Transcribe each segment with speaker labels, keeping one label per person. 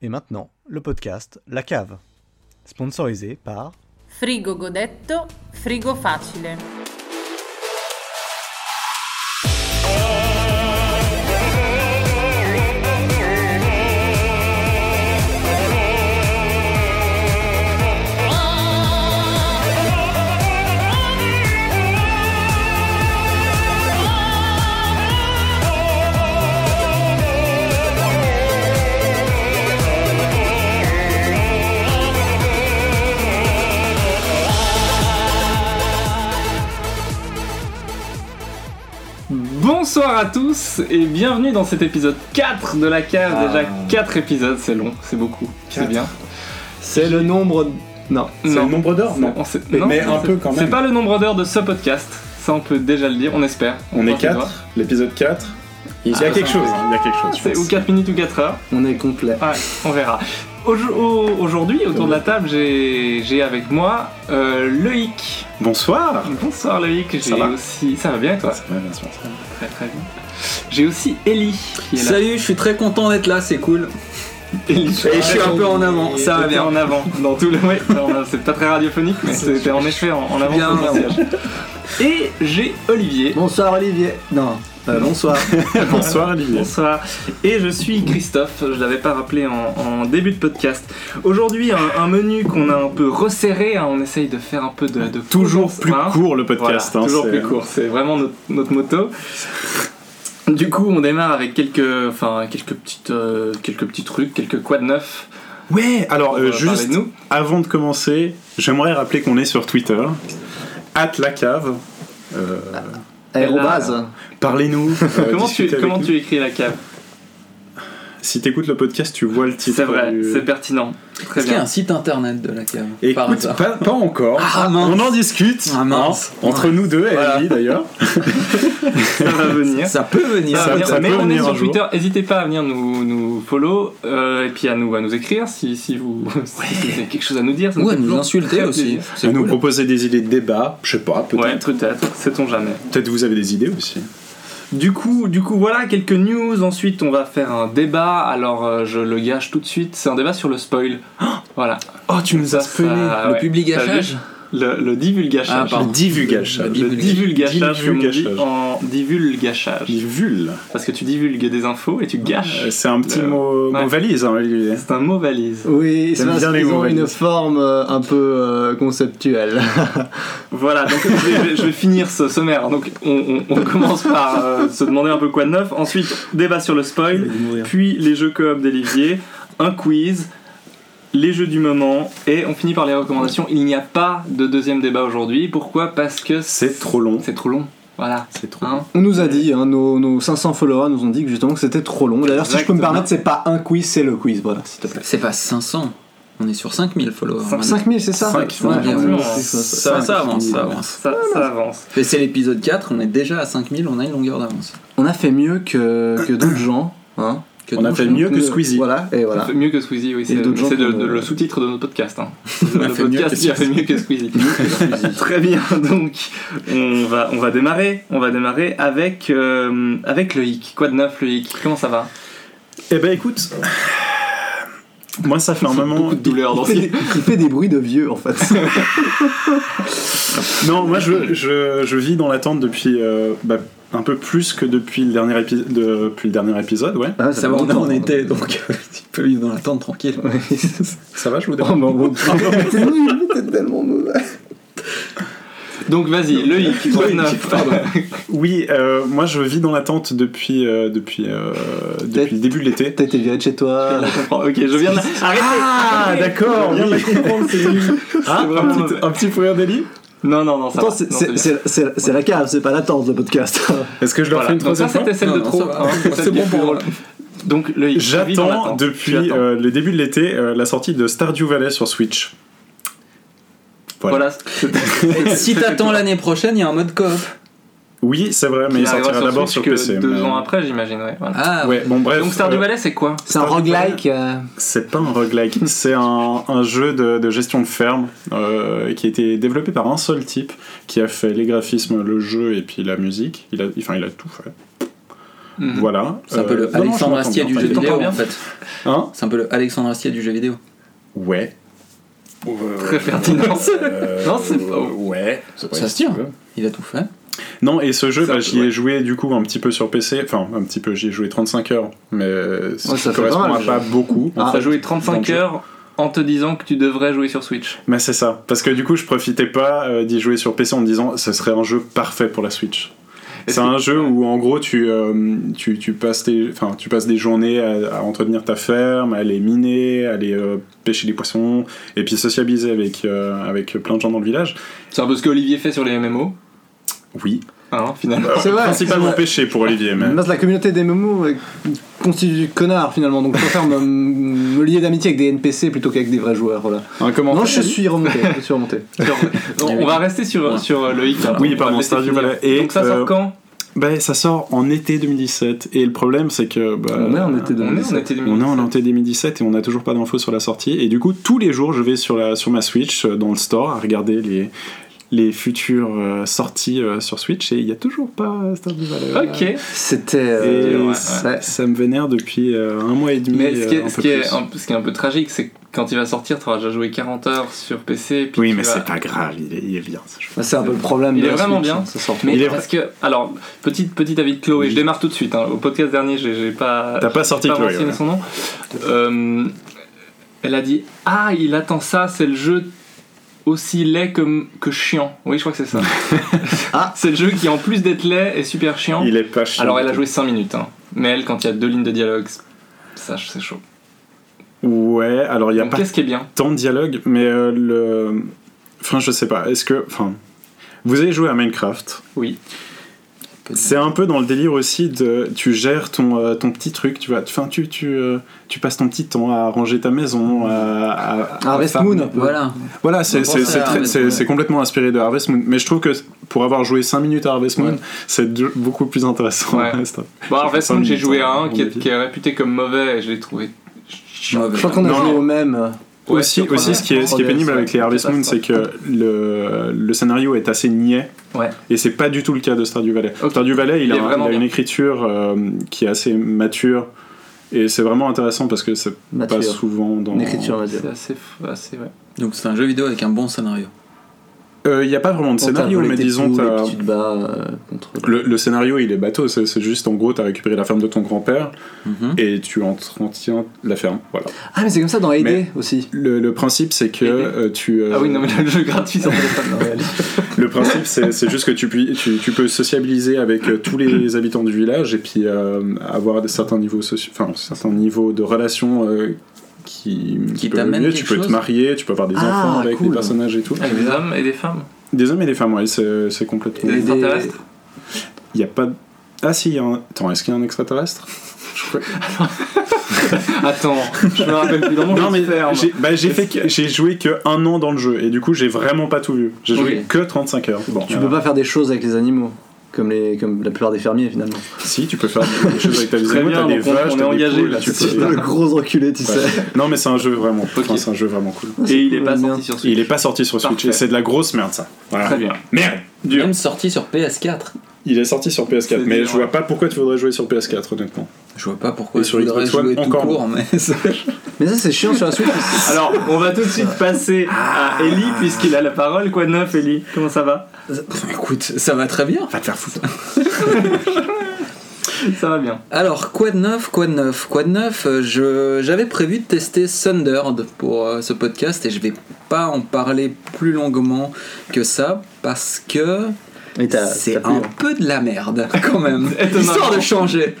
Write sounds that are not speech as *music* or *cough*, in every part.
Speaker 1: Et maintenant, le podcast La Cave, sponsorisé par
Speaker 2: Frigo Godetto, frigo facile.
Speaker 3: Bonsoir à tous et bienvenue dans cet épisode 4 de la cave. Déjà 4 épisodes, c'est long, c'est beaucoup, c'est bien.
Speaker 1: C'est le nombre. Non.
Speaker 4: C'est le nombre d'heures
Speaker 3: c'est-
Speaker 4: Non. Mais-
Speaker 3: non,
Speaker 4: mais
Speaker 3: c'est-
Speaker 4: un peu quand
Speaker 3: C'est
Speaker 4: même.
Speaker 3: pas le nombre d'heures de ce podcast, ça on peut déjà le dire, on espère.
Speaker 4: On est
Speaker 3: croise les
Speaker 4: 4, l'épisode 4. Il y a
Speaker 3: Ah,
Speaker 4: quelque chose, il y a quelque chose.
Speaker 3: C'est ou 4 minutes ou 4 heures.
Speaker 1: On est complet.
Speaker 3: Ouais, on verra. Aujo- au- Aujourd'hui, autour de la table, j'ai j'ai avec moi euh, Loïc.
Speaker 4: Bonsoir
Speaker 3: Bonsoir Loïc, j'ai
Speaker 4: Ça va
Speaker 3: aussi. Ça va bien toi
Speaker 4: Ça va, bien sûr, ça va.
Speaker 3: Très très bien. J'ai aussi Ellie qui est là.
Speaker 5: Salut, je suis très content d'être là, c'est cool.
Speaker 3: Ellie,
Speaker 5: Et je suis un peu en avant, ça va bien.
Speaker 3: en avant dans tout le ouais, c'est pas très radiophonique mais c'était en effet en, en avant
Speaker 5: Bien
Speaker 3: sur le et j'ai Olivier
Speaker 1: Bonsoir Olivier. Non. Euh, bonsoir. *laughs*
Speaker 4: Bonsoir Olivier.
Speaker 3: bonsoir et je suis Christophe je l'avais pas rappelé en, en début de podcast aujourd'hui un, un menu qu'on a un peu resserré hein, on essaye de faire un peu de, de
Speaker 4: Toujours plus
Speaker 3: hein.
Speaker 4: court le podcast.
Speaker 3: Voilà,
Speaker 4: hein,
Speaker 3: toujours plus court c'est vraiment notre, notre moto du coup on démarre avec quelques enfin quelques petites euh, quelques petits trucs quelques quad neufs
Speaker 4: Ouais, alors euh, juste
Speaker 3: de nous.
Speaker 4: avant de commencer, j'aimerais rappeler qu'on est sur Twitter. At la cave. Euh,
Speaker 1: Aérobase.
Speaker 4: Parlez-nous. *laughs* euh,
Speaker 3: comment tu
Speaker 4: discutez avec
Speaker 3: comment
Speaker 4: nous.
Speaker 3: tu écris la cave
Speaker 4: Si t'écoutes le podcast, tu vois le titre.
Speaker 3: C'est vrai,
Speaker 4: du-
Speaker 3: c'est pertinent. Très
Speaker 5: Est-ce qu'il y a un site internet de la cave
Speaker 4: Écoute, pas, pas encore.
Speaker 5: Ah, mince.
Speaker 4: On en discute.
Speaker 5: Ah, mince.
Speaker 4: hein, entre nous deux et
Speaker 5: Voilà.
Speaker 4: D'ailleurs. *laughs*
Speaker 3: Ça va venir.
Speaker 5: Ça peut venir.
Speaker 3: Ça
Speaker 4: Ça- ça
Speaker 3: Mais
Speaker 4: peut
Speaker 3: on est sur. Twitter, n'hésitez pas à venir nous, nous follow euh, et puis à nous, à nous écrire si, si, vous, *laughs* si vous avez quelque chose à nous dire. ça
Speaker 5: Ou à nous insulter aussi.
Speaker 4: À nous proposer des idées de débat. Je sais pas, peut-être.
Speaker 3: Ouais, peut-être, sait-on jamais.
Speaker 4: Peut-être vous avez des idées aussi.
Speaker 3: Du coup, du coup, voilà quelques news. Ensuite, on va faire un débat. Alors, euh, je le gâche tout de suite. C'est un débat sur le spoil. *gasps* Voilà.
Speaker 4: Oh, tu nous as spoilé.
Speaker 3: ça-
Speaker 5: Le
Speaker 3: T'as vu Le, le divulgachage.
Speaker 5: Ah.
Speaker 4: Le divulgachage.
Speaker 5: Le
Speaker 3: divulgachage,
Speaker 4: Divulgachage.
Speaker 3: en divulgachage.
Speaker 4: Divul.
Speaker 3: Parce que tu divulgues des infos et tu gâches.
Speaker 4: Euh, C'est un petit
Speaker 3: Le-
Speaker 4: mot,
Speaker 3: Ouais.
Speaker 4: mot valise, hein.
Speaker 3: C'est un mot valise.
Speaker 1: Oui, c'est
Speaker 4: bien les
Speaker 1: qu'ils ont
Speaker 4: mots
Speaker 1: une forme euh, un peu euh, conceptuelle. *laughs*
Speaker 3: Voilà, donc je vais, je vais finir ce sommaire. Donc on, on- on commence par euh, se demander un peu quoi de neuf. Ensuite, débat sur le spoil. Puis les jeux coop d'Olivier. Un quiz. Les jeux du moment. Et on finit par les recommandations. Il n'y a pas de deuxième débat aujourd'hui. Pourquoi Parce que
Speaker 4: C'est trop long.
Speaker 3: c'est trop long. Voilà.
Speaker 4: C'est trop
Speaker 3: Hein
Speaker 1: On nous a dit, hein, nos, nos 500 followers nous ont dit que justement que c'était trop long. D'ailleurs, si je peux me permettre, c'est pas un quiz, c'est le quiz. Voilà, s'il te plaît.
Speaker 5: C'est pas 500. On est sur 5000 followers.
Speaker 3: Cinq-
Speaker 5: maintenant.
Speaker 1: 5000, c'est ça
Speaker 4: Cinq,
Speaker 1: Ouais,
Speaker 5: ouais,
Speaker 1: ça,
Speaker 5: Ça,
Speaker 1: ça.
Speaker 5: ça avance, ça avance.
Speaker 3: Ça, ça avance.
Speaker 5: C'est l'épisode 4, on est déjà à 5000, on a une longueur d'avance.
Speaker 1: On a fait mieux que, que d'autres gens. Hein.
Speaker 5: Que
Speaker 4: On a fait mieux que Squeezie.
Speaker 1: Voilà, et voilà.
Speaker 3: On fait Mieux que Squeezie, oui. C'est le sous-titre de notre podcast. Hein. *laughs*
Speaker 5: On a
Speaker 3: le
Speaker 5: fait mieux
Speaker 3: podcast
Speaker 5: que
Speaker 3: qui a fait mieux que Squeezie. *laughs* Très bien, donc on va, on va démarrer. On va démarrer avec, euh, avec Loïc. Quoi de neuf, Loïc? Comment ça va?
Speaker 4: Eh ben écoute, moi ça fait un moment.
Speaker 3: Beaucoup de douleur dans
Speaker 1: Il fait,
Speaker 3: ce
Speaker 1: des, il fait des bruits de vieux en fait. *laughs*
Speaker 4: Non, moi je, je, je vis dans l'attente depuis euh, bah, un peu plus que depuis le dernier, épi- depuis le dernier épisode, ouais.
Speaker 1: Ah,
Speaker 5: Ça va, on été, donc euh, tu peux vivre dans l'attente tranquille. *laughs*
Speaker 4: Ça va, je vous
Speaker 1: Oh,
Speaker 4: dérange
Speaker 1: non, bon, *laughs* tellement mauvais.
Speaker 3: Donc vas-y, Loïc, quoi de neuf *laughs*
Speaker 4: Oui, euh, moi je vis dans l'attente depuis, euh, depuis, euh, depuis le début de l'été.
Speaker 1: T'as été viré de chez toi.
Speaker 3: Ok, je viens de la... Arrêtez
Speaker 4: Ah,
Speaker 3: arrêtez.
Speaker 4: d'accord,
Speaker 3: Je viens de la comprendre, c'est nul.
Speaker 4: Ah,
Speaker 3: C'est vraiment
Speaker 4: un petit, un petit d'Eli
Speaker 3: Non, non, non, ça
Speaker 1: Attends,
Speaker 3: va.
Speaker 1: c'est- la cave, c'est pas l'attente le podcast. *laughs*
Speaker 4: Est-ce que je leur
Speaker 3: Voilà.
Speaker 4: fais une troisième fois
Speaker 3: c'était celle
Speaker 5: Non,
Speaker 3: de trop. hein, c'est
Speaker 5: bon pour
Speaker 3: drôle. Donc
Speaker 4: J'attends depuis euh, le début de l'été euh, la sortie de Stardew Valley sur Switch. Voilà.
Speaker 3: Voilà, *laughs*
Speaker 5: si t'attends l'année prochaine, il y a un mode coop.
Speaker 4: Oui, c'est vrai, mais il sortira d'abord sur
Speaker 3: que
Speaker 4: PC.
Speaker 3: Deux
Speaker 4: mais-
Speaker 3: ans après, j'imagine, ouais. voilà.
Speaker 5: Ah,
Speaker 4: Ouais, bon bref.
Speaker 3: Donc Stardew
Speaker 4: euh,
Speaker 3: Valley, c'est quoi
Speaker 1: C'est un roguelike. euh,
Speaker 4: C'est pas un roguelike, *laughs* c'est un, un jeu de, de gestion de ferme euh, qui a été développé par un seul type qui a fait les graphismes, le jeu et puis la musique. Il a, enfin, il a tout fait.
Speaker 3: Mhm.
Speaker 4: Voilà.
Speaker 5: C'est un peu
Speaker 4: Euh,
Speaker 5: le Alexandre Astier du jeu vidéo en fait.
Speaker 4: Hein
Speaker 5: C'est un peu le Alexandre Astier du jeu vidéo.
Speaker 4: Ouais.
Speaker 3: Très pertinent.
Speaker 4: Euh, *laughs*
Speaker 3: Non, c'est pas-
Speaker 4: Ouais.
Speaker 5: Ça se tient. Il a tout fait.
Speaker 4: Non, et ce jeu, bah, j'y ai
Speaker 3: ouais.
Speaker 4: joué du coup un petit peu sur PC. Enfin, un petit peu, j'y ai joué 35 heures. Mais ça,
Speaker 1: Ouais, ça
Speaker 4: correspond
Speaker 1: pas mal,
Speaker 4: à pas beaucoup.
Speaker 1: Ah.
Speaker 3: T'as joué 35
Speaker 4: dans le jeu.
Speaker 3: heures en te disant que tu devrais jouer sur Switch.
Speaker 4: Mais c'est ça. Parce que du coup, je profitais pas euh, d'y jouer sur PC en me disant ce serait un jeu parfait pour la Switch. C'est un jeu où en gros tu, euh, tu, tu, passes tes, enfin, tu passes des journées à, à entretenir ta ferme, à aller miner, à aller euh, pêcher des poissons, et puis sociabiliser avec, euh, avec plein de gens dans le village.
Speaker 3: C'est un peu ce que Olivier fait sur les MMO.
Speaker 4: Oui.
Speaker 3: Hein, finalement.
Speaker 1: C'est vrai.
Speaker 4: Principalement pêcher pour Olivier. Mais...
Speaker 1: Parce que la communauté des MMO euh, constitue du connard finalement, donc je préfère me, me lier d'amitié avec des NPC plutôt qu'avec des vrais joueurs. Voilà.
Speaker 4: Un commentaire
Speaker 1: Non, je suis remonté. Je suis remonté. *laughs*
Speaker 3: on, on va rester sur,
Speaker 5: Ouais.
Speaker 3: sur euh, Loïc. alors.
Speaker 4: Oui, pardon, Stardew. Valley.
Speaker 3: Donc ça sort
Speaker 4: euh,
Speaker 3: quand?
Speaker 4: Ben, ça sort en été 2017. Et le problème, c'est que. bah,
Speaker 1: On est en été
Speaker 3: On est
Speaker 1: 2017.
Speaker 3: en été
Speaker 4: On est en
Speaker 3: 2017.
Speaker 4: été 2017 et on n'a toujours pas d'infos sur la sortie. Et du coup, tous les jours, je vais sur, la, sur ma Switch, dans le store, à regarder les, les futures euh, sorties euh, sur Switch. Et il n'y a toujours pas Stardew Valley.
Speaker 3: Ok.
Speaker 1: C'était.
Speaker 4: Et
Speaker 1: euh,
Speaker 3: ouais,
Speaker 4: ça,
Speaker 1: ouais.
Speaker 4: ça me vénère depuis euh, un mois et demi.
Speaker 3: Mais ce qui
Speaker 4: euh,
Speaker 3: est,
Speaker 4: un
Speaker 3: ce
Speaker 4: peu
Speaker 3: qui est
Speaker 4: plus.
Speaker 3: un, peu- ce qui est un peu tragique, c'est que quand il va sortir, tu auras déjà joué 40 heures sur PC. Puis
Speaker 4: Oui, mais
Speaker 3: vas-
Speaker 4: c'est pas grave, il est, il est bien.
Speaker 1: Bah, C'est un peu le problème.
Speaker 3: Il
Speaker 1: de
Speaker 3: est
Speaker 1: la
Speaker 3: vraiment
Speaker 1: Switch,
Speaker 3: bien.
Speaker 1: hein, Ça sort
Speaker 3: Mais
Speaker 4: Il est
Speaker 3: parce que, alors, petit, petit avis de Chloé,
Speaker 4: Oui.
Speaker 3: je démarre tout de suite. hein. Au podcast dernier, j'ai pas.
Speaker 4: T'as pas sorti
Speaker 3: pas
Speaker 4: Chloé, ouais.
Speaker 3: son nom. Euh, elle a dit Ah, il attend ça, c'est le jeu aussi laid que, que chiant. Oui, je crois que c'est ça. *laughs*
Speaker 1: Ah.
Speaker 3: c'est le jeu qui, en plus d'être laid, est super chiant.
Speaker 4: Il est pas chiant.
Speaker 3: Alors, elle a joué 5 minutes. hein. Mais elle, quand il y a deux lignes de dialogue, ça, c'est chaud.
Speaker 4: Ouais, alors il y a
Speaker 3: Donc,
Speaker 4: pas
Speaker 3: est bien
Speaker 4: tant de dialogue, mais euh, le. Enfin, je sais pas, est-ce que. Enfin. Vous avez joué à Minecraft?
Speaker 3: Oui.
Speaker 4: C'est un peu dans le délire aussi de tu gères ton, euh, ton petit truc, tu vois, enfin tu, tu, euh, tu passes ton petit temps à ranger ta maison, à, à-
Speaker 1: Harvest
Speaker 4: à-
Speaker 1: Moon.
Speaker 5: Voilà.
Speaker 4: Voilà, c'est
Speaker 5: Harvest
Speaker 4: complètement inspiré de Harvest Moon, mais je trouve que pour avoir joué 5 minutes à Harvest Moon,
Speaker 3: Ouais.
Speaker 4: c'est beaucoup plus intéressant.
Speaker 3: Ouais. *laughs* Bon,
Speaker 4: fait cinq
Speaker 3: Moon, j'ai joué à un qui est, qui est réputé comme mauvais et je l'ai trouvé.
Speaker 1: Je crois qu'on a joué au même.
Speaker 3: Ouais,
Speaker 4: aussi, aussi
Speaker 3: 3DS,
Speaker 4: ce qui est, ce qui est
Speaker 1: 3DS,
Speaker 4: pénible avec les. Harvest Moon, c'est que le, le scénario est assez niais.
Speaker 3: Ouais.
Speaker 4: Et c'est pas du tout le cas de Stardew Valley.
Speaker 3: Ok.
Speaker 4: Stardew Valley, il,
Speaker 3: Il
Speaker 4: a,
Speaker 3: est
Speaker 4: un-
Speaker 3: vraiment
Speaker 4: il a une écriture euh, qui est assez mature. Et c'est vraiment intéressant parce que c'est pas
Speaker 1: Mature.
Speaker 4: souvent dans.
Speaker 1: Une écriture.
Speaker 3: C'est assez, assez ouais.
Speaker 5: Donc c'est un jeu vidéo avec un bon scénario.
Speaker 4: Euh, Il n'y a pas vraiment de scénario, mais disons.
Speaker 1: tu te bats euh, contre.
Speaker 4: Le, le scénario, il est bateau. C'est c'est juste en gros, t'as récupéré la ferme de ton grand-père
Speaker 5: Mhm.
Speaker 4: et tu entretiens la ferme. Voilà.
Speaker 1: Ah, mais c'est comme ça dans AD
Speaker 4: Mais-
Speaker 1: aussi.
Speaker 4: Le, le principe, c'est que euh, tu. euh,
Speaker 3: Ah oui, non, mais le jeu gratuit réel.
Speaker 4: Le principe, c'est c'est juste que tu, tu, tu peux sociabiliser avec euh, tous les *coughs* habitants du village et puis euh, avoir des, certains niveaux soci- enfin certains niveaux de relations euh, qui,
Speaker 5: Qui quelque
Speaker 4: Tu peux te marier, tu peux avoir des
Speaker 1: Ah,
Speaker 4: enfants avec
Speaker 1: cool.
Speaker 4: des personnages et tout.
Speaker 3: Avec des hommes et des femmes.
Speaker 4: Des hommes et des femmes, ouais, c'est c'est complètement.
Speaker 3: Des
Speaker 1: Et des-
Speaker 3: extraterrestres.
Speaker 4: Il y a pas. de- Ah si, il y a un. Attends, est-ce qu'il y a un extraterrestre *laughs*
Speaker 3: Attends, je me rappelle plus dans mon
Speaker 4: Non mais j'ai bah, j'ai fait que- j'ai joué que un an dans le jeu et du coup j'ai vraiment pas tout vu. J'ai joué que 35 heures. Bon,
Speaker 1: Tu peux pas faire des choses avec les animaux. Comme, les, comme la plupart des fermiers finalement.
Speaker 4: Si, tu peux faire des choses avec ta *laughs*
Speaker 3: bien,
Speaker 4: t'as des vaches, t'as
Speaker 3: engagé,
Speaker 4: poules,
Speaker 3: là,
Speaker 4: tu
Speaker 3: c'est
Speaker 4: peux-.
Speaker 1: Le gros enculé, tu
Speaker 4: Ouais.
Speaker 1: sais.
Speaker 4: Non mais c'est un jeu vraiment, enfin, c'est un jeu vraiment cool.
Speaker 3: Et il est pas
Speaker 1: Bien.
Speaker 3: sorti sur Switch.
Speaker 4: Il est pas sorti sur Switch
Speaker 3: Parfait.
Speaker 4: et c'est de la grosse merde ça. Voilà.
Speaker 3: Très bien.
Speaker 4: Merde. Dur.
Speaker 5: Même sorti sur PS4.
Speaker 4: Il est sorti sur PS4,
Speaker 3: C'est
Speaker 4: mais je vois
Speaker 3: ouais.
Speaker 4: pas pourquoi tu voudrais jouer sur PS4 honnêtement.
Speaker 5: Je vois pas pourquoi
Speaker 4: Et
Speaker 5: je
Speaker 4: sur
Speaker 5: voudrais
Speaker 4: Xbox One,
Speaker 5: jouer tout
Speaker 4: encore
Speaker 5: court, mais
Speaker 1: ça, c'est chiant sur la Switch. *laughs*
Speaker 3: Alors, on va tout de suite passer à Ellie, puisqu'il a la parole. Quoi de neuf, Ellie? Comment ça va?
Speaker 5: Écoute, ça va très bien.
Speaker 4: Va te faire foutre. *laughs*
Speaker 3: Ça va bien.
Speaker 5: Alors, quoi de neuf, quoi de neuf, quoi de neuf? Euh, je, J'avais prévu de tester Thundered pour euh, ce podcast et je vais pas en parler plus longuement que ça parce que c'est un
Speaker 1: hein.
Speaker 5: peu de la merde *laughs* quand même, *laughs* histoire de changer.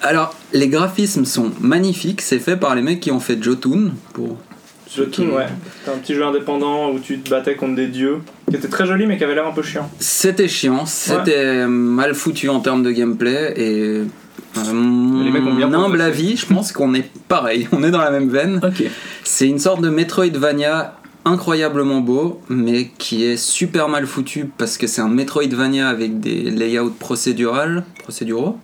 Speaker 5: Alors, les graphismes sont magnifiques, c'est fait par les mecs qui ont fait Jotun pour
Speaker 3: Jotun, ouais. C'était un petit jeu indépendant où tu te battais contre des dieux, qui était très joli mais qui avait l'air un peu chiant.
Speaker 5: C'était chiant, c'était mal foutu en termes de gameplay et. euh,
Speaker 3: Les mecs ont bien
Speaker 5: mon humble avis, je pense qu'on est pareil, *laughs* on est dans la même veine.
Speaker 3: Ok.
Speaker 5: C'est une sorte de Metroidvania incroyablement beau, mais qui est super mal foutu parce que c'est un Metroidvania avec des layouts procédurales. Procéduraux?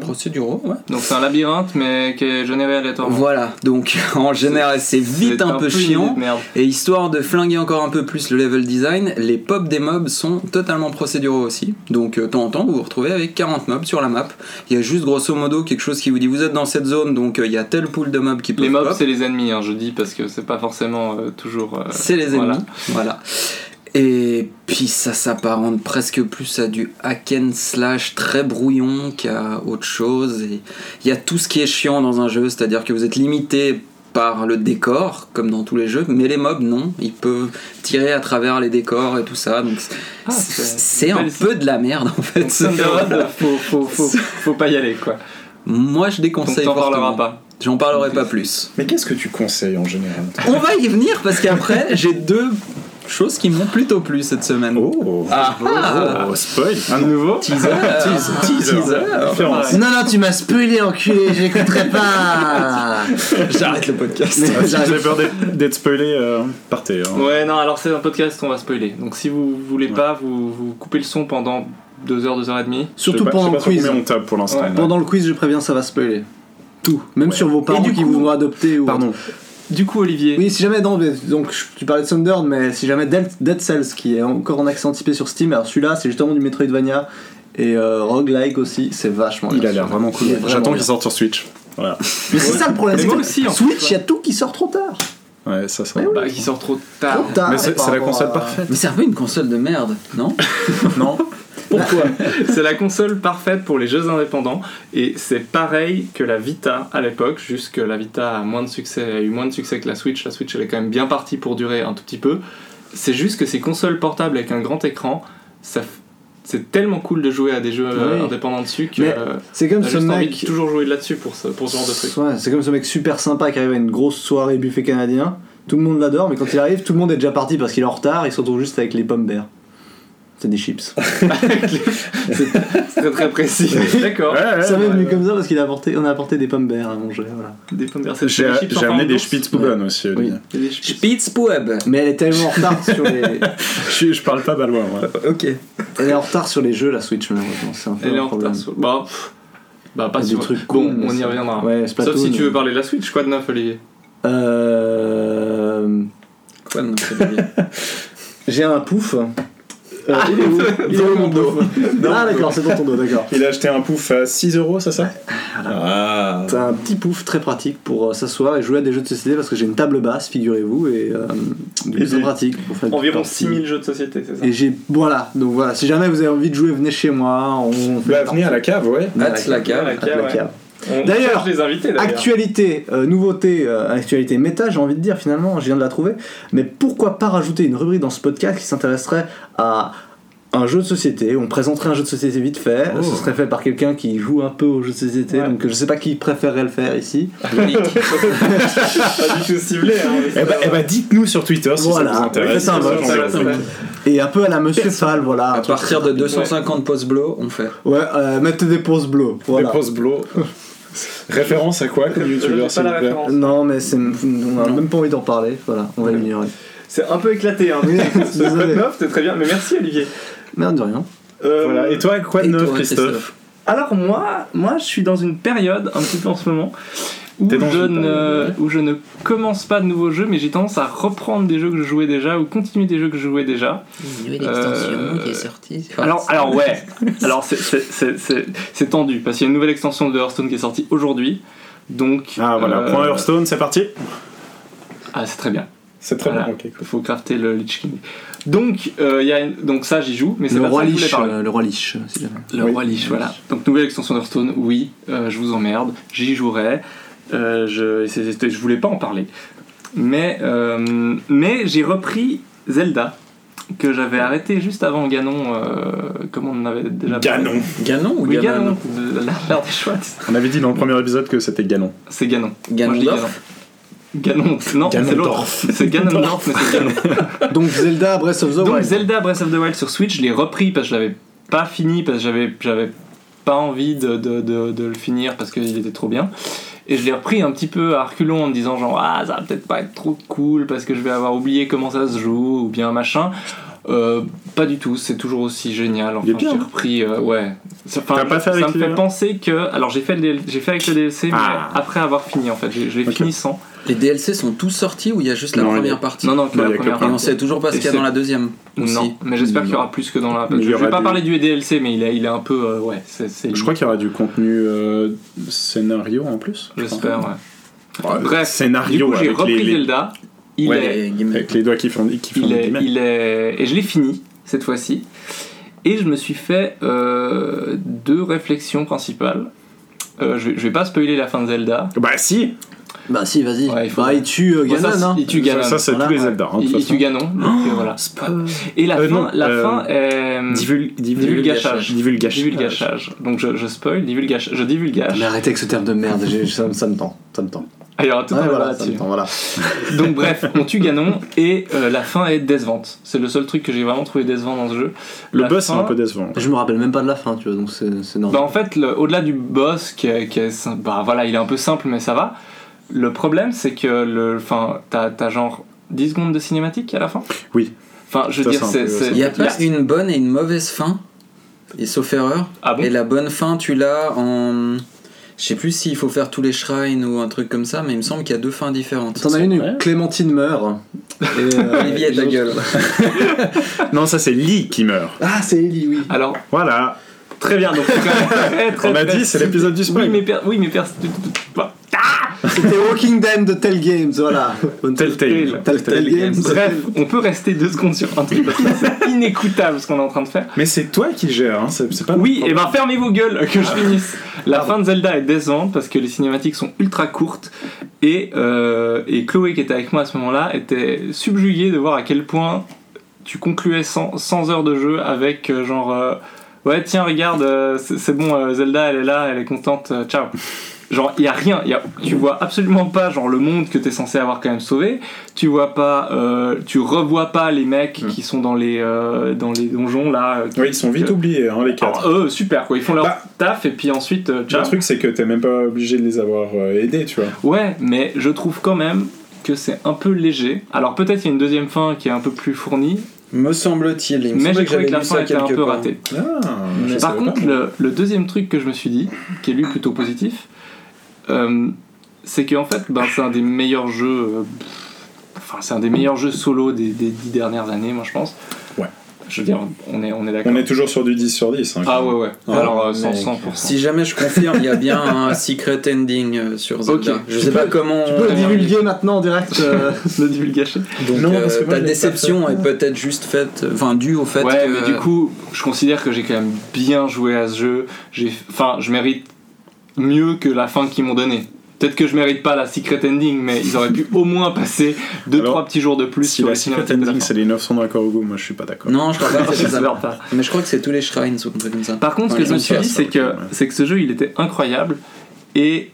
Speaker 5: Procéduraux, ouais.
Speaker 3: Donc c'est un labyrinthe, mais qui est généré aléatoirement.
Speaker 5: Voilà, donc *laughs* en général c'est vite
Speaker 3: C'est
Speaker 5: un, peu chiant.
Speaker 3: Merde.
Speaker 5: Et histoire de flinguer encore un peu plus le level design, les pops des mobs sont totalement procéduraux aussi. Donc euh, de temps en temps, vous vous retrouvez avec 40 mobs sur la map. Il y a juste grosso modo quelque chose qui vous dit vous êtes dans cette zone, donc euh, il y a tel pool de mobs qui peuvent
Speaker 3: Les mobs,
Speaker 5: pop.
Speaker 3: c'est les ennemis, hein, je dis, parce que c'est pas forcément euh, toujours. euh,
Speaker 5: C'est les ennemis.
Speaker 3: voilà.
Speaker 5: Voilà. Et puis ça s'apparente presque plus à du hack and slash très brouillon qu'à autre chose. Et il y a tout ce qui est chiant dans un jeu, c'est-à-dire que vous êtes limité par le décor, comme dans tous les jeux, mais les mobs non, ils peuvent tirer à travers les décors et tout ça. Donc
Speaker 3: Ah,
Speaker 5: c'est un
Speaker 3: belle-
Speaker 5: peu de la merde en fait.
Speaker 3: Donc, faut, faut, faut, faut pas y aller, quoi.
Speaker 5: Moi je déconseille
Speaker 3: t'en parleras
Speaker 5: fortement.
Speaker 3: pas.
Speaker 5: J'en parlerai pas plus.
Speaker 4: Mais qu'est-ce que tu conseilles en général?
Speaker 5: On va y venir parce qu'après *laughs* j'ai deux choses qui m'ont plutôt plu cette semaine.
Speaker 4: Oh,
Speaker 5: Ah, ah.
Speaker 4: Oh, spoil
Speaker 3: Un nouveau *laughs*
Speaker 5: Teaser.
Speaker 4: Teaser.
Speaker 5: Teaser.
Speaker 4: Différence.
Speaker 1: Non, non, tu m'as spoilé, enculé, j'écouterai pas *laughs*
Speaker 5: J'arrête le podcast.
Speaker 4: Avez peur d'être- spoilé, euh, partez. hein.
Speaker 3: Ouais, non, alors c'est un podcast, on va spoiler. Donc si vous voulez pas, vous, vous coupez le son pendant 2 heures, 2 heures et demie.
Speaker 1: Surtout
Speaker 4: pas-
Speaker 1: pendant le quiz.
Speaker 4: on tape pour l'instant.
Speaker 3: Ouais.
Speaker 1: Pendant le quiz, je préviens, ça va spoiler. Tout. Même
Speaker 4: Ouais.
Speaker 1: sur vos parents qui
Speaker 3: coup-
Speaker 1: vous ont adopté ou.
Speaker 4: Pardon.
Speaker 3: Du coup, Olivier,
Speaker 1: Oui, si jamais, non, mais- donc tu parlais de Thunder, mais si jamais Dead, Dead Cells, qui est encore en accès anticipé sur Steam, alors celui-là, c'est justement du Metroidvania et euh, roguelike aussi, c'est vachement
Speaker 4: Il a l'air vraiment cool. J'attends qu'il sorte sur Switch. Voilà.
Speaker 1: Mais c'est ça le problème,
Speaker 3: Mais
Speaker 1: c'est
Speaker 3: aussi, en
Speaker 1: Switch, il y a tout qui sort trop tard.
Speaker 4: Ouais, ça, ça.
Speaker 1: Mais oui.
Speaker 3: bah, qui sort trop tard.
Speaker 1: Trop tard
Speaker 4: Mais c'est la console
Speaker 1: à-
Speaker 4: parfaite.
Speaker 5: Mais c'est un peu une console de merde, non? *laughs*
Speaker 4: Non
Speaker 3: Pourquoi *laughs* C'est la console parfaite pour les jeux indépendants et c'est pareil que la Vita à l'époque, juste que la Vita a moins de succès, a eu moins de succès que la Switch. La Switch elle est quand même bien partie pour durer un tout petit peu. C'est juste que ces consoles portables avec un grand écran, ça c'est tellement cool de jouer à des jeux euh,
Speaker 1: Oui.
Speaker 3: indépendants dessus que euh,
Speaker 1: C'est comme ce
Speaker 3: juste envie
Speaker 1: mec.
Speaker 3: de toujours jouer là-dessus pour ce, pour ce genre de truc.
Speaker 1: Ouais, c'est comme ce mec super sympa qui arrive à une grosse soirée buffet canadien. Tout le monde l'adore, mais quand il arrive, tout le monde est déjà parti parce qu'il est en retard. Il se retrouve juste avec les pommes verts. C'est des chips. *laughs*
Speaker 3: C'est très très précis. D'accord.
Speaker 1: ça m'est venu comme ça parce qu'il a apporté, on a apporté des pommes verts à manger. Voilà.
Speaker 3: Des pommes vertes. C'est
Speaker 4: J'ai
Speaker 3: des
Speaker 4: amené des. Spitzbuben aussi. Olivier.
Speaker 3: Des chips.
Speaker 5: Spitzpub
Speaker 1: Mais elle est tellement en retard sur les, *laughs*
Speaker 4: Je, je parle pas balois, moi. *laughs*
Speaker 5: Ok.
Speaker 1: elle est en retard sur les jeux la Switch malheureusement. C'est un peu
Speaker 3: Elle est en
Speaker 1: problème.
Speaker 3: retard. sur- Bah, bah pas
Speaker 1: a
Speaker 3: sur.
Speaker 1: des trucs
Speaker 3: Bon,
Speaker 1: cool,
Speaker 3: on y reviendra.
Speaker 1: Ouais,
Speaker 3: Sauf si tu veux parler de la Switch, quoi de neuf, Olivier
Speaker 1: Euh...
Speaker 5: Quoi non, c'est bien.
Speaker 1: J'ai un pouf. Euh, il est où Il est où mon dos Ah d'accord, c'est dans ton dos, d'accord.
Speaker 4: Il a acheté un pouf à 6 euros, c'est ça Ah.
Speaker 1: C'est un petit pouf très pratique pour euh, s'asseoir et jouer à des jeux de société parce que j'ai une table basse, figurez-vous, et euh, c'est pratique pour faire des
Speaker 3: Environ
Speaker 1: parties.
Speaker 3: 6000 jeux de société, c'est ça
Speaker 1: Et j'ai voilà, donc voilà, si jamais vous avez envie de jouer, venez chez moi, on fait
Speaker 4: Bah, venez à la cave, ouais.
Speaker 5: Hâte la cave.
Speaker 3: La
Speaker 1: Hâte la
Speaker 3: ouais.
Speaker 1: cave.
Speaker 3: On
Speaker 1: D'ailleurs. Actualité, euh, nouveauté, euh, actualité méta, j'ai envie de dire finalement, je viens de la trouver. Mais pourquoi pas rajouter une rubrique dans ce podcast qui s'intéresserait à un jeu de société On présenterait un jeu de société vite fait.
Speaker 4: Oh.
Speaker 1: Ce serait fait par quelqu'un qui joue un peu aux jeux de société.
Speaker 3: Ouais.
Speaker 1: Donc je sais pas qui préférerait le faire ici. *laughs*
Speaker 3: pas du tout ciblé. Hein,
Speaker 4: Eh bah, dites-nous sur Twitter si
Speaker 1: Voilà.
Speaker 4: ça vous intéresse. Ça,
Speaker 3: ça ça.
Speaker 1: Et un peu à la Monsieur Fall, voilà.
Speaker 5: À partir de
Speaker 1: rapide.
Speaker 5: 250 posts blow, on fait.
Speaker 1: Ouais, euh, mettez des pauses bleues. Voilà.
Speaker 4: Des post blow. *laughs* *laughs* Référence à quoi comme youtubeur s'il vous plaît.
Speaker 1: Non, mais c'est, on a même pas envie d'en parler. Voilà, on va l'ignorer.
Speaker 3: C'est un peu éclaté. Hein. *laughs* Ce code neuf, c'est très bien. Mais merci Olivier.
Speaker 1: Merde de rien.
Speaker 3: Euh,
Speaker 4: Voilà. Et toi, quoi de neuf, Christophe?
Speaker 3: Alors moi, moi, je suis dans une période un petit peu en ce moment où je, ne, où je ne commence pas de nouveaux jeux, mais j'ai tendance à reprendre des jeux que je jouais déjà ou continuer des jeux que je jouais déjà.
Speaker 5: Une nouvelle
Speaker 3: extension
Speaker 5: qui est sortie.
Speaker 3: Alors, alors ouais, *laughs* alors c'est- tendu parce qu'il y a une nouvelle extension de Hearthstone qui est sortie aujourd'hui. Donc,
Speaker 4: Ah voilà,
Speaker 3: euh,
Speaker 4: point Hearthstone, c'est parti.
Speaker 3: Ah, c'est très bien.
Speaker 4: C'est très
Speaker 3: Voilà.
Speaker 4: bien. Ok, cool.
Speaker 3: Il faut crafter le Lich King. Donc, euh, il y a une- donc ça, j'y joue, mais c'est
Speaker 1: Le
Speaker 3: pas
Speaker 1: roi Lich, euh, le roi Lich, si jamais.
Speaker 3: Le
Speaker 4: Oui.
Speaker 3: roi Lich, voilà. Donc nouvelle extension d'Hearthstone, oui, euh, je vous emmerde, j'y jouerai. Euh, je, je voulais pas en parler. Mais, euh, mais j'ai repris Zelda, que j'avais arrêté juste avant Ganon, euh, comme on en avait déjà parlé.
Speaker 4: Ganon.
Speaker 5: Ganon ou
Speaker 3: Oui,
Speaker 5: Ganon
Speaker 3: Ganon, de- l'art des chouettes.
Speaker 4: On avait dit dans le premier épisode que c'était Ganon.
Speaker 3: C'est Ganon. Moi, je dis
Speaker 5: Ganondorf
Speaker 3: Ganon. Ganon, non, c'est l'autre.
Speaker 4: Ganondorf.
Speaker 3: C'est Ganondorf, mais c'est Ganon. *laughs*
Speaker 1: Donc Zelda Breath of the
Speaker 3: Donc
Speaker 1: Wild.
Speaker 3: Zelda Breath of the Wild sur Switch, je l'ai repris parce que je l'avais pas fini, parce que j'avais, j'avais pas envie de, de, de, de le finir parce qu'il était trop bien. Et je l'ai repris un petit peu à reculons en me disant genre ah ça va peut-être pas être trop cool parce que je vais avoir oublié comment ça se joue ou bien machin. Euh, pas du tout, c'est toujours aussi génial. Enfin, j'ai
Speaker 4: hein.
Speaker 3: repris, euh, ouais. Ça, enfin,
Speaker 4: T'as pas fait
Speaker 3: ça
Speaker 4: avec
Speaker 3: me fait penser que. Alors j'ai fait, j'ai fait avec le DLC, mais
Speaker 4: Ah.
Speaker 3: après avoir fini en fait. Je, je l'ai fini sans.
Speaker 5: Les DLC sont tous sortis ou il y a juste la
Speaker 4: Non, y a-
Speaker 5: première partie
Speaker 3: Non, non, que
Speaker 4: Non,
Speaker 3: la
Speaker 4: il y a que
Speaker 3: première
Speaker 4: le
Speaker 5: Et on sait toujours pas ce qu'il y a dans la deuxième aussi.
Speaker 3: Non, mais j'espère qu'il y aura plus que dans la. Je vais pas
Speaker 4: du-
Speaker 3: parler du DLC, mais il est, il est un peu. euh, ouais, c'est. c'est-
Speaker 4: Je crois qu'il y aura du contenu euh, scénario en plus. je
Speaker 3: J'espère, ouais.
Speaker 4: Ouais,
Speaker 3: Bref,
Speaker 4: scénario
Speaker 3: Du coup, j'ai
Speaker 4: avec
Speaker 3: repris
Speaker 4: les,
Speaker 3: Zelda. Il
Speaker 4: Ouais.
Speaker 3: est.
Speaker 4: Avec les doigts qui font, qui font
Speaker 3: Il est, il est, et je l'ai fini cette fois-ci. Et je me suis fait euh, deux réflexions principales. Euh, je, vais, je vais pas spoiler la fin de Zelda.
Speaker 4: Bah si
Speaker 1: Bah si, vas-y.
Speaker 3: Ouais, il faut-
Speaker 1: bah, il tue euh,
Speaker 3: Bon, ça,
Speaker 1: Ganon, hein.
Speaker 3: il tue Ganon.
Speaker 4: Ça, ça, c'est
Speaker 1: Voilà.
Speaker 4: tous les Zelda. hein, de
Speaker 3: il,
Speaker 4: toute
Speaker 3: il tue. Ganon. donc, euh, voilà. Et la
Speaker 4: Euh,
Speaker 3: fin,
Speaker 4: non,
Speaker 3: la
Speaker 4: euh,
Speaker 3: fin est
Speaker 4: Divul-
Speaker 3: divulgachage.
Speaker 4: Divulgachage.
Speaker 3: Divulgachage. Donc je, je spoil, divulgachage. Je divulgage.
Speaker 1: Mais arrêtez avec ce terme de merde, j'ai- ça, ça me tend. Ça me tend.
Speaker 3: Ah, il y aura tout
Speaker 1: Ouais,
Speaker 3: un débat
Speaker 1: voilà, ça
Speaker 3: là-dessus.
Speaker 1: me tend, voilà. *laughs*
Speaker 3: Donc bref, on tue Ganon et euh, la fin est décevante. C'est le seul truc que j'ai vraiment trouvé décevant dans ce jeu.
Speaker 4: Le
Speaker 3: La
Speaker 4: boss est
Speaker 3: fin-
Speaker 4: un peu décevant.
Speaker 1: Je me rappelle même pas de la fin, tu vois, donc c'est c'est normal.
Speaker 3: Bah en fait, le- au-delà du boss, qui est, qui est sim- bah voilà, il est un peu simple, mais ça va. Le problème, c'est que le, enfin, t'as, t'as genre 10 secondes de cinématique à la fin.
Speaker 4: Oui.
Speaker 3: Enfin, je veux dire,
Speaker 4: c'est
Speaker 5: Il y a pas
Speaker 3: la-
Speaker 5: une bonne et une mauvaise fin, et sauf erreur.
Speaker 3: Ah bon
Speaker 5: Et la bonne fin, tu l'as en. Je sais plus s'il faut faire tous les shrines ou un truc comme ça, mais il me semble qu'il y a deux fins différentes.
Speaker 1: T'en as une, où Clémentine meurt. Et, euh,
Speaker 5: Olivier,
Speaker 1: les autres-
Speaker 5: gueule.
Speaker 4: Non, ça c'est Lee qui meurt.
Speaker 1: Ah, c'est Ellie, oui.
Speaker 3: Alors,
Speaker 4: Voilà.
Speaker 3: très bien. Donc, très, très,
Speaker 4: On a
Speaker 3: très-
Speaker 4: dit, c'est l'épisode du spoil.
Speaker 3: Oui, mais per- oui, mais per- bah,
Speaker 1: C'était Walking Dead de Tell Games, voilà.
Speaker 4: Telltale.
Speaker 1: Telltale Games.
Speaker 3: Bref, on peut rester deux secondes sur un truc parce que c'est *laughs* inécoutable ce qu'on est en train de faire.
Speaker 4: Mais c'est toi qui gères, hein, c'est c'est pas
Speaker 3: Oui, et ben fermez vos gueules que je finisse. La fin de Zelda est décevante parce que les cinématiques sont ultra courtes et, euh, et Chloé qui était avec moi à ce moment-là était subjuguée de voir à quel point tu concluais 100, 100 heures de jeu avec euh, genre euh, ouais tiens regarde euh, c'est c'est bon euh, Zelda elle est là elle est contente euh, ciao. Genre, il y a rien, y a, tu vois absolument pas genre le monde que t'es censé avoir quand même sauvé. Tu vois pas, euh, tu revois pas les mecs
Speaker 4: Mm.
Speaker 3: qui sont dans les euh, dans les donjons là. euh,
Speaker 4: Oui, ils sont vite
Speaker 3: que-
Speaker 4: oubliés, hein, les quatre.
Speaker 3: alors, eux, super quoi, ils font leur
Speaker 4: Bah,
Speaker 3: taf et puis ensuite, euh, ciao.
Speaker 4: Le truc, c'est que t'es même pas obligé de les avoir euh, aidés, tu vois.
Speaker 3: Ouais, mais je trouve quand même que c'est un peu léger. Alors peut-être il y a une deuxième fin qui est un peu plus fournie,
Speaker 5: Me semble-t-il. Il me
Speaker 3: mais j'ai
Speaker 5: que
Speaker 3: trouvé que la fin était un peu ratée.
Speaker 4: Ah,
Speaker 3: Par contre, le, le deuxième truc que je me suis dit, qui est lui plutôt positif, euh, c'est qu'en fait, ben, c'est un des meilleurs jeux. euh, Enfin, c'est un des meilleurs jeux solo des, des dix dernières années, moi je pense.
Speaker 4: Ouais.
Speaker 3: Je veux dire, on est, on est d'accord.
Speaker 4: On est toujours sur du 10 sur 10. hein,
Speaker 3: Ah ouais, ouais.
Speaker 1: Ah,
Speaker 3: Alors, euh,
Speaker 1: mec.
Speaker 3: 100%. 100%.
Speaker 5: Si jamais je confirme, il y a bien un *laughs* secret ending euh, sur Zelda.
Speaker 3: Ok.
Speaker 5: Je
Speaker 1: Tu
Speaker 5: sais pas comment.
Speaker 1: Tu peux le
Speaker 5: on-
Speaker 1: divulguer maintenant en direct. euh, *laughs*
Speaker 3: Le divulgacher.
Speaker 5: Donc,
Speaker 4: Non,
Speaker 5: euh,
Speaker 4: parce que
Speaker 5: ta déception est peut-être juste faite, enfin due au fait
Speaker 3: Ouais,
Speaker 5: que.
Speaker 3: mais du coup, je considère que j'ai quand même bien joué à ce jeu. J'ai, enfin, je mérite mieux que la fin qu'ils m'ont donnée. Peut-être que je mérite pas la secret ending, mais ils auraient pu au moins passer 2-3
Speaker 4: Alors,
Speaker 3: petits jours de plus
Speaker 4: Si
Speaker 3: sur
Speaker 4: la
Speaker 3: les
Speaker 4: secret ending, c'est les 900 dans Korugo, moi je suis pas d'accord.
Speaker 5: Non, je crois pas *laughs* que c'est ça.
Speaker 3: J'espère pas.
Speaker 5: Mais je crois que c'est tous les shrines truc comme ça.
Speaker 3: Par contre, ce que je me suis dit, c'est que, c'est que ce jeu, il était incroyable et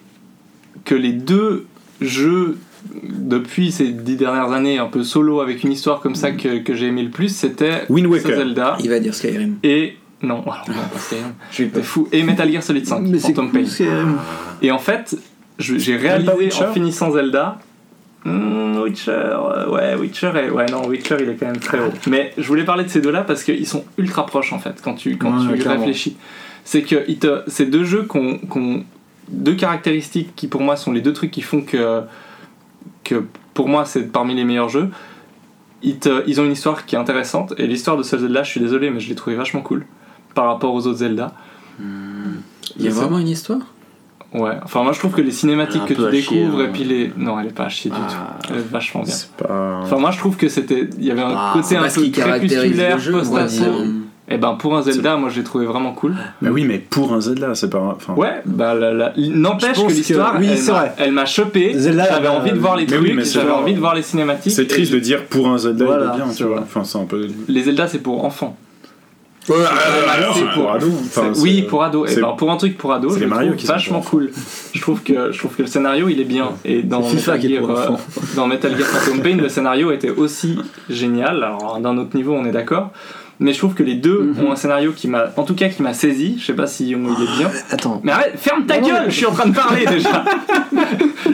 Speaker 3: que les deux jeux depuis ces dix dernières années, un peu solo avec une histoire comme ça que, que j'ai aimé le plus, c'était
Speaker 4: Wind Waker.
Speaker 3: Zelda
Speaker 5: Il va dire Skyrim.
Speaker 3: et non, alors non, pas Skyrim.
Speaker 5: Je suis
Speaker 3: T'es fou. Et Metal Gear Solid 5,
Speaker 1: Mais
Speaker 3: Phantom Pain.
Speaker 1: Skyrim.
Speaker 3: Et en fait, j'ai réalisé en finissant Zelda. Hmm, Witcher, euh, ouais, Witcher est, ouais, non, Witcher il est quand même très haut. Mais je voulais parler de ces deux-là parce qu'ils sont ultra proches en fait quand tu, quand
Speaker 1: Ouais,
Speaker 3: tu
Speaker 1: clairement.
Speaker 3: réfléchis. C'est que te, ces deux jeux qui ont, qui ont deux caractéristiques qui pour moi sont les deux trucs qui font que, que pour moi c'est parmi les meilleurs jeux. Ils, te- ils ont une histoire qui est intéressante et l'histoire de ce Zelda, je suis désolé, mais je l'ai trouvé vachement cool par rapport aux autres Zelda.
Speaker 5: Il y a vraiment une histoire?
Speaker 3: Ouais, enfin moi je trouve que les cinématiques
Speaker 1: est
Speaker 3: que tu
Speaker 1: chier,
Speaker 3: découvres et puis les. Non, elle est pas à chier du
Speaker 1: Ah.
Speaker 3: tout. Elle est vachement bien.
Speaker 4: C'est pas.
Speaker 3: Enfin moi je trouve que c'était. Il y avait un
Speaker 1: Ah,
Speaker 3: côté un peu crépusculaire,
Speaker 5: dire.
Speaker 3: Et ben pour un Zelda, moi je l'ai trouvé vraiment cool.
Speaker 4: Mais oui, mais pour un Zelda, c'est pas. Enfin,
Speaker 3: Ouais, bah n'empêche que l'histoire,
Speaker 1: que- oui,
Speaker 3: elle
Speaker 1: c'est
Speaker 3: m'a-
Speaker 1: vrai.
Speaker 3: elle m'a chopé.
Speaker 1: Zelda,
Speaker 3: J'avais envie de voir les
Speaker 4: mais oui,
Speaker 3: trucs,
Speaker 4: c'est
Speaker 3: j'avais envie de voir les cinématiques.
Speaker 4: C'est
Speaker 3: et
Speaker 4: triste de dire pour un Zelda,
Speaker 1: Voilà,
Speaker 4: il est bien, tu vois. Enfin, c'est un peu.
Speaker 3: Les Zelda c'est pour enfants.
Speaker 4: Ouais,
Speaker 3: alors,
Speaker 4: c'est
Speaker 3: c'est
Speaker 4: pour ado.
Speaker 3: Oui, pour ado. Et
Speaker 4: c'est-
Speaker 3: ben pour un truc pour ado,
Speaker 4: c'est
Speaker 3: je
Speaker 4: les
Speaker 3: trouve
Speaker 4: qui
Speaker 3: vachement cool. Je trouve que je trouve que le scénario il est bien. Et dans Metal
Speaker 1: qui est
Speaker 3: Gear, euh, dans Metal Gear Phantom Pain, le scénario était aussi génial. Alors d'un autre niveau, on est d'accord. mais je trouve que les deux
Speaker 1: Mhm.
Speaker 3: ont un scénario qui m'a, en tout cas, qui m'a saisi. Je sais pas si on- il est bien.
Speaker 1: Attends.
Speaker 3: Mais arrête, ferme ta
Speaker 1: Non, non,
Speaker 3: gueule, je suis en train de parler *laughs* déjà.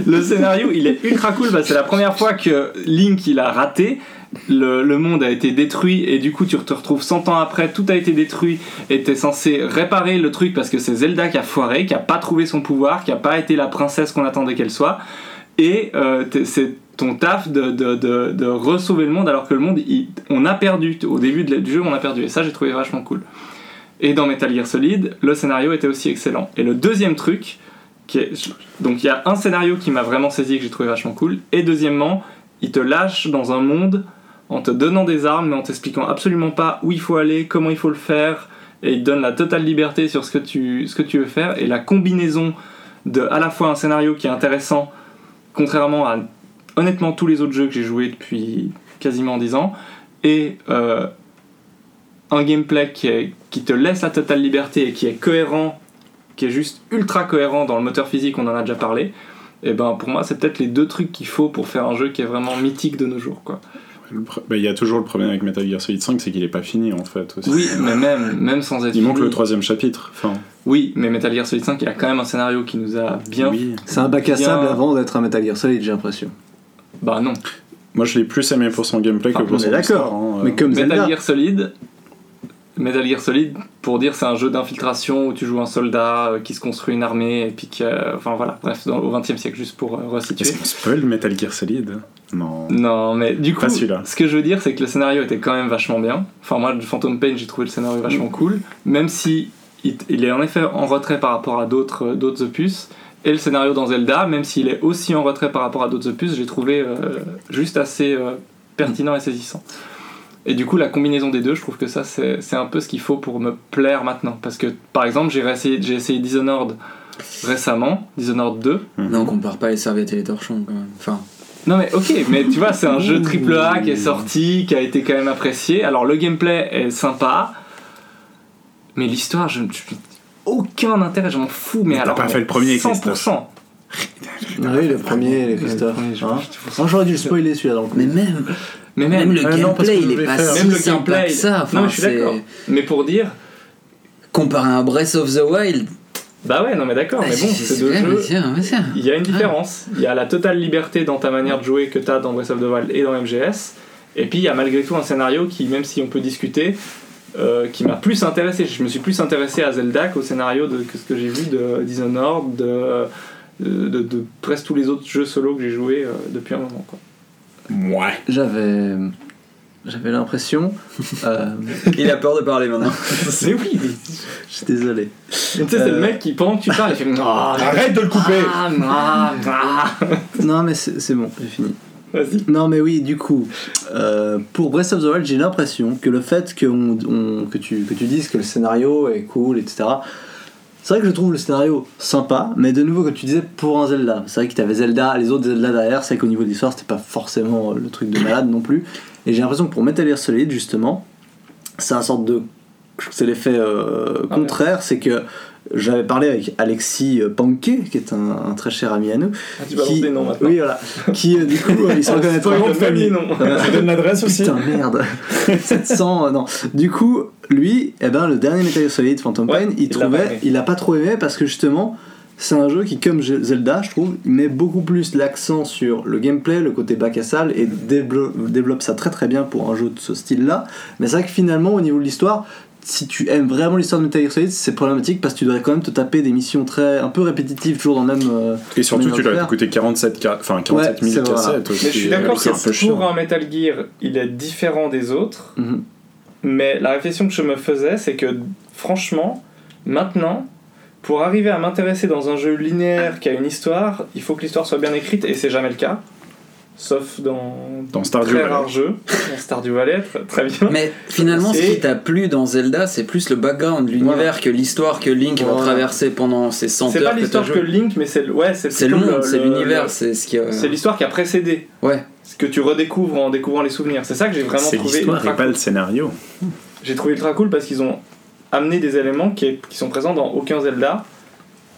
Speaker 3: le scénario, il est ultra cool. Bah, c'est la première fois que Link il a raté. Le, monde a été détruit et du coup tu te retrouves 100 ans après, tout a été détruit et t'es censé réparer le truc parce que c'est Zelda qui a foiré, qui a pas trouvé son pouvoir, qui a pas été la princesse qu'on attendait qu'elle soit. Et euh, c'est ton taf de, de, re-sauver le monde alors que le monde, on a perdu. Au début du jeu, on a perdu. Et ça, j'ai trouvé vachement cool. Et dans Metal Gear Solid, le scénario était aussi excellent. Et le deuxième truc, donc il y a un scénario qui m'a vraiment saisi que j'ai trouvé vachement cool. Et deuxièmement, il te lâche dans un monde en te donnant des armes, mais en t'expliquant absolument pas où il faut aller, comment il faut le faire. Et il te donne la totale liberté sur ce que tu, ce que tu veux faire. Et la combinaison de à la fois un scénario qui est intéressant, contrairement à honnêtement tous les autres jeux que j'ai joués depuis quasiment 10 ans, et euh, un gameplay qui, qui te laisse la totale liberté et qui est cohérent, qui est juste ultra cohérent dans le moteur physique, on en a déjà parlé, et ben pour moi c'est peut-être les deux trucs qu'il faut pour faire un jeu qui est vraiment mythique de nos jours. Quoi.
Speaker 4: Bah, Il y a toujours le problème avec Metal Gear Solid 5, c'est qu'il est pas fini en fait. Aussi.
Speaker 3: Oui, mais même, même sans être
Speaker 4: Il manque le troisième chapitre. Enfin,
Speaker 3: Oui, mais Metal Gear Solid 5, il a quand même un scénario qui nous a bien...
Speaker 4: oui.
Speaker 1: C'est un bac à
Speaker 3: Bien.
Speaker 1: sable avant d'être un Metal Gear Solid, j'ai l'impression.
Speaker 3: Bah non.
Speaker 4: Moi, je l'ai plus aimé pour son gameplay que pour
Speaker 1: on
Speaker 4: son
Speaker 1: est d'accord.
Speaker 4: histoire, hein,
Speaker 1: Mais
Speaker 4: euh.
Speaker 1: comme
Speaker 3: Metal
Speaker 1: Zelda.
Speaker 3: Gear Solid, Metal Gear Solid, pour dire, c'est un jeu d'infiltration où tu joues un soldat euh, qui se construit une armée et puis que, euh, enfin voilà, bref, dans, au 20 siècle, juste pour euh, resituer.
Speaker 4: Est-ce qu'on spoil Metal Gear Solid? Non.
Speaker 3: Non, mais du coup,
Speaker 4: Pas celui-là.
Speaker 3: ce que je veux dire, c'est que le scénario était quand même vachement bien. Enfin, moi, de Phantom Pain, j'ai trouvé le scénario vachement cool, même si il, il est en effet en retrait par rapport à d'autres euh, d'autres opus. Et le scénario dans Zelda, même s'il est aussi en retrait par rapport à d'autres opus, j'ai trouvé euh, juste assez pertinent et saisissant. Et du coup, la combinaison des deux, je trouve que ça, c'est un peu ce qu'il faut pour me plaire maintenant. Parce que, par exemple, j'ai essayé, Dishonored récemment, Dishonored 2,
Speaker 5: Non, on compare pas les serviettes et les torchons quand même. Enfin,
Speaker 3: non mais ok, mais tu vois, c'est un jeu triple A qui est sorti, qui a été quand même apprécié. Alors le gameplay est sympa, mais l'histoire, je n'ai aucun intérêt, je m'en fous. Mais,
Speaker 4: Mais t'as
Speaker 3: alors,
Speaker 4: pas fait le premier,
Speaker 3: 100%.
Speaker 1: Oui, le premier, les Christophe. Hein Moi, j'aurais dû le spoiler celui-là dans le coup.
Speaker 5: mais même,
Speaker 3: Mais
Speaker 5: même,
Speaker 3: même,
Speaker 5: le
Speaker 1: euh,
Speaker 5: gameplay, il est pas
Speaker 1: faire-
Speaker 5: si
Speaker 3: même le gameplay.
Speaker 5: que ça. Enfin,
Speaker 3: non, je suis
Speaker 5: c'est-
Speaker 3: d'accord. Mais pour dire,
Speaker 5: Comparé à un Breath of the Wild,
Speaker 3: bah ouais, non mais d'accord, mais bon, c'est deux jeux. Il y a une différence. Il y a la totale liberté dans ta manière de jouer que tu as dans Breath of the Wild et dans MGS. Et puis il y a malgré tout un scénario qui, même si on peut discuter, euh, qui m'a plus intéressé. Je me suis plus intéressé à Zelda qu'au scénario de que ce que j'ai vu de Dishonored, de, de, de- de presque tous les autres jeux solo que j'ai joué euh, depuis un moment. Quoi.
Speaker 4: Ouais.
Speaker 1: J'avais. J'avais l'impression. euh, *laughs*
Speaker 5: Il a peur de parler maintenant. *laughs*
Speaker 3: Mais oui,
Speaker 1: je suis désolé.
Speaker 3: tu sais, c'est le
Speaker 1: Euh.
Speaker 3: mec qui, pendant que tu parles, il fait Ah, *laughs*
Speaker 4: Arrête de le couper
Speaker 3: ah, ah, ah.
Speaker 1: Non, mais c'est c'est bon, j'ai fini.
Speaker 3: Vas-y.
Speaker 1: Non, mais oui, du coup, euh, pour Breath of the Wild, j'ai l'impression que le fait que, on- on- que, tu, que tu dises que le scénario est cool, etc. C'est vrai que je trouve le scénario sympa, mais de nouveau, comme tu disais, pour un Zelda. C'est vrai que tu avais Zelda, les autres Zelda derrière, c'est vrai qu'au niveau de l'histoire, c'était pas forcément le truc de malade non plus. Et j'ai l'impression que pour Metal Gear Solid, justement, c'est un sorte de. C'est l'effet euh,
Speaker 3: Ah
Speaker 1: contraire, c'est que j'avais parlé avec Alexis Panquet, qui est un, un très cher ami à nous.
Speaker 3: Ah, tu
Speaker 1: qui,
Speaker 3: des noms maintenant.
Speaker 1: Oui, voilà. *laughs* Qui, euh, du coup, euh, il se reconnaîtra.
Speaker 3: Spoil même les noms.
Speaker 4: Tu donnes l'adresse aussi
Speaker 1: Putain, merde. *laughs* 700, euh, non. Du coup, lui, eh ben, le dernier Metal Gear Solid Phantom
Speaker 3: Ouais,
Speaker 1: Pain, il,
Speaker 3: il pas
Speaker 1: trouvait, il a pas trop aimé parce que justement, c'est un jeu qui, comme Zelda, je trouve, met beaucoup plus l'accent sur le gameplay, le côté bac à sable et développe ça très très bien pour un jeu de ce style-là. Mais c'est vrai que finalement, au niveau de l'histoire, si tu aimes vraiment l'histoire de Metal Gear Solid, c'est problématique parce que tu dois quand même te taper des missions très un peu répétitives, toujours dans le même. euh,
Speaker 4: Et surtout, tu
Speaker 1: faire.
Speaker 4: coûter 47, ca- enfin, 47 000
Speaker 1: Ouais, c'est vrai.
Speaker 4: cassettes aussi.
Speaker 3: Mais je suis
Speaker 4: euh,
Speaker 3: d'accord
Speaker 4: c'est un peu
Speaker 3: que pour
Speaker 4: chiant.
Speaker 3: un Metal Gear, il est différent des autres.
Speaker 1: mhm.
Speaker 3: Mais la réflexion que je me faisais, c'est que franchement, maintenant, pour arriver à m'intéresser dans un jeu linéaire qui a une histoire, il faut que l'histoire soit bien écrite et c'est jamais le cas. Sauf dans,
Speaker 4: Dans Stardew
Speaker 3: très
Speaker 4: Valley.
Speaker 3: rares jeux. Dans Stardew Valley, très, très bien.
Speaker 5: Mais finalement, ce qui t'a plu dans Zelda, c'est plus le background, l'univers,
Speaker 3: Voilà.
Speaker 5: que l'histoire que Link va traverser pendant ces 100
Speaker 3: C'est
Speaker 5: heures
Speaker 3: pas
Speaker 5: que
Speaker 3: l'histoire que. Link, mais c'est le, ouais, c'est
Speaker 5: C'est le monde, c'est l'univers, c'est ce qui. euh,
Speaker 3: C'est l'histoire qui a précédé.
Speaker 5: Ouais.
Speaker 3: Ce que tu redécouvres en découvrant les souvenirs. C'est ça que j'ai vraiment
Speaker 4: C'est
Speaker 3: trouvé
Speaker 4: l'histoire
Speaker 3: ultra
Speaker 4: et pas
Speaker 3: cool.
Speaker 4: le scénario.
Speaker 3: J'ai trouvé ultra cool parce qu'ils ont amené des éléments qui, qui sont présents dans aucun Zelda.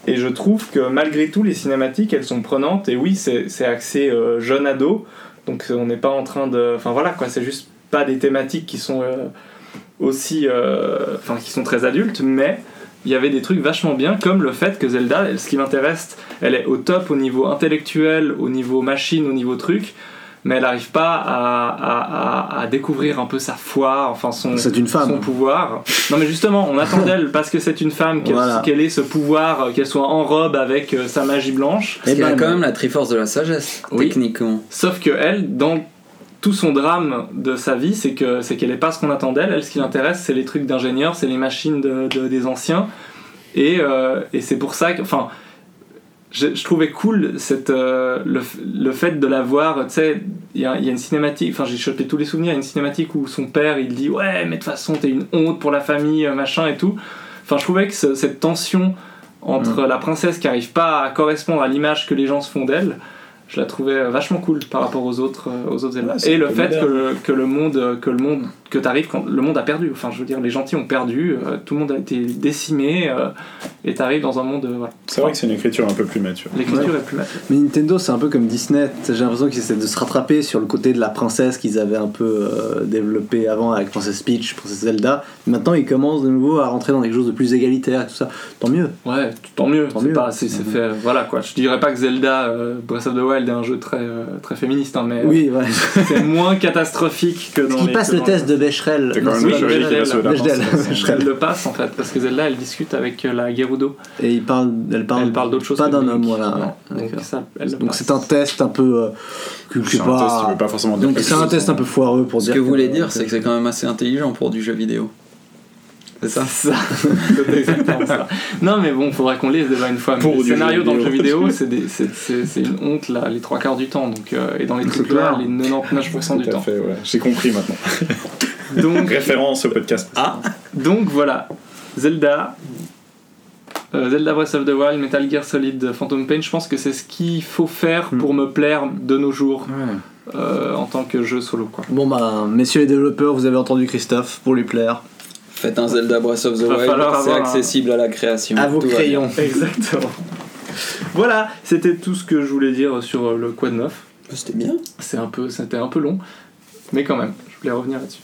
Speaker 3: Et je trouve que malgré tout, les cinématiques, elles sont prenantes. Et oui, c'est axé euh, jeune ado. Donc on n'est pas en train de. Enfin voilà quoi, c'est juste pas des thématiques qui sont. euh, aussi, euh, enfin qui sont très adultes, mais il y avait des trucs vachement bien, comme le fait que Zelda, ce qui m'intéresse, elle est au top au niveau intellectuel, au niveau machine, au niveau truc, mais elle n'arrive pas à, à- à- à découvrir un peu sa foi, enfin son,
Speaker 1: C'est une
Speaker 3: son
Speaker 1: femme.
Speaker 3: pouvoir. Non mais justement, on attend d'elle *laughs* parce que c'est une femme qu'elle
Speaker 1: Voilà.
Speaker 3: ait ce pouvoir, euh, qu'elle soit en robe avec euh, sa magie blanche.
Speaker 5: Parce
Speaker 1: Eh
Speaker 5: a
Speaker 1: ben,
Speaker 5: quand même la Triforce de la sagesse,
Speaker 3: Oui.
Speaker 5: techniquement.
Speaker 3: Sauf que elle, dans tout son drame de sa vie, c'est que c'est qu'elle n'est pas ce qu'on attend d'elle. Elle, ce qui l'intéresse, c'est les trucs d'ingénieur, c'est les machines de, de- des anciens. Et, euh, et c'est pour ça que, enfin, je, je trouvais cool cette, euh, le, le fait de la voir. Tu sais, il y a, il y a une cinématique. Enfin, j'ai chopé tous les souvenirs. Il y a une cinématique où son père, il dit ouais, mais de toute façon, t'es une honte pour la famille, euh, machin et tout. Enfin, je trouvais que ce- cette tension entre la princesse qui arrive pas à correspondre à l'image que les gens se font d'elle, je la trouvais vachement cool par rapport aux autres, euh, aux autres.
Speaker 4: Ouais,
Speaker 3: et le fait que le, que le monde, que le monde, que t'arrives quand le monde a perdu. Enfin, je veux dire, les gentils ont perdu, euh, tout le monde a été décimé, euh, et t'arrives dans un monde, euh, voilà.
Speaker 4: C'est vrai que c'est une écriture un peu plus mature.
Speaker 3: L'écriture est plus mature.
Speaker 1: Mais Nintendo, c'est un peu comme Disney. J'ai l'impression qu'ils essaient de se rattraper sur le côté de la princesse qu'ils avaient un peu euh, développé avant avec Princess Peach, Princess Zelda. Maintenant, ils commencent de nouveau à rentrer dans quelque chose de plus égalitaire et tout ça. Tant mieux.
Speaker 3: Ouais, tant mieux.
Speaker 1: Tant
Speaker 3: c'est
Speaker 1: mieux.
Speaker 3: pas, c'est, c'est fait, voilà quoi. Je dirais pas que Zelda euh, Breath of the Wild est un jeu très, euh, très féministe, hein, mais
Speaker 1: Oui, ouais.
Speaker 3: c'est moins catastrophique que dans
Speaker 1: Qui passe le test de Becherel.
Speaker 4: C'est quand même *laughs*
Speaker 3: le passe en fait, parce que Zelda elle discute avec euh, la Gerudo.
Speaker 1: Et il parle, elle parle,
Speaker 3: elle parle d'autre chose
Speaker 1: Pas d'un homme, voilà.
Speaker 3: Donc
Speaker 1: c'est un test un peu. euh,
Speaker 4: C'est un test
Speaker 1: un
Speaker 4: chose.
Speaker 1: test un peu foireux pour
Speaker 5: Ce
Speaker 1: dire.
Speaker 5: que vous voulez dire, c'est que c'est quand même assez intelligent pour du jeu vidéo. C'est ça
Speaker 3: ça. *laughs* Exactement ça. Non, mais bon, faudrait qu'on lise déjà une fois. Mais
Speaker 4: Pour
Speaker 3: le
Speaker 4: du
Speaker 3: scénario
Speaker 4: jeu
Speaker 3: dans le jeu
Speaker 4: vidéo.
Speaker 3: c'est, une honte là, les trois quarts du temps. Donc, euh, et dans les là,
Speaker 1: clair.
Speaker 3: les *laughs* 99% du
Speaker 4: Tout à
Speaker 3: temps.
Speaker 4: fait, ouais. J'ai compris maintenant.
Speaker 3: Donc,
Speaker 4: Référence au podcast.
Speaker 3: Ah, donc voilà, Zelda, euh, Zelda Breath of the Wild, Metal Gear Solid, Phantom Pain, je pense que c'est ce qu'il faut faire pour me plaire de nos jours euh, en tant que jeu solo. Quoi.
Speaker 1: Bon bah, messieurs les développeurs, vous avez entendu Christophe pour lui plaire.
Speaker 5: Faites un Zelda Breath of the
Speaker 3: Va
Speaker 5: Wild, c'est
Speaker 3: un-
Speaker 5: accessible à la création.
Speaker 1: À vos
Speaker 5: Tout
Speaker 1: crayons.
Speaker 3: Exactement. voilà, c'était tout ce que je voulais dire sur le Quad 9.
Speaker 5: bien. C'était bien.
Speaker 3: C'est un peu, c'était un peu long, mais quand même, je voulais revenir là-dessus.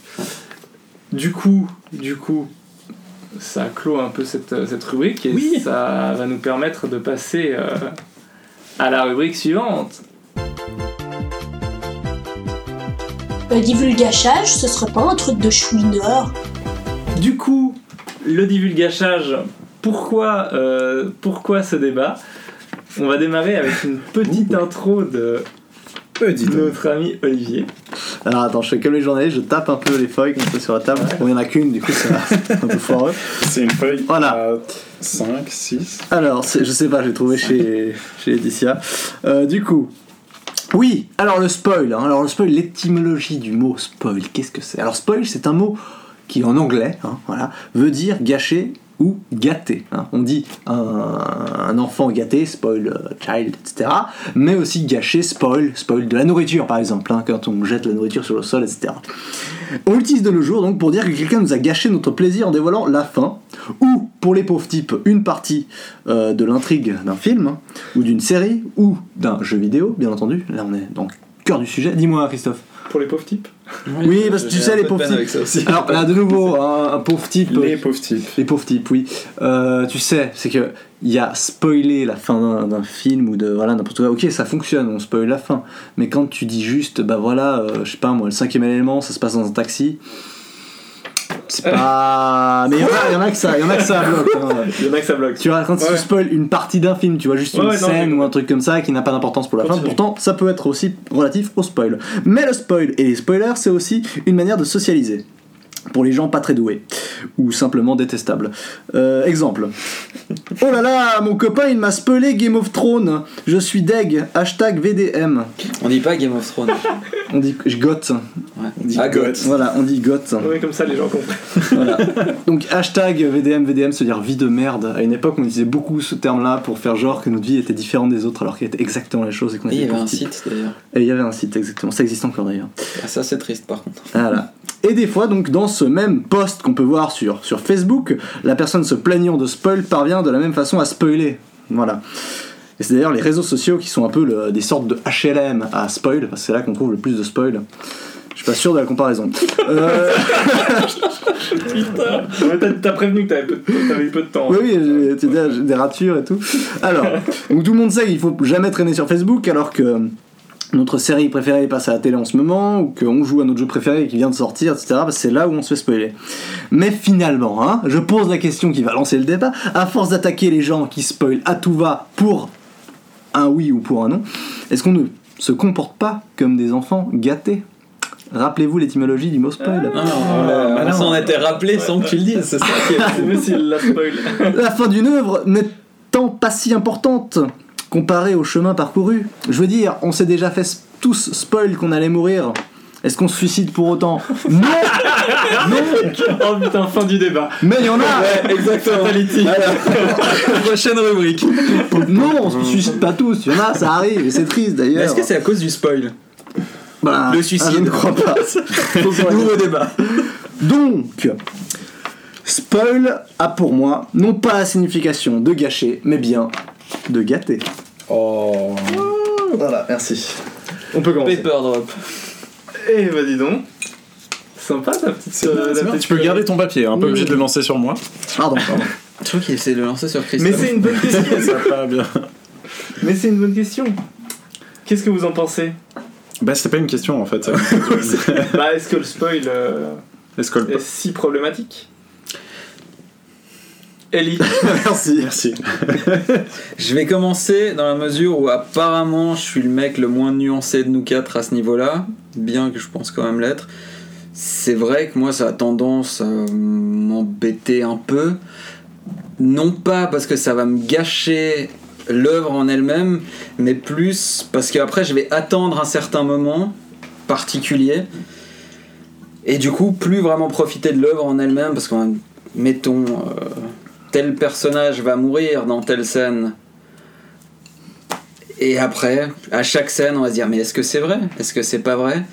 Speaker 3: Du coup, du coup, ça clôt un peu cette, cette rubrique et
Speaker 5: Oui.
Speaker 3: ça va nous permettre de passer euh, à la rubrique suivante.
Speaker 6: Le divulgachage, ce serait pas un truc de chouineur
Speaker 3: Du coup, le divulgachage, pourquoi, euh, pourquoi ce débat? On va démarrer avec une petite intro de notre ami Olivier.
Speaker 1: Alors attends, je fais comme les journalistes, je tape un peu les feuilles comme ça sur la table. Bon, il y en a qu'une, du coup c'est un peu foireux.
Speaker 4: C'est une feuille
Speaker 1: Voilà.
Speaker 4: à 5, 6.
Speaker 1: Alors, je sais pas, j'ai trouvé chez, chez Laetitia. Euh, du coup, oui, alors le spoil. hein. alors le spoil, l'étymologie du mot spoil, qu'est-ce que c'est? Alors spoil, c'est un mot qui en anglais, hein, voilà, veut dire gâcher gâter. hein. On dit un, enfant gâté, spoil euh, child, etc. Mais aussi gâcher, spoil, spoil de la nourriture par exemple, hein, quand on jette la nourriture sur le sol, etc. On l'utilise de nos jours donc pour dire que quelqu'un nous a gâché notre plaisir en dévoilant la fin, ou pour les pauvres types, une partie euh, de l'intrigue d'un film, hein, ou d'une série, ou d'un jeu vidéo, bien entendu. Là on est dans le cœur du sujet. Dis-moi Christophe.
Speaker 3: Pour les pauvres types
Speaker 1: Oui, parce que tu sais les pauvres types. Alors là de nouveau, un, un pauvre type.
Speaker 4: Les pauvres types.
Speaker 1: Les pauvres types, oui. Euh, tu sais, c'est que il y a spoiler la fin d'un- d'un film ou de voilà n'importe quoi. Ok, ça fonctionne, on spoil la fin. Mais quand tu dis juste, bah voilà, euh, je sais pas moi, le cinquième élément, ça se passe dans un taxi. C'est pas. *laughs* Mais il y, en a- il y en a que ça, il y en a que ça bloque. hein.
Speaker 3: Il y en a que ça bloque.
Speaker 1: Tu vois, quand tu
Speaker 3: Ouais.
Speaker 1: spoil une partie d'un film, tu vois juste
Speaker 3: Ouais,
Speaker 1: une
Speaker 3: ouais,
Speaker 1: scène ou un truc comme ça qui n'a pas d'importance pour la fin. Pourtant, ça peut être aussi relatif au spoil. Mais le spoil et les spoilers, c'est aussi une manière de socialiser. Pour les gens pas très doués ou simplement détestables. Euh, exemple. Oh là là, mon copain il m'a spoilé Game of Thrones. Je suis deg. Hashtag VDM.
Speaker 5: On dit pas Game of Thrones.
Speaker 1: On dit je goth.
Speaker 5: Ouais.
Speaker 4: dit
Speaker 5: Ah,
Speaker 4: goth.
Speaker 5: goth.
Speaker 1: Voilà, on dit goth.
Speaker 3: Oui, comme ça les gens comprennent.
Speaker 1: Voilà. Donc hashtag VDM, VDM, se dire vie de merde. À une époque, on utilisait beaucoup ce terme-là pour faire genre que notre vie était différente des autres alors qu'elle était exactement la chose et qu'on
Speaker 5: Et il y
Speaker 1: était
Speaker 5: avait un site d'ailleurs.
Speaker 1: Et il y avait un site, exactement. Ça existe encore d'ailleurs.
Speaker 5: Ah, ça c'est triste par contre.
Speaker 1: Voilà. Et des fois, donc, dans ce même post qu'on peut voir sur, sur Facebook, la personne se plaignant de spoil parvient de la même façon à spoiler. Voilà. Et c'est d'ailleurs les réseaux sociaux qui sont un peu le- des sortes de HLM à spoil, parce que c'est là qu'on trouve le plus de spoil. Je suis pas sûr de la comparaison. Euh, *laughs* *laughs*
Speaker 3: t'as- T'as prévenu que t'avais peu, de- temps.
Speaker 1: oui, oui, j'ai tu sais, j'ai des ratures et tout. Alors, donc tout le monde sait qu'il faut jamais traîner sur Facebook alors que notre série préférée passe à la télé en ce moment ou qu'on joue à notre jeu préféré qui vient de sortir, etc. c'est là où on se fait spoiler. Mais finalement, hein, je pose la question qui va lancer le débat. À force d'attaquer les gens qui spoilent à tout va pour un oui ou pour un non, est-ce qu'on ne se comporte pas comme des enfants gâtés? Rappelez-vous l'étymologie du mot spoil.
Speaker 5: Non, on, l'a- on s'en était rappelé sans que tu le dises, c'est ça qui est
Speaker 3: la spoil.
Speaker 1: La fin d'une œuvre n'étant pas si importante comparée au chemin parcouru. Je veux dire, on s'est déjà fait tous spoil qu'on allait mourir. Est-ce qu'on se suicide pour autant Non *laughs*
Speaker 3: oh putain, fin du débat.
Speaker 1: Mais il y en a
Speaker 5: exactement. *laughs* Prochaine rubrique.
Speaker 1: Non, on se suicide pas tous, il y en a, ça arrive, et c'est triste d'ailleurs.
Speaker 5: Est-ce que c'est à cause du spoil
Speaker 1: Bah,
Speaker 5: le
Speaker 1: ah,
Speaker 5: suicide
Speaker 1: Je ne crois pas. *laughs*
Speaker 5: Nouveau débat.
Speaker 1: Donc, spoil a pour moi non pas la signification de gâcher, mais bien de gâter.
Speaker 4: Oh.
Speaker 1: Voilà, merci.
Speaker 3: On peut commencer.
Speaker 5: Paper drop.
Speaker 3: Eh bah dis donc. Sympa ta petite. Euh, la petite
Speaker 4: Tu peux garder ton papier, hein, pas obligé de le lancer sur moi.
Speaker 1: Pardon, pardon.
Speaker 5: Je trouve qu'il essaie de le lancer sur Christophe.
Speaker 3: Mais c'est une bonne question. *laughs*
Speaker 4: Ça va bien.
Speaker 3: Mais c'est une bonne question. Qu'est-ce que vous en pensez?
Speaker 4: Bah, c'était pas une question en fait. ça. *laughs*
Speaker 3: Bah est-ce que le spoil euh,
Speaker 4: Est-ce que le-
Speaker 3: est si problématique? Ellie *laughs*
Speaker 1: Merci.
Speaker 4: Merci. *laughs*
Speaker 5: Je vais commencer dans la mesure où apparemment je suis le mec le moins nuancé de nous quatre à ce niveau-là, bien que je pense quand même l'être. C'est vrai que moi ça a tendance à m'embêter un peu, non pas parce que ça va me gâcher l'œuvre en elle-même, mais plus parce qu'après je vais attendre un certain moment particulier et du coup plus vraiment profiter de l'œuvre en elle-même parce que mettons euh, tel personnage va mourir dans telle scène. Et après, à chaque scène, on va se dire mais est-ce que c'est vrai? Est-ce que c'est pas vrai?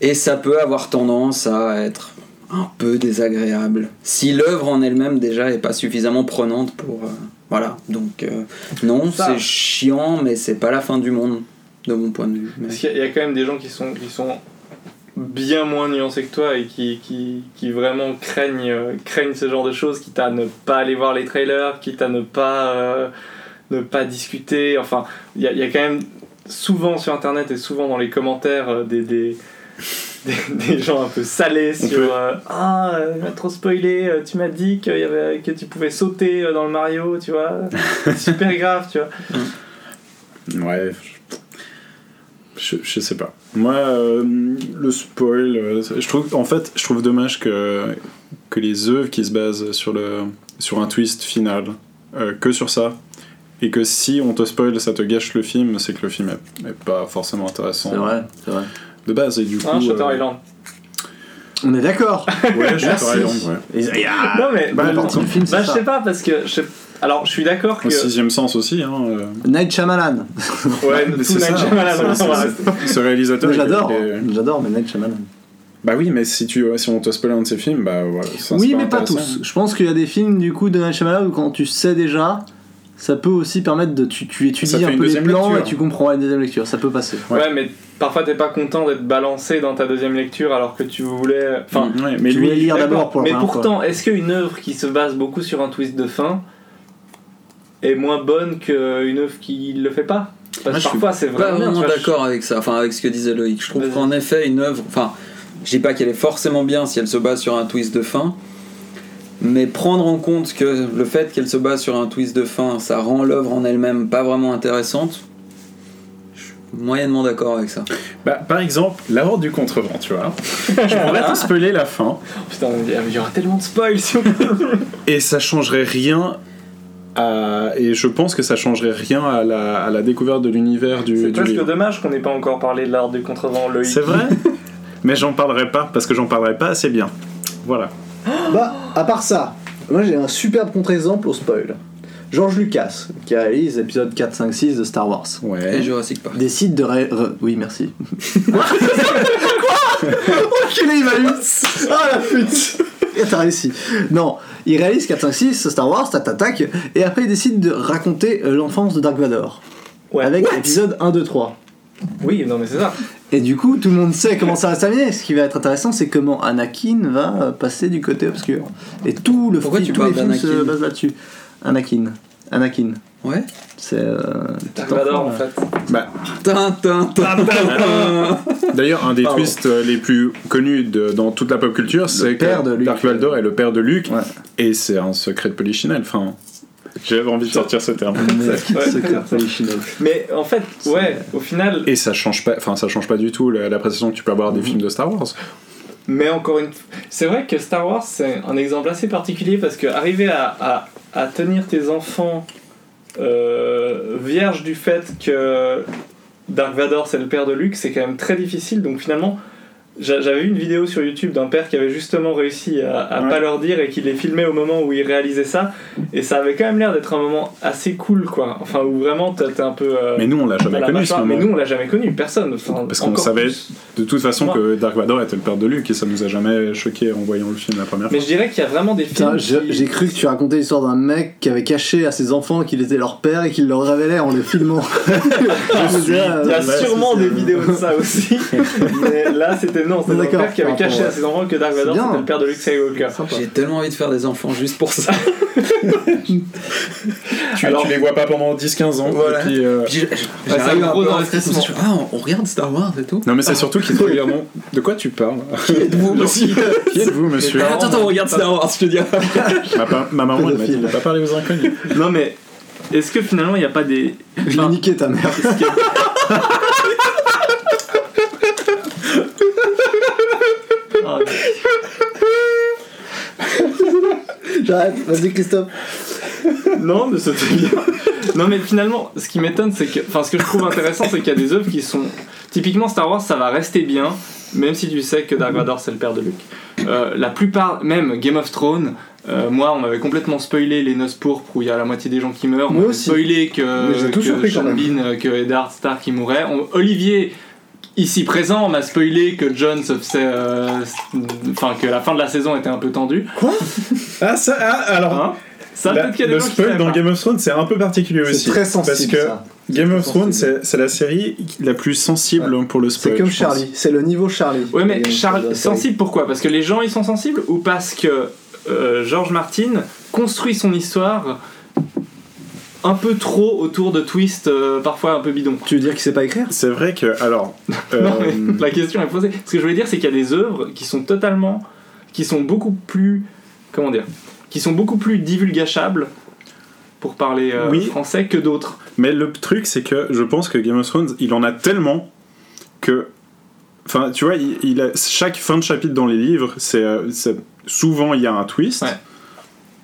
Speaker 5: Et ça peut avoir tendance à être un peu désagréable. Si l'œuvre en elle-même déjà est pas suffisamment prenante pour... euh, voilà, donc euh, non, c'est chiant, mais c'est pas la fin du monde, de mon point de vue. Mais-
Speaker 3: Parce qu'il y a- il y a quand même des gens qui sont, qui sont bien moins nuancés que toi et qui, qui, qui vraiment craignent, euh, craignent ce genre de choses, quitte à ne pas aller voir les trailers, quitte à ne pas, euh, ne pas discuter. Enfin, il y a, y a quand même souvent sur internet et souvent dans les commentaires euh, des, des, *laughs* des, des gens un peu salés sur Ah, euh, il m'a trop spoilé, tu m'as dit qu'il y avait, que tu pouvais sauter dans le Mario, tu vois. *laughs* Super grave, tu vois.
Speaker 4: Ouais. Je, je sais pas. Moi, euh, le spoil, euh, je trouve, en fait, je trouve dommage que, que les œuvres qui se basent sur, le, sur un twist final, euh, que sur ça, et que si on te spoil, ça te gâche le film, c'est que le film est, est pas forcément intéressant
Speaker 1: C'est vrai, c'est vrai.
Speaker 4: de base. Et du coup,
Speaker 3: Hein, Shutter
Speaker 4: euh,
Speaker 3: Island.
Speaker 1: On est d'accord.
Speaker 4: ouais, Shutter. Island, ouais.
Speaker 1: Et- ah,
Speaker 3: Non mais
Speaker 4: Bah,
Speaker 1: la partie du film, c'est
Speaker 3: Bah, je sais pas, parce que. Je... Alors, je suis d'accord que.
Speaker 4: Au sixième sens aussi. Hein, euh.
Speaker 1: Night Shyamalan.
Speaker 3: Ouais, *laughs*
Speaker 4: Mais
Speaker 3: tout
Speaker 4: c'est
Speaker 3: Night
Speaker 4: ça,
Speaker 3: Shyamalan,
Speaker 4: c'est-
Speaker 3: on
Speaker 4: c'est-
Speaker 3: va rester.
Speaker 4: Ce réalisateur.
Speaker 1: J'adore, j'adore, mais Night Shyamalan.
Speaker 4: Bah oui, mais si, tu, si on te spoil un de ses films, bah voilà. ça,
Speaker 1: oui, mais pas tous. Je pense qu'il y a des films du coup de Night Shyamalan où quand tu sais déjà, ça peut aussi permettre de tu, tu étudies un peu les plans
Speaker 4: lecture.
Speaker 1: et tu comprends la deuxième lecture. Ça peut passer.
Speaker 4: Ouais.
Speaker 3: Ouais. mais parfois t'es pas content d'être balancé dans ta deuxième lecture alors que tu voulais. Enfin,
Speaker 4: Ouais, mais
Speaker 1: tu
Speaker 4: lui,
Speaker 1: voulais lire d'abord pour la
Speaker 3: Mais pourtant, est-ce qu'une œuvre qui se base beaucoup sur un twist de fin est moins bonne qu'une œuvre qui le fait pas Parce
Speaker 5: Moi,
Speaker 3: que
Speaker 5: je suis
Speaker 3: parfois c'est
Speaker 5: pas
Speaker 3: vraiment.
Speaker 5: d'accord avec ça, enfin avec ce que disait Loïc. Je trouve
Speaker 3: Vas-y.
Speaker 5: qu'en effet, une œuvre, enfin, je dis pas qu'elle est forcément bien si elle se base sur un twist de fin, mais prendre en compte que le fait qu'elle se base sur un twist de fin, ça rend l'œuvre en elle-même pas vraiment intéressante. Je suis moyennement d'accord avec ça.
Speaker 4: Bah, par exemple, la horde du contrevent, tu vois. Je pourrais te spoiler la fin,
Speaker 3: Putain, il y aura tellement de spoil si on
Speaker 4: et ça changerait rien à... Et je pense que ça changerait rien à la, à la découverte de l'univers du,
Speaker 3: C'est presque
Speaker 4: livre.
Speaker 3: dommage qu'on n'ait pas encore parlé de l'art du contrevent, Loïc.
Speaker 4: C'est vrai *laughs* Mais j'en parlerai pas, parce que j'en parlerai pas assez bien. Voilà.
Speaker 1: Bah, à part ça, moi j'ai un superbe contre-exemple au spoil. George Lucas, qui réalise l'épisode 4, 5, 6 de Star Wars,
Speaker 5: Et
Speaker 4: Ouais.
Speaker 5: Jurassic Park.
Speaker 1: décide de ré... re- Oui, merci. *laughs* Quoi Enculé, il m'a eu Ah la pute *laughs* Et T'as réussi. Non, il réalise 4, 5, 6 Star Wars, ta t'attaques, et après il décide de raconter euh, l'enfance de Dark Vador.
Speaker 3: Ouais.
Speaker 1: Avec l'épisode 1, 2, 3.
Speaker 3: Oui, non, mais c'est ça.
Speaker 1: Et du coup, tout le monde sait comment ça va se terminer. Ce qui va être intéressant, c'est comment Anakin va euh, passer du côté obscur. Et tout le
Speaker 5: Pourquoi
Speaker 1: film,
Speaker 5: tu
Speaker 1: tous
Speaker 5: parles
Speaker 1: les films se basent là-dessus. Anakin. Anakin.
Speaker 5: Ouais.
Speaker 1: C'est. Euh,
Speaker 3: Dark en fait.
Speaker 4: Bah,
Speaker 5: Tintin, tintin.
Speaker 4: D'ailleurs, un des
Speaker 1: Pardon.
Speaker 4: twists euh, les plus connus de- dans toute la pop culture, c'est
Speaker 1: père de
Speaker 4: que
Speaker 1: Luke.
Speaker 4: Dark Vador est le père de Luke,
Speaker 1: Ouais.
Speaker 4: et c'est un secret de Polichinelle. Enfin, j'avais envie de sortir ce terme.
Speaker 1: Mais
Speaker 3: Ouais.
Speaker 1: secret polichinelle.
Speaker 3: Mais en fait, ouais, au final.
Speaker 4: Et ça change pas, enfin, ça change pas du tout la- l'appréciation que tu peux avoir des films de Star Wars.
Speaker 3: Mais encore une c'est vrai que Star Wars c'est un exemple assez particulier parce que arriver à, tenir tes enfants euh, vierges du fait que Dark Vador c'est le père de Luke, c'est quand même très difficile. Donc finalement, j'avais vu une vidéo sur YouTube d'un père qui avait justement réussi à, à
Speaker 4: Ouais.
Speaker 3: pas leur dire et qui les filmait au moment où il réalisait ça. Et ça avait quand même l'air d'être un moment assez cool quoi. Enfin où vraiment t'es un peu. euh,
Speaker 4: Mais nous, on l'a jamais
Speaker 3: la
Speaker 4: connu ce moment.
Speaker 3: Mais nous on l'a jamais connu, personne. Enfin,
Speaker 4: Parce qu'on savait
Speaker 3: plus.
Speaker 4: de toute façon que Dark Vador était le père de Luke, et ça nous a jamais choqué en voyant le film la première
Speaker 3: Mais
Speaker 4: fois.
Speaker 3: je dirais qu'il y a vraiment des films. Qui-
Speaker 1: j'ai cru que tu racontais l'histoire d'un mec qui avait caché à ses enfants qu'il était leur père et qu'il leur révélait en le filmant. *laughs*
Speaker 3: Il y a
Speaker 1: Ouais,
Speaker 3: sûrement des vidéos de ça aussi. *laughs* mais là, c'était non, c'était
Speaker 1: Ah,
Speaker 3: un
Speaker 1: d'accord,
Speaker 3: père qui avait caché à ses enfants que Dark
Speaker 1: C'est
Speaker 3: Vador
Speaker 1: bien.
Speaker 3: c'était le père de Luke Skywalker.
Speaker 5: J'ai tellement envie de faire des enfants juste pour ça. *laughs*
Speaker 4: Tu,
Speaker 3: Alors-
Speaker 4: tu les vois pas pendant 10-15 ans.
Speaker 5: Voilà.
Speaker 4: et puis, euh,
Speaker 5: Puis j'ai-
Speaker 3: c'est
Speaker 5: J'arrive
Speaker 3: un gros
Speaker 5: dit, Ah, on regarde Star Wars et tout.
Speaker 4: Non, mais c'est *laughs* surtout qu'ils te regardent. De quoi tu parles *laughs*
Speaker 5: Êtes-vous monsieur
Speaker 4: Qui êtes-vous, monsieur
Speaker 5: Attends, attends, on regarde Star Wars, je te dis.
Speaker 4: ma, maman, elle m'a dit pas parler aux inconnus.
Speaker 3: Non, mais est-ce que finalement il n'y a pas des.
Speaker 1: Je l'ai
Speaker 3: Enfin,
Speaker 1: niqué ta mère. J'arrête, vas-y Christophe.
Speaker 3: non, mais c'était bien. Non, mais finalement, ce qui m'étonne, c'est que. Enfin, ce que je trouve intéressant, c'est qu'il y a des œuvres qui sont. Typiquement, Star Wars, ça va rester bien, même si tu sais que Dark Vador c'est le père de Luke. Euh, la plupart, même Game of Thrones. euh, moi, on m'avait complètement spoilé les noces pourpres où il y a la moitié des gens qui meurent. On
Speaker 1: Moi
Speaker 3: m'avait
Speaker 1: aussi.
Speaker 3: spoilé que,
Speaker 1: Mais j'ai tout
Speaker 3: que
Speaker 1: surpris quand
Speaker 3: Sean
Speaker 1: même.
Speaker 3: Bean, euh, que Eddard Stark qui mourait. On- Olivier, ici présent, m'a spoilé que John se faisait. euh, Enfin, que la fin de la saison était un peu tendue.
Speaker 4: Ah, ça, ah, alors.
Speaker 3: Hein ça,
Speaker 4: la-
Speaker 3: y a des
Speaker 4: le spoil dans
Speaker 3: pas.
Speaker 4: Game of Thrones, c'est un peu particulier aussi.
Speaker 1: C'est très sensible.
Speaker 4: Parce que
Speaker 1: ça.
Speaker 4: Game of Thrones,
Speaker 1: sensible.
Speaker 4: c'est la série la plus sensible pour le spoil.
Speaker 1: C'est comme. Charlie, c'est le niveau Charlie.
Speaker 3: Ouais, mais
Speaker 1: ça doit-
Speaker 3: sensible pourquoi? Parce que les gens ils sont sensibles ou parce que euh, George Martin construit son histoire un peu trop autour de twists euh, parfois un peu bidons.
Speaker 1: Tu veux dire qu'il sait pas écrire?
Speaker 4: C'est vrai que, alors. *laughs*
Speaker 3: Non, mais
Speaker 4: euh,
Speaker 3: la question est posée. Ce que je voulais dire, c'est qu'il y a des œuvres qui sont totalement. qui sont beaucoup plus. comment dire Qui sont beaucoup plus divulgachables, pour parler euh,
Speaker 4: Oui.
Speaker 3: français, que d'autres.
Speaker 4: Mais le truc, c'est que je pense que Game of Thrones, il en a tellement que. Enfin, tu vois, il, il a, chaque fin de chapitre dans les livres, c'est c'est- souvent il y a un twist.
Speaker 3: Ouais.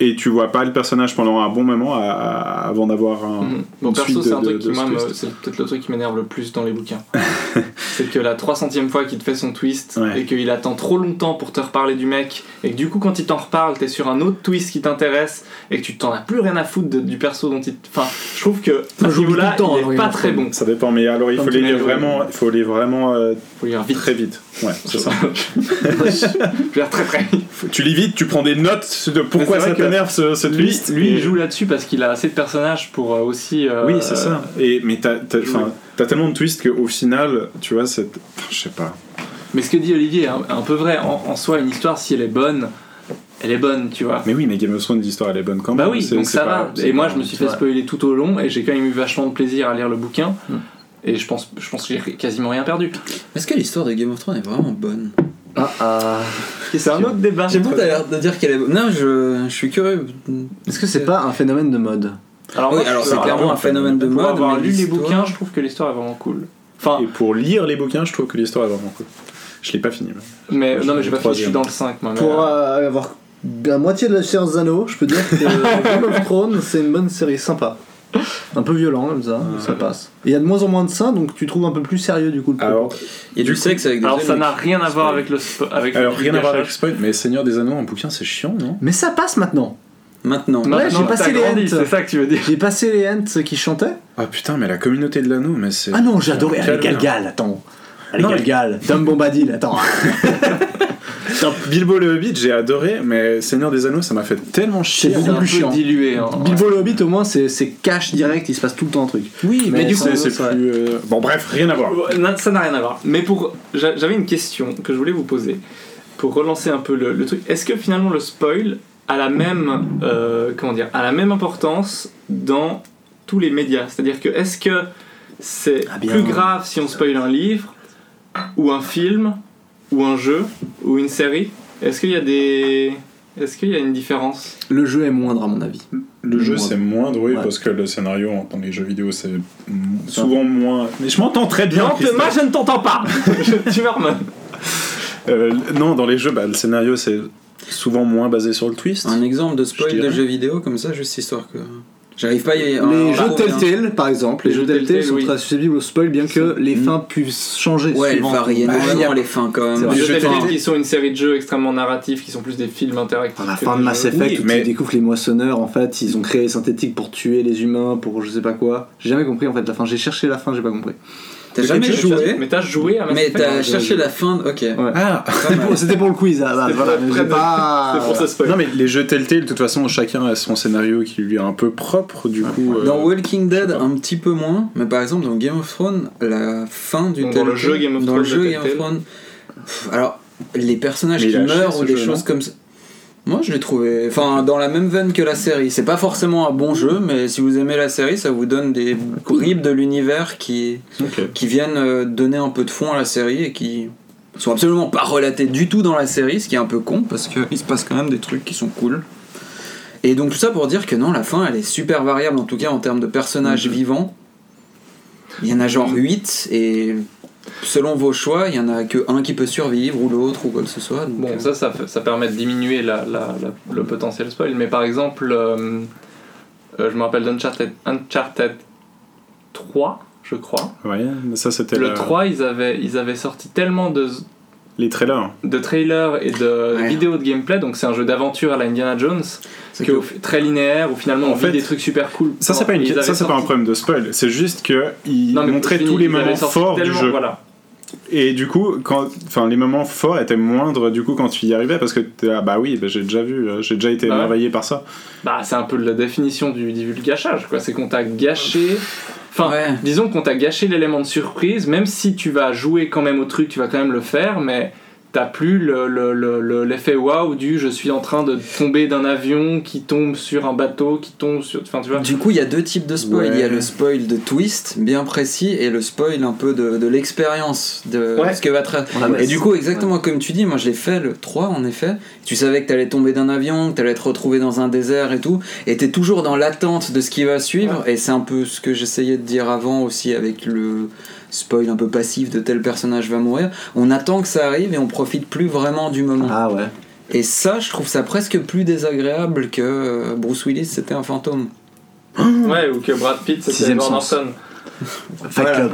Speaker 4: Et tu vois pas le personnage pendant un bon moment à- à- avant d'avoir un.
Speaker 3: Mhm. Bon,
Speaker 4: une
Speaker 3: perso,
Speaker 4: suite
Speaker 3: c'est
Speaker 4: de-
Speaker 3: un truc
Speaker 4: de-
Speaker 3: qui,
Speaker 4: de
Speaker 3: c'est peut-être le truc qui m'énerve le plus dans les bouquins. *laughs* c'est que la 300ème fois qu'il te fait son twist
Speaker 4: Ouais.
Speaker 3: et qu'il attend trop longtemps pour te reparler du mec et que du coup, quand il t'en reparle, t'es sur un autre twist qui t'intéresse et que tu t'en as plus rien à foutre de- du perso dont il. Enfin, je trouve que à ce niveau-là, il
Speaker 1: hein,
Speaker 3: est
Speaker 1: Game
Speaker 3: pas très bon.
Speaker 4: Ça dépend, mais alors il faut les lire vraiment, il faut les vraiment euh,
Speaker 3: Faut lire vite.
Speaker 4: très vite. Ouais, *laughs* c'est ça.
Speaker 3: je dire très très
Speaker 4: tu lis vite, tu prends des notes de pourquoi ça t'énerve ce, ce
Speaker 3: Lui,
Speaker 4: twist.
Speaker 3: lui il joue là-dessus parce qu'il a assez de personnages pour euh, aussi. euh,
Speaker 4: Oui, c'est ça. Et, mais t'as tellement de twists qu'au final, tu vois, c'est. Je sais pas.
Speaker 3: Mais ce que dit Olivier est un, un peu vrai. En, en soi, une histoire, si elle est bonne, elle est bonne, tu vois.
Speaker 4: Mais oui, mais Game of Thrones, l'histoire, elle est bonne quand même.
Speaker 3: Bah oui, donc ça
Speaker 4: pas-
Speaker 3: va. Et moi, je me suis fait spoiler tout au long et j'ai quand même eu vachement de plaisir à lire le bouquin.
Speaker 1: Mm.
Speaker 3: Et je pense, je pense que j'ai quasiment rien perdu.
Speaker 5: Est-ce que l'histoire de Game of Thrones est vraiment bonne
Speaker 1: Ah ah.
Speaker 3: C'est un autre débat.
Speaker 5: J'ai pas l'air de dire qu'elle est bonne. Non, je, je suis curieux.
Speaker 1: Est-ce que c'est pas un phénomène de mode
Speaker 3: Alors,
Speaker 5: Oui,
Speaker 3: moi,
Speaker 5: alors
Speaker 3: je-
Speaker 5: c'est clairement un phénomène de
Speaker 3: Pour
Speaker 5: mode.
Speaker 3: avoir
Speaker 5: mais
Speaker 3: lu les bouquins, je trouve que l'histoire est vraiment cool. Enfin,
Speaker 4: Et pour lire les bouquins, je trouve que l'histoire est vraiment cool. Je l'ai pas fini. mais-
Speaker 3: non, mais j'ai pas fini, je suis dans le 5 moi.
Speaker 1: Pour
Speaker 3: euh,
Speaker 1: euh, avoir la moitié de la séance d'anneaux, je peux dire que *laughs* Game of Thrones, c'est une bonne série sympa. *laughs* Un peu violent comme ça, ça passe. Et il y a de moins en moins de ça, donc tu trouves un peu plus sérieux du coup le.
Speaker 4: Alors,
Speaker 5: Il y a du sexe avec des
Speaker 3: Alors, ça n'a rien à voir avec le. Avec
Speaker 4: alors rien à voir avec spoil, mais Seigneur des Anneaux en bouquin, c'est chiant, non?
Speaker 1: Mais ça passe maintenant.
Speaker 5: Maintenant.
Speaker 1: Ouais, j'ai passé les
Speaker 3: grandi,
Speaker 1: Ents.
Speaker 3: C'est ça que tu veux dire.
Speaker 1: J'ai passé les Ents qui chantaient.
Speaker 4: Ah putain, mais la communauté de l'anneau, mais c'est.
Speaker 1: Ah non, j'ai adoré avec. Galgal, attends. Allez,
Speaker 4: Non,
Speaker 1: Gal
Speaker 4: mais-
Speaker 1: Gal, Tom Bombadil, attends. *laughs*
Speaker 4: Bilbo le Hobbit, j'ai adoré, mais Seigneur des Anneaux, ça m'a fait tellement chier.
Speaker 1: C'est beaucoup
Speaker 3: un
Speaker 1: plus
Speaker 3: dilué. hein.
Speaker 1: Bilbo le Hobbit, au moins, c'est cash direct, il se passe tout le temps un truc.
Speaker 5: Oui,
Speaker 1: Mais du coup,
Speaker 4: C'est plus. euh, Bon, bref, rien à voir.
Speaker 3: Ouais, non, Ça n'a rien à voir. Mais pour, j'a- j'avais une question que je voulais vous poser pour relancer un peu le, le truc. Est-ce que finalement le spoil a la même, euh, comment dire, a la même importance dans tous les médias? C'est-à-dire que est-ce que c'est
Speaker 1: Ah,
Speaker 3: plus grave si on spoil un livre ou un film ou un jeu ou une série Est-ce qu'il y a des, est-ce qu'il y a une différence?
Speaker 1: Le jeu est moindre, à mon avis.
Speaker 4: Le jeu, c'est moindre, oui,
Speaker 1: Ouais.
Speaker 4: parce que le scénario dans les jeux vidéo, c'est souvent moins. Mais je m'entends très bien.
Speaker 3: Non. Thomas, je ne t'entends pas. Je- *laughs* tu man.
Speaker 4: Euh, non, dans les jeux, bah, le scénario, c'est souvent moins basé sur le twist.
Speaker 5: Un exemple de spoil
Speaker 4: Je
Speaker 5: de jeu vidéo comme ça, juste histoire que. J'arrive pas à y
Speaker 1: les jeux Telltale, par exemple, les,
Speaker 3: Les
Speaker 1: jeux Telltale
Speaker 3: Telltale,
Speaker 1: sont
Speaker 3: oui.
Speaker 1: très susceptibles au spoil, bien que les fins puissent changer.
Speaker 5: Ouais, elles varient énormément
Speaker 1: il y a-
Speaker 5: les fins quand même.
Speaker 3: Les
Speaker 1: Je
Speaker 3: jeux Telltale qui sont une série de jeux extrêmement narratifs, qui sont plus des films interactifs.
Speaker 1: À la fin de Mass. Effect,
Speaker 4: Oui,
Speaker 1: où
Speaker 4: mais-
Speaker 1: tu découvres les moissonneurs, en fait, ils ont créé les synthétiques pour tuer les humains, pour je sais pas quoi. J'ai jamais compris en fait la fin, j'ai cherché la fin, j'ai pas compris.
Speaker 5: T'as
Speaker 3: Mais
Speaker 5: jamais joué,
Speaker 3: Mais t'as joué à Mass
Speaker 5: mais t'as cherché la fin. Ok.
Speaker 1: Ouais.
Speaker 4: Ah
Speaker 1: C'était pour, le quiz, ah, bah, voilà, mais j'ai
Speaker 3: de-
Speaker 1: pas.
Speaker 3: Pour ce spoil.
Speaker 4: Non, mais les jeux Telltale, de toute façon, chacun a son scénario qui lui est un peu propre, du coup. euh,
Speaker 5: Dans Walking Dead, un petit peu moins, mais par exemple dans Game of Thrones, la fin du
Speaker 3: Donc, dans le
Speaker 5: Telltale-
Speaker 3: jeu Game of
Speaker 5: dans
Speaker 3: Thrones
Speaker 5: le jeu Game of
Speaker 3: Telltale.
Speaker 5: Thrones, alors les personnages qui meurent ou des choses comme ça. Moi je l'ai trouvé, enfin dans la même veine que la série. C'est pas forcément un bon jeu, mais si vous aimez la série, ça vous donne des bribes de l'univers qui, qui viennent euh, donner un peu de fond à la série et qui sont absolument pas relatés du tout dans la série, ce qui est un peu con parce qu'il se passe quand même des trucs qui sont cool. Et donc tout ça pour dire que non, la fin elle est super variable en tout cas en termes de personnages vivants. Il y en a genre 8 et selon vos choix, il y en a que un qui peut survivre ou l'autre ou quoi que ce soit. donc,
Speaker 3: Bon,
Speaker 5: euh,
Speaker 3: ça, ça, permet de diminuer la, la- la- le potentiel spoil. Mais par exemple, euh, euh, je me rappelle d'Uncharted Uncharted 3, je crois.
Speaker 4: Ouais, mais ça, c'était
Speaker 3: Le
Speaker 4: la-
Speaker 3: 3, ils avaient, ils avaient sorti tellement de,
Speaker 4: les trailers.
Speaker 3: de trailers et de
Speaker 5: Ouais.
Speaker 3: vidéos de gameplay. Donc, c'est un jeu d'aventure à la Indiana Jones,
Speaker 5: c'est
Speaker 3: que,
Speaker 5: que-
Speaker 3: très linéaire, où finalement
Speaker 4: En
Speaker 3: on
Speaker 4: fait,
Speaker 3: vit des trucs super cool.
Speaker 4: Ça, c'est pas, une... Ça, c'est pas un problème de spoil, c'est juste
Speaker 3: mais
Speaker 4: montraient
Speaker 3: fini,
Speaker 4: tous les moments forts du jeu.
Speaker 3: Voilà.
Speaker 4: Et du coup, quand, enfin, les moments forts étaient moindres du coup quand tu y arrivais parce que t'es là, bah oui, bah, j'ai déjà vu, euh, j'ai déjà été
Speaker 3: Bah ouais.
Speaker 4: émerveillé par ça.
Speaker 3: Bah, c'est un peu la définition du divulgachage, quoi. C'est qu'on t'a gâché. Enfin,
Speaker 5: Ouais.
Speaker 3: disons qu'on t'a gâché l'élément de surprise, même si tu vas jouer quand même au truc, tu vas quand même le faire, mais t'as plus le- le- le- le- l'effet waouh du je suis en train de tomber d'un avion qui tombe sur un bateau, qui tombe sur. Enfin, tu vois.
Speaker 5: Du coup, il y a deux types de spoil.
Speaker 4: Ouais.
Speaker 5: Il y a le spoil de twist, bien précis, et le spoil un peu de, de l'expérience de
Speaker 3: Ouais.
Speaker 5: ce que va tra-
Speaker 1: On la
Speaker 5: Et du coup, exactement comme tu dis, moi je l'ai fait le 3 en effet. Tu savais que t'allais tomber d'un avion, que t'allais te retrouver dans un désert et tout, et t'es toujours dans l'attente de ce qui va suivre. Et c'est un peu ce que j'essayais de dire avant aussi avec le spoil un peu passif de tel personnage va mourir. On attend que ça arrive et on profite plus vraiment du moment.
Speaker 1: Ah ouais.
Speaker 5: Et ça, je trouve ça presque plus désagréable que euh, Bruce Willis c'était un fantôme. *gasps*
Speaker 3: Ouais, ou que Brad Pitt c'était
Speaker 1: sens.
Speaker 3: Norton.
Speaker 1: Fight Club.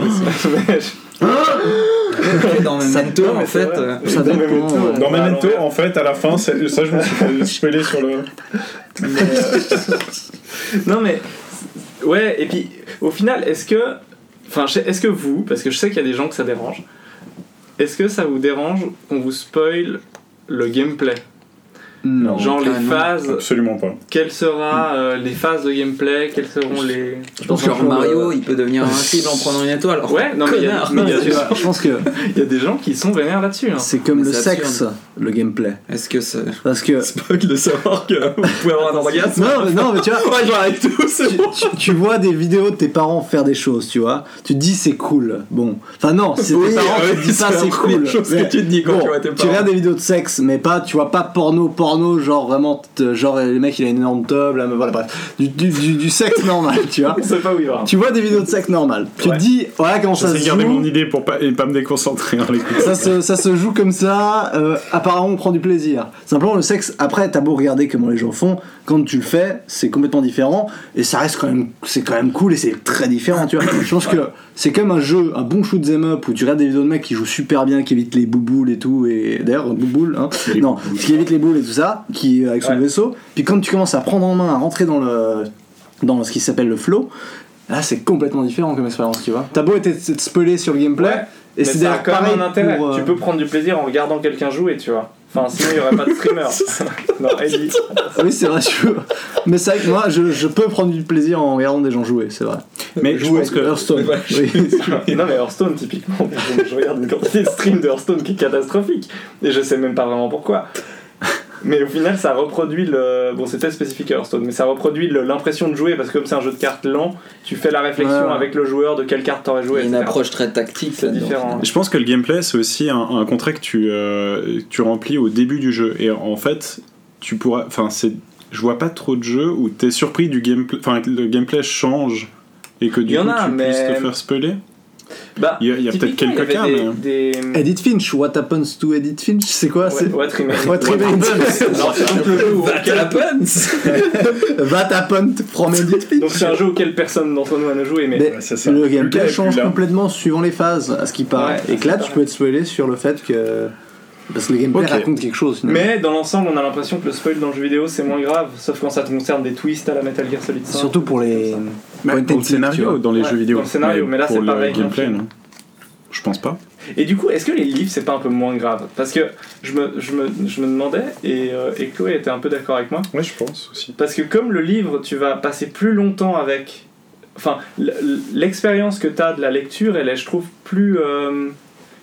Speaker 1: *laughs*
Speaker 3: Mais
Speaker 5: dans Memento, en fait, euh,
Speaker 1: Ça
Speaker 4: Dans
Speaker 1: dépend,
Speaker 4: Memento,
Speaker 1: ouais.
Speaker 4: dans Memento,
Speaker 3: non.
Speaker 4: en fait, à la fin, ça je me suis fait *laughs* spoiler sur le. *laughs*
Speaker 3: non mais ouais et puis au final est-ce que enfin est-ce que vous parce que je sais qu'il y a des gens que ça dérange est-ce que ça vous dérange qu'on vous spoil le gameplay
Speaker 1: Non.
Speaker 3: genre les
Speaker 5: Ah, non.
Speaker 3: phases
Speaker 4: Absolument pas.
Speaker 3: quelles seront euh, les phases de gameplay quelles seront les je pense
Speaker 5: genre Mario, il peut devenir *laughs* invincible en prenant une étoile. Oh,
Speaker 3: ouais non mais il y a-
Speaker 5: connard.
Speaker 3: mais il y a
Speaker 1: Tu
Speaker 3: des-
Speaker 1: vois, *laughs* je pense que
Speaker 3: il y a des gens qui sont vénères là-dessus hein.
Speaker 1: c'est comme
Speaker 5: Mais
Speaker 1: le
Speaker 5: c'est
Speaker 1: sexe, le gameplay.
Speaker 5: Est-ce que c'est
Speaker 1: Parce que. *laughs*
Speaker 5: spoil de savoir que vous pouvez avoir un orgasme
Speaker 1: Non, mais- non, mais tu vois,
Speaker 5: Ouais, j'arrête tout, c'est
Speaker 1: tu,
Speaker 5: bon.
Speaker 1: tu- tu vois des vidéos de tes parents faire des choses, tu vois. Tu te dis c'est cool. Bon. Enfin, non, c'est
Speaker 5: Oui,
Speaker 1: tes parents
Speaker 5: ouais,
Speaker 1: qui te disent
Speaker 5: c'est
Speaker 1: pas c'est cool.
Speaker 5: que tu te dis quand
Speaker 1: bon,
Speaker 5: tu vois tes
Speaker 1: Tu
Speaker 5: parents.
Speaker 1: regardes des vidéos de sexe, mais pas, tu vois pas porno, porno, genre vraiment, genre le mec il a une énorme tub, là, voilà, bref. Du, du, du- du sexe normal, tu vois. *laughs*
Speaker 3: on sait pas où il va
Speaker 1: Tu vois des vidéos de sexe normal. Tu
Speaker 3: Ouais.
Speaker 1: te dis, voilà comment ça se
Speaker 4: de garder
Speaker 1: joue.
Speaker 4: mon idée pour pas, et pas me déconcentrer en
Speaker 1: ça se, ça se joue comme ça, euh, apparemment on prend du plaisir. Simplement le sexe, après t'as beau regarder comment les gens font, quand tu le fais, c'est complètement différent, et ça reste quand même, c'est quand même cool et c'est très différent, tu vois. *coughs* Je pense que c'est comme un jeu, un bon shoot 'em up où tu regardes des vidéos de mecs qui jouent super bien, qui évitent les bouboules et tout, et d'ailleurs, bouboules, hein, non, qui évite les boules et tout ça, qui avec son
Speaker 3: Ouais.
Speaker 1: vaisseau, puis quand tu commences à prendre en main, à rentrer dans le, dans ce qui s'appelle le flow, Là, c'est complètement différent comme expérience, tu vois. T'as beau être être spoilé sur le gameplay,
Speaker 3: Ouais.
Speaker 1: Et c'est d'ailleurs
Speaker 3: quand
Speaker 1: pareil
Speaker 3: même un intérêt.
Speaker 1: pour, euh,
Speaker 3: Tu peux prendre du plaisir en regardant quelqu'un jouer, tu vois. Enfin, sinon il n'y aurait pas de streamer. *laughs* non, Ellie. *laughs*
Speaker 1: Oui, c'est vrai, je... mais c'est vrai que moi, je, je peux prendre du plaisir en regardant des gens jouer, c'est vrai.
Speaker 4: Mais je
Speaker 1: jouer
Speaker 4: pense que.
Speaker 1: Hearthstone.
Speaker 3: Ouais.
Speaker 1: Oui. *laughs*
Speaker 3: non mais Hearthstone typiquement, je, je regarde une quantité de stream de Hearthstone qui est catastrophique et je sais même pas vraiment pourquoi. Mais au final ça reproduit le... Bon c'était spécifique à Hearthstone, mais ça reproduit l'impression de jouer parce que comme c'est un jeu de cartes lent, tu fais la réflexion
Speaker 1: Ouais.
Speaker 3: avec le joueur de quelle carte t'aurais
Speaker 5: Il y
Speaker 3: joué.
Speaker 5: a une
Speaker 3: etc.
Speaker 5: approche très tactique
Speaker 3: C'est différent.
Speaker 4: Je pense que le gameplay, c'est aussi un, un contrat que tu, euh, tu remplis au début du jeu. Et en fait, tu pourras. Enfin, c'est. Je vois pas trop de jeux où t'es surpris du gameplay. Enfin, que le gameplay change et que du coup
Speaker 3: a,
Speaker 4: tu puisses
Speaker 3: mais-
Speaker 4: te faire spoiler.
Speaker 3: Bah,
Speaker 4: Il y a, peut-être quelques cas, mais.
Speaker 3: des.
Speaker 1: Edith Finch, What Happens to Edith Finch, c'est quoi c'est
Speaker 3: What Remains.
Speaker 1: What Remains. *laughs*
Speaker 3: Jeu auquel- *laughs*
Speaker 1: What happened from Edith Finch
Speaker 3: donc c'est un jeu auquel personne d'entre nous n'a joué, mais
Speaker 1: Mais
Speaker 4: Ouais, c'est ça.
Speaker 1: le gameplay change complètement suivant les phases, à ce qui paraît.
Speaker 3: Ouais,
Speaker 1: et que là, tu peux être spoilé sur le fait que. Parce que le gameplay
Speaker 4: Ok.
Speaker 1: raconte quelque chose. finalement.
Speaker 3: Mais dans l'ensemble, on a l'impression que le spoil dans le jeu vidéo c'est moins grave, sauf quand ça te concerne des twists à la Metal Gear Solid 5.
Speaker 1: Surtout pour les.
Speaker 4: Dans le scénario, dans les
Speaker 3: Ouais,
Speaker 4: jeux vidéo.
Speaker 3: dans le scénario, mais là,
Speaker 4: pour
Speaker 3: c'est pareil qu'un
Speaker 4: gameplay,
Speaker 3: film.
Speaker 4: non Je pense pas.
Speaker 3: Et du coup, est-ce que les livres c'est pas un peu moins grave? Parce que je me, je me, je me demandais, et, euh, et Chloé était un peu d'accord avec moi,
Speaker 4: Ouais, je pense aussi.
Speaker 3: parce que comme le livre, tu vas passer plus longtemps avec. Enfin, l'expérience que tu as de la lecture, elle est, je trouve, plus. euh,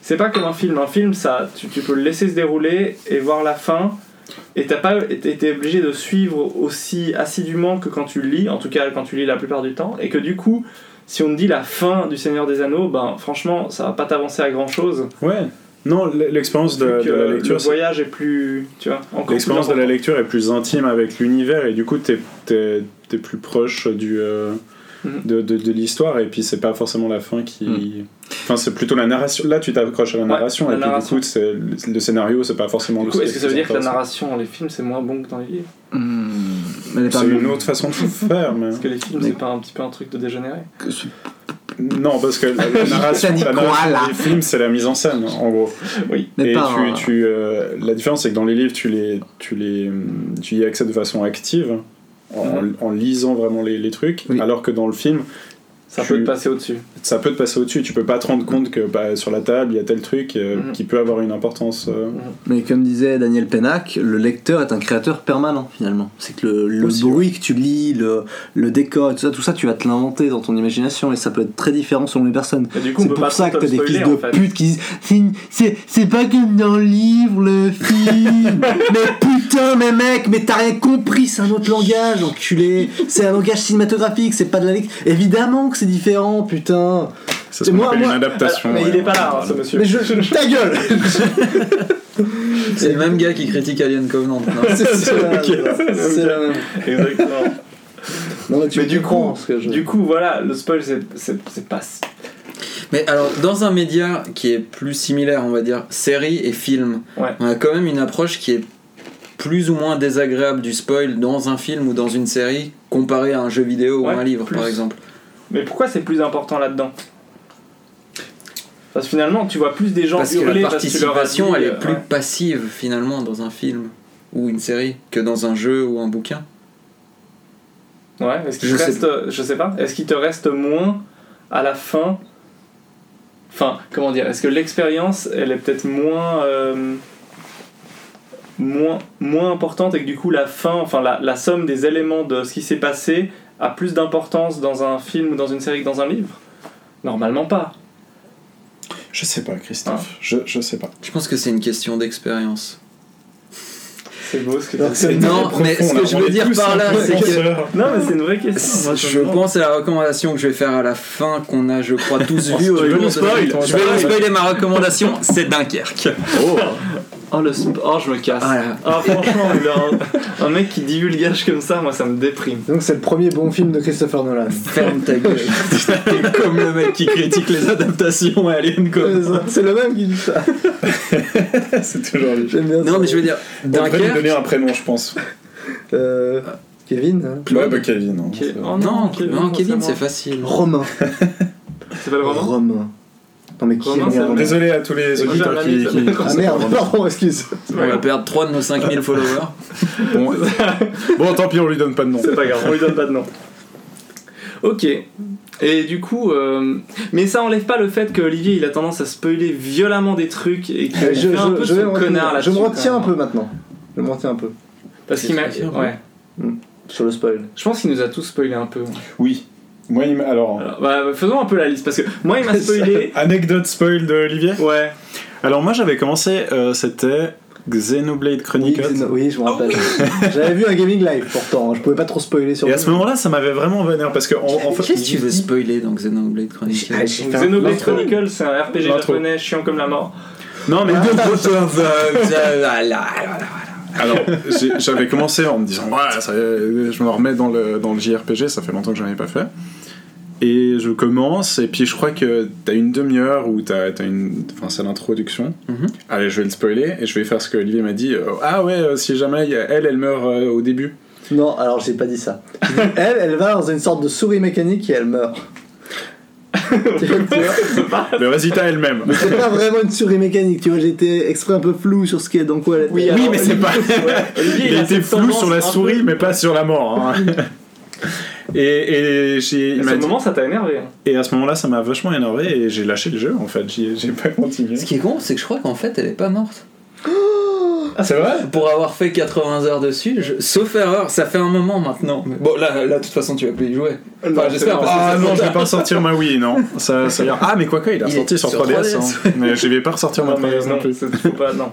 Speaker 3: C'est pas comme un film. Un film, ça, tu, tu peux le laisser se dérouler et voir la fin. Et t'as pas été obligé de suivre aussi assidûment que quand tu lis, en tout cas quand tu lis la plupart du temps, et que du coup, si on te dit la fin du Seigneur des Anneaux, ben franchement, ça va pas t'avancer à grand chose.
Speaker 4: Ouais. Non, l'expérience de, de la lecture,
Speaker 3: le voyage est plus, tu vois,
Speaker 4: L'expérience de la lecture est plus intime avec l'univers et du coup t'es es, plus proche du, euh. De, de, de l'histoire et puis c'est pas forcément la fin qui... Enfin c'est plutôt la narration. Là tu t'accroches à la
Speaker 3: Ouais,
Speaker 4: narration
Speaker 3: la
Speaker 4: et puis
Speaker 3: narration.
Speaker 4: du coup c'est- le, le scénario c'est pas forcément
Speaker 3: Du coup,
Speaker 4: ce
Speaker 3: est-ce que ça veut dire que la narration dans les films c'est moins bon que dans les livres
Speaker 1: Hmm,
Speaker 4: C'est une autre façon de *laughs* faire mais...
Speaker 3: Parce que les films
Speaker 1: Mais-
Speaker 3: c'est pas un petit peu un truc de dégénéré
Speaker 4: Non parce que la, *laughs* narration, la narration des films c'est la mise en scène en gros.
Speaker 3: Oui.
Speaker 1: Mais
Speaker 4: et
Speaker 1: pas
Speaker 4: tu,
Speaker 1: un-
Speaker 4: tu, euh, la différence c'est que dans les livres tu les tu les tu y accèdes de façon active en, en lisant vraiment les, les trucs
Speaker 1: Oui.
Speaker 4: alors que dans le film
Speaker 3: Ça
Speaker 4: Tu-
Speaker 3: peut te passer au-dessus.
Speaker 4: ça peut te passer au-dessus tu peux pas te rendre compte que bah, sur la table il y a tel truc euh,
Speaker 3: Mhm.
Speaker 4: qui peut avoir une importance euh,
Speaker 1: Mais comme disait Daniel Pennac, le lecteur est un créateur permanent finalement. C'est que le, le
Speaker 4: Aussi,
Speaker 1: bruit que tu lis, le, le décor, et tout ça, tout ça, tu vas te l'inventer dans ton imagination et ça peut être très différent selon les personnes. C'est pour
Speaker 3: pas
Speaker 1: ça que t'as des fils de
Speaker 3: en fait.
Speaker 1: pute qui disent C'est- c'est c'est pas comme dans le livre, le film. *laughs* mais putain, mais mec, mais t'as rien compris, c'est un autre langage, enculé. C'est un langage cinématographique, c'est pas de la lecture. Évidemment que c'est différent, putain.
Speaker 4: c'est ce
Speaker 1: moi- moi-
Speaker 4: une adaptation
Speaker 3: Mais
Speaker 4: ouais,
Speaker 3: il est pas là, hein, ce monsieur.
Speaker 1: Mais je. *laughs* Ta gueule
Speaker 5: C'est le même gars qui critique Alien Covenant. non *laughs*
Speaker 1: C'est ça, *laughs* c'est la même.
Speaker 3: Exactement.
Speaker 1: Non, mais tu
Speaker 3: Mais du coup,
Speaker 1: ce que je.
Speaker 3: du coup, voilà, le spoil, c'est- pas.
Speaker 5: Mais alors, dans un média qui est plus similaire, on va dire, série et film,
Speaker 3: Ouais.
Speaker 5: on a quand même une approche qui est plus ou moins désagréable du spoil dans un film ou dans une série comparé à un jeu vidéo
Speaker 3: Ouais,
Speaker 5: ou un livre,
Speaker 3: plus.
Speaker 5: par exemple.
Speaker 3: Mais pourquoi c'est plus important là-dedans? Parce que finalement, tu vois plus des gens
Speaker 5: Parce que
Speaker 3: hurler
Speaker 5: la
Speaker 3: parce que leur
Speaker 5: participation, elle est
Speaker 3: euh,
Speaker 5: plus
Speaker 3: ouais.
Speaker 5: passive finalement dans un film ou une série que dans un jeu ou un bouquin.
Speaker 3: Ouais, est-ce qu'il
Speaker 5: Je
Speaker 3: te
Speaker 5: sais
Speaker 3: reste. Je sais pas. Est-ce qu'il te reste moins à la fin? Enfin, comment dire Est-ce que l'expérience, elle est peut-être moins. euh, moins, moins importante et que du coup la fin, enfin la, la somme des éléments de ce qui s'est passé a plus d'importance dans un film ou dans une série que dans un livre Normalement pas.
Speaker 4: je sais pas Christophe
Speaker 3: Ah.
Speaker 4: je, je sais pas
Speaker 5: Je pense que c'est une question d'expérience.
Speaker 3: C'est beau ce que tu.
Speaker 5: Non, mais ce que je veux dire par là, c'est que
Speaker 3: Non, mais c'est une vraie question.
Speaker 5: Je pense à la recommandation que je vais faire à la fin qu'on a, je crois, tous
Speaker 3: Oh,
Speaker 5: vu au de Je vais vous spoiler ma recommandation, c'est Dunkerque.
Speaker 3: Oh, *laughs* le sp- oh, je me casse. Ah, franchement, a un, un mec qui divulgage comme ça, moi ça me déprime.
Speaker 1: Donc c'est le premier bon film de Christopher Nolan.
Speaker 5: Ferme ta gueule. *laughs* T'es comme le mec qui critique les adaptations à Alien.
Speaker 1: C'est le même qui dit ça. *laughs*
Speaker 4: c'est toujours lui
Speaker 1: J'aime bien
Speaker 5: Non,
Speaker 1: ça.
Speaker 5: mais je veux dire,
Speaker 4: on devrait lui
Speaker 5: Dunkerque.
Speaker 4: donner un prénom je pense
Speaker 1: Euh, Kevin hein.
Speaker 4: ouais bah Kevin hein,
Speaker 3: Oh
Speaker 5: Non, non, Kevin,
Speaker 3: c'est
Speaker 5: c'est facile.
Speaker 1: Romain.
Speaker 3: C'est pas le roman
Speaker 1: Romain. Non mais qui
Speaker 4: désolé à tous les
Speaker 3: Moi, j'ai un
Speaker 4: auditeurs
Speaker 3: ami
Speaker 4: qui,
Speaker 1: Ah merde, pardon, excuse.
Speaker 5: On va perdre 3 de nos 5000 followers.
Speaker 4: Bon, bon tant pis on lui donne pas de nom
Speaker 3: C'est pas grave, on lui donne pas de nom. Ok. Et du coup, euh, mais ça enlève pas le fait que Olivier il a tendance à spoiler violemment des trucs et qu'il
Speaker 1: Euh, je,
Speaker 3: fait un peu
Speaker 1: je- je vais
Speaker 3: son
Speaker 1: me retenir.
Speaker 3: connard là
Speaker 1: Je me retiens un peu maintenant. Je me retiens un peu.
Speaker 3: Parce qu'il m'a.
Speaker 5: C'est sûr,
Speaker 3: Ouais.
Speaker 1: Sur le spoil.
Speaker 3: Je pense qu'il nous a tous spoilé un peu.
Speaker 4: Oui. Moi, il alors,
Speaker 3: Alors, bah, faisons un peu la liste parce que moi il m'a *laughs* spoilé.
Speaker 4: anecdote spoil de Olivier.
Speaker 3: Ouais.
Speaker 4: Alors moi, j'avais commencé, euh, c'était Xenoblade
Speaker 1: Oui,
Speaker 4: Chronicles.
Speaker 1: Xeno- oui, je me rappelle. *laughs* J'avais vu un gaming live pourtant, hein. je pouvais pas trop spoiler sur
Speaker 4: Et à ce moment-là, ça m'avait vraiment vénère parce que en, en fait,
Speaker 5: Qu'est-ce que tu veux spoiler dans Xenoblade Chronicles
Speaker 1: Ah,
Speaker 3: Xenoblade. Chronicles c'est un RPG japonais chiant comme la mort.
Speaker 4: non mais
Speaker 5: Voilà.
Speaker 4: Alors j'avais commencé en me disant ouais, ça je me remets dans le dans le JRPG, ça fait longtemps que j'en ai pas fait. Et je commence et puis je crois que t'as une demi-heure où t'as as une, enfin c'est l'introduction.
Speaker 5: Mhm.
Speaker 4: Allez, je vais le spoiler et je vais faire ce que Olivier m'a dit. euh, ah ouais, euh, si jamais elle, elle meurt euh, au début.
Speaker 1: Non, alors j'ai pas dit ça. Elle, elle va dans une sorte de souris mécanique et elle meurt. *laughs* Tu vois, tu vois *laughs*
Speaker 4: Le résultat elle-même.
Speaker 1: Mais c'est pas vraiment une souris mécanique, tu vois, j'ai été exprès un peu flou sur ce qui est dans quoi elle était.
Speaker 3: Oui,
Speaker 4: Oui,
Speaker 3: alors,
Speaker 4: mais c'est pas. *laughs*
Speaker 3: Olivier,
Speaker 4: Il été
Speaker 3: cette
Speaker 4: flou sur la souris,
Speaker 3: peu-
Speaker 4: mais pas sur la mort. hein. Et, et, j'ai, il
Speaker 3: À ce moment ça t'a énervé. hein.
Speaker 4: et à ce moment-là, ça m'a vachement énervé et j'ai lâché le jeu en fait. J'ai, j'ai pas continué.
Speaker 5: Ce qui est con, c'est que je crois qu'en fait, elle est pas morte. *gasps* *gasps*
Speaker 4: Ah, c'est vrai
Speaker 5: Pour avoir fait 80 heures dessus, je- sauf erreur, ça fait un moment maintenant. Mais bon, là, là, de toute façon, tu vas plus y jouer. Enfin,
Speaker 3: Non,
Speaker 5: j'espère
Speaker 4: Ah non, je vais pas ressortir ma Wii, non. Ça, ça ira. Ah, mais quoi que, il ressorti
Speaker 5: est
Speaker 4: sur
Speaker 5: sur
Speaker 4: 3DS.
Speaker 5: 3DS.
Speaker 4: hein. Mais je vais pas ressortir ma
Speaker 3: Non, mais
Speaker 4: 3DS non
Speaker 3: non,
Speaker 4: plus.
Speaker 3: c'est- faut pas, non.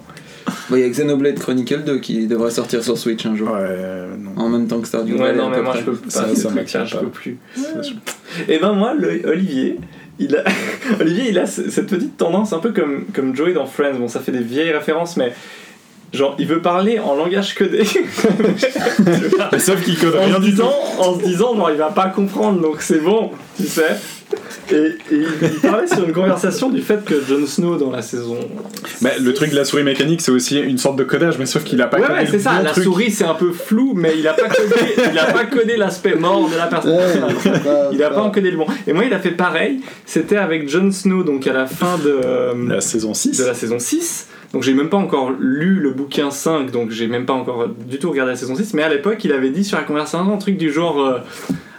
Speaker 5: Bon, Il y a Xenoblade Chronicle 2 qui devrait sortir sur Switch un jour.
Speaker 4: Ouais, euh, non.
Speaker 5: En même temps que Stardew
Speaker 3: Ouais,
Speaker 5: Valley,
Speaker 3: non,
Speaker 5: à
Speaker 3: mais moi je peux pas.
Speaker 4: Ça-
Speaker 3: ces
Speaker 4: ça
Speaker 3: trucs-là,
Speaker 4: m'attire
Speaker 3: je
Speaker 4: pas.
Speaker 3: peux plus. Et ben moi, le, Olivier, il a, *laughs* Olivier, il a ce- cette petite tendance un peu comme, comme Joey dans Friends. Bon, ça fait des vieilles références, mais genre, il veut parler en langage codé.
Speaker 4: Mais sauf qu'il code
Speaker 3: en,
Speaker 4: rien du tout.
Speaker 3: en se disant, genre, il va pas comprendre, donc c'est bon, tu sais. Et, et il, parlait sur une conversation du fait que Jon Snow dans la saison.
Speaker 4: Bah, le truc de la souris mécanique, c'est aussi une sorte de codage, mais sauf qu'il a pas
Speaker 3: Ouais,
Speaker 4: codé
Speaker 3: ouais, c'est ça.
Speaker 4: bon
Speaker 3: La
Speaker 4: truc.
Speaker 3: souris, c'est un peu flou, mais il a pas codé, il a pas codé l'aspect mort de la personne.
Speaker 1: Ouais,
Speaker 3: Il a pas encodé le bon. Et moi, il a fait pareil. C'était avec Jon Snow, donc à la fin de, euh,
Speaker 4: La saison 6.
Speaker 3: de la saison 6. Donc j'ai même pas encore lu le bouquin 5, donc j'ai même pas encore du tout regardé la saison 6. Mais à l'époque, il avait dit sur la conversation un truc du genre euh,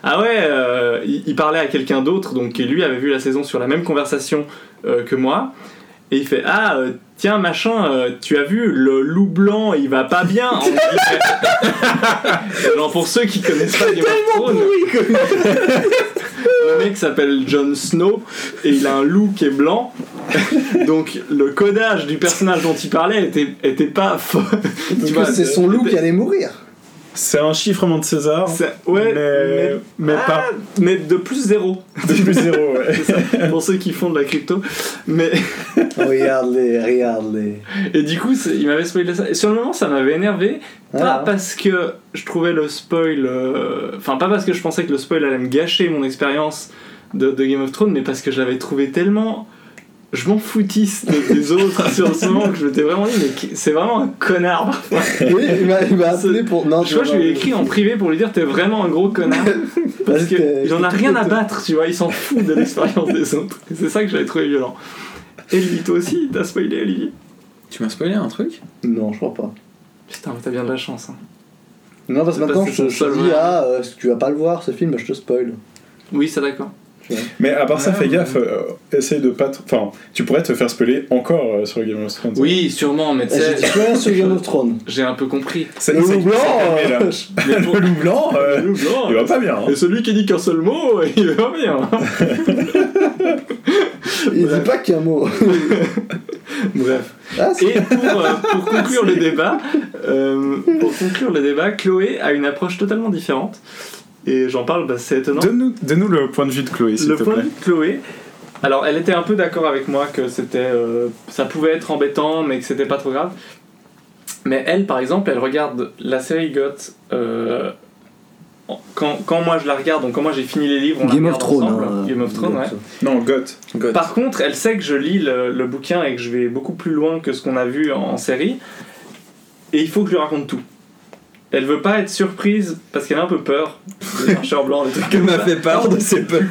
Speaker 3: Ah ouais, euh, il, parlait à quelqu'un d'autre, donc qui lui avait vu la saison sur la même conversation euh, que moi. Et il fait Ah, tiens, machin, euh, tu as vu le loup blanc, il va pas bien. en. *laughs* Genre pour ceux qui connaissent pas Game of Thrones. *laughs* Le mec s'appelle Jon Snow et il a un loup qui est blanc. *laughs* Donc le codage du personnage dont il parlait était, était pas Tu vois,
Speaker 1: c'est son loup qui allait mourir.
Speaker 4: C'est un chiffrement de César.
Speaker 3: Ouais,
Speaker 4: Mais-
Speaker 3: mais,
Speaker 4: mais
Speaker 3: ah,
Speaker 4: pas.
Speaker 3: mais de plus zéro.
Speaker 4: De plus zéro, ouais. *laughs*
Speaker 3: Ça, pour ceux qui font de la crypto. Mais *laughs*
Speaker 1: regarde-les, regarde-les.
Speaker 3: et du coup, il m'avait spoilé ça. Et sur le moment, ça m'avait énervé. Pas
Speaker 1: Ah.
Speaker 3: parce que je trouvais le spoil. euh, Enfin, pas parce que je pensais que le spoil allait me gâcher mon expérience de, de Game of Thrones, mais parce que je l'avais trouvé tellement. Je m'en foutisse de- des autres sur ce moment que je m'étais vraiment dit, mais c'est vraiment un connard parfois.
Speaker 1: Oui, il m'a il m'a appelé pour. Non,
Speaker 3: Je crois que je lui ai écrit en privé pour lui dire t'es vraiment un gros connard. *laughs* Parce
Speaker 1: que
Speaker 3: qu'il en a rien à battre, tu vois, il s'en fout de l'expérience des autres. Et c'est ça que j'avais trouvé violent. Et lui, toi aussi, t'as spoilé Olivier?
Speaker 5: Tu m'as spoilé un truc?
Speaker 1: Non, je crois pas.
Speaker 3: Putain, mais t'as bien de la chance. Hein.
Speaker 1: Non, parce que
Speaker 3: C'est
Speaker 1: maintenant, je, te dis, ah, euh, si tu vas pas le voir ce film, je te spoil.
Speaker 3: Oui, c'est d'accord.
Speaker 4: Mais à part ça, fais
Speaker 3: ouais.
Speaker 4: gaffe, euh, essaye de pas. Enfin, tu pourrais te faire spoiler encore euh, sur le Game of Thrones.
Speaker 3: Oui, sûrement, mais tu
Speaker 1: J'ai
Speaker 3: sais,
Speaker 1: rien sur Game of Thrones?
Speaker 3: j'ai un peu compris.
Speaker 4: Ça,
Speaker 1: Le
Speaker 4: ça-
Speaker 1: loup blanc,
Speaker 4: là. *laughs*
Speaker 1: euh,
Speaker 4: Le loup blanc, *laughs*
Speaker 3: Le blanc,
Speaker 4: il va pas bien. hein.
Speaker 3: Et celui qui dit qu'un seul mot, *laughs* il va bien.
Speaker 1: il dit pas qu'un mot.
Speaker 3: Bref.
Speaker 1: Ah, c'est-
Speaker 3: Et pour, euh, pour conclure le débat, euh, pour conclure le débat, Chloé a une approche totalement différente. Et j'en parle, bah, c'est étonnant.
Speaker 4: Donne-nous donne-nous le point de vue de Chloé, s'il
Speaker 3: le
Speaker 4: te
Speaker 3: point de
Speaker 4: plaît.
Speaker 3: vue de Chloé. Alors, elle était un peu d'accord avec moi que c'était, euh, ça pouvait être embêtant, mais que c'était pas trop grave. Mais elle, par exemple, elle regarde la série GOT. euh, quand, quand moi je la regarde, donc quand moi j'ai fini les livres, on
Speaker 1: Game
Speaker 3: la
Speaker 1: of
Speaker 3: regarde
Speaker 1: Thrones.
Speaker 3: ensemble.
Speaker 1: hein,
Speaker 3: Game of Thrones, ouais.
Speaker 4: Non, Goth.
Speaker 5: God.
Speaker 3: Par contre, elle sait que je lis le, le bouquin et que je vais beaucoup plus loin que ce qu'on a vu en, en série. Et il faut que je lui raconte tout. Elle veut pas être surprise parce qu'elle a un peu peur des *laughs* marcheurs blancs, des trucs
Speaker 5: Elle
Speaker 3: comme
Speaker 5: m'a fait peur de ses peurs.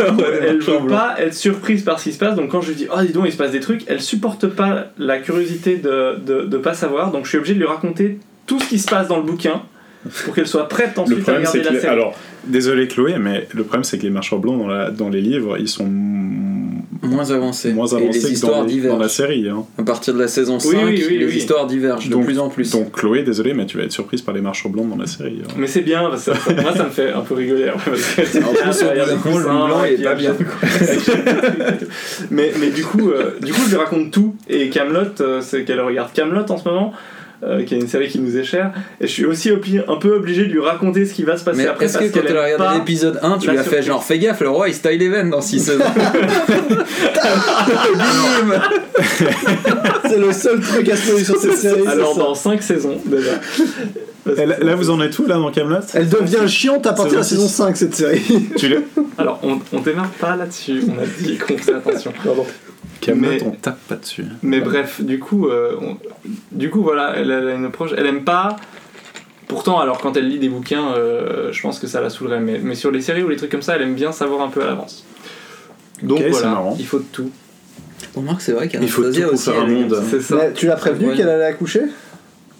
Speaker 3: Elle veut pas être surprise par ce qui se passe, donc quand je lui dis Oh, dis donc, il se passe des trucs, elle supporte pas la curiosité de, de, de pas savoir, donc je suis obligé de lui raconter tout ce qui se passe dans le bouquin pour qu'elle soit prête ensuite à
Speaker 4: problème, c'est
Speaker 3: regarder la
Speaker 4: les-
Speaker 3: série.
Speaker 4: Alors, désolé Chloé, mais le problème, c'est que les marchands blancs dans, la- dans les livres, ils sont
Speaker 5: Moins avancé.
Speaker 4: moins
Speaker 5: Et
Speaker 4: avancés
Speaker 5: les
Speaker 4: que
Speaker 5: histoires
Speaker 4: dans, les- dans la série. hein.
Speaker 5: À partir de la saison 5,
Speaker 3: Oui, oui, oui,
Speaker 5: les
Speaker 3: oui.
Speaker 5: histoires divergent de plus en plus.
Speaker 4: Donc, Chloé, désolé, mais tu vas être surprise par les marchands blancs dans la série. hein.
Speaker 3: Mais c'est bien, parce que ça- moi ça me fait un peu rigoler après. Parce que c'est
Speaker 5: En
Speaker 3: bien,
Speaker 5: plus, le blanc, il est pas bien.
Speaker 3: mais, mais du coup, euh, du coup, je lui raconte tout. Et Camelot, c'est qu'elle regarde Camelot en ce moment, euh, qui est une série qui nous est chère. Et je suis aussi un peu obligé de lui raconter ce qui va se passer
Speaker 5: Mais
Speaker 3: après.
Speaker 5: est-ce
Speaker 3: parce
Speaker 5: que quand
Speaker 3: qu'elle
Speaker 5: elle a regardé l'épisode 1, tu lui as fait genre fais gaffe, le roi il style even dans 6 *laughs* saisons *laughs*
Speaker 1: C'est le seul truc à spoiler sur cette série.
Speaker 3: Alors dans 5 saisons déjà.
Speaker 4: Là, vous en êtes où là dans Camelot?
Speaker 1: Elle devient chiante à partir de la saison
Speaker 4: gentil.
Speaker 1: 5 cette série.
Speaker 4: Tu l'as
Speaker 3: Alors on, on démarre pas là-dessus, on a dit qu'on faisait attention.
Speaker 1: Pardon.
Speaker 4: Camelot,
Speaker 3: Mais-
Speaker 4: on tape pas dessus.
Speaker 3: Mais bref, du coup, euh, on- du coup voilà, elle, elle a une approche, elle aime pas. Pourtant, alors quand elle lit des bouquins, euh, je pense que ça la saoulerait. Mais, mais sur les séries ou les trucs comme ça, elle aime bien savoir un peu à l'avance. Donc
Speaker 4: c'est
Speaker 3: voilà, il faut de tout.
Speaker 5: On remarque c'est vrai
Speaker 4: Il faut tout
Speaker 5: qu'Anastasia
Speaker 4: pour
Speaker 5: aussi
Speaker 4: faire un monde.
Speaker 5: ça.
Speaker 3: C'est.
Speaker 1: Mais tu l'as prévenu
Speaker 5: Ouais.
Speaker 1: qu'elle allait accoucher?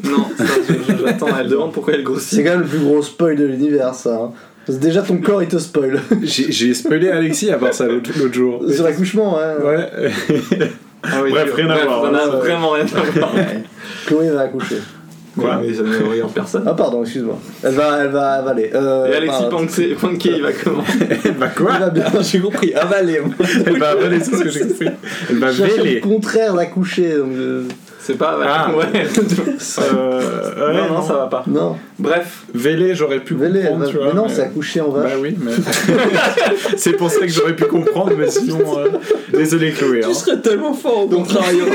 Speaker 3: Non, *laughs* ça, je- je- j'attends. Elle demande pourquoi elle
Speaker 1: C'est
Speaker 3: grossit.
Speaker 1: quand même le plus gros spoil de l'univers ça. Parce que déjà ton corps il te spoil. *laughs*
Speaker 4: J'ai spoilé Alexis à part ça l'autre jour.
Speaker 1: Sur l'accouchement, hein.
Speaker 4: Ouais.
Speaker 3: Ah oui,
Speaker 4: Bref, rien à voir,
Speaker 3: Ça n'a
Speaker 1: hein.
Speaker 3: vraiment rien à voir. *laughs*
Speaker 1: Chloé va accoucher.
Speaker 4: Quoi
Speaker 3: Mais ça ne regarde personne.
Speaker 1: Ah pardon, excuse-moi. Elle va, elle va avaler. Euh,
Speaker 3: Et Alexis Pankey, il va comment
Speaker 4: bah *laughs*
Speaker 1: Il
Speaker 4: quoi
Speaker 1: va bien, j'ai compris. Avaler. moi.
Speaker 4: Elle va avaler, c'est ce que j'ai compris. Elle va véler.
Speaker 1: le contraire d'accoucher. Donc
Speaker 3: C'est pas.
Speaker 4: Ah.
Speaker 3: ouais. *laughs*
Speaker 4: Euh, ouais,
Speaker 3: non, non, ça va pas.
Speaker 1: Non,
Speaker 3: Bref,
Speaker 4: Véler, j'aurais pu
Speaker 1: elle
Speaker 4: comprendre,
Speaker 1: va-
Speaker 4: tu vois.
Speaker 1: mais non,
Speaker 4: mais-
Speaker 1: c'est accoucher en vache.
Speaker 4: Bah oui, mais. *laughs* c'est pour ça que j'aurais pu comprendre, mais sinon. euh, Désolé, Chloé. hein.
Speaker 5: Tu serais tellement fort au contrario *laughs*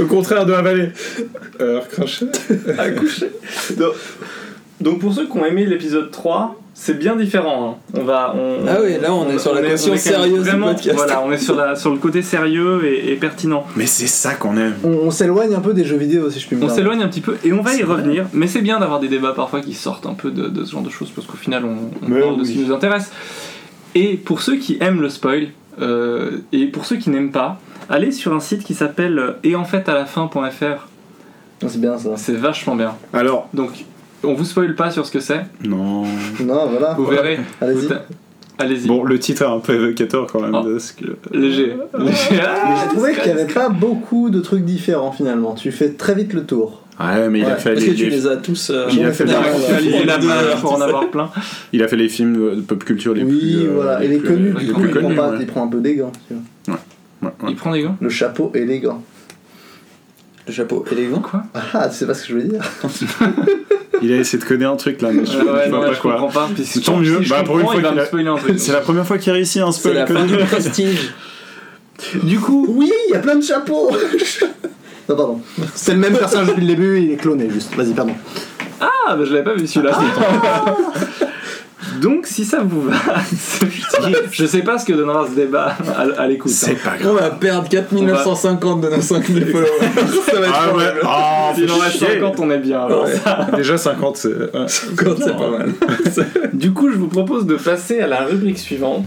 Speaker 4: Au contraire de avaler. Euh, recracher.
Speaker 3: accoucher. Donc, donc pour ceux qui ont aimé l'épisode 3, c'est bien différent. hein. On va, on,
Speaker 5: Ah oui, là, on est sur la
Speaker 3: on est quand même
Speaker 5: sérieuse du
Speaker 3: vraiment,
Speaker 5: podcast.
Speaker 3: Voilà, on est sur, la, sur le côté sérieux et, et pertinent.
Speaker 4: Mais c'est ça qu'on aime.
Speaker 1: On, on s'éloigne un peu des jeux vidéo si je puis me
Speaker 3: On
Speaker 1: permettre.
Speaker 3: s'éloigne un petit peu et on va y revenir, mais c'est bien d'avoir des débats parfois qui sortent un peu de, de ce genre de choses parce qu'au final on, on parle de ce qui nous intéresse. Et pour ceux qui aiment le spoil euh, et pour ceux qui n'aiment pas, allez sur un site qui s'appelle et en fait à la fin.fr.
Speaker 1: Non, C'est bien ça.
Speaker 3: C'est vachement bien.
Speaker 4: Alors,
Speaker 3: Donc on vous spoil pas sur ce que c'est,
Speaker 4: non.
Speaker 1: Non, voilà.
Speaker 3: vous verrez.
Speaker 1: Allez-y.
Speaker 3: Vous- Allez-y.
Speaker 4: Bon, le titre est un peu évocateur quand même
Speaker 3: Oh.
Speaker 4: de ce que.
Speaker 3: Léger. *laughs* Léger. Ah,
Speaker 1: Mais j'ai trouvé qu'il n'y avait pas beaucoup de trucs différents finalement. Tu fais très vite le tour.
Speaker 4: Ouais, mais il a
Speaker 1: Ouais,
Speaker 4: fait
Speaker 5: Parce
Speaker 4: les,
Speaker 5: que tu
Speaker 4: les-
Speaker 5: les as tous. euh,
Speaker 4: Il a fait
Speaker 1: pas
Speaker 4: la-
Speaker 5: Deux
Speaker 3: page
Speaker 5: heures,
Speaker 3: pour en avoir plein.
Speaker 4: il a fait les films de pop culture les
Speaker 1: Oui,
Speaker 4: plus. euh,
Speaker 1: voilà. Et les connus,
Speaker 4: les
Speaker 1: du coup,
Speaker 4: plus
Speaker 1: il prend,
Speaker 4: connus,
Speaker 1: pas,
Speaker 4: ouais.
Speaker 1: il prend un peu des gants. tu vois.
Speaker 4: Ouais, ouais.
Speaker 3: Il prend des gants
Speaker 1: Le chapeau et les gants.
Speaker 5: Le chapeau élégant.
Speaker 3: Quoi?
Speaker 1: Ah, tu sais pas ce que je veux dire *laughs*
Speaker 4: Il a essayé de coder un truc là, mais je,
Speaker 3: Ah ouais,
Speaker 4: je
Speaker 3: non,
Speaker 4: vois pas
Speaker 3: je
Speaker 4: quoi.
Speaker 3: comprends pas. Puis
Speaker 4: Tant mieux.
Speaker 3: si
Speaker 4: Bah, pour une fois
Speaker 3: il va
Speaker 4: qu'il
Speaker 3: me
Speaker 4: a-
Speaker 3: spoiler un truc.
Speaker 4: C'est la première fois qu'il réussit un
Speaker 5: C'est
Speaker 4: spoil
Speaker 5: la fin
Speaker 4: connu.
Speaker 5: du prestige.
Speaker 3: Du coup,
Speaker 1: Oui, il y a plein de chapeaux *laughs* Non, pardon. C'est le même personnage depuis le début, il est cloné juste. Vas-y, pardon.
Speaker 3: ah, bah, je l'avais pas vu celui-là. *laughs* Donc, si ça vous va, *laughs* je sais pas ce que donnera ce débat à, à l'écoute.
Speaker 4: C'est
Speaker 3: hein.
Speaker 4: pas
Speaker 5: On
Speaker 4: grave.
Speaker 5: va perdre 4950 de nos 5000 *laughs* followers. Ça va être
Speaker 4: Ah ouais, oh,
Speaker 3: S'il en
Speaker 4: faut
Speaker 3: reste
Speaker 4: chier.
Speaker 3: 50, on est bien. alors.
Speaker 5: Ouais. *laughs*
Speaker 4: Déjà 50, c'est. ouais.
Speaker 5: 50, c'est pas mal.
Speaker 3: Du coup, je vous propose de passer à la rubrique suivante.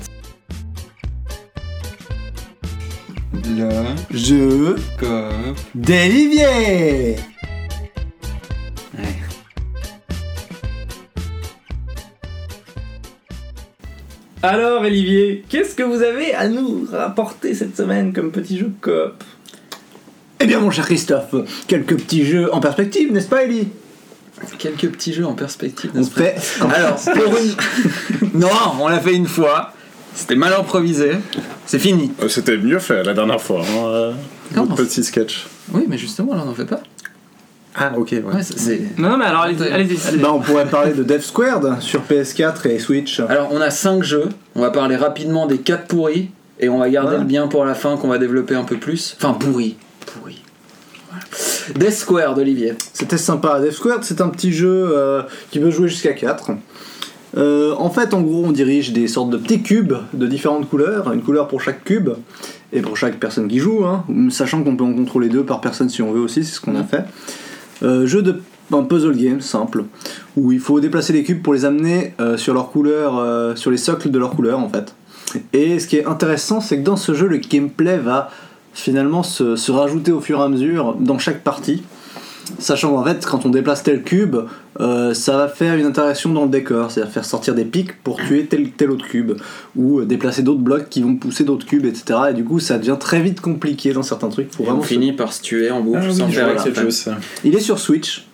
Speaker 5: Le
Speaker 1: Je.
Speaker 5: cop.
Speaker 1: D'Olivier
Speaker 3: Alors, Olivier, qu'est-ce que vous avez à nous rapporter cette semaine comme petit jeu coop
Speaker 1: Eh bien, mon cher Christophe, quelques petits jeux en perspective, n'est-ce pas, Ellie?
Speaker 5: Quelques petits jeux en perspective. N'est-ce pas?
Speaker 1: fait.
Speaker 5: Alors, pour une. *laughs* non, on l'a fait une fois. C'était mal improvisé. C'est fini.
Speaker 4: Euh, C'était mieux fait la dernière fois. hein, euh,
Speaker 5: Comment
Speaker 4: Votre petit sketch.
Speaker 5: Oui, mais justement, là, on n'en fait pas.
Speaker 4: Ah, ok, ouais.
Speaker 5: Ouais, c'est-.
Speaker 3: Non, non, mais alors, allez-y, allez-y. allez-y.
Speaker 1: Bah, on pourrait parler de Death Squared sur PS4 et Switch.
Speaker 5: Alors, on a 5 jeux. On va parler rapidement des 4 pourris. Et on va garder
Speaker 1: Ouais.
Speaker 5: le bien pour la fin qu'on va développer un peu plus. Enfin, pourri. Pourri. Voilà. Death Square d'Olivier.
Speaker 1: C'était sympa. Death Squared, c'est un petit jeu euh, qui peut jouer jusqu'à 4. Euh, en fait, en gros, on dirige des sortes de petits cubes de différentes couleurs, une couleur pour chaque cube et pour chaque personne qui joue, hein, sachant qu'on peut en contrôler deux par personne si on veut aussi, c'est ce qu'on a fait. Euh, jeu de un puzzle game simple où il faut déplacer les cubes pour les amener euh, sur leur couleur, euh, sur les socles de leur couleur en fait. Et ce qui est intéressant, c'est que dans ce jeu, le gameplay va finalement se, se rajouter au fur et à mesure dans chaque partie. Sachant qu'en fait, quand on déplace tel cube, euh, ça va faire une interaction dans le décor, c'est-à-dire faire sortir des pics pour tuer tel, tel autre cube, ou euh, déplacer d'autres blocs qui vont pousser d'autres cubes, etc. Et du coup, ça devient très vite compliqué dans certains trucs.
Speaker 5: Et
Speaker 1: vraiment
Speaker 5: on
Speaker 1: se-
Speaker 5: finit par se tuer en boucle
Speaker 4: Ah oui,
Speaker 5: sans faire.
Speaker 1: Il est sur Switch.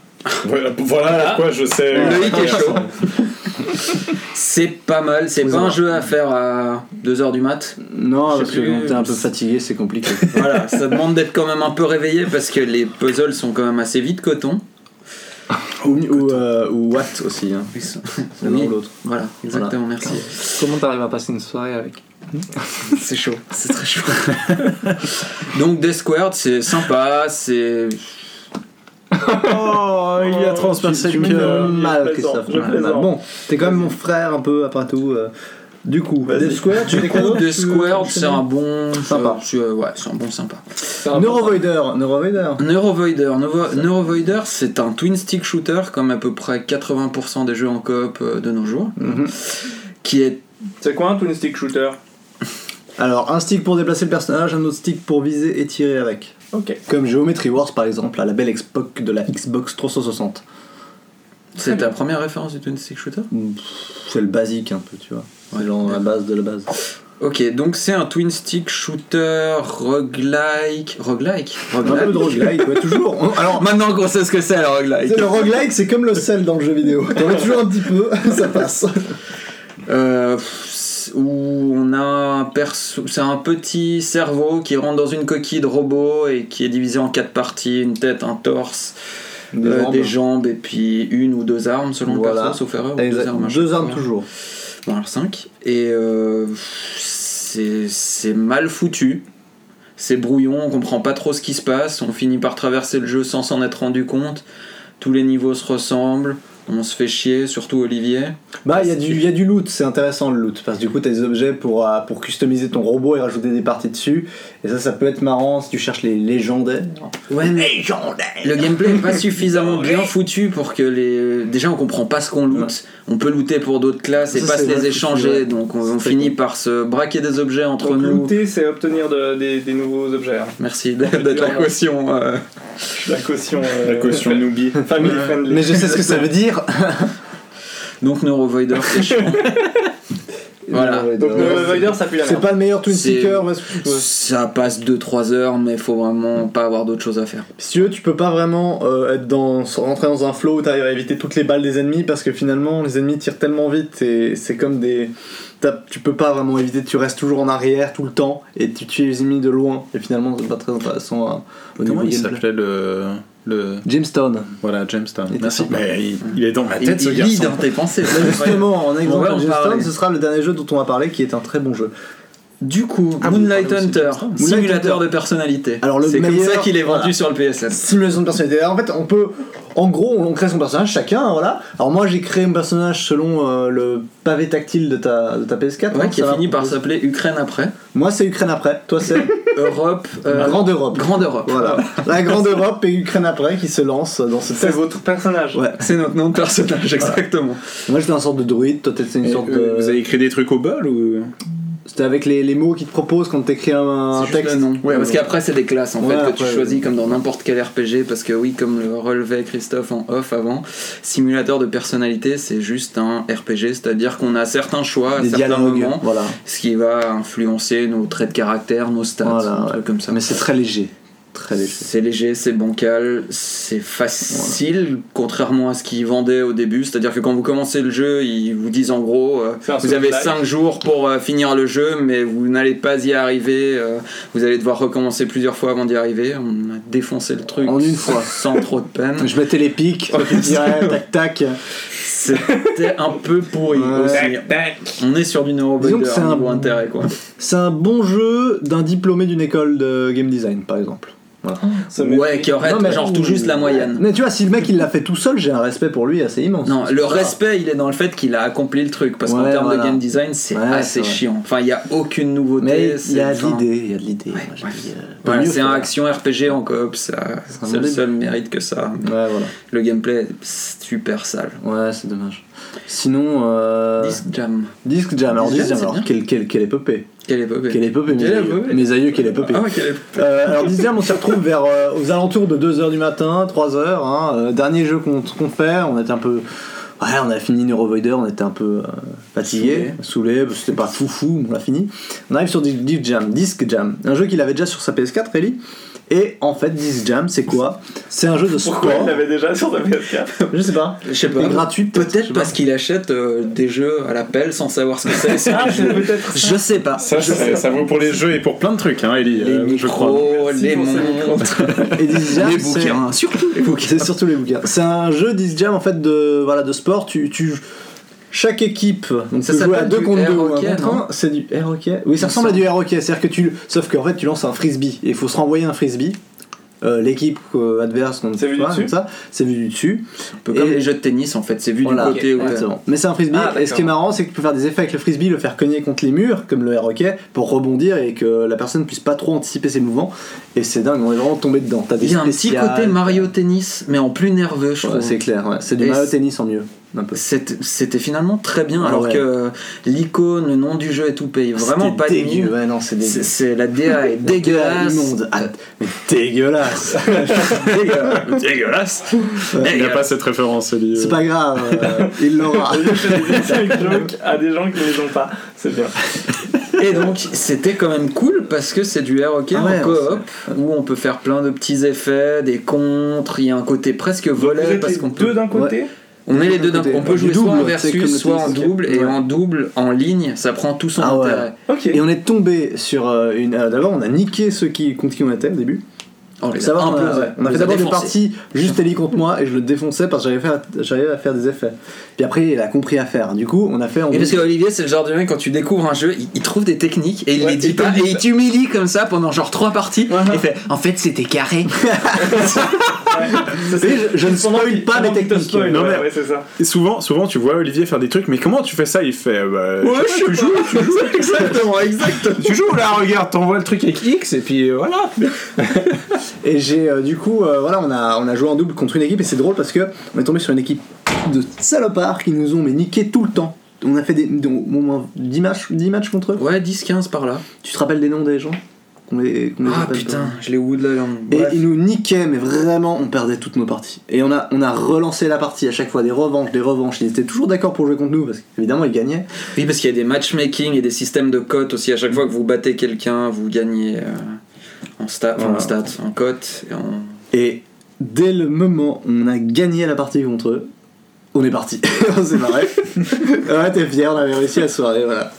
Speaker 4: Voilà, voilà pourquoi je sais.
Speaker 5: Loïc est chaud. C'est pas mal, c'est pas un jeu à faire à 2h du mat.
Speaker 1: Non, parce que quand t'es un peu fatigué, c'est compliqué. *laughs*
Speaker 5: Voilà, ça demande d'être quand même un peu réveillé parce que les puzzles sont quand même assez vite coton.
Speaker 1: ou, ou, euh, ou Watt aussi, hein. l'un
Speaker 5: Oui.
Speaker 1: ou l'autre.
Speaker 5: Voilà, exactement, merci.
Speaker 3: Comment t'arrives à passer une soirée avec *laughs*
Speaker 5: C'est chaud, c'est très chaud. Donc Death Squared, c'est sympa, c'est.
Speaker 4: Oh, il a transpercé
Speaker 1: tu
Speaker 4: le cœur.
Speaker 1: mal, Christophe. Bon, t'es quand même mon frère un peu, après tout. euh. Du coup, Death Square, tu
Speaker 5: Du
Speaker 1: fais
Speaker 5: coup,
Speaker 1: enchaîner
Speaker 5: c'est un bon.
Speaker 1: Sympa.
Speaker 5: euh, ouais, c'est un bon sympa.
Speaker 1: Neurovoider, Neurovoider.
Speaker 5: Neurovoider, Neurovoider, c'est un twin stick shooter comme à peu près 80% des jeux en coop euh, de nos jours,
Speaker 1: Mhm.
Speaker 5: qui est
Speaker 3: C'est quoi un twin stick shooter?
Speaker 1: Alors, un stick pour déplacer le personnage, un autre stick pour viser et tirer avec.
Speaker 3: Ok.
Speaker 1: Comme Geometry Wars par exemple, à la belle Xbox de la Xbox 360.
Speaker 5: c'est ta première référence du twin stick shooter?
Speaker 1: C'est le basique un peu, tu vois. C'est
Speaker 5: Ouais.
Speaker 1: genre la base de la base.
Speaker 5: Ok, donc c'est un twin stick shooter roguelike. Roguelike?
Speaker 1: Un peu de roguelike, ouais, toujours. On- *laughs* Alors,
Speaker 5: Maintenant qu'on sait ce que c'est le roguelike.
Speaker 1: c'est le roguelike, c'est comme le sel dans le jeu vidéo. T'en mets toujours un petit peu, *laughs* ça passe.
Speaker 5: Euh, pff, où on a un perso, c'est un petit cerveau qui rentre dans une coquille de robot et qui est divisé en quatre parties, une tête, un torse,
Speaker 1: Des
Speaker 5: euh,
Speaker 1: jambes.
Speaker 5: des jambes et puis une ou deux armes selon le perso, sauf erreur.
Speaker 1: Exact.
Speaker 5: deux armes,
Speaker 1: Deux armes toujours.
Speaker 5: Bon alors 5 et euh, c'est mal foutu. C'est brouillon, on comprend pas trop ce qui se passe, on finit par traverser le jeu sans s'en être rendu compte. Tous les niveaux se ressemblent, on se fait chier, surtout Olivier.
Speaker 1: Bah, il y, a du- il y a du loot, c'est intéressant le loot. Parce que du coup, t'as des objets pour, euh, pour customiser ton robot et rajouter des parties dessus. Et ça, ça peut être marrant si tu cherches les légendaires.
Speaker 5: Ouais, mais le gameplay est pas *laughs* suffisamment bien foutu pour que les. Déjà, on comprend pas ce qu'on loot. On peut looter pour d'autres classes et
Speaker 1: Ça,
Speaker 5: pas se les échanger,
Speaker 1: ouais.
Speaker 5: donc on, finit par se braquer des objets entre
Speaker 3: Donc
Speaker 5: nous.
Speaker 3: looter, c'est obtenir de- des, des nouveaux objets. hein.
Speaker 5: Merci d'être d'être la caution. euh.
Speaker 3: La caution. euh,
Speaker 4: La caution *laughs* noobie.
Speaker 3: Family friendly.
Speaker 1: Mais je sais ce que ça veut dire. *laughs*
Speaker 5: Donc Neurovoider, c'est chiant. Voilà.
Speaker 3: Donc le Voider, ça pue la
Speaker 1: C'est pas le meilleur twin mais-
Speaker 5: Ça passe 2-3 heures, mais faut vraiment pas avoir d'autre chose à faire.
Speaker 1: Si tu veux, tu peux pas vraiment euh, être dans, rentrer dans un flow où t'arrives à éviter toutes les balles des ennemis parce que finalement les ennemis tirent tellement vite et c'est comme des. Tu peux pas vraiment éviter, tu restes toujours en arrière tout le temps et tu tues les ennemis de loin et finalement c'est pas très intéressant hein, au
Speaker 4: Comment
Speaker 1: niveau
Speaker 4: il
Speaker 1: gameplay.
Speaker 4: s'appelait le. Le...
Speaker 1: Jamestown.
Speaker 4: Voilà, Jamestown.
Speaker 1: Était
Speaker 4: Merci. Mais il, il est dans ma
Speaker 5: Il,
Speaker 4: tête ce
Speaker 5: il
Speaker 4: garçon.
Speaker 5: dans tes pensées.
Speaker 1: Bah, *laughs* justement, en exemple,
Speaker 5: en
Speaker 1: Jamestown, ce sera le dernier jeu dont on va parler qui est un très bon jeu.
Speaker 5: Du coup,
Speaker 4: Ah,
Speaker 5: Moonlight Hunter, simulateur de personnalité.
Speaker 1: Alors, le
Speaker 5: c'est comme ça qu'il est vendu
Speaker 1: voilà.
Speaker 5: sur le PSN.
Speaker 1: Simulation de personnalité. Alors, en fait, on peut. En gros, on crée son personnage chacun, voilà. Alors, moi, j'ai créé mon personnage selon euh, le pavé tactile de ta, de ta PS4.
Speaker 5: Ouais,
Speaker 1: hein,
Speaker 5: qui a
Speaker 1: va
Speaker 5: fini par s'appeler Ukraine après.
Speaker 1: Moi, c'est Ukraine après. Toi, c'est *laughs*
Speaker 5: Europe. euh,
Speaker 1: Grande Europe.
Speaker 5: Grande Europe.
Speaker 1: Voilà. *laughs* La Grande Europe et Ukraine après qui se lance dans ce
Speaker 3: C'est votre personnage.
Speaker 1: Ouais.
Speaker 5: C'est notre nom de personnage, exactement.
Speaker 1: Moi, j'étais une sorte de druide. Toi, t'étais une
Speaker 4: Et,
Speaker 1: sorte
Speaker 4: euh,
Speaker 1: de.
Speaker 4: Vous avez écrit des trucs au bol ou?
Speaker 1: C'était avec les, les mots qu'ils te proposent quand t'écris un, un texte.
Speaker 5: nom. Ouais, parce qu'après c'est des classes en
Speaker 1: Ouais,
Speaker 5: fait que tu choisis
Speaker 1: ouais.
Speaker 5: comme dans n'importe quel RPG parce que oui comme le relevait Christophe en off avant, simulateur de personnalité c'est juste un RPG, c'est-à-dire qu'on a certains choix à
Speaker 1: Des
Speaker 5: certains
Speaker 1: dialogues.
Speaker 5: moments,
Speaker 1: Voilà.
Speaker 5: ce qui va influencer nos traits de caractère, nos stats,
Speaker 1: Voilà,
Speaker 5: un
Speaker 1: ouais.
Speaker 5: truc comme ça.
Speaker 1: Mais c'est très léger. Très léger.
Speaker 5: C'est léger, c'est bancal, c'est facile, contrairement à ce qu'ils vendaient au début. C'est-à-dire que quand vous commencez le jeu, ils vous disent en gros, euh, vous avez
Speaker 3: Souls-like.
Speaker 5: 5 jours pour euh, finir le jeu, mais vous n'allez pas y arriver. euh, vous allez devoir recommencer plusieurs fois avant d'y arriver. On a défoncé le truc
Speaker 1: En une fois.
Speaker 5: sans trop de peine.
Speaker 1: Je mettais les pics, *laughs* tu tirais, tac tac.
Speaker 5: C'était un peu pourri
Speaker 1: Ouais.
Speaker 5: aussi. On est sur du
Speaker 1: Disons
Speaker 5: neurobuilder
Speaker 1: que c'est un-
Speaker 5: niveau intérêt quoi.
Speaker 1: C'est un bon jeu d'un diplômé d'une école de game design, par exemple.
Speaker 5: Ouais, qui aurait
Speaker 1: Non, mais-
Speaker 5: genre tout juste la moyenne.
Speaker 1: Mais tu vois, si le mec il l'a fait tout seul, j'ai un respect pour lui assez immense.
Speaker 5: Non, le respect, il est dans le fait qu'il a accompli le truc. Parce qu'en termes
Speaker 1: voilà.
Speaker 5: de game design, c'est
Speaker 1: Ouais,
Speaker 5: assez chiant. Enfin, il n'y a aucune nouveauté.
Speaker 1: Mais il
Speaker 5: c'est-
Speaker 1: y a de l'idée, il y a de l'idée.
Speaker 5: Ouais,
Speaker 1: euh,
Speaker 5: c'est un action RPG en coop, ça,
Speaker 1: C'est
Speaker 5: le seul mérite que ça.
Speaker 1: Ouais, voilà.
Speaker 5: Le gameplay est super sale.
Speaker 1: Ouais, c'est dommage. Sinon, euh...
Speaker 5: Disc Jam.
Speaker 1: Disc Jam. Alors,
Speaker 5: Disc
Speaker 1: Disc
Speaker 5: Jam,
Speaker 1: Jam, alors, quelle, quelle, quelle épopée.
Speaker 5: Quelle épopée
Speaker 1: Quelle épopée, mes
Speaker 5: Quelle
Speaker 1: aïeux.
Speaker 5: épopée
Speaker 1: Mes aïeux, quelle épopée.
Speaker 5: Ah ouais, quelle épopée
Speaker 1: Euh, alors dixième, on s'y retrouve vers euh, aux alentours de 2h du matin, 3h. Hein, dernier jeu qu'on fait, on était un peu. Ouais, on a fini Neurovoider, on était un peu euh, fatigué, saoulé, parce que c'était pas foufou, on l'a fini. On arrive sur Disc Jam, Disc Jam, un jeu qu'il avait déjà sur sa PS4, Ellie. Et en fait, Disc Jam, c'est quoi C'est un jeu de sport.
Speaker 3: Pourquoi il l'avait déjà sur sa PS4
Speaker 1: Je sais pas.
Speaker 5: Je sais
Speaker 1: est gratuit, peut-être. je pas.
Speaker 5: parce qu'il achète euh, des jeux à la pelle sans savoir ce que c'est.
Speaker 3: Ah, peut-être
Speaker 5: Je sais pas.
Speaker 4: Ça, ça, ça vaut pour les jeux et pour plein de trucs, hein, Ellie,
Speaker 5: Les
Speaker 4: euh, je crois.
Speaker 5: micros,
Speaker 3: Merci
Speaker 5: les montres,
Speaker 1: Et Jam,
Speaker 5: les
Speaker 1: c'est-
Speaker 5: bouquins, surtout les bouquins.
Speaker 1: C'est surtout les bouquins. C'est un jeu Disc Jam en fait de voilà de sport. Tu, tu chaque équipe donc
Speaker 5: Ça
Speaker 1: peut jouer à
Speaker 5: s'appelle
Speaker 1: 2
Speaker 5: du
Speaker 1: contre 2
Speaker 5: air
Speaker 1: ou un
Speaker 5: hockey,
Speaker 1: contre
Speaker 5: non
Speaker 1: un. C'est du air hockey. Oui, ça ressemble à du air hockey. C'est-à-dire que tu sauf qu'en fait tu lances un frisbee et il faut se renvoyer un frisbee. Euh, L'équipe euh, adverse, on ne
Speaker 3: C'est
Speaker 1: sait
Speaker 3: vu du
Speaker 1: pas,
Speaker 3: dessus
Speaker 1: comme ça, c'est vu du dessus.
Speaker 5: Un peu comme
Speaker 1: Et-
Speaker 5: les jeux de tennis en fait, c'est vu
Speaker 1: Voilà,
Speaker 5: du côté t'as-
Speaker 1: exactement. Mais c'est un frisbee.
Speaker 3: Ah,
Speaker 1: et ce qui est marrant, c'est que tu peux faire des effets avec le frisbee, le faire cogner contre les murs, comme le air hockey, pour rebondir et que la personne puisse pas trop anticiper ses mouvements. Et c'est dingue, on est vraiment tombé dedans. T'as des
Speaker 5: Il y a un petit côté Mario Tennis, mais en plus nerveux, je
Speaker 1: Ouais,
Speaker 5: trouve.
Speaker 1: c'est clair, ouais. c'est du
Speaker 5: Et
Speaker 1: Mario tennis en mieux.
Speaker 5: C'était finalement très bien,
Speaker 1: Ah
Speaker 5: alors
Speaker 1: ouais.
Speaker 5: que l'icône, le nom du jeu et tout paye vraiment pas de
Speaker 1: dégueu.
Speaker 5: mine.
Speaker 1: Ouais, non, c'est
Speaker 5: C'est
Speaker 1: dégueu.
Speaker 5: c'est- la DA est *laughs*
Speaker 1: Dégueulasse.
Speaker 5: dégueulasse.
Speaker 1: Immonde. Ah, mais dégueulasse. *laughs*
Speaker 5: dégueulasse. dégueulasse.
Speaker 4: Il n'y a
Speaker 5: Dégueulasse.
Speaker 4: pas cette référence, Ellie.
Speaker 1: C'est pas grave, euh, il l'aura. *laughs*
Speaker 3: À des gens qui ne les ont pas. C'est bien.
Speaker 5: Et donc c'était quand même cool parce que c'est du air hockey
Speaker 1: Ah ouais,
Speaker 5: en coop où on peut faire plein de petits effets, des contres, il y a un côté presque volet parce qu'on peut
Speaker 3: deux d'un côté
Speaker 5: on est les deux
Speaker 1: d'un
Speaker 5: on peut jouer soit en versus soit en double et
Speaker 1: Ouais.
Speaker 5: en double en ligne ça prend tout son
Speaker 1: Ah ouais.
Speaker 5: intérêt.
Speaker 1: Et on est tombé sur euh, une. euh, D'abord, on a niqué ceux qui, contre qui on était au début.
Speaker 5: Oh, les
Speaker 1: Ça va,
Speaker 5: a
Speaker 1: on a, ouais. on a fait d'abord des
Speaker 5: défoncés.
Speaker 1: parties juste Ellie contre moi et je le défonçais parce que j'arrivais à, faire- j'arrivais à faire des effets. Puis après, il a compris à faire. Du coup, on a fait. en
Speaker 5: Et parce que Olivier, c'est le genre de mec, quand tu découvres un jeu, il, il trouve des techniques et il
Speaker 3: Ouais,
Speaker 5: les dit pas, et il t'humilie comme ça pendant genre trois parties.
Speaker 3: Ouais.
Speaker 5: Et fait En fait, c'était carré. *laughs*
Speaker 1: Et je- je ne spoil pas
Speaker 3: te
Speaker 1: techniques.
Speaker 3: spoil,
Speaker 4: Non, mais-
Speaker 3: ouais, c'est ça.
Speaker 4: Et souvent, souvent, tu vois Olivier faire des trucs, mais comment tu fais ça? Il fait. Bah,
Speaker 5: Ouais,
Speaker 4: je joues, tu joues. exactement, exactement. tu joues là, regarde, t'envoies le truc avec X et puis euh, voilà. *laughs*
Speaker 1: Et j'ai euh, du coup, euh, voilà, on a, on a joué en double contre une équipe et c'est drôle parce que on est tombé sur une équipe de salopards qui nous ont mais niqué tout le temps. On a fait des, des- au moins 10 matchs, 10 matchs contre eux.
Speaker 5: Ouais, 10-15 par là.
Speaker 1: Tu te rappelles des noms des gens qu'on les, qu'on les
Speaker 5: Ah
Speaker 1: appelle,
Speaker 5: putain, je l'ai Woodland.
Speaker 1: Et
Speaker 5: Bref.
Speaker 1: ils nous niquaient, mais vraiment, on perdait toutes nos parties. Et on a, on a relancé la partie à chaque fois, des revanches, des revanches. Ils étaient toujours d'accord pour jouer contre nous, parce qu'évidemment, ils gagnaient.
Speaker 5: Oui, parce qu'il y a des matchmaking et des systèmes de cotes aussi. À chaque fois que vous battez quelqu'un, vous gagnez euh, en stats, enfin, en stats, en cotes. et en-
Speaker 1: Et dès le moment où on a gagné la partie contre eux, on est parti. *laughs* on s'est barré. *laughs* ouais, t'es fier, on avait réussi la soirée, voilà.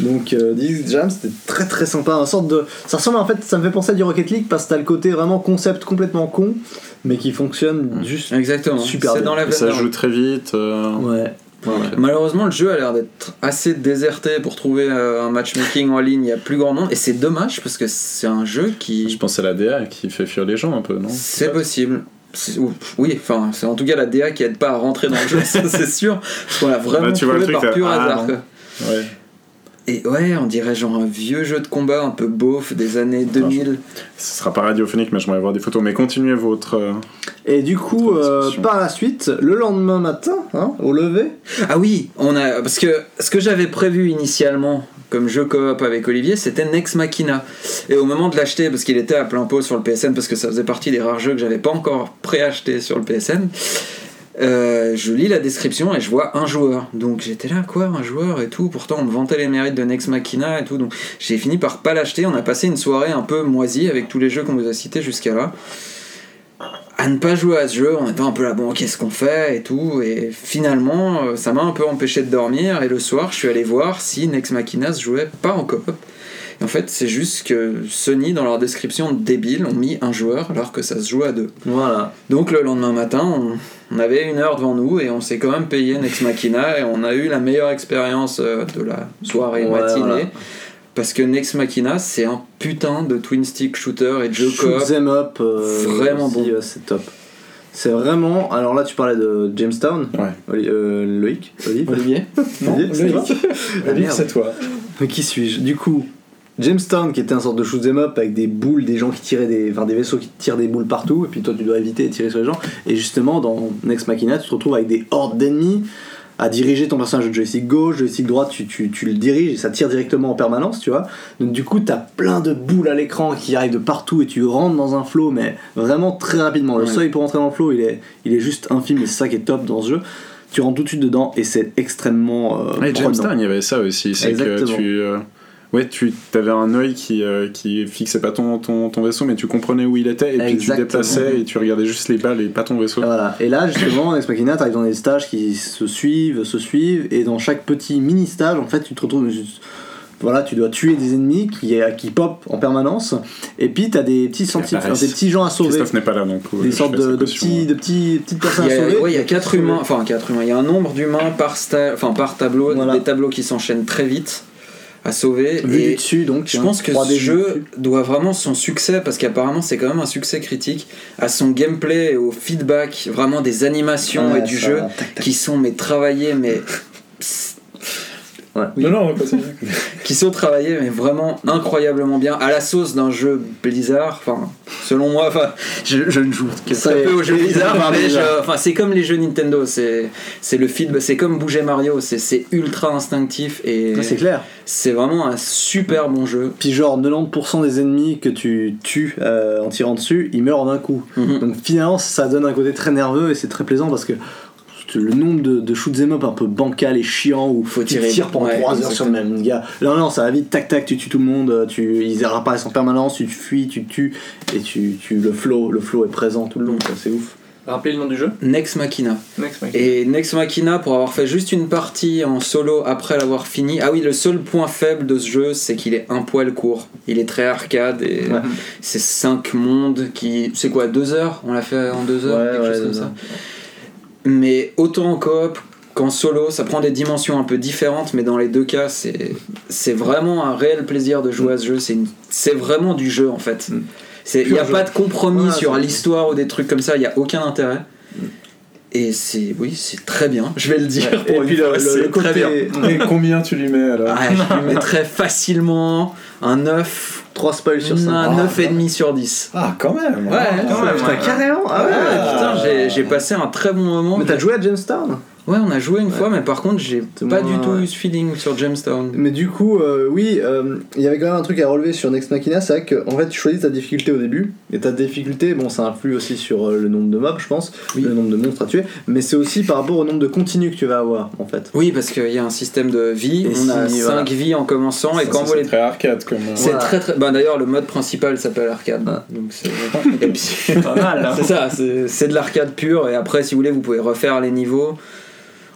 Speaker 1: Donc, euh, Jam, c'était très très sympa. Un sorte de... Ça ressemble en fait, ça me fait penser à du Rocket League parce que t'as le côté vraiment concept complètement con, mais qui fonctionne juste.
Speaker 5: Exactement.
Speaker 1: Super bien.
Speaker 5: dans la
Speaker 4: Et ça joue très vite. euh,
Speaker 1: Ouais. ouais.
Speaker 5: Malheureusement, le jeu a l'air d'être assez déserté pour trouver euh, un matchmaking en ligne. Il y a plus grand monde. Et c'est dommage parce que c'est un jeu
Speaker 4: Je
Speaker 5: qui.
Speaker 4: pense à la DA qui fait fuir les gens un peu, non?
Speaker 5: C'est possible. Oui, enfin, c'est en tout cas la DA qui aide pas à rentrer dans le jeu, *laughs* ça c'est sûr. Parce qu'on l'a vraiment
Speaker 4: Bah, tu vois le truc,
Speaker 5: par pur
Speaker 4: ah,
Speaker 5: hasard.
Speaker 4: Ouais.
Speaker 5: Et ouais, on dirait genre un vieux jeu de combat un peu beauf des années 2000.
Speaker 4: Ce sera pas radiophonique, mais j'aimerais voir des photos. Mais continuez votre. euh,
Speaker 1: Et du coup, euh, par la suite, le lendemain matin, hein, au lever,
Speaker 5: Ah oui, on a parce que ce que j'avais prévu initialement comme jeu coop avec Olivier, c'était Nex Machina. Et au moment de l'acheter, parce qu'il était à plein pot sur le PSN, parce que ça faisait partie des rares jeux que j'avais pas encore préacheté sur le PSN, euh, je lis la description et je vois un joueur. Donc j'étais là, quoi, un joueur et tout. Pourtant, on me vantait les mérites de Nex Machina et tout. Donc j'ai fini par pas l'acheter. On a passé une soirée un peu moisie avec tous les jeux qu'on vous a cités jusqu'à là. À ne pas jouer à ce jeu, on était un peu là, bon, qu'est-ce qu'on fait et tout. Et finalement, euh, ça m'a un peu empêché de dormir. Et le soir, je suis allé voir si Nex Machina se jouait pas en coop. Et en fait, c'est juste que Sony, dans leur description débile, ont mis un joueur alors que ça se joue à deux.
Speaker 1: voilà.
Speaker 5: Donc le lendemain matin, on, on avait une heure devant nous et on s'est quand même payé Nex Machina et on a eu la meilleure expérience euh, de la soirée
Speaker 1: Ouais,
Speaker 5: matinée.
Speaker 1: voilà.
Speaker 5: Parce que Nex Machina, c'est un putain de twin stick shooter et de jeu
Speaker 1: Shoot
Speaker 5: coop.
Speaker 1: them up. euh,
Speaker 5: Vraiment
Speaker 1: aussi,
Speaker 5: bon.
Speaker 1: ouais, c'est top. C'est vraiment. Alors là, tu parlais de Jamestown.
Speaker 4: Ouais.
Speaker 1: Oli- euh, Loïc.
Speaker 5: Olivier
Speaker 1: Olivier, *laughs* c'est toi
Speaker 5: Ah, merde.
Speaker 4: toi.
Speaker 1: Mais qui suis-je? Du coup, Jamestown, qui était un sorte de shoot 'em up avec des boules, des gens qui tiraient des, enfin des vaisseaux qui tirent des boules partout, et puis toi tu dois éviter et tirer sur les gens. Et justement, dans Next Machina, tu te retrouves avec des hordes d'ennemis. à diriger ton personnage de joystick gauche, joystick droite, tu, tu, tu le diriges et ça tire directement en permanence, tu vois. Donc du coup, t'as plein de boules à l'écran qui arrivent de partout et tu rentres dans un flow, mais vraiment très rapidement. Le
Speaker 5: Ouais.
Speaker 1: seuil pour rentrer dans le flow, il est, il est juste infime et c'est ça qui est top dans ce jeu. Tu rentres tout de suite dedans et c'est extrêmement euh, prenant.
Speaker 4: Jamestown, il y avait ça aussi. C'est que tu. euh, Ouais, tu avais un œil qui, euh, qui fixait pas ton, ton, ton vaisseau, mais tu comprenais où il était, et puis tu
Speaker 1: Exactement.
Speaker 4: déplaçais et tu regardais juste les balles et pas ton vaisseau.
Speaker 1: Et Voilà. Et là, justement, en Ex Machina, t'arrives dans des stages qui se suivent, se suivent, et dans chaque petit mini stage, en fait, tu te retrouves. Voilà, tu dois tuer des ennemis qui, qui pop en permanence, et puis t'as des petits scientifiques,
Speaker 4: apparaissent.
Speaker 1: des petits gens à sauver,
Speaker 4: Christophe n'est pas là, donc. euh,
Speaker 1: des sortes de, de petits, de petits, petites personnes à
Speaker 5: a,
Speaker 1: sauver.
Speaker 5: ouais, il y a quatre humains, enfin quatre humains. Il y a un nombre d'humains par sta- enfin par tableau,
Speaker 1: Voilà.
Speaker 5: des tableaux qui s'enchaînent très vite à sauver.
Speaker 1: Vu
Speaker 5: et
Speaker 1: du dessus, donc.
Speaker 5: je
Speaker 1: hein,
Speaker 5: pense que
Speaker 1: 3D
Speaker 5: ce jeu doit vraiment son succès, parce qu'apparemment c'est quand même un succès critique, à son gameplay et au feedback, vraiment des animations
Speaker 1: Ouais,
Speaker 5: et du jeu
Speaker 1: tac, tac.
Speaker 5: qui sont mais travaillés, mais *laughs*
Speaker 4: Non, non, on va passer. *laughs*
Speaker 5: qui sont travaillés mais vraiment incroyablement bien à la sauce d'un jeu Blizzard enfin selon moi enfin je, je ne joue que
Speaker 1: Ça
Speaker 5: très
Speaker 1: est-
Speaker 5: peu aux jeux Blizzard *laughs* mais je- enfin c'est comme les jeux Nintendo c'est c'est le feedback c'est comme bouger Mario c'est c'est ultra instinctif et
Speaker 1: Ouais, c'est clair.
Speaker 5: c'est vraiment un super bon jeu
Speaker 1: Puis genre 90% des ennemis que tu tues euh, en tirant dessus, ils meurent en un coup.
Speaker 5: Mhm.
Speaker 1: Donc finalement, ça donne un côté très nerveux et c'est très plaisant parce que le nombre de, de shoot'em up un peu bancal et chiant où
Speaker 5: Faut
Speaker 1: tu
Speaker 5: tirer-
Speaker 1: tires pendant
Speaker 5: ouais,
Speaker 1: 3 heures sur le même gars. Là non, ça va vite, tac tac, tu tues tout le monde, tu, ils réapparaissent en permanence, tu te fuis, tu te tues et tu, tu le flow, le flow est présent tout le long, c'est ouf.
Speaker 3: Rappelez le nom du jeu
Speaker 5: Next Machina
Speaker 3: Next Mike.
Speaker 5: et Next Machina pour avoir fait juste une partie en solo après l'avoir fini ah oui le seul point faible de ce jeu c'est qu'il est un poil court il est très arcade et
Speaker 1: Ouais.
Speaker 5: c'est 5 mondes qui c'est quoi 2 heures? On l'a fait en 2 heures
Speaker 1: Ouais,
Speaker 5: quelque
Speaker 1: ouais,
Speaker 5: chose comme
Speaker 1: deux
Speaker 5: ça
Speaker 1: heures.
Speaker 5: Mais autant en coop qu'en solo ça prend des dimensions un peu différentes mais dans les deux cas c'est vraiment un réel plaisir de jouer à ce jeu c'est vraiment du jeu en fait
Speaker 1: Mm.
Speaker 5: il n'y a
Speaker 1: jeu.
Speaker 5: pas de compromis sur l'histoire ou des trucs comme ça il n'y a aucun intérêt et c'est oui c'est très bien. Je vais le dire
Speaker 1: Et
Speaker 5: pour
Speaker 1: puis
Speaker 5: une
Speaker 1: le,
Speaker 5: fois,
Speaker 1: le- le
Speaker 5: très bien.
Speaker 4: Et combien tu lui mets alors
Speaker 5: ah, je lui mettrais facilement un 9
Speaker 1: 3 spoils sur ça.
Speaker 5: un 9,5 sur 10
Speaker 4: Ah, quand même.
Speaker 5: Ouais,
Speaker 3: quand même,
Speaker 1: Putain,
Speaker 3: ouais.
Speaker 1: carrément. Ah ouais,
Speaker 5: Ouais, putain, j'ai- j'ai passé un très bon moment.
Speaker 1: Mais t'as joué à Jamestown
Speaker 5: Ouais, on a joué une fois, mais par contre, j'ai
Speaker 1: C'est
Speaker 5: pas
Speaker 1: moins,
Speaker 5: du tout
Speaker 1: ouais.
Speaker 5: eu ce feeling sur Jamestown.
Speaker 1: Mais du coup, euh, oui, euh, il y avait quand même un truc à relever sur Next Machina, c'est vrai que en fait, tu choisis ta difficulté au début, et ta difficulté, bon, ça influe aussi sur euh, le nombre de mobs, je pense,
Speaker 5: Oui.
Speaker 1: le nombre de monstres à tuer, mais c'est aussi par rapport au nombre de continues que tu vas avoir, en fait.
Speaker 5: Oui, parce qu'il y a un système de vie.
Speaker 1: Et
Speaker 5: on a
Speaker 1: si,
Speaker 5: 5
Speaker 1: voilà.
Speaker 5: vies en commençant, et
Speaker 4: Ça,
Speaker 5: quand
Speaker 4: ça,
Speaker 5: vous
Speaker 4: c'est
Speaker 5: les.
Speaker 4: très arcade comme.
Speaker 5: C'est
Speaker 1: Voilà.
Speaker 5: très très. Bah, D'ailleurs, le mode principal s'appelle arcade.
Speaker 1: Ah.
Speaker 5: Donc c'est. *laughs* et puis.
Speaker 3: Pas mal. hein.
Speaker 5: C'est ça, c'est c'est de l'arcade pur et après si vous voulez vous pouvez refaire les niveaux.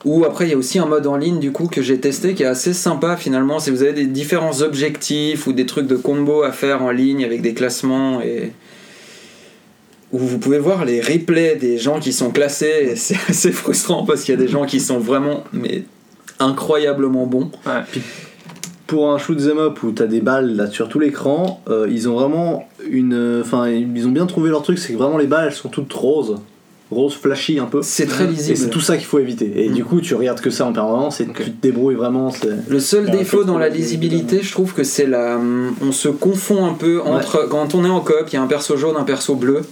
Speaker 5: Ou après il y a aussi un mode en ligne du coup que j'ai testé qui est assez sympa finalement si vous avez des différents objectifs ou des trucs de combo à faire en ligne avec des classements et où vous pouvez voir les replays des gens qui sont classés c'est *laughs* assez frustrant parce qu'il y a des gens qui sont vraiment mais incroyablement bons.
Speaker 1: Pour un shoot 'em up où t'as des balles là sur tout l'écran, euh, ils ont vraiment une. Enfin, ils ont bien trouvé leur truc, c'est que vraiment les balles elles sont toutes roses. Rose flashy un peu.
Speaker 5: C'est très
Speaker 1: Et
Speaker 5: lisible.
Speaker 1: c'est tout ça qu'il faut éviter. Et
Speaker 5: Mm.
Speaker 1: du coup, tu regardes que ça en permanence et tu te débrouilles vraiment. c'est-
Speaker 5: Le seul
Speaker 4: Ouais,
Speaker 5: défaut
Speaker 4: faut
Speaker 5: dans la lisibilité, je trouve que c'est la. On se confond un peu entre. Quand on est en coop, il y a un perso jaune, un perso bleu.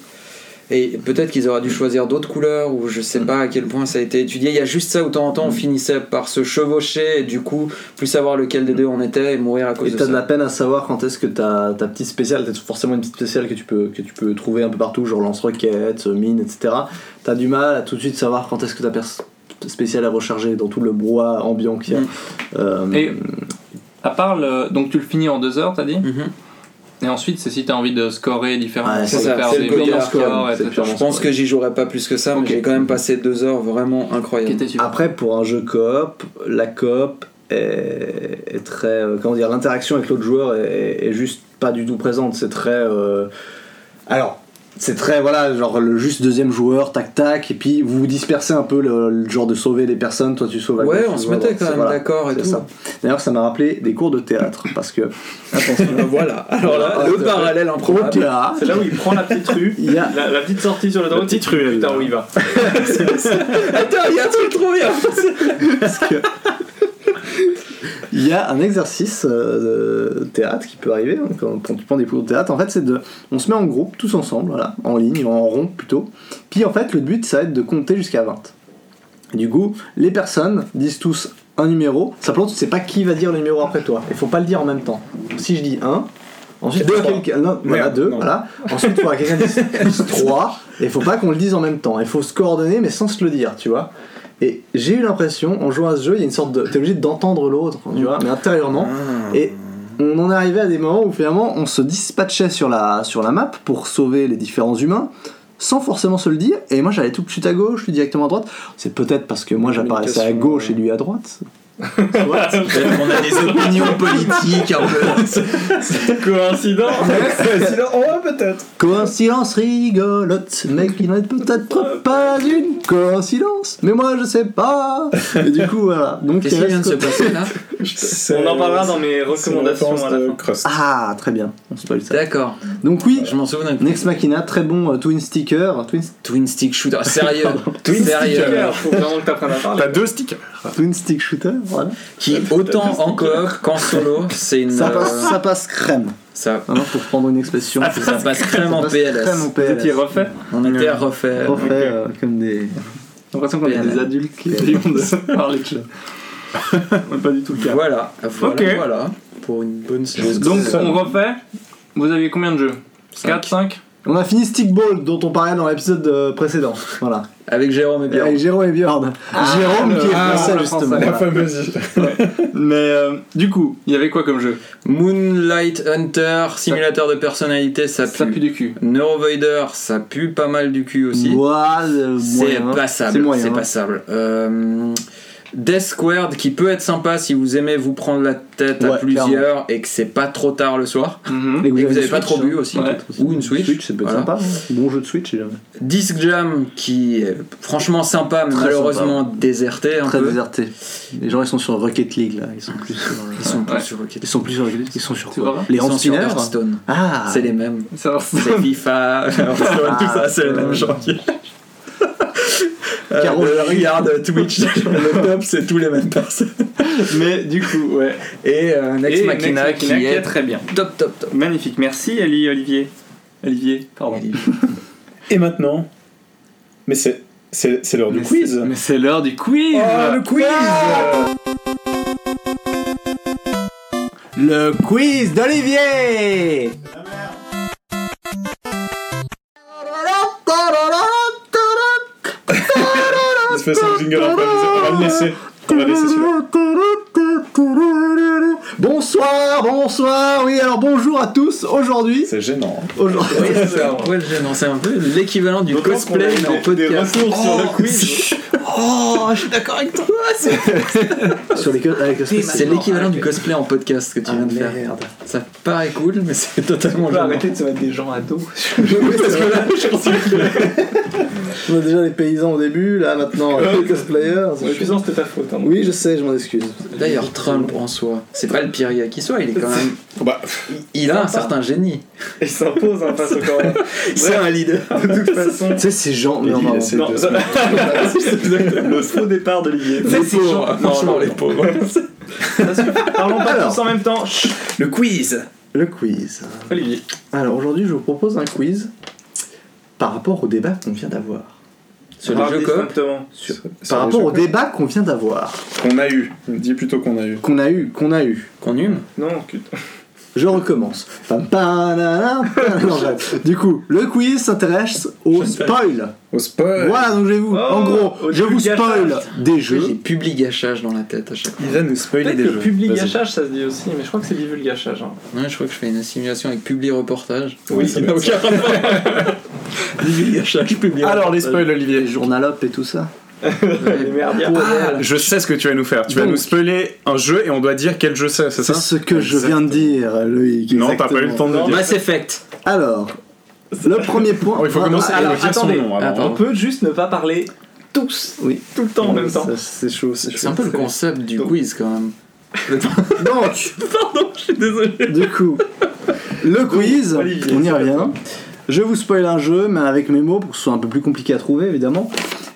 Speaker 5: Et peut-être qu'ils auraient dû choisir d'autres couleurs, ou je sais pas à quel point ça a été étudié. Il y a juste ça où de temps en temps on finissait par se chevaucher, et du coup, plus savoir lequel des deux on était et mourir à cause
Speaker 1: Et
Speaker 5: de
Speaker 1: t'as
Speaker 5: ça.
Speaker 1: de la peine à savoir quand est-ce que ta, ta petite spéciale, t'as forcément une petite spéciale que tu peux, que tu peux trouver un peu partout, genre lance-roquettes, mine, etc. T'as du mal à tout de suite savoir quand est-ce que ta spéciale est rechargée dans tout le brouhaha ambiant qu'il y a.
Speaker 5: Mm.
Speaker 1: Euh,
Speaker 3: Et à part le. Donc tu le finis en deux heures, t'as dit?
Speaker 5: Mhm.
Speaker 3: Et ensuite, c'est si t'as envie de scorer différemment.
Speaker 1: Ouais,
Speaker 5: c'est
Speaker 3: faire des meilleurs scores,
Speaker 5: Je pense que j'y jouerai pas plus que ça, mais j'ai quand même passé deux heures vraiment incroyables.
Speaker 1: Après, pour un jeu coop, la coop est, est très. euh, comment dire, l'interaction avec l'autre joueur est, est juste pas du tout présente. C'est très. euh, alors. C'est très, voilà, genre le juste deuxième joueur, tac tac, et puis vous vous dispersez un peu le, le genre de sauver les personnes, toi tu sauves à
Speaker 5: Ouais,
Speaker 1: gauche,
Speaker 5: on se mettait quand même
Speaker 1: voilà,
Speaker 5: d'accord et tout.
Speaker 1: ça. D'ailleurs, ça m'a rappelé des cours de théâtre, parce que. Attention, *laughs*
Speaker 5: voilà, alors là,
Speaker 1: Ah,
Speaker 5: le
Speaker 1: c'est-
Speaker 5: parallèle improbable.
Speaker 1: théâtre,
Speaker 3: C'est là où il prend la petite rue,
Speaker 1: il y a
Speaker 3: la, la petite sortie sur le droit.
Speaker 4: petite ruelle.
Speaker 3: Putain, où il va *laughs* *laughs*
Speaker 5: Attends, il y a un truc trop bien
Speaker 1: Il y a un exercice euh, de théâtre qui peut arriver hein, quand, quand tu prends des cours de théâtre. En fait, c'est de, on se met en groupe tous ensemble, voilà, en ligne, en rond plutôt. Puis en fait, le but, ça va être de compter jusqu'à 20. Du coup, les personnes disent tous un numéro. Simplement, tu sais pas qui va dire le numéro après toi. Il faut pas le dire en même temps. Si je dis 1, ensuite quelqu'un. Non, voilà, 2,
Speaker 4: non.
Speaker 1: voilà. Ensuite, il faudra que quelqu'un dise, *laughs* dise 3. Et il faut pas qu'on le dise en même temps. Il faut se coordonner, mais sans se le dire, tu vois. Et j'ai eu l'impression, en jouant à ce jeu, il y a une sorte de. T'es obligé d'entendre l'autre, tu vois, mais intérieurement. Et on en est arrivé à des moments où finalement on se dispatchait sur la, sur la map pour sauver les différents humains sans forcément se le dire. Et moi j'allais tout de suite à gauche, lui directement à droite. C'est peut-être parce que moi j'apparaissais à gauche et lui à droite. Soit. *laughs*
Speaker 5: Qu'on a des opinions politiques un peu. *laughs*
Speaker 3: Coïncidence
Speaker 4: Sinon, oh, peut-être.
Speaker 1: Coïncidence rigolote, mais qui n'est peut-être pas une coïncidence. Mais moi je sais pas. Et du coup voilà. Donc
Speaker 5: Qu'est-ce qui vient de se passer là
Speaker 3: On en parlera dans mes recommandations à la fin.
Speaker 4: Crust.
Speaker 1: Ah très bien. On spoil ça.
Speaker 5: D'accord,
Speaker 1: Donc oui.
Speaker 5: je m'en souviens.
Speaker 1: Next Machina, très bon euh, twin sticker, twin,
Speaker 5: Twin stick shooter, sérieux,
Speaker 4: Twin
Speaker 5: sérieux,
Speaker 3: Sticker, faut vraiment que t'apprennes à parler.
Speaker 4: T'as deux stickers.
Speaker 1: Twin stick shooter, voilà.
Speaker 5: qui autant en coop qu'en solo, c'est une.
Speaker 1: Ça
Speaker 5: euh,
Speaker 1: passe, ça passe crème.
Speaker 5: ça,
Speaker 1: Hein, pour prendre une expression.
Speaker 3: Ah,
Speaker 5: ça passe crème en
Speaker 1: Ça passe crème en
Speaker 5: PLS.
Speaker 3: Vous
Speaker 1: PLS.
Speaker 3: refait
Speaker 5: On était à refaire.
Speaker 1: Refait euh, comme des.
Speaker 3: J'ai l'impression qu'on est
Speaker 5: PLS.
Speaker 3: des adultes qui essayent de parler de pas du tout le cas.
Speaker 5: Voilà, voilà,
Speaker 3: Ok.
Speaker 5: voilà. Pour une bonne séance.
Speaker 3: Donc on refait. Vous aviez combien de jeux? 4, 5
Speaker 1: On a fini Stickball dont on parlait dans l'épisode euh, précédent. Voilà.
Speaker 5: Avec Jérôme et Björn.
Speaker 1: Avec Jérôme et Björn. Jérôme qui est
Speaker 3: ah,
Speaker 1: français justement.
Speaker 4: La
Speaker 1: voilà.
Speaker 4: fameuse.
Speaker 3: Mais euh, du coup, il y avait quoi comme jeu?
Speaker 5: Moonlight Hunter, simulateur de personnalité, ça pue.
Speaker 3: Ça pue du cul.
Speaker 5: Neurovoider, ça pue pas mal du cul aussi. C'est
Speaker 1: moyen.
Speaker 5: passable.
Speaker 1: C'est moyen.
Speaker 5: C'est passable. Euh, Death Squared qui peut être sympa si vous aimez vous prendre la tête à plusieurs et que c'est pas trop tard le soir.
Speaker 3: Mhm.
Speaker 5: Et que vous
Speaker 1: avez
Speaker 5: avez
Speaker 1: une
Speaker 5: pas trop
Speaker 1: Switch,
Speaker 5: bu
Speaker 1: hein.
Speaker 5: aussi.
Speaker 3: Ouais.
Speaker 5: Ou une Switch.
Speaker 1: Switch, c'est peut être
Speaker 5: Voilà.
Speaker 1: sympa. hein. Bon jeu de Switch, jamais.
Speaker 5: Disc Jam qui est franchement sympa mais
Speaker 1: Très
Speaker 5: malheureusement déserté un
Speaker 1: Très
Speaker 5: peu.
Speaker 1: déserté. Les gens ils sont sur Rocket League là. Ils sont plus sur. euh,
Speaker 5: Ils sont plus
Speaker 3: Ouais.
Speaker 5: sur Rocket
Speaker 1: Ils sont plus sur Rocket League. Ils sont sur
Speaker 3: C'est
Speaker 1: quoi Les
Speaker 5: Ils sur Hearthstone.
Speaker 1: Ah
Speaker 5: C'est les mêmes. C'est FIFA, Hearthstone, tout ça, c'est le même chantier. Euh,
Speaker 1: Caro-
Speaker 5: le- regarde Twitch, *laughs* le top c'est tous les mêmes personnes.
Speaker 3: Mais du coup, ouais.
Speaker 5: Et euh, Next
Speaker 3: Et
Speaker 5: Machina,
Speaker 3: Next
Speaker 5: qui, est
Speaker 3: très bien.
Speaker 5: top top top.
Speaker 3: Magnifique. Merci Ali Olivier. Olivier, pardon.
Speaker 4: Et maintenant Mais c'est c'est c'est l'heure du quiz.
Speaker 3: c'est- Mais c'est l'heure du quiz.
Speaker 4: Oh, le quiz
Speaker 1: Le quiz d'Olivier
Speaker 4: Se fait son jingle. On va le laisser. On va laisser.
Speaker 1: Bonsoir, bonsoir, oui alors bonjour à tous, aujourd'hui,
Speaker 4: C'est gênant.
Speaker 1: aujourd'hui,
Speaker 5: c'est un peu gênant, c'est un peu l'équivalent du
Speaker 3: D'autant
Speaker 5: cosplay mais en
Speaker 3: des-
Speaker 5: podcast.
Speaker 3: Des ressources sur le quiz.
Speaker 1: oh, je suis d'accord avec toi, *laughs* sur les co- avec le
Speaker 5: C'est l'équivalent du cosplay en podcast que tu viens de faire. Ça paraît cool, mais c'est totalement
Speaker 3: On peut
Speaker 5: gênant.
Speaker 3: arrêter de se mettre des gens à dos. *laughs*
Speaker 1: On a déjà les paysans au début, là maintenant les cosplayers.
Speaker 3: Je suis sûr que c'était ta faute. hein.
Speaker 1: Oui, je sais, je m'en excuse.
Speaker 5: D'ailleurs, Trump en soi, c'est pas le pire gars qui soit, il est quand même. *laughs*
Speaker 4: Bah,
Speaker 5: Il a un certain génie. *laughs*
Speaker 3: Il s'impose hein, face au *laughs* corps.
Speaker 5: C'est un leader.
Speaker 3: De toute façon.
Speaker 1: Tu sais, ces gens. Non, non,
Speaker 4: de se-
Speaker 3: le faux départ d'Olivier.
Speaker 5: Les pauvres, franchement, les pauvres.
Speaker 3: Parlons pas tous en même temps.
Speaker 5: Le quiz.
Speaker 1: le quiz.
Speaker 3: Olivier.
Speaker 1: Alors aujourd'hui, je vous propose un quiz par rapport au débat qu'on vient d'avoir.
Speaker 5: Sur les jeux coop.
Speaker 3: Distinctement.
Speaker 4: sur
Speaker 1: Par rapport au débat qu'on vient d'avoir,
Speaker 4: qu'on a eu. Dis plutôt qu'on a eu.
Speaker 1: qu'on a eu, qu'on a eu.
Speaker 5: Qu'on hume.
Speaker 3: Non, que- *laughs*
Speaker 1: Je recommence. Du coup, le quiz s'intéresse au spoil.
Speaker 4: Au spoil.
Speaker 1: Voilà, donc je vais vous, en gros, je vous
Speaker 3: divulgachage.
Speaker 1: spoil des
Speaker 5: J'ai
Speaker 1: jeux.
Speaker 5: public gâchage dans la tête à chaque fois.
Speaker 4: Il va nous spoiler des
Speaker 3: que
Speaker 4: jeux.
Speaker 3: public gâchage ça se dit aussi, mais je crois que c'est divulgachage. Hein.
Speaker 5: Ouais, je crois que je fais une assimilation avec public reportage.
Speaker 4: Oui, ça ça.
Speaker 5: Public gâchage, public
Speaker 4: Alors les spoils, Olivier.
Speaker 1: Les journalopes et tout ça.
Speaker 4: Ah, je sais ce que tu vas nous faire. Tu vas nous spoiler un jeu et on doit dire quel jeu c'est, c'est
Speaker 1: C'est
Speaker 4: ça
Speaker 1: ce que je viens de dire, Loïc.
Speaker 4: Non, t'as pas eu le temps de le
Speaker 3: Non.
Speaker 4: dire.
Speaker 5: Mass Effect.
Speaker 1: Alors, le premier point.
Speaker 4: Oh, il faut commencer
Speaker 3: alors,
Speaker 4: à dire son nom
Speaker 5: Ah, pardon.
Speaker 3: On peut juste ne pas parler tous,
Speaker 1: Oui.
Speaker 3: tout le temps en même temps.
Speaker 1: Ça, C'est chaud, c'est
Speaker 5: C'est
Speaker 1: chaud.
Speaker 5: un peu le concept du quiz quand même. *laughs*
Speaker 1: Donc,
Speaker 3: Pardon, je suis désolé.
Speaker 1: du coup, le quiz,
Speaker 3: Olivier,
Speaker 1: on y
Speaker 3: c'est
Speaker 1: revient. Je vous spoil un jeu, mais avec mes mots pour que ce soit un peu plus compliqué à trouver, évidemment.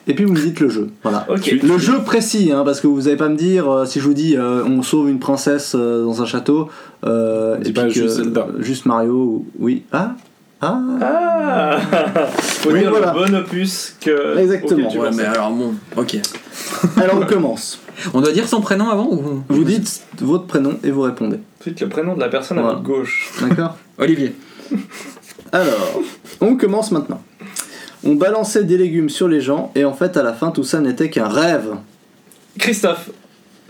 Speaker 1: Et puis vous me dites le jeu. Voilà. Le jeu précis, hein, parce que vous n'allez pas me dire euh, si je vous dis euh, on sauve une princesse euh, dans un château. Euh,
Speaker 4: Dis
Speaker 1: et
Speaker 4: pas
Speaker 1: puis que-
Speaker 4: juste Zelda.
Speaker 1: Juste Mario. ou- Oui. Ah Ah
Speaker 3: Ah *laughs* Faut
Speaker 1: Oui,
Speaker 3: dire
Speaker 1: voilà.
Speaker 3: le bon opus que.
Speaker 1: Exactement.
Speaker 3: tu
Speaker 5: Ouais, mais alors bon, ok. *laughs*
Speaker 1: Alors on commence.
Speaker 5: On doit dire son prénom avant ou
Speaker 1: Vous dites votre prénom et vous répondez.
Speaker 3: Ensuite, le prénom de la personne à votre gauche.
Speaker 1: D'accord
Speaker 5: Olivier. *laughs*
Speaker 1: Alors, on commence maintenant. On balançait des légumes sur les gens et en fait à la fin tout ça n'était qu'un rêve.
Speaker 3: Christophe,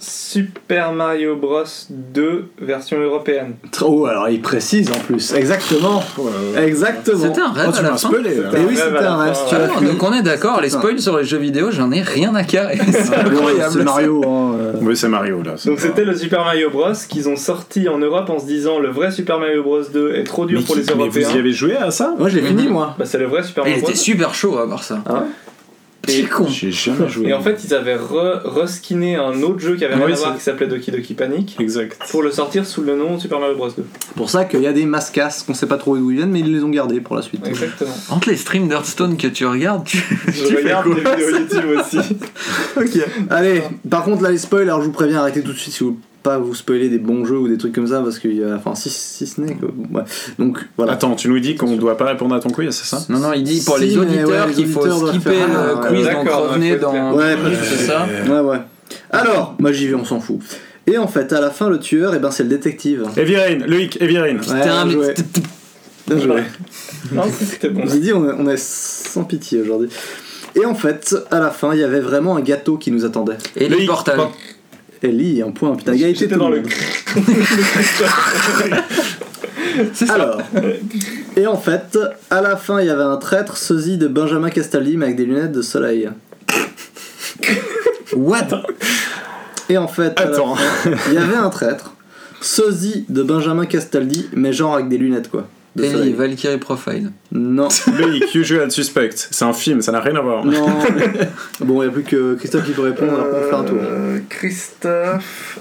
Speaker 3: Super Mario Bros 2 version européenne.
Speaker 1: Oh alors il précise en plus. Exactement. Exactement.
Speaker 5: C'était un rêve
Speaker 4: Oh,
Speaker 5: à
Speaker 4: tu
Speaker 5: la
Speaker 4: m'as
Speaker 5: fin.
Speaker 4: spoilé là.
Speaker 1: Et oui c'était un rêve. fait.
Speaker 5: donc on est d'accord, les spoils sur les jeux vidéo, j'en ai rien à carrer. C'est incroyable.
Speaker 1: C'est Mario. Hein, euh.
Speaker 4: Oui, c'est Mario là. c'est
Speaker 3: Donc
Speaker 4: pas-
Speaker 3: c'était le Super Mario Bros qu'ils ont sorti en Europe en se disant le vrai Super Mario Bros 2 est trop dur
Speaker 4: Mais,
Speaker 3: pour
Speaker 4: qui-
Speaker 3: les
Speaker 4: mais
Speaker 3: Européens.
Speaker 4: vous y avez joué à ça?
Speaker 1: Moi je l'ai fini
Speaker 5: Mhm.
Speaker 1: moi.
Speaker 3: Bah c'est le vrai Super
Speaker 5: Il
Speaker 3: Mario Bros.
Speaker 5: était super chaud à voir ça.
Speaker 1: Ah ouais
Speaker 5: C'est con.
Speaker 4: J'ai jamais joué.
Speaker 3: Et en fait ils avaient re- reskiné un autre jeu qui avait
Speaker 4: Oui,
Speaker 3: rien à voir qui s'appelait Doki Doki Panic
Speaker 4: Exact.
Speaker 3: pour le sortir sous le nom Super Mario Bros 2.
Speaker 1: C'est pour ça qu'il y a des mascasses qu'on sait pas trop d'où ils viennent mais ils les ont gardés pour la suite.
Speaker 3: Exactement.
Speaker 5: Entre les streams d'Hearthstone que tu regardes, tu.
Speaker 3: Je regarde des vidéos YouTube aussi. *laughs*
Speaker 1: Ok. Allez, par contre là les spoils, alors je vous préviens, arrêtez tout de suite si vous pas vous spoiler des bons jeux ou des trucs comme ça parce qu'il y a. Enfin, si, si ce n'est que. Ouais. Donc voilà.
Speaker 4: Attends, tu nous dis qu'on doit pas répondre à ton quiz, c'est ça?
Speaker 5: Non, non, il dit pour
Speaker 1: Si,
Speaker 5: les auditeurs
Speaker 1: ouais, les
Speaker 5: qu'il faut skipper le quiz,
Speaker 3: d'accord,
Speaker 5: donc revenez dans.
Speaker 1: Ouais,
Speaker 5: c'est ça?
Speaker 1: Ouais, ouais. Alors, moi j'y vais, on s'en fout. Et en fait, à la fin, le tueur, et ben, c'est le détective.
Speaker 4: Evirine, Loïc, Evirine.
Speaker 1: Ouais,
Speaker 5: Putain,
Speaker 1: bien
Speaker 5: mais
Speaker 1: joué. Bien joué. *laughs*
Speaker 3: Non, c'était bon.
Speaker 1: J'ai dit, on est, on est sans pitié aujourd'hui. Et en fait, à la fin, il y avait vraiment un gâteau qui nous attendait.
Speaker 5: Et portails.
Speaker 4: pas-
Speaker 1: Ellie, un point, putain, égalité
Speaker 3: J'étais
Speaker 1: tout
Speaker 3: dans le
Speaker 1: monde. *laughs*
Speaker 5: C'est ça.
Speaker 1: Alors, et en fait, à la fin, il y avait un traître sosie de Benjamin Castaldi, mais avec des lunettes de soleil.
Speaker 5: What?
Speaker 1: Et en fait,
Speaker 4: Attends.
Speaker 1: fin, il y avait un traître sosie de Benjamin Castaldi, mais genre avec des lunettes, quoi. De
Speaker 5: Ellie. Valkyrie Profile.
Speaker 1: Non, *laughs*
Speaker 4: Loïc, Usual Suspect. C'est un film, ça n'a rien à voir.
Speaker 1: non. mais- *laughs* Bon, il n'y a plus que Christophe qui peut répondre, alors on va faire un tour.
Speaker 3: Euh, Christophe.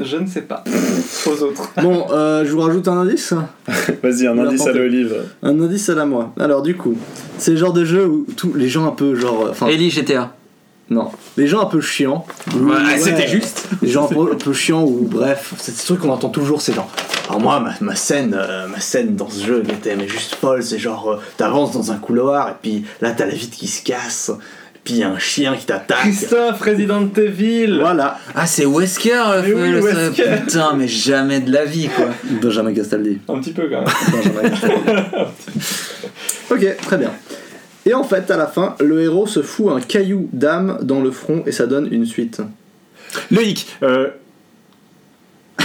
Speaker 3: Je ne sais pas. *laughs* Aux autres.
Speaker 1: Bon, euh, je vous rajoute un indice
Speaker 4: Vas-y, un indice à l'olive.
Speaker 1: Un indice à la moi. Alors, du coup, c'est le genre de jeu où tous les gens un peu genre. euh,
Speaker 5: Ellie, GTA.
Speaker 1: Non. Les gens un peu chiants.
Speaker 5: Ouais,
Speaker 1: ouais,
Speaker 5: c'était juste.
Speaker 1: Les gens un peu, un peu chiants ou bref, c'est ce truc qu'on entend toujours, c'est genre. Alors moi, ma, ma scène, euh, ma scène dans ce jeu elle était mais juste folle. C'est genre, euh, t'avances dans un couloir et puis là t'as la vitre qui se casse, puis y a un chien qui t'attaque.
Speaker 3: Christophe, Resident Evil.
Speaker 1: Voilà,
Speaker 5: Ah, c'est Wesker le
Speaker 3: Mais oui,
Speaker 5: le-
Speaker 3: Wesker.
Speaker 5: Putain, mais jamais de la vie, quoi.
Speaker 1: Benjamin Castaldi.
Speaker 3: Un petit peu quand même.
Speaker 1: Benjamin Castaldi. *laughs* ok, très bien. Et en fait, à la fin, le héros se fout un caillou d'âme dans le front et ça donne une suite.
Speaker 4: Loïc, euh... *laughs*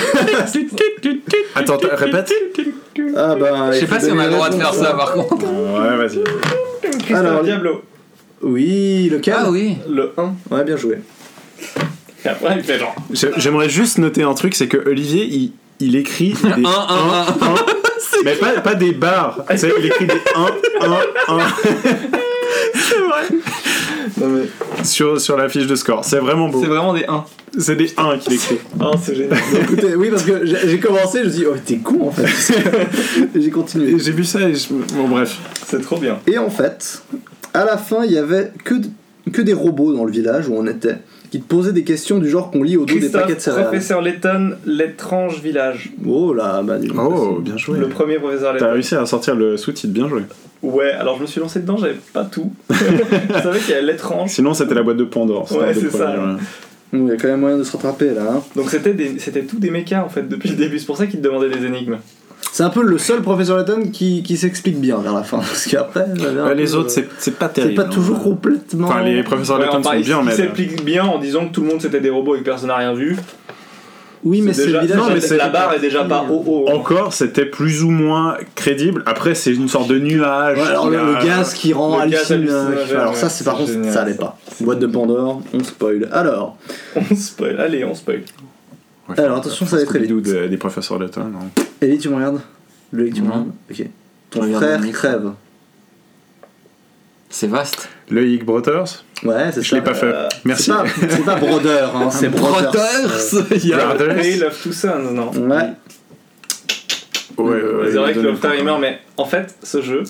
Speaker 4: Attends, répète.
Speaker 1: Ah bah.
Speaker 5: Je sais pas si on a le droit de faire ça par contre.
Speaker 4: Ouais, vas-y.
Speaker 3: Christophe
Speaker 1: Alors,
Speaker 3: Diablo.
Speaker 1: Oui, lequel
Speaker 5: Ah oui.
Speaker 3: Le 1.
Speaker 1: Ouais, bien joué.
Speaker 3: Et après, il fait genre.
Speaker 4: J'ai- J'aimerais juste noter un truc, c'est que Olivier, il, il écrit *laughs* des
Speaker 5: 1, 1, 1.
Speaker 4: Mais pas, pas des barres. Tu sais, il écrit des 1, 1, 1
Speaker 1: Non mais.
Speaker 4: sur, sur la fiche de score. C'est vraiment beau.
Speaker 3: C'est vraiment des 1.
Speaker 4: C'est des 1 qu'il écrit.
Speaker 3: Oh, c'est génial.
Speaker 1: Écoutez, oui, parce que j'ai commencé, je me suis dit, oh, t'es con en fait. J'ai continué.
Speaker 4: J'ai vu ça et je... Bon, bref.
Speaker 3: C'est trop bien.
Speaker 1: Et en fait, à la fin, il y avait que des robots dans le village où on était, qui te posaient des questions du genre qu'on lit au dos des paquets de céréales.
Speaker 3: professeur Letton, l'étrange village.
Speaker 1: Oh là, bah donc.
Speaker 4: Oh, bien joué.
Speaker 3: Le premier professeur
Speaker 4: T'as
Speaker 3: Letton.
Speaker 4: réussi à sortir le sous-titre, bien joué.
Speaker 3: Ouais, alors je me suis lancé dedans, j'avais pas tout. *laughs* je savais qu'il y avait l'étrange.
Speaker 4: Sinon, c'était la boîte de Pandore. c'était
Speaker 3: Ouais, c'est ça.
Speaker 4: ouais.
Speaker 1: Il y a quand même moyen de se rattraper là. hein.
Speaker 3: Donc c'était tout des mechas en fait depuis le début, c'est pour ça qu'ils te demandaient des énigmes.
Speaker 1: C'est un peu le seul professeur Letton qui, qui s'explique bien vers la fin. *laughs* Parce qu'après,
Speaker 4: Ouais, les
Speaker 1: peu,
Speaker 4: autres,
Speaker 1: euh,
Speaker 4: c'est c'est pas
Speaker 1: c'est
Speaker 4: terrible.
Speaker 1: pas
Speaker 4: hein.
Speaker 1: toujours complètement.
Speaker 4: Enfin, les professeurs
Speaker 3: Ouais, enfin,
Speaker 4: sont bien,
Speaker 3: ils
Speaker 4: mais.
Speaker 3: s'expliquent bien en disant que tout le monde c'était des robots et que personne n'a rien vu.
Speaker 1: Oui, mais c'est
Speaker 3: déjà,
Speaker 1: le village.
Speaker 3: non, mais
Speaker 1: c'est-
Speaker 3: la barre est déjà pas haut haut.
Speaker 4: Encore, c'était plus ou moins crédible. Après, c'est une sorte de nuage.
Speaker 1: Ouais, alors le,
Speaker 4: a-
Speaker 1: le gaz qui rend hallucinogène, Alors
Speaker 3: ouais,
Speaker 1: ça, c'est par
Speaker 3: c'est
Speaker 1: contre, ça allait pas. Boîte de Pandore, on spoil. Alors,
Speaker 3: On spoil, allez, on spoil.
Speaker 4: Ouais,
Speaker 1: Alors, attention, ça va être très vite.
Speaker 4: De- des professeurs Letton. non.
Speaker 1: Ellie, tu me regardes? Loïc, tu me regardes? Ok. Ton frère crève.
Speaker 5: C'est vaste.
Speaker 4: Loïc Brothers?
Speaker 1: Ouais, c'est ça.
Speaker 4: Je l'ai pas fait.
Speaker 3: Euh,
Speaker 4: Merci.
Speaker 1: C'est pas, c'est pas Brother, hein, c'est *laughs* Brothers.
Speaker 5: Brothers *laughs* Il y a-
Speaker 4: Brothers
Speaker 3: Two Sons, non
Speaker 1: Euh, Ouais.
Speaker 4: Ouais, ouais,
Speaker 3: C'est vrai que le timer,
Speaker 4: temps.
Speaker 3: mais en fait, ce jeu,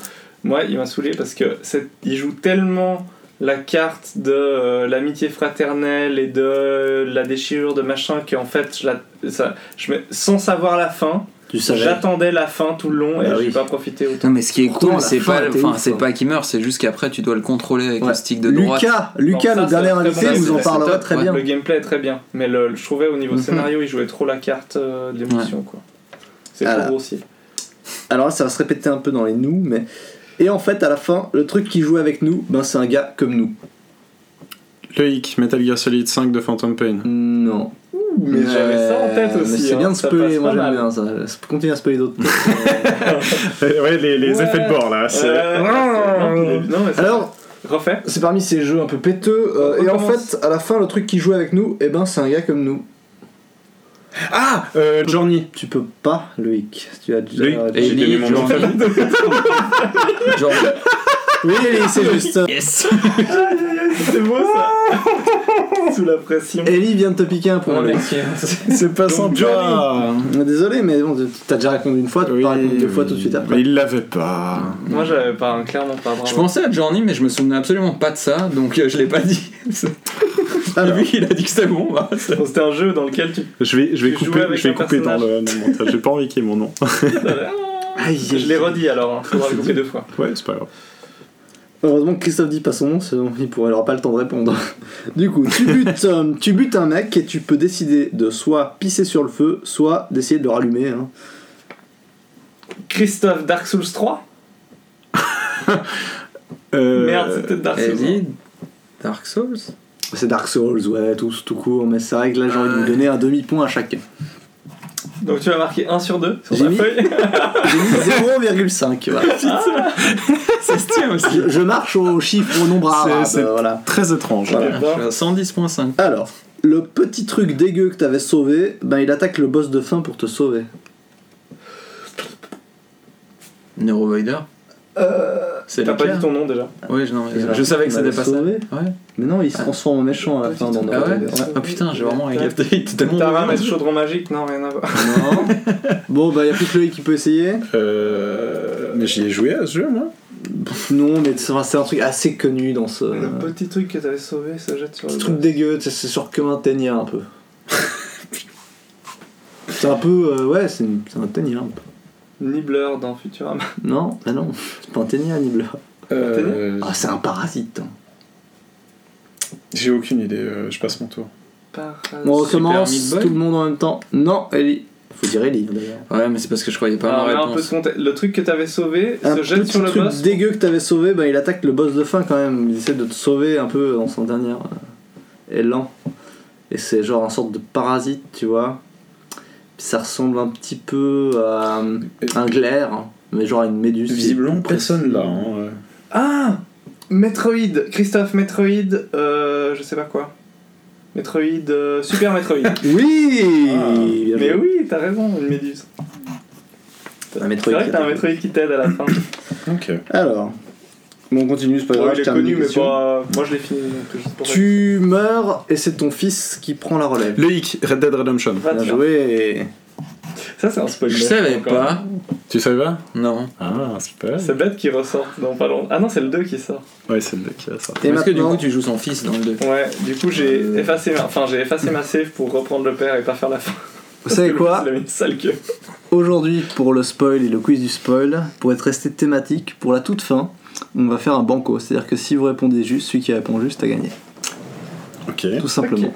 Speaker 3: moi, il m'a saoulé parce que il joue tellement la carte de euh, l'amitié fraternelle et de la déchirure de machin qu'en fait, je la, ça, je me- sans savoir la fin,
Speaker 1: Tu savais.
Speaker 3: J'attendais la fin tout le long et j'ai
Speaker 1: oui.
Speaker 3: pas profité autant.
Speaker 5: Non mais ce qui est
Speaker 1: Pourtant,
Speaker 5: cool, c'est pas, enfin c'est
Speaker 1: hein.
Speaker 5: pas qu'il meurt, c'est juste qu'après tu dois le contrôler avec
Speaker 1: Ouais.
Speaker 5: le stick de droite.
Speaker 1: Lucas, Lucas,
Speaker 3: ça,
Speaker 1: le dernier invité,
Speaker 3: c'est-
Speaker 1: en parlera
Speaker 5: top,
Speaker 1: très
Speaker 5: ouais.
Speaker 1: bien.
Speaker 3: Le gameplay est très bien, mais le, je trouvais au niveau
Speaker 1: Mhm.
Speaker 3: scénario, il jouait trop la carte euh, de l'émotion. quoi. C'est trop grossier.
Speaker 1: Alors là, ça va se répéter un peu dans les nous, mais. Et en fait, à la fin, le truc qui jouait avec nous, ben c'est un gars comme nous.
Speaker 4: Loïc, Metal Gear Solid 5 de Phantom Pain.
Speaker 1: Non.
Speaker 3: mais j'avais ça en tête aussi,
Speaker 1: c'est
Speaker 3: hein,
Speaker 1: bien de spoiler, moi j'aime bien ça. Continue à spoiler d'autres. *laughs*
Speaker 4: ouais, les, les
Speaker 3: Ouais.
Speaker 4: effets de bord là.
Speaker 3: non, non, mais c'est-
Speaker 1: Alors,
Speaker 3: refais.
Speaker 1: c'est parmi ces jeux un peu péteux, euh, et en fait, à la fin, le truc qui jouait avec nous, et ben c'est un gars comme nous.
Speaker 4: Ah euh, Journey.
Speaker 1: Tu peux pas, Loïc. Tu as déjà.
Speaker 4: Loïc,
Speaker 5: Et
Speaker 4: j'ai mon nom de
Speaker 5: Journey.
Speaker 4: famille. *laughs*
Speaker 1: Oui, Ellie, c'est juste.
Speaker 5: yes
Speaker 3: C'est beau ça. Sous la pression.
Speaker 1: Ellie vient de te piquer un point.
Speaker 3: Non, mais
Speaker 1: Loïc.
Speaker 4: C'est pas
Speaker 3: Donc,
Speaker 4: sympa.
Speaker 1: Désolé, mais bon, t'as déjà répondu une fois, tu peux pas répondre deux fois tout de suite après.
Speaker 4: Mais il l'avait pas.
Speaker 3: Moi j'avais pas, hein, clairement pas. Bravo.
Speaker 5: Je pensais à Journey mais je me souvenais absolument pas de ça donc euh, je l'ai pas dit. *laughs*
Speaker 1: Alors,
Speaker 5: Et lui il a dit que c'était bon. bah, *laughs*
Speaker 3: C'était un jeu dans lequel tu.
Speaker 4: Je vais, je vais couper, je vais couper dans le, montage. J'ai pas envie qu'il y ait mon nom. *laughs*
Speaker 1: aïe,
Speaker 3: Je l'ai redit alors, hein. faudra le couper deux fois.
Speaker 4: Ouais, c'est pas grave.
Speaker 1: Heureusement que Christophe dit pas son nom, sinon il pourrait il aura pas le temps de répondre. *laughs* Du coup, tu butes, euh, tu butes un mec et tu peux décider de soit pisser sur le feu, soit d'essayer de le rallumer. hein.
Speaker 3: Christophe Dark Souls 3
Speaker 4: Euh,
Speaker 3: Merde, c'était Dark Souls.
Speaker 5: Ellie, Dark Souls?
Speaker 1: C'est Dark Souls, ouais, tout, tout court, mais c'est vrai que là j'ai envie de vous donner un demi-point à chacun.
Speaker 3: Donc tu vas marquer 1 sur 2 sur
Speaker 1: J'ai
Speaker 3: ta
Speaker 1: mis-
Speaker 3: feuille. *laughs*
Speaker 1: J'ai mis 0,5. voilà.
Speaker 5: Ça se tient aussi.
Speaker 1: Je, je marche au chiffre, au nombre
Speaker 4: C'est-
Speaker 1: arabe.
Speaker 4: c'est-
Speaker 1: euh, voilà.
Speaker 4: Très étrange.
Speaker 1: Voilà.
Speaker 5: Je suis à 110.5.
Speaker 1: Alors, le petit truc dégueu que t'avais sauvé, ben il attaque le boss de fin pour te sauver.
Speaker 5: Neurovoider C'est
Speaker 3: T'as pas dit ton nom déjà.
Speaker 5: Oui, je, non, savais que c'était pas ça. Ouais.
Speaker 1: Mais non, il se transforme en méchant à la fin dans
Speaker 5: Ah ouais. Ah putain, j'ai vraiment capté. Il était tellement
Speaker 3: Tara,
Speaker 5: mauvais.
Speaker 3: mettre chaudron magique Non, rien à voir.
Speaker 1: Non. bon, bah, y a plus que Loïc qui peut essayer.
Speaker 4: Euh, mais j'y ai joué à ce jeu, moi.
Speaker 1: Non, mais c'est un truc assez connu dans ce.
Speaker 3: Le petit truc que t'avais sauvé se jette sur
Speaker 1: petit
Speaker 3: le
Speaker 1: truc
Speaker 3: boss.
Speaker 1: dégueu, c'est sur comme un ténia un peu. *laughs* c'est un peu. euh, ouais, c'est un ténia un peu.
Speaker 3: Nibbler dans Futurama. *laughs*
Speaker 1: Non, bah non, c'est pas un ténia, Nibbler.
Speaker 4: Euh,
Speaker 1: Ah, c'est un parasite. hein.
Speaker 4: J'ai aucune idée, euh, je passe mon tour.
Speaker 3: Par...
Speaker 1: On recommence, tout le monde en même temps. Non, Ellie. Faut dire Ellie d'ailleurs.
Speaker 5: Ouais, mais c'est parce que je croyais pas
Speaker 3: Alors, un peu de contexte. Le truc que t'avais sauvé
Speaker 1: Un
Speaker 3: se jette sur le
Speaker 1: truc
Speaker 3: boss.
Speaker 1: dégueu que t'avais sauvé, bah, il attaque le boss de fin quand même. Il essaie de te sauver un peu dans son dernier euh, élan. Et c'est genre un sorte de parasite, tu vois. Ça ressemble un petit peu à euh, un glaire, hein, mais genre à une méduse.
Speaker 4: Visiblement, personne là. hein, ouais.
Speaker 3: Ah Metroid Christophe Metroid, euh, je sais pas quoi. Metroid, euh, Super Metroid. *laughs*
Speaker 1: Oui
Speaker 4: Ah.
Speaker 3: Mais oui, t'as raison, une méduse.
Speaker 1: Un
Speaker 3: C'est vrai que t'as un. Metroid qui t'aide à la fin. *coughs*
Speaker 4: Ok.
Speaker 1: Alors, bon, on continue, c'est pas grave,
Speaker 3: Ouais,
Speaker 1: je
Speaker 3: il est
Speaker 1: termine
Speaker 3: connu, mais pas. Moi je l'ai fini. Donc.
Speaker 1: Tu meurs et c'est ton fils qui prend la relève.
Speaker 4: Loïc, Red Dead Redemption.
Speaker 1: Bien
Speaker 3: faire.
Speaker 1: joué.
Speaker 3: Ça, c'est un spoiler.
Speaker 5: Je savais
Speaker 3: encore.
Speaker 5: pas.
Speaker 4: Tu savais pas?
Speaker 5: Non.
Speaker 4: Ah, super.
Speaker 3: C'est bête qu'il ressorte dans pas longtemps. Ah non, c'est le 2 qui sort.
Speaker 4: Ouais, c'est le qui a ça.
Speaker 1: Et
Speaker 5: Parce que du coup, tu joues son fils dans le 2.
Speaker 3: Ouais, du coup j'ai
Speaker 1: Euh.
Speaker 3: effacé ma... Enfin, j'ai effacé ma save pour reprendre le père et pas faire la fin.
Speaker 1: vous savez quoi
Speaker 3: Il avait une sale queue.
Speaker 1: Aujourd'hui, pour le spoil et le quiz du spoil, pour être resté thématique, pour la toute fin, on va faire un banco. C'est-à-dire que si vous répondez juste, celui qui répond juste a gagné.
Speaker 4: Ok.
Speaker 1: Tout simplement.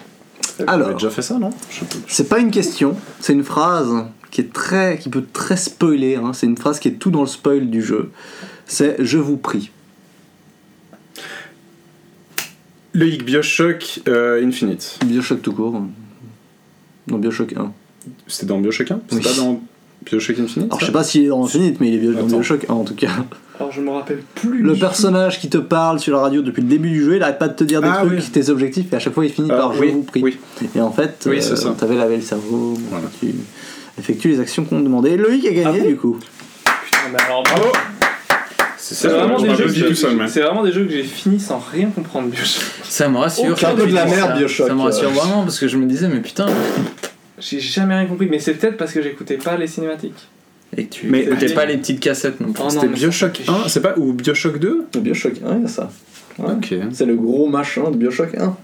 Speaker 4: On
Speaker 1: Alors,
Speaker 4: avait déjà fait ça, non? Je sais plus.
Speaker 1: c'est pas une question, c'est une phrase qui est très, qui peut très spoiler. hein. C'est une phrase qui est tout dans le spoil du jeu. C'est je vous prie.
Speaker 4: Loïc, Bioshock euh, Infinite.
Speaker 1: Bioshock tout court. Non, Bioshock 1.
Speaker 4: C'était dans Bioshock 1 C'est
Speaker 1: Oui.
Speaker 4: pas dans Bioshock Infinite
Speaker 1: Alors je sais pas s'il est dans Infinite, mais il est dans
Speaker 4: Attends.
Speaker 1: Bioshock 1 en tout cas.
Speaker 3: Alors je me rappelle plus.
Speaker 1: Le personnage qui te parle sur la radio depuis le début du jeu, il arrête pas de te dire des
Speaker 4: Ah,
Speaker 1: trucs,
Speaker 4: oui.
Speaker 1: tes objectifs, et à chaque fois il finit
Speaker 4: Ah,
Speaker 1: par je
Speaker 4: oui,
Speaker 1: vous prie.
Speaker 4: oui.
Speaker 1: Et en fait,
Speaker 4: Oui, ça.
Speaker 1: t'avais lavé le cerveau,
Speaker 4: Voilà.
Speaker 1: tu effectues les actions qu'on te demandait. Et Loïc a gagné
Speaker 3: Ah bon
Speaker 1: du coup.
Speaker 3: Putain, mais alors bravo.
Speaker 4: C'est
Speaker 3: vraiment, des jeux que j'ai- c'est vraiment des jeux que j'ai fini sans rien comprendre Bioshock.
Speaker 5: Ça me rassure.
Speaker 1: Aucun de la merde, Bioshock,
Speaker 5: Ça me rassure
Speaker 1: euh.
Speaker 5: vraiment parce que je me disais, mais putain.
Speaker 3: J'ai jamais rien compris, mais c'est peut-être parce que j'écoutais pas les cinématiques.
Speaker 5: Et que tu
Speaker 4: Mais-
Speaker 5: écoutais pas les petites cassettes non plus.
Speaker 3: Oh
Speaker 4: C'était Bioshock
Speaker 3: me fait
Speaker 4: 1, c'est pas Ou Bioshock 2
Speaker 1: Bioshock 1, il y a ça. Ouais.
Speaker 4: Ok.
Speaker 1: C'est le gros machin de Bioshock 1.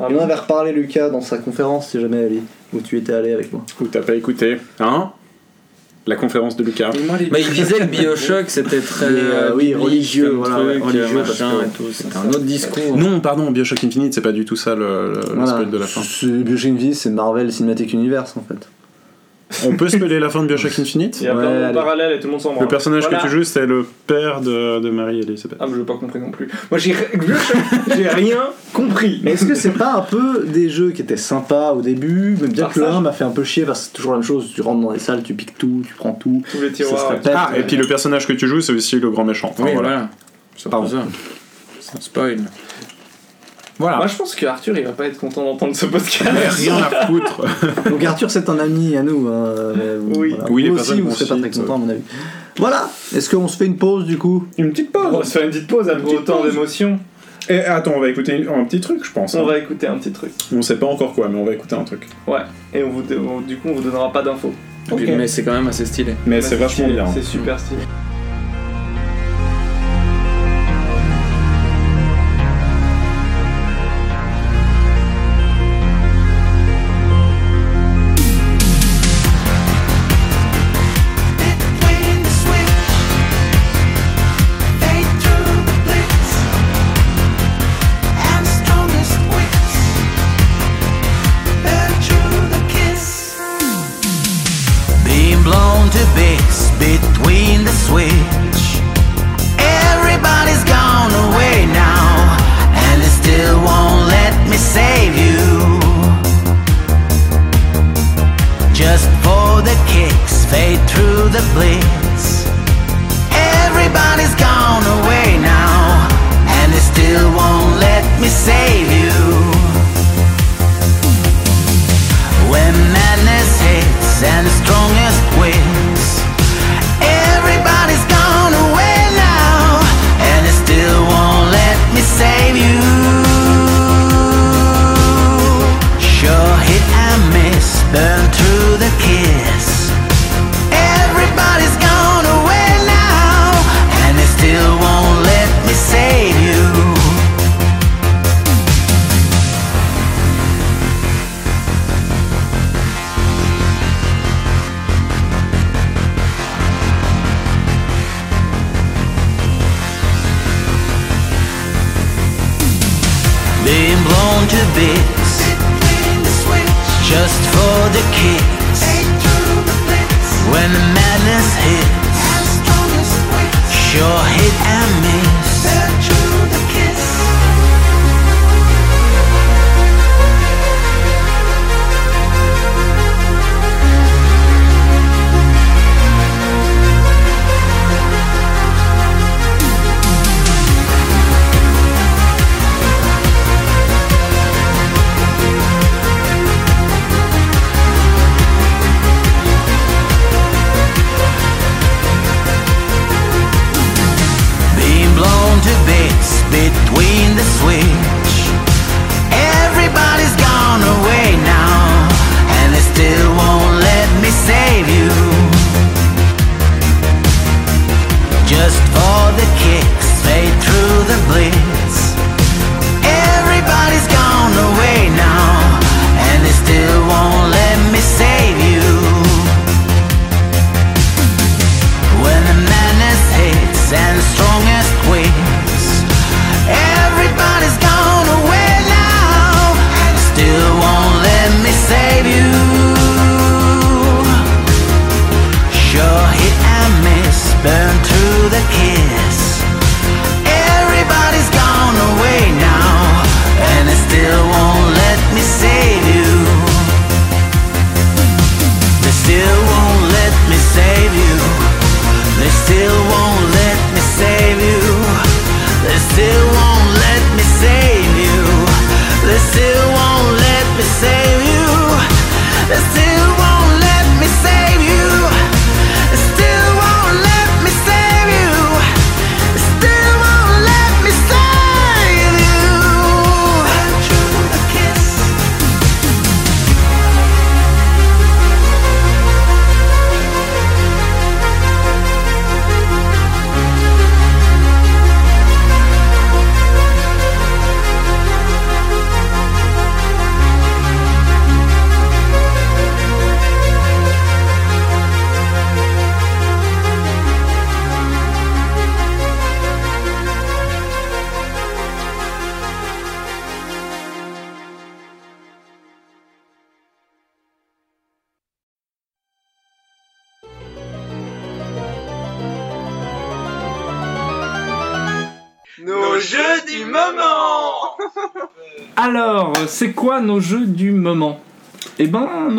Speaker 3: Ah
Speaker 1: il en avait reparlé Lucas dans sa conférence, si jamais elle est, où tu étais allé avec moi.
Speaker 4: Ou t'as pas écouté Hein? La conférence de Lucas.
Speaker 5: Mais il disait que *laughs* Bioshock c'était très
Speaker 1: Mais, euh, oui, religieux, voilà,
Speaker 5: truc,
Speaker 1: religieux,
Speaker 5: machin
Speaker 1: parce que-
Speaker 5: et tout. C'était un autre discours.
Speaker 4: Non, pardon, Bioshock Infinite, c'est pas du tout ça le, le-
Speaker 1: Voilà.
Speaker 4: spoil de la fin.
Speaker 1: Bioshock Infinite, c'est Marvel Cinematic Universe en fait.
Speaker 4: On peut spoiler la fin de Bioshock Infinite
Speaker 7: Il y a
Speaker 1: Ouais,
Speaker 7: plein de
Speaker 1: allez.
Speaker 7: parallèles et tout le monde s'en branle.
Speaker 4: Le personnage
Speaker 7: Voilà.
Speaker 4: que tu joues, c'est le père de, de Marie-Elisabeth.
Speaker 7: Ah, mais j'ai pas compris non plus. Moi, j'ai j'ai rien compris.
Speaker 1: Mais est-ce que c'est pas un peu des jeux qui étaient sympas au début, même bien
Speaker 7: Par
Speaker 1: que le
Speaker 7: ça,
Speaker 1: 1 m'a fait un peu chier parce que c'est toujours la même chose, tu rentres dans les salles, tu piques tout, tu prends tout.
Speaker 7: Tous les tiroirs.
Speaker 4: Ah, et puis le personnage que tu joues, c'est aussi le grand méchant. Enfin,
Speaker 5: Oui,
Speaker 4: voilà.
Speaker 5: voilà. C'est
Speaker 1: Pardon.
Speaker 5: pour ça. C'est un spoil.
Speaker 4: Voilà.
Speaker 7: Moi, je pense que Arthur, il va pas être content d'entendre ce podcast.
Speaker 4: Rien à foutre. *laughs*
Speaker 1: Donc Arthur, c'est un ami à nous. hein, mais vous-
Speaker 7: Oui.
Speaker 1: voilà.
Speaker 4: Oui, les
Speaker 1: Vous aussi,
Speaker 4: personnes
Speaker 1: vous serez pas très content à mon avis. Voilà. Est-ce qu'on se fait une pause du coup?
Speaker 4: Une petite
Speaker 7: On va
Speaker 4: pause.
Speaker 7: se faire une petite pause après
Speaker 4: petite
Speaker 7: autant
Speaker 4: pause.
Speaker 7: d'émotions.
Speaker 4: Et attends, on va écouter un petit truc, je pense.
Speaker 7: On
Speaker 4: hein.
Speaker 7: va écouter un petit truc.
Speaker 4: On sait pas encore quoi, mais on va écouter un truc.
Speaker 7: Ouais. Et on vous, on- du coup, on vous donnera pas d'infos.
Speaker 5: Mais c'est quand même assez stylé.
Speaker 4: Mais c'est vachement
Speaker 7: stylé,
Speaker 4: bien.
Speaker 7: C'est super stylé.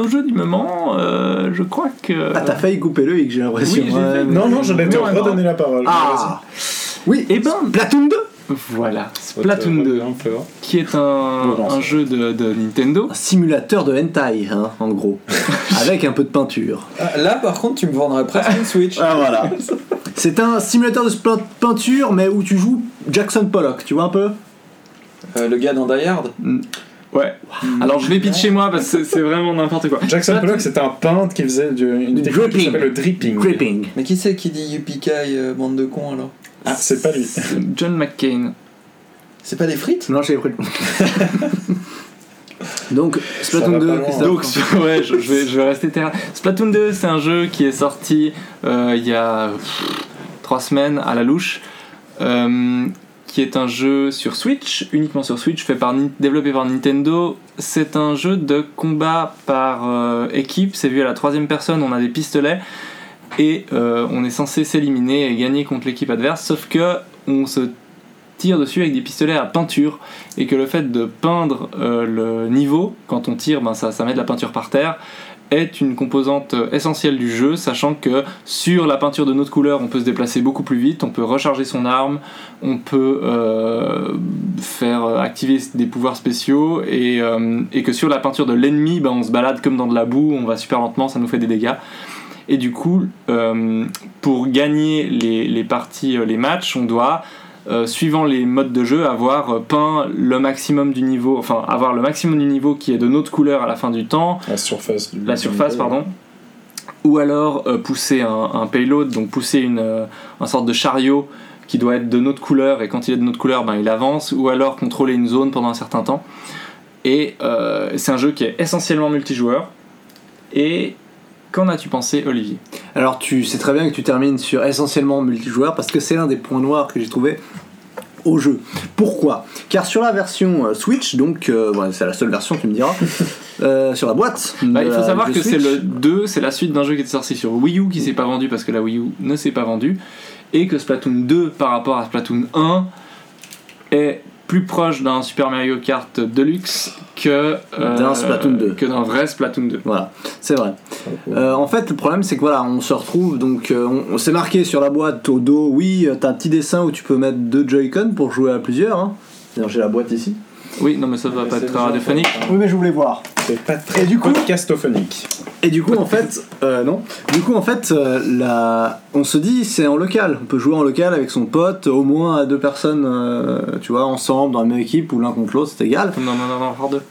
Speaker 5: Nos jeux du moment,
Speaker 3: euh, je crois que.
Speaker 1: Ah, t'as failli couper le X, j'ai l'impression.
Speaker 3: Oui,
Speaker 1: Ouais, mais-
Speaker 4: Non, non, je vais te redonner la parole.
Speaker 1: Ah Oui,
Speaker 3: Eh ben,
Speaker 1: Platoon 2
Speaker 3: voilà. Splatoon 2,
Speaker 4: Un peu, hein.
Speaker 3: qui est un, un jeu de, de Nintendo.
Speaker 1: Un simulateur de hentai, hein, en gros. *laughs* Avec un peu de peinture.
Speaker 5: Ah, Là, par contre, tu me vendrais presque une Switch.
Speaker 1: Ah voilà. *laughs* C'est un simulateur de peinture, mais où tu joues Jackson Pollock, tu vois un peu?
Speaker 5: Euh, le gars dans Die Hard?
Speaker 3: Ouais. Alors, je vais pitcher moi parce que c'est- vraiment n'importe quoi.
Speaker 4: Jackson
Speaker 3: Splatoon-
Speaker 4: Pollock, c'était un peintre qui faisait du, une technique
Speaker 1: Dripping.
Speaker 4: qui s'appelle le dripping.
Speaker 1: Gripping.
Speaker 5: Mais qui c'est qui dit Yuppie euh, bande de cons alors
Speaker 4: Ah, c'est pas lui. *laughs*
Speaker 3: John McCain.
Speaker 5: C'est pas des frites?
Speaker 1: Non, j'ai pris *laughs* Donc, Splatoon
Speaker 4: va
Speaker 1: 2,
Speaker 4: pas loin.
Speaker 1: Christophe.
Speaker 3: Donc, *laughs* ouais, je, je vais, je vais rester terrain. Splatoon 2, c'est un jeu qui est sorti euh, il y a pff, trois semaines à la louche, euh, qui est un jeu sur Switch, uniquement sur Switch, fait par, développé par Nintendo. C'est un jeu de combat par euh, équipe, c'est vu à la troisième personne, on a des pistolets. Et euh, on est censé s'éliminer et gagner contre l'équipe adverse, sauf que on se tire dessus avec des pistolets à peinture. Et que le fait de peindre euh, le niveau quand on tire ben ça met de la peinture par terre est une composante euh, essentielle du jeu sachant que sur la peinture de notre couleur on peut se déplacer beaucoup plus vite on peut recharger son arme on peut euh, faire euh, activer des pouvoirs spéciaux et, que sur la peinture de l'ennemi ben, on se balade comme dans de la boue on va super lentement ça nous fait des dégâts. Et du coup pour gagner les, parties les matchs on doit euh, suivant les modes de jeu, avoir peint le maximum du niveau, enfin avoir le maximum du niveau qui est de notre couleur à la fin du temps,
Speaker 4: La surface du.
Speaker 3: la surface, pardon, ou alors euh, pousser un, un payload, donc pousser une, euh, un sorte de chariot qui doit être de notre couleur, et quand il est de notre couleur, ben, il avance, ou alors contrôler une zone pendant un certain temps. Et c'est un jeu qui est essentiellement multijoueur. Et qu'en as-tu pensé, Olivier?
Speaker 1: Alors, tu sais très bien que tu termines sur essentiellement multijoueur parce que c'est l'un des points noirs que j'ai trouvé au jeu. Pourquoi? Car sur la version euh, Switch, donc euh, ouais, c'est la seule version, tu me diras, *laughs* euh, sur la boîte.
Speaker 3: Bah, il faut savoir que c'est le 2, c'est la suite d'un jeu qui était sorti sur Wii U qui s'est pas vendu parce que la Wii U ne s'est pas vendue et que Splatoon 2 par rapport à Splatoon 1 est plus proche d'un Super Mario Kart Deluxe que euh,
Speaker 1: D'un Splatoon 2.
Speaker 3: que d'un vrai Splatoon 2.
Speaker 1: Voilà, c'est vrai. Euh, en fait, le problème, c'est que voilà, on se retrouve donc, euh, on, on s'est marqué sur la boîte au dos. Oui, euh, t'as un petit dessin où tu peux mettre deux Joy-Con pour jouer à plusieurs. Hein. J'ai la boîte ici.
Speaker 3: Oui, non mais ça va pas
Speaker 4: c'est
Speaker 3: être
Speaker 4: déjà
Speaker 3: radiophonique.
Speaker 1: Oui, mais je voulais voir.
Speaker 4: C'est pas très
Speaker 1: Et du coup-
Speaker 4: podcastophonique.
Speaker 1: Et du coup, en fait, euh, non. Du coup, en fait, euh, la... on se dit, c'est en local. On peut jouer en local avec son pote, au moins à deux personnes, euh, tu vois, ensemble, dans la même équipe ou l'un contre l'autre, c'est égal.
Speaker 3: Dans Non, non, non, Hard 2.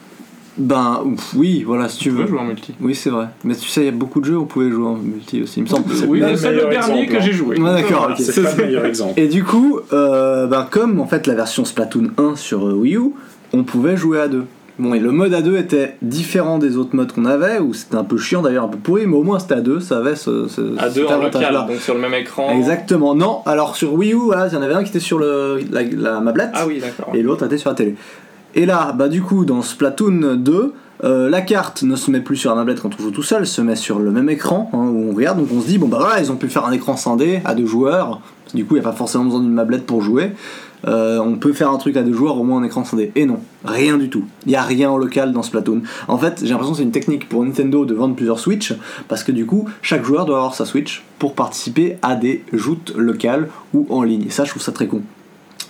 Speaker 1: Ben, ouf, oui, voilà, si tu
Speaker 3: Tu veux jouer en multi
Speaker 1: Oui, c'est vrai. Mais tu sais, il y a beaucoup de jeux où on pouvait jouer en multi aussi, il me semble.
Speaker 3: Oui,
Speaker 4: pas le
Speaker 3: c'est le dernier
Speaker 4: exemple,
Speaker 3: que
Speaker 4: hein.
Speaker 3: j'ai joué.
Speaker 1: Ouais, d'accord,
Speaker 4: Voilà, c'est pas le meilleur *laughs* exemple.
Speaker 1: Et du coup, euh, ben, comme en fait la version Splatoon 1 sur euh, Wii U, on pouvait jouer à deux. Bon, et le mode à deux était différent des autres modes qu'on avait, où c'était un peu chiant d'ailleurs, un peu pourri, mais au moins c'était à deux, ça avait ce, ce-
Speaker 3: À deux en local,
Speaker 1: avantage-là.
Speaker 3: donc sur le même écran.
Speaker 1: Exactement, non, alors sur Wii U, voilà, il y en avait un qui était sur le, la, la mablette,
Speaker 3: Ah oui, d'accord.
Speaker 1: et l'autre était sur la télé. Et là, bah du coup, dans Splatoon 2, euh, la carte ne se met plus sur la mablette quand on joue tout seul, se met sur le même écran hein, où on regarde. Donc on se dit, bon bah voilà, ils ont pu faire un écran scindé à deux joueurs. Du coup, il n'y a pas forcément besoin d'une mablette pour jouer. Euh, on peut faire un truc à deux joueurs au moins en écran scindé. Et non, rien du tout. Il n'y a rien en local dans Splatoon. En fait, j'ai l'impression que c'est une technique pour Nintendo de vendre plusieurs Switch parce que du coup, chaque joueur doit avoir sa Switch pour participer à des joutes locales ou en ligne. Et ça, je trouve ça très con.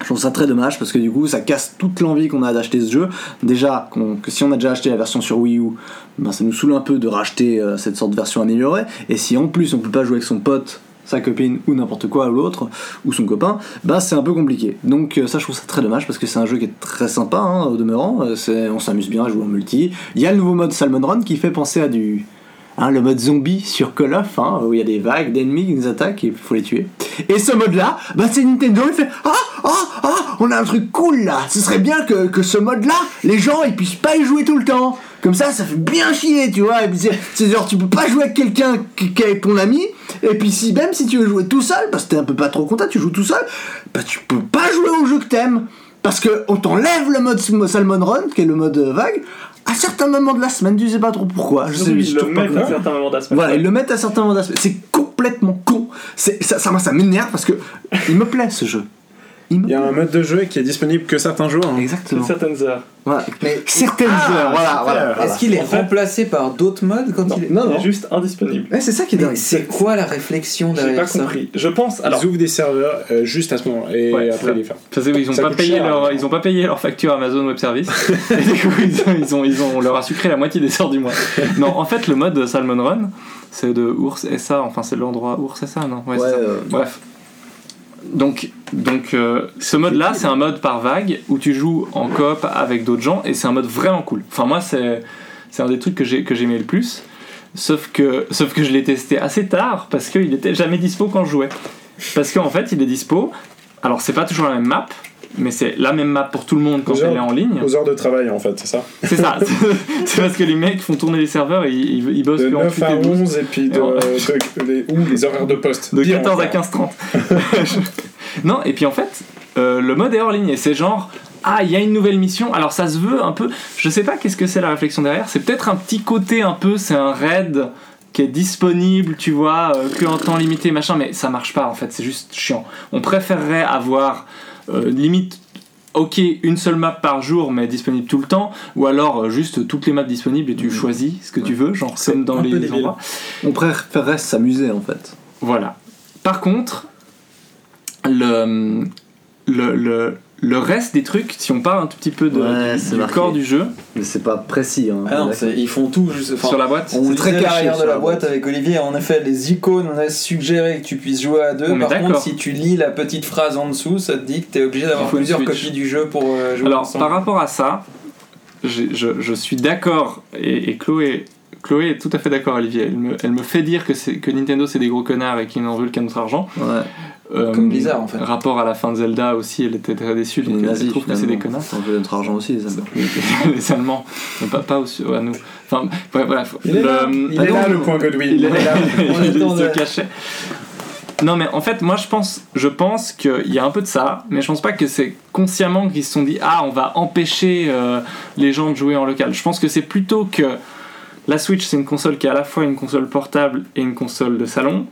Speaker 1: Je trouve ça très dommage parce que du coup ça casse toute l'envie qu'on a d'acheter ce jeu. Déjà que si on a déjà acheté la version sur Wii U, ben, ça nous saoule un peu de racheter euh, cette sorte de version améliorée. Et si en plus on peut pas jouer avec son pote, sa copine ou n'importe quoi ou l'autre, ou son copain, ben c'est un peu compliqué. Donc euh, ça je trouve ça très dommage parce que c'est un jeu qui est très sympa hein, au demeurant. Euh, on s'amuse bien à jouer en multi. Il y a le nouveau mode Salmon Run qui fait penser à du... hein, le mode zombie sur Call of, hein, où il y a des vagues d'ennemis qui nous attaquent et il faut les tuer. Et ce mode-là, bah c'est Nintendo, il fait Ah, ah, ah, on a un truc cool là. Ce serait bien que, que ce mode-là, les gens ils puissent pas y jouer tout le temps. Comme ça, ça fait bien chier, tu vois. Et puis c'est- genre, tu peux pas jouer avec quelqu'un qui, qui est ton ami. Et puis si même si tu veux jouer tout seul, parce que t'es un peu pas trop content, tu joues tout seul, bah tu peux pas jouer au jeu que t'aimes. Parce que on t'enlève le mode Salmon Run, qui est le mode euh, vague, à certains moments de la semaine, tu sais pas trop pourquoi. Je sais, je trouve pas pourquoi.
Speaker 3: certains moments d'aspect.
Speaker 1: Voilà, ils le mettent à certains moments d'aspect. C'est complètement con. Ça, ça, ça m'énerve parce que il me plaît ce jeu.
Speaker 4: Il y a un mode de jeu qui est disponible que certains jours. hein.
Speaker 1: Exactement.
Speaker 3: certaines heures.
Speaker 1: Voilà.
Speaker 5: Mais
Speaker 1: Certaines heures, voilà, voilà. voilà.
Speaker 5: est-ce qu'il est
Speaker 3: En fait-
Speaker 5: remplacé par d'autres modes quand il est.
Speaker 1: Non,
Speaker 3: Il
Speaker 1: non.
Speaker 3: est juste indisponible.
Speaker 1: Ouais, c'est ça qui est
Speaker 5: Mais
Speaker 1: dingue.
Speaker 5: c'est quoi la réflexion
Speaker 3: J'ai
Speaker 5: derrière
Speaker 3: pas
Speaker 5: ça
Speaker 3: compris. Je pense. Alors,
Speaker 4: Ils ouvrent des serveurs euh, juste à ce moment et
Speaker 3: Ouais,
Speaker 4: après
Speaker 3: ça.
Speaker 4: les ferment.
Speaker 3: parce qu'ils ont
Speaker 4: Ça
Speaker 3: pas payé
Speaker 4: cher,
Speaker 3: leur,
Speaker 4: hein.
Speaker 3: ils ont pas payé leur facture Amazon Web Service. *laughs* et du coup, ils ont, ils ont, ils ont- on leur a sucré la moitié des heures du mois. Non, en fait, le mode Salmon Run, c'est de Ours SA. Enfin, c'est l'endroit Ours SA, non? Ouais, c'est
Speaker 1: Ouais,
Speaker 3: ça.
Speaker 1: euh,
Speaker 3: Bref. Donc, donc euh, ce mode-là, c'est un mode par vague où tu joues en coop avec d'autres gens et c'est un mode vraiment cool. Enfin, moi, c'est un des trucs que j'ai que j'aimais le plus. Sauf que, sauf que je l'ai testé assez tard parce qu'il était jamais dispo quand je jouais. Parce qu'en fait, il est dispo. Alors, c'est pas toujours la même map, mais c'est la même map pour tout le monde quand
Speaker 4: Genre-
Speaker 3: elle est en ligne.
Speaker 4: Aux heures de travail en fait, c'est ça
Speaker 3: C'est ça. *laughs* c'est parce que les mecs font tourner les serveurs et ils, ils- bossent
Speaker 4: De
Speaker 3: que en
Speaker 4: 9 à
Speaker 3: 8 et 12.
Speaker 4: 11 et puis de,
Speaker 3: on-
Speaker 4: de- les, ou les horaires de poste.
Speaker 3: De
Speaker 4: Pire
Speaker 3: 14 à
Speaker 4: encore.
Speaker 3: 15h30. *laughs* non, et puis en fait, euh, le mode est hors ligne et c'est genre. Ah, il y a une nouvelle mission. Alors ça se veut un peu. Je sais pas qu'est-ce que c'est la réflexion derrière. C'est peut-être un petit côté un peu. C'est un raid qui est disponible, tu vois, euh, que en temps limité, machin. Mais ça marche pas en fait. C'est juste chiant. On préférerait avoir euh, limite. Ok, une seule map par jour, mais disponible tout le temps, ou alors euh, juste toutes les maps disponibles et tu choisis ce que tu veux, genre comme dans les endroits.
Speaker 1: On préférerait s'amuser en fait.
Speaker 3: Voilà. Par contre, le, le, le, le reste des trucs, si on parle un tout petit peu de,
Speaker 1: Ouais,
Speaker 3: du,
Speaker 1: c'est
Speaker 3: du corps du jeu,
Speaker 1: Mais c'est pas précis. Hein,
Speaker 5: Ah non, ils font tout juste.
Speaker 3: sur la boîte,
Speaker 5: On
Speaker 1: C'est
Speaker 5: lisait
Speaker 1: très caché
Speaker 5: de
Speaker 1: sur
Speaker 5: la
Speaker 1: la
Speaker 5: boîte
Speaker 1: boîte.
Speaker 5: avec Olivier. En effet, les icônes, on a suggéré que tu puisses jouer à deux.
Speaker 3: On est
Speaker 5: Par contre,
Speaker 3: d'accord.
Speaker 5: si tu lis la petite phrase en dessous, ça te dit que tu es obligé d'avoir plusieurs copies du jeu pour euh, jouer
Speaker 3: Alors,
Speaker 5: ensemble.
Speaker 3: par rapport à ça, j'ai- je, je suis d'accord, et, et Chloé, Chloé est tout à fait d'accord, Olivier. Elle me, elle me fait dire que, que Nintendo c'est des gros connards et qu'ils n'en veulent qu'à notre argent.
Speaker 1: Ouais.
Speaker 3: Euh,
Speaker 5: Comme Blizzard, en fait.
Speaker 3: Rapport à la fin de Zelda aussi, elle était très déçue, donc
Speaker 1: Les
Speaker 3: elle
Speaker 1: nazis,
Speaker 3: trouve que c'est des connards.
Speaker 1: On veut notre argent aussi, les Allemands. *laughs*
Speaker 3: les Allemands, mais pas, pas aussi, à nous. Enfin, bref, bref.
Speaker 4: Il est là,
Speaker 3: Le-
Speaker 4: il est là le point Godwin.
Speaker 3: il, est-
Speaker 4: là.
Speaker 5: On *laughs*
Speaker 3: il se cachait. Non mais en fait moi je pense je pense qu'il y a un peu de ça mais je pense pas que c'est consciemment qu'ils se sont dit ah on va empêcher euh, les gens de jouer en local. Je pense que c'est plutôt que la Switch c'est une console qui est à la fois une console portable et une console de salon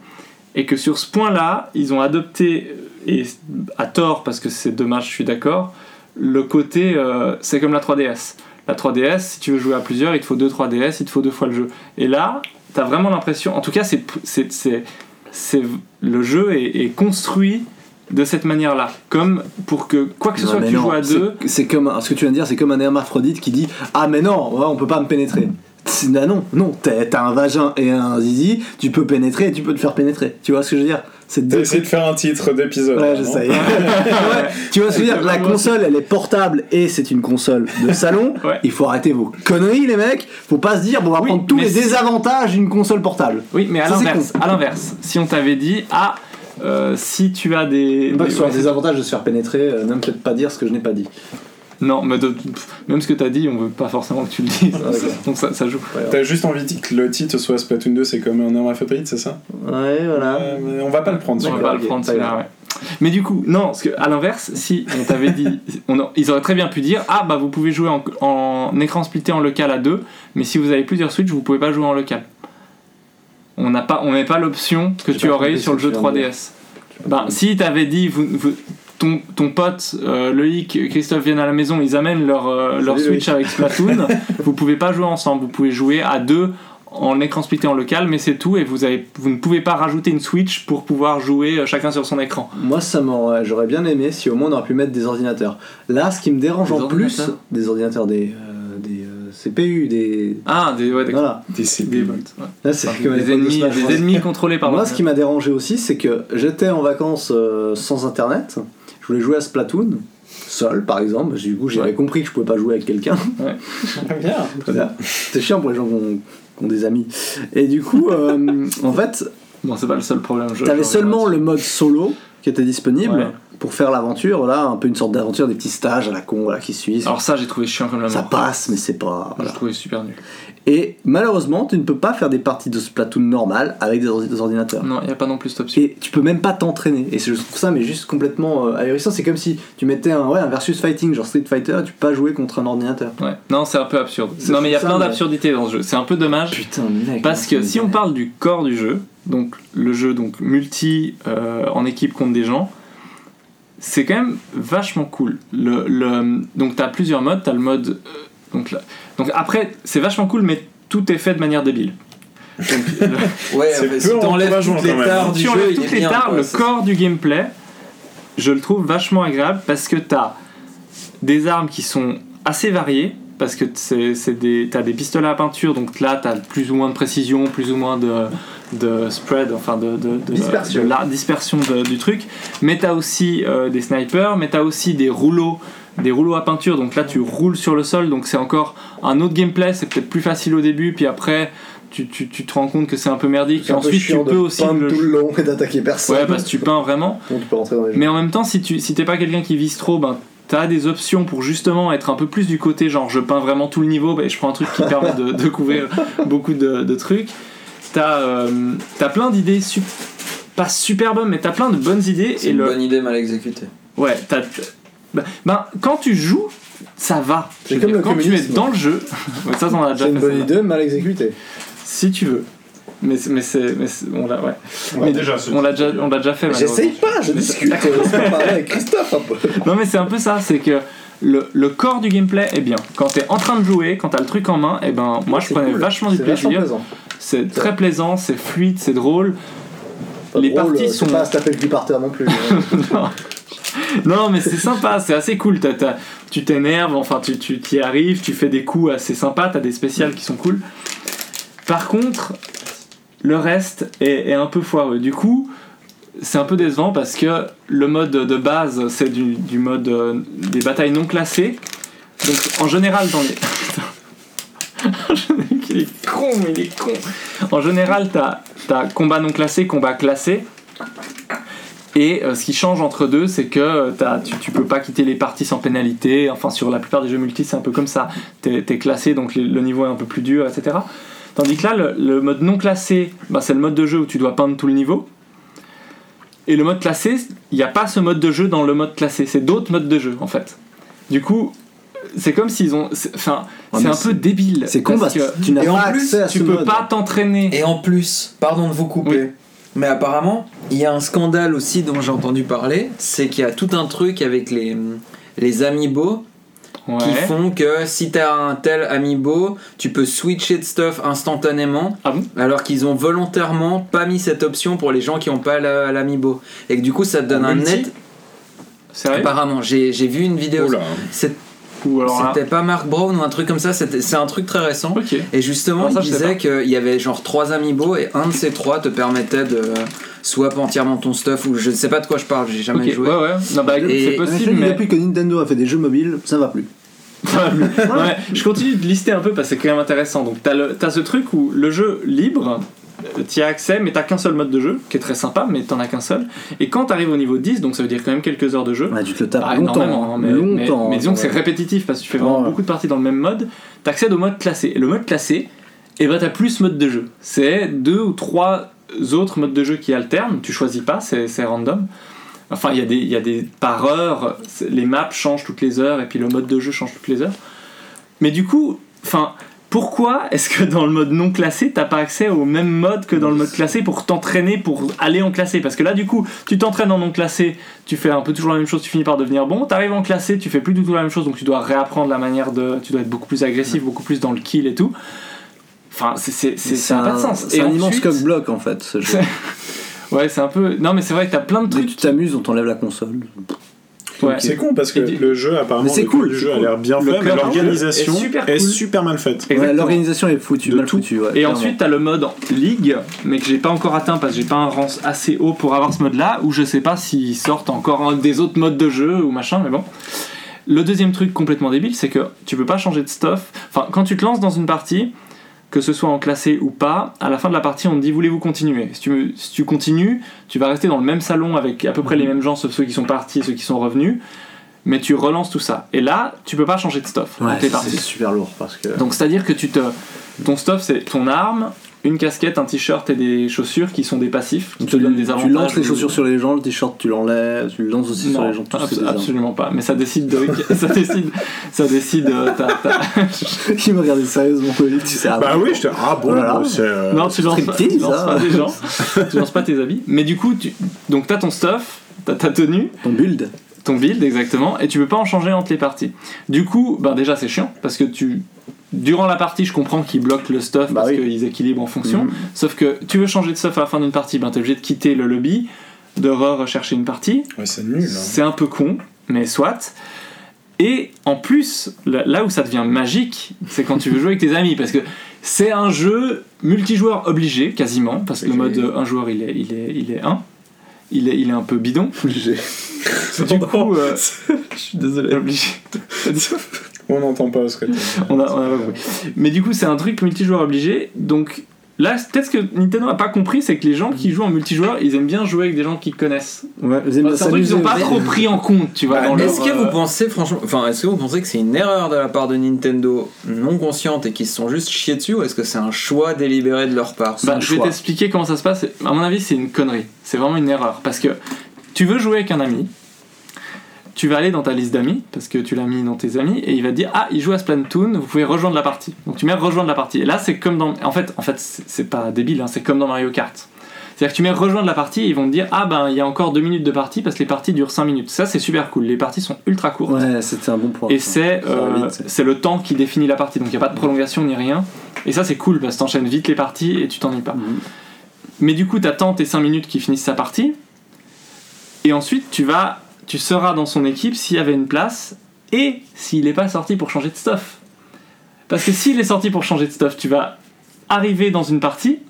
Speaker 3: et que sur ce point-là ils ont adopté et à tort parce que c'est dommage je suis d'accord le côté euh, c'est comme la 3DS. La 3DS si tu veux jouer à plusieurs il te faut deux 3DS il te faut deux fois le jeu et là t'as vraiment l'impression en tout cas c'est c'est c'est c'est le jeu est, est construit de cette manière-là, comme pour que quoi que ce soit que tu
Speaker 1: non,
Speaker 3: joues à deux,
Speaker 1: C'est comme ce que tu viens de dire, c'est comme un hermaphrodite qui dit Ah, mais non, on peut pas me pénétrer. Bah non, non, t'as un vagin et un zizi, tu peux pénétrer et tu peux te faire pénétrer. Tu vois ce que je veux dire? C'est
Speaker 4: T'as
Speaker 1: deux
Speaker 4: essayé de faire un titre d'épisode.
Speaker 1: Ouais,
Speaker 4: là,
Speaker 1: je sais. *laughs* Ouais, tu vois ce que je veux dire? La console, elle est portable et c'est une console de salon. *laughs*
Speaker 3: Ouais.
Speaker 1: Il faut arrêter vos conneries, les mecs. Faut pas se dire, bon, on va
Speaker 3: Oui,
Speaker 1: prendre tous les désavantages d'une console portable.
Speaker 3: Oui, mais à l'inverse, à l'inverse, si on t'avait dit ah euh, si tu as des,
Speaker 1: Pas que ce soit un désavantage de se faire pénétrer, euh, n'aime peut-être pas dire ce que je n'ai pas dit.
Speaker 3: Non, mais de- même ce que t'as dit, on veut pas forcément que tu le dises,
Speaker 1: Ah,
Speaker 3: donc ça, ça joue.
Speaker 4: T'as juste envie que le titre soit Splatoon 2, c'est comme un hermaphrodite, c'est ça
Speaker 1: Ouais, voilà.
Speaker 4: Euh, mais On va pas le prendre
Speaker 3: On
Speaker 4: celui-là.
Speaker 3: va pas le prendre celui-là, ouais. Mais du coup, non, parce que à l'inverse, si on t'avait dit, *laughs* on a- ils auraient très bien pu dire ah bah vous pouvez jouer en, en écran splitté en local à deux, mais si vous avez plusieurs Switch, vous pouvez pas jouer en local. On n'a pas, on met pas l'option que tu aurais eu sur le jeu
Speaker 1: que tu viens de
Speaker 3: 3DS. Ben, si t'avais dit vous, vous- ton, ton pote euh, Loïc, Christophe viennent à la maison, ils amènent leur, euh, leur Switch avec Splatoon, *laughs* vous pouvez pas jouer ensemble, vous pouvez jouer à deux en écran splitté en local, mais c'est tout, et vous, avez, vous ne pouvez pas rajouter une Switch pour pouvoir jouer euh, chacun sur son écran.
Speaker 1: Moi, ça m'aurait- j'aurais bien aimé si au moins on aurait pu mettre des ordinateurs. Là, ce qui me dérange
Speaker 3: Des
Speaker 1: en plus, des ordinateurs, des, euh, des CPU, des.
Speaker 3: Ah, des, ouais.
Speaker 1: Voilà.
Speaker 4: Des
Speaker 3: Des,
Speaker 4: CD.
Speaker 3: ouais.
Speaker 1: Là, c'est comme à
Speaker 3: des,
Speaker 1: de
Speaker 3: ennemis, des ennemis contrôlés par
Speaker 1: Moi, ce qui m'a dérangé aussi, c'est que j'étais en vacances euh, sans internet. Je voulais jouer à Splatoon, seul par exemple. Du coup, j'avais
Speaker 3: Ouais.
Speaker 1: compris que je pouvais pas jouer avec quelqu'un. *laughs*
Speaker 4: Bien.
Speaker 1: Très bien. C'est chiant pour les gens qui ont, qui ont des amis. Et du coup, euh, en fait,
Speaker 3: Bon, c'est pas le seul problème.
Speaker 1: T'avais seulement le mode solo qui était disponible
Speaker 3: Ouais.
Speaker 1: Pour faire l'aventure, là, un peu une sorte d'aventure, des petits stages à la con voilà, qui suivent.
Speaker 3: Alors, ça, j'ai trouvé chiant comme la
Speaker 1: ça
Speaker 3: mort.
Speaker 1: passe, mais c'est pas.
Speaker 3: J'ai
Speaker 1: voilà.
Speaker 3: trouvé super nul.
Speaker 1: Et malheureusement, tu ne peux pas faire des parties de Splatoon normales avec des, ordi- des ordinateurs.
Speaker 3: Non, il n'y a pas non plus cette option.
Speaker 1: Et tu peux même pas t'entraîner. Et je trouve ça, mais juste complètement euh, ahurissant. C'est comme si tu mettais un, ouais, un versus fighting, genre Street Fighter, tu peux pas jouer contre un ordinateur.
Speaker 3: Ouais. Non, c'est un peu absurde. Non, mais il y a
Speaker 1: ça,
Speaker 3: plein
Speaker 1: mais-
Speaker 3: d'absurdités dans ce jeu. C'est un peu dommage.
Speaker 1: Putain, mec.
Speaker 3: Parce que si on parle du corps du jeu, donc le jeu donc multi euh, en équipe contre des gens, c'est quand même vachement cool. Le, le, donc t'as plusieurs modes, t'as le mode... euh, donc, là- donc après, c'est vachement cool, mais tout est fait de manière débile. Donc, le- *laughs*
Speaker 5: Ouais,
Speaker 4: C'est
Speaker 5: mais si
Speaker 4: peu
Speaker 5: t'enlèves toutes les tares
Speaker 4: hein.
Speaker 5: du
Speaker 3: si
Speaker 5: jeu,
Speaker 3: toutes les tares,
Speaker 5: quoi.
Speaker 3: le corps du gameplay, je le trouve vachement agréable parce que t'as des armes qui sont assez variées. Parce que c'est c'est des, t'as des pistolets à peinture, donc là t'as plus ou moins de précision, plus ou moins de, de spread, enfin de, de, de-
Speaker 1: Dispersion.
Speaker 3: de la dispersion du truc. Mais t'as aussi euh, des snipers, mais t'as aussi des rouleaux, des rouleaux à peinture. Donc là tu roules sur le sol, donc c'est encore un autre gameplay. C'est peut-être plus facile au début, puis après tu, tu, tu te rends compte que c'est un peu merdique. Et ensuite tu peux aussi le-
Speaker 1: tout le long et d'attaquer personne.
Speaker 3: Ouais, parce que tu peins vraiment.
Speaker 1: Donc tu peux rentrer dans les jeux.
Speaker 3: Mais en même temps, si tu si t'es pas quelqu'un qui vise trop, ben t'as des options pour justement être un peu plus du côté genre je peins vraiment tout le niveau, ben, je prends un truc qui permet de, de couvrir beaucoup de, de trucs. T'as euh, t'as plein d'idées sup- pas super bonnes, mais t'as plein de bonnes idées
Speaker 5: C'est
Speaker 3: et
Speaker 5: une
Speaker 3: le
Speaker 5: bonne idée mal exécutée.
Speaker 3: ouais t'as ben, ben, quand tu joues ça va.
Speaker 1: C'est
Speaker 3: Je
Speaker 1: comme
Speaker 3: dire,
Speaker 1: le
Speaker 3: quand tu es dans le jeu, *laughs* ça on a déjà
Speaker 1: C'est une bonne idée mal exécutée.
Speaker 3: Si tu veux. Mais, c'est- mais c'est on l'a ouais. Mais
Speaker 4: déjà,
Speaker 3: on l'a déjà on l'a déjà fait.
Speaker 1: J'essaye pas, je discute. Laisse-moi parler avec Christophe un peu.
Speaker 3: Non mais c'est un peu ça, c'est que le, le corps du gameplay est bien. Quand t'es en train de jouer, quand t'as le truc en main, et ben moi je
Speaker 1: C'est
Speaker 3: prenais
Speaker 1: cool.
Speaker 3: vachement du plaisir. C'est très plaisant, c'est fluide, c'est drôle.
Speaker 1: Pas
Speaker 3: Les
Speaker 1: drôle,
Speaker 3: parties
Speaker 1: euh,
Speaker 3: sont-
Speaker 1: pas à se taper le cul par terre non plus. *laughs*
Speaker 3: Non mais c'est sympa, c'est assez cool. Tu t'énerves, enfin tu tu t'y arrives, tu fais des coups assez sympas, t'as des spéciales qui sont cool. Par contre, le reste est, est un peu foireux. Du coup, c'est un peu décevant parce que le mode de base, c'est du, mode euh, des batailles non classées. Donc en général dans les... il est con, mais *laughs* il est con. En général, t'as as combat non classé, combat classé. Et euh, ce qui change entre deux, c'est que euh, t'as- tu, peux pas quitter les parties sans pénalité. Enfin, sur la plupart des jeux multi, c'est un peu comme ça. T'es es classé, donc le, niveau est un peu plus dur, etc. Tandis que là, le, le mode non classé, bah, c'est le mode de jeu où tu dois peindre tout le niveau. Et le mode classé, il n'y a pas ce mode de jeu dans le mode classé. C'est d'autres modes de jeu, en fait. Du coup, c'est comme s'ils ont. c'est- Enfin, c'est un peu débile.
Speaker 1: C'est con parce que tu n'as
Speaker 5: Et en
Speaker 1: pas
Speaker 5: plus,
Speaker 1: accès à
Speaker 3: tu
Speaker 1: ce
Speaker 3: peux
Speaker 1: mode.
Speaker 3: pas t'entraîner.
Speaker 5: Et en plus, pardon de vous couper, mais apparemment, il y a un scandale aussi dont j'ai entendu parler, c'est qu'il y a tout un truc avec les, les amiibo
Speaker 3: Ouais.
Speaker 5: qui font que si t'as un tel amiibo, tu peux switcher de stuff instantanément,
Speaker 3: Ah bon?
Speaker 5: alors qu'ils ont volontairement pas mis cette option pour les gens qui ont pas la- l'amiibo. Et que du coup, ça te donne
Speaker 3: En
Speaker 5: un net. Apparemment, j'ai vu une vidéo.
Speaker 4: Oula.
Speaker 5: C'est- C'était pas Mark Brown ou un truc comme ça, c'était- c'est un truc très récent. Et justement,
Speaker 3: ça,
Speaker 5: il disait qu'il y avait genre trois amiibo et un de ces trois te permettait de swap entièrement ton stuff ou je sais pas de quoi je parle, j'ai jamais joué.
Speaker 3: Ouais, ouais. Non, bah, c'est possible, mais.
Speaker 1: Depuis que Nintendo a fait des jeux mobiles, ça va plus.
Speaker 3: Ouais, je continue de lister un peu parce que c'est quand même intéressant. Donc, t'as, le, t'as ce truc où le jeu libre, tu as accès, mais t'as qu'un seul mode de jeu, qui est très sympa, mais t'en as qu'un seul. Et quand t'arrives au niveau 10, donc ça veut dire quand même quelques heures de jeu.
Speaker 1: Ouais, tu te le tapes
Speaker 3: pas
Speaker 1: longtemps.
Speaker 3: hein, mais, mais-
Speaker 1: longtemps.
Speaker 3: mais disons que c'est répétitif parce que tu fais vraiment
Speaker 1: Ouais.
Speaker 3: beaucoup de parties dans le même mode. T'accèdes au mode classé. Et le mode classé, et ben t'as plus mode de jeu. C'est deux ou trois autres modes de jeu qui alternent. Tu choisis pas, c'est, c'est random. Enfin, il y, a des- il y a des par heure, les maps changent toutes les heures et puis le mode de jeu change toutes les heures. Mais du coup, enfin, pourquoi est-ce que dans le mode non classé, t'as pas accès au même mode que dans le mode classé pour t'entraîner pour aller en classé? Parce que là, du coup, tu t'entraînes en non classé, tu fais un peu toujours la même chose, tu finis par devenir bon. T'arrives en classé, tu fais plus du tout la même chose, donc tu dois réapprendre la manière de. Tu dois être beaucoup plus agressif, beaucoup plus dans le kill et tout. Enfin, c'est, c'est, c'est, ça n'a pas de sens.
Speaker 1: C'est
Speaker 3: Et
Speaker 1: un immense
Speaker 3: ensuite-
Speaker 1: coq bloc en fait. Ce jeu. *laughs*
Speaker 3: Ouais, c'est un peu. Non, mais c'est vrai que t'as plein de
Speaker 1: Dès que
Speaker 3: trucs.
Speaker 1: tu t'amuses, on t'enlève la console.
Speaker 3: Ouais.
Speaker 4: C'est con parce que
Speaker 3: Et
Speaker 4: le jeu apparemment
Speaker 1: Mais c'est
Speaker 4: le
Speaker 1: cool,
Speaker 4: jeu a l'air bien
Speaker 3: Le
Speaker 4: fait, mais l'organisation
Speaker 3: est super
Speaker 4: est
Speaker 3: cool.
Speaker 4: super mal faite.
Speaker 1: Ouais. L'organisation est foutue,
Speaker 4: De
Speaker 1: mal
Speaker 4: tout.
Speaker 1: foutue. ouais,
Speaker 3: Et
Speaker 1: clairement.
Speaker 3: ensuite, t'as le mode ligue, mais que j'ai pas encore atteint parce que j'ai pas un rang assez haut pour avoir ce mode-là, où je sais pas s'ils sortent encore un des autres modes de jeu ou machin, mais bon. Le deuxième truc complètement débile, c'est que tu peux pas changer de stuff. Enfin, quand tu te lances dans une partie, que ce soit en classé ou pas, à la fin de la partie, on te dit voulez-vous continuer? Si tu, si tu continues, tu vas rester dans le même salon avec à peu près les mêmes gens, sauf ceux qui sont partis et ceux qui sont revenus, mais tu relances tout ça. Et là, tu peux pas changer de stuff.
Speaker 1: Ouais, c'est super lourd parce que.
Speaker 3: Donc c'est à dire que tu te, ton stuff c'est ton arme, une casquette, un t-shirt et des chaussures qui sont des passifs, qui te
Speaker 1: tu,
Speaker 3: donnent des
Speaker 1: tu
Speaker 3: avantages.
Speaker 1: lances les chaussures sur les gens, le t-shirt tu l'enlèves, tu le lances aussi sur les gens. Tout
Speaker 3: absolument pas. Mais ça décide de, *laughs* ça décide, ça décide. euh, t'as- t'as- *laughs*
Speaker 1: Qui me regardait sérieusement, tu sais. ah,
Speaker 4: Bah oui, j'étais ah bon,
Speaker 1: Voilà.
Speaker 4: bah, c'est euh,
Speaker 3: non, tu lances, pas, tu lances
Speaker 1: hein.
Speaker 3: pas des gens, *laughs* tu lances pas tes habits. Mais du coup, tu, donc t'as ton stuff, t'as ta tenue,
Speaker 1: Ton build.
Speaker 3: ton build exactement et tu peux pas en changer entre les parties. Du coup, ben déjà c'est chiant parce que tu durant la partie, je comprends qu'ils bloquent le stuff
Speaker 1: Bah
Speaker 3: parce
Speaker 1: oui.
Speaker 3: qu'ils équilibrent en fonction.
Speaker 1: Mhm.
Speaker 3: Sauf que tu veux changer de stuff à la fin d'une partie, ben t'es obligé de quitter le lobby, de re-rechercher une partie.
Speaker 4: Ouais, c'est nul. hein.
Speaker 3: C'est un peu con, mais soit. Et en plus, là où ça devient magique, c'est quand tu veux jouer avec tes amis, parce que c'est un jeu multijoueur obligé, quasiment, parce que le mode un joueur il est, il est, il est un. Il est, il est un peu bidon.
Speaker 1: Obligé. *laughs*
Speaker 3: Du coup, euh, *laughs*
Speaker 1: Je suis désolé.
Speaker 3: obligé. *laughs*
Speaker 4: On n'entend pas ce que
Speaker 3: on a, on a pas compris. Mais du coup, c'est un truc multijoueur obligé. Donc là, peut-être que Nintendo n'a pas compris, c'est que les gens qui jouent en multijoueur, ils aiment bien jouer avec des gens qu'ils connaissent.
Speaker 1: Ouais, ils aiment
Speaker 3: Enfin, c'est un truc qu'ils
Speaker 1: s'amuser
Speaker 3: n'ont pas trop pris en compte, tu vois.
Speaker 5: Bah, est-ce
Speaker 3: leur,
Speaker 5: que vous
Speaker 3: euh,
Speaker 5: pensez franchement, enfin, est-ce que vous pensez que c'est une erreur de la part de Nintendo non consciente et qu'ils se sont juste chiés dessus, ou est-ce que c'est un choix délibéré de leur part?
Speaker 3: Bah, je vais t'expliquer comment ça se passe. À mon avis, c'est une connerie. C'est vraiment une erreur. Parce que tu veux jouer avec un ami, tu vas aller dans ta liste d'amis, parce que tu l'as mis dans tes amis, et il va te dire Ah, il joue à Splatoon, vous pouvez rejoindre la partie. Donc tu mets rejoindre la partie. Et là, c'est comme dans. En fait, en fait c'est pas débile, hein, c'est comme dans Mario Kart. C'est-à-dire que tu mets rejoindre la partie et ils vont te dire Ah, ben il y a encore 2 minutes de partie parce que les parties durent 5 minutes. Ça, c'est super cool. Les parties sont ultra courtes.
Speaker 1: Ouais, c'était un bon point.
Speaker 3: Et c'est euh, le temps qui définit la partie, donc il n'y a pas de prolongation ni rien. Et ça c'est cool parce que t'enchaînes vite les parties et tu t'ennuies pas.
Speaker 1: Mhm.
Speaker 3: Mais du coup t'attends tes 5 minutes qui finissent sa partie, et ensuite tu vas, tu seras dans son équipe s'il y avait une place, et s'il n'est pas sorti pour changer de stuff. Parce que s'il est sorti pour changer de stuff, tu vas arriver dans une partie,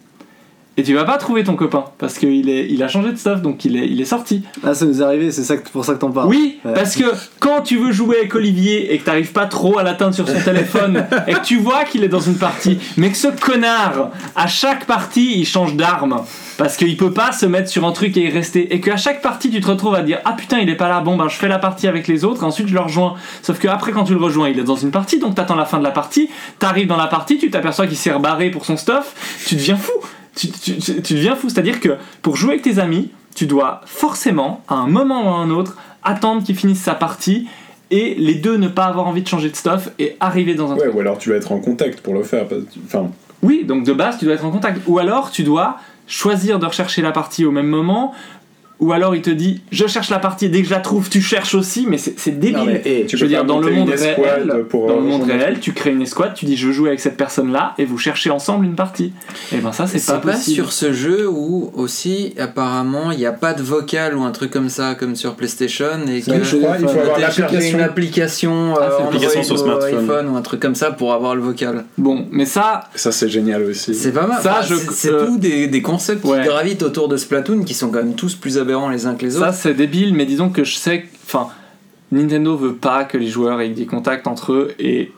Speaker 3: et tu vas pas trouver ton copain, parce qu'il est, il a changé de stuff, donc il est, il est sorti.
Speaker 1: Ah, ça nous est arrivé, c'est ça que- pour ça que t'en parles.
Speaker 3: Oui,
Speaker 1: Ouais.
Speaker 3: parce que quand tu veux jouer avec Olivier et que t'arrives pas trop à l'atteindre sur son téléphone *laughs* et que tu vois qu'il est dans une partie, mais que ce connard, à chaque partie, il change d'arme. Parce qu'il peut pas se mettre sur un truc et y rester. Et qu'à chaque partie tu te retrouves à dire ah putain il est pas là. Bon ben je fais la partie avec les autres et ensuite je le rejoins. Sauf que après quand tu le rejoins il est dans une partie donc t'attends la fin de la partie. T'arrives dans la partie tu t'aperçois qu'il s'est rebarré pour son stuff. Tu deviens fou tu, tu- tu- tu deviens fou c'est à dire que pour jouer avec tes amis tu dois forcément à un moment ou à un autre attendre qu'il finisse sa partie et les deux ne pas avoir envie de changer de stuff et arriver dans un
Speaker 4: Ouais,
Speaker 3: truc.
Speaker 4: ou alors tu vas être en contact pour le faire. Enfin,
Speaker 3: Oui, donc de base, tu dois être en contact. Ou alors, tu dois choisir de rechercher la partie au même moment. Ou alors, il te dit, je cherche la partie, et dès que je la trouve, tu cherches aussi, mais c'est c'est débile.
Speaker 1: Non, mais, eh,
Speaker 4: tu
Speaker 3: je veux
Speaker 4: peux
Speaker 3: dire, dans le monde réel,
Speaker 4: pour,
Speaker 3: dans le monde réel, tu crées une escouade, tu dis, je joue avec cette personne-là, et vous cherchez ensemble une partie. Et ben ça, c'est pas
Speaker 5: pas,
Speaker 3: possible.
Speaker 5: sur ce jeu où aussi apparemment il n'y a pas de vocal ou un truc comme ça comme sur PlayStation et que
Speaker 1: je crois, il faut
Speaker 4: avoir l'application.
Speaker 5: une application
Speaker 3: Ah,
Speaker 5: euh,
Speaker 4: sur smartphone.
Speaker 5: iPhone ou un truc comme ça pour avoir le vocal.
Speaker 3: Bon, mais ça,
Speaker 4: Ça, c'est génial aussi.
Speaker 5: C'est pas mal.
Speaker 3: Ça,
Speaker 5: Enfin, c'est c'est
Speaker 3: euh,
Speaker 5: tout des, des concepts
Speaker 3: ouais.
Speaker 5: qui gravitent autour de Splatoon qui sont quand même tous plus aberrants les uns que les
Speaker 3: ça
Speaker 5: autres.
Speaker 3: c'est débile, mais disons que je sais que. Enfin, Nintendo veut pas que les joueurs aient des contacts entre eux et.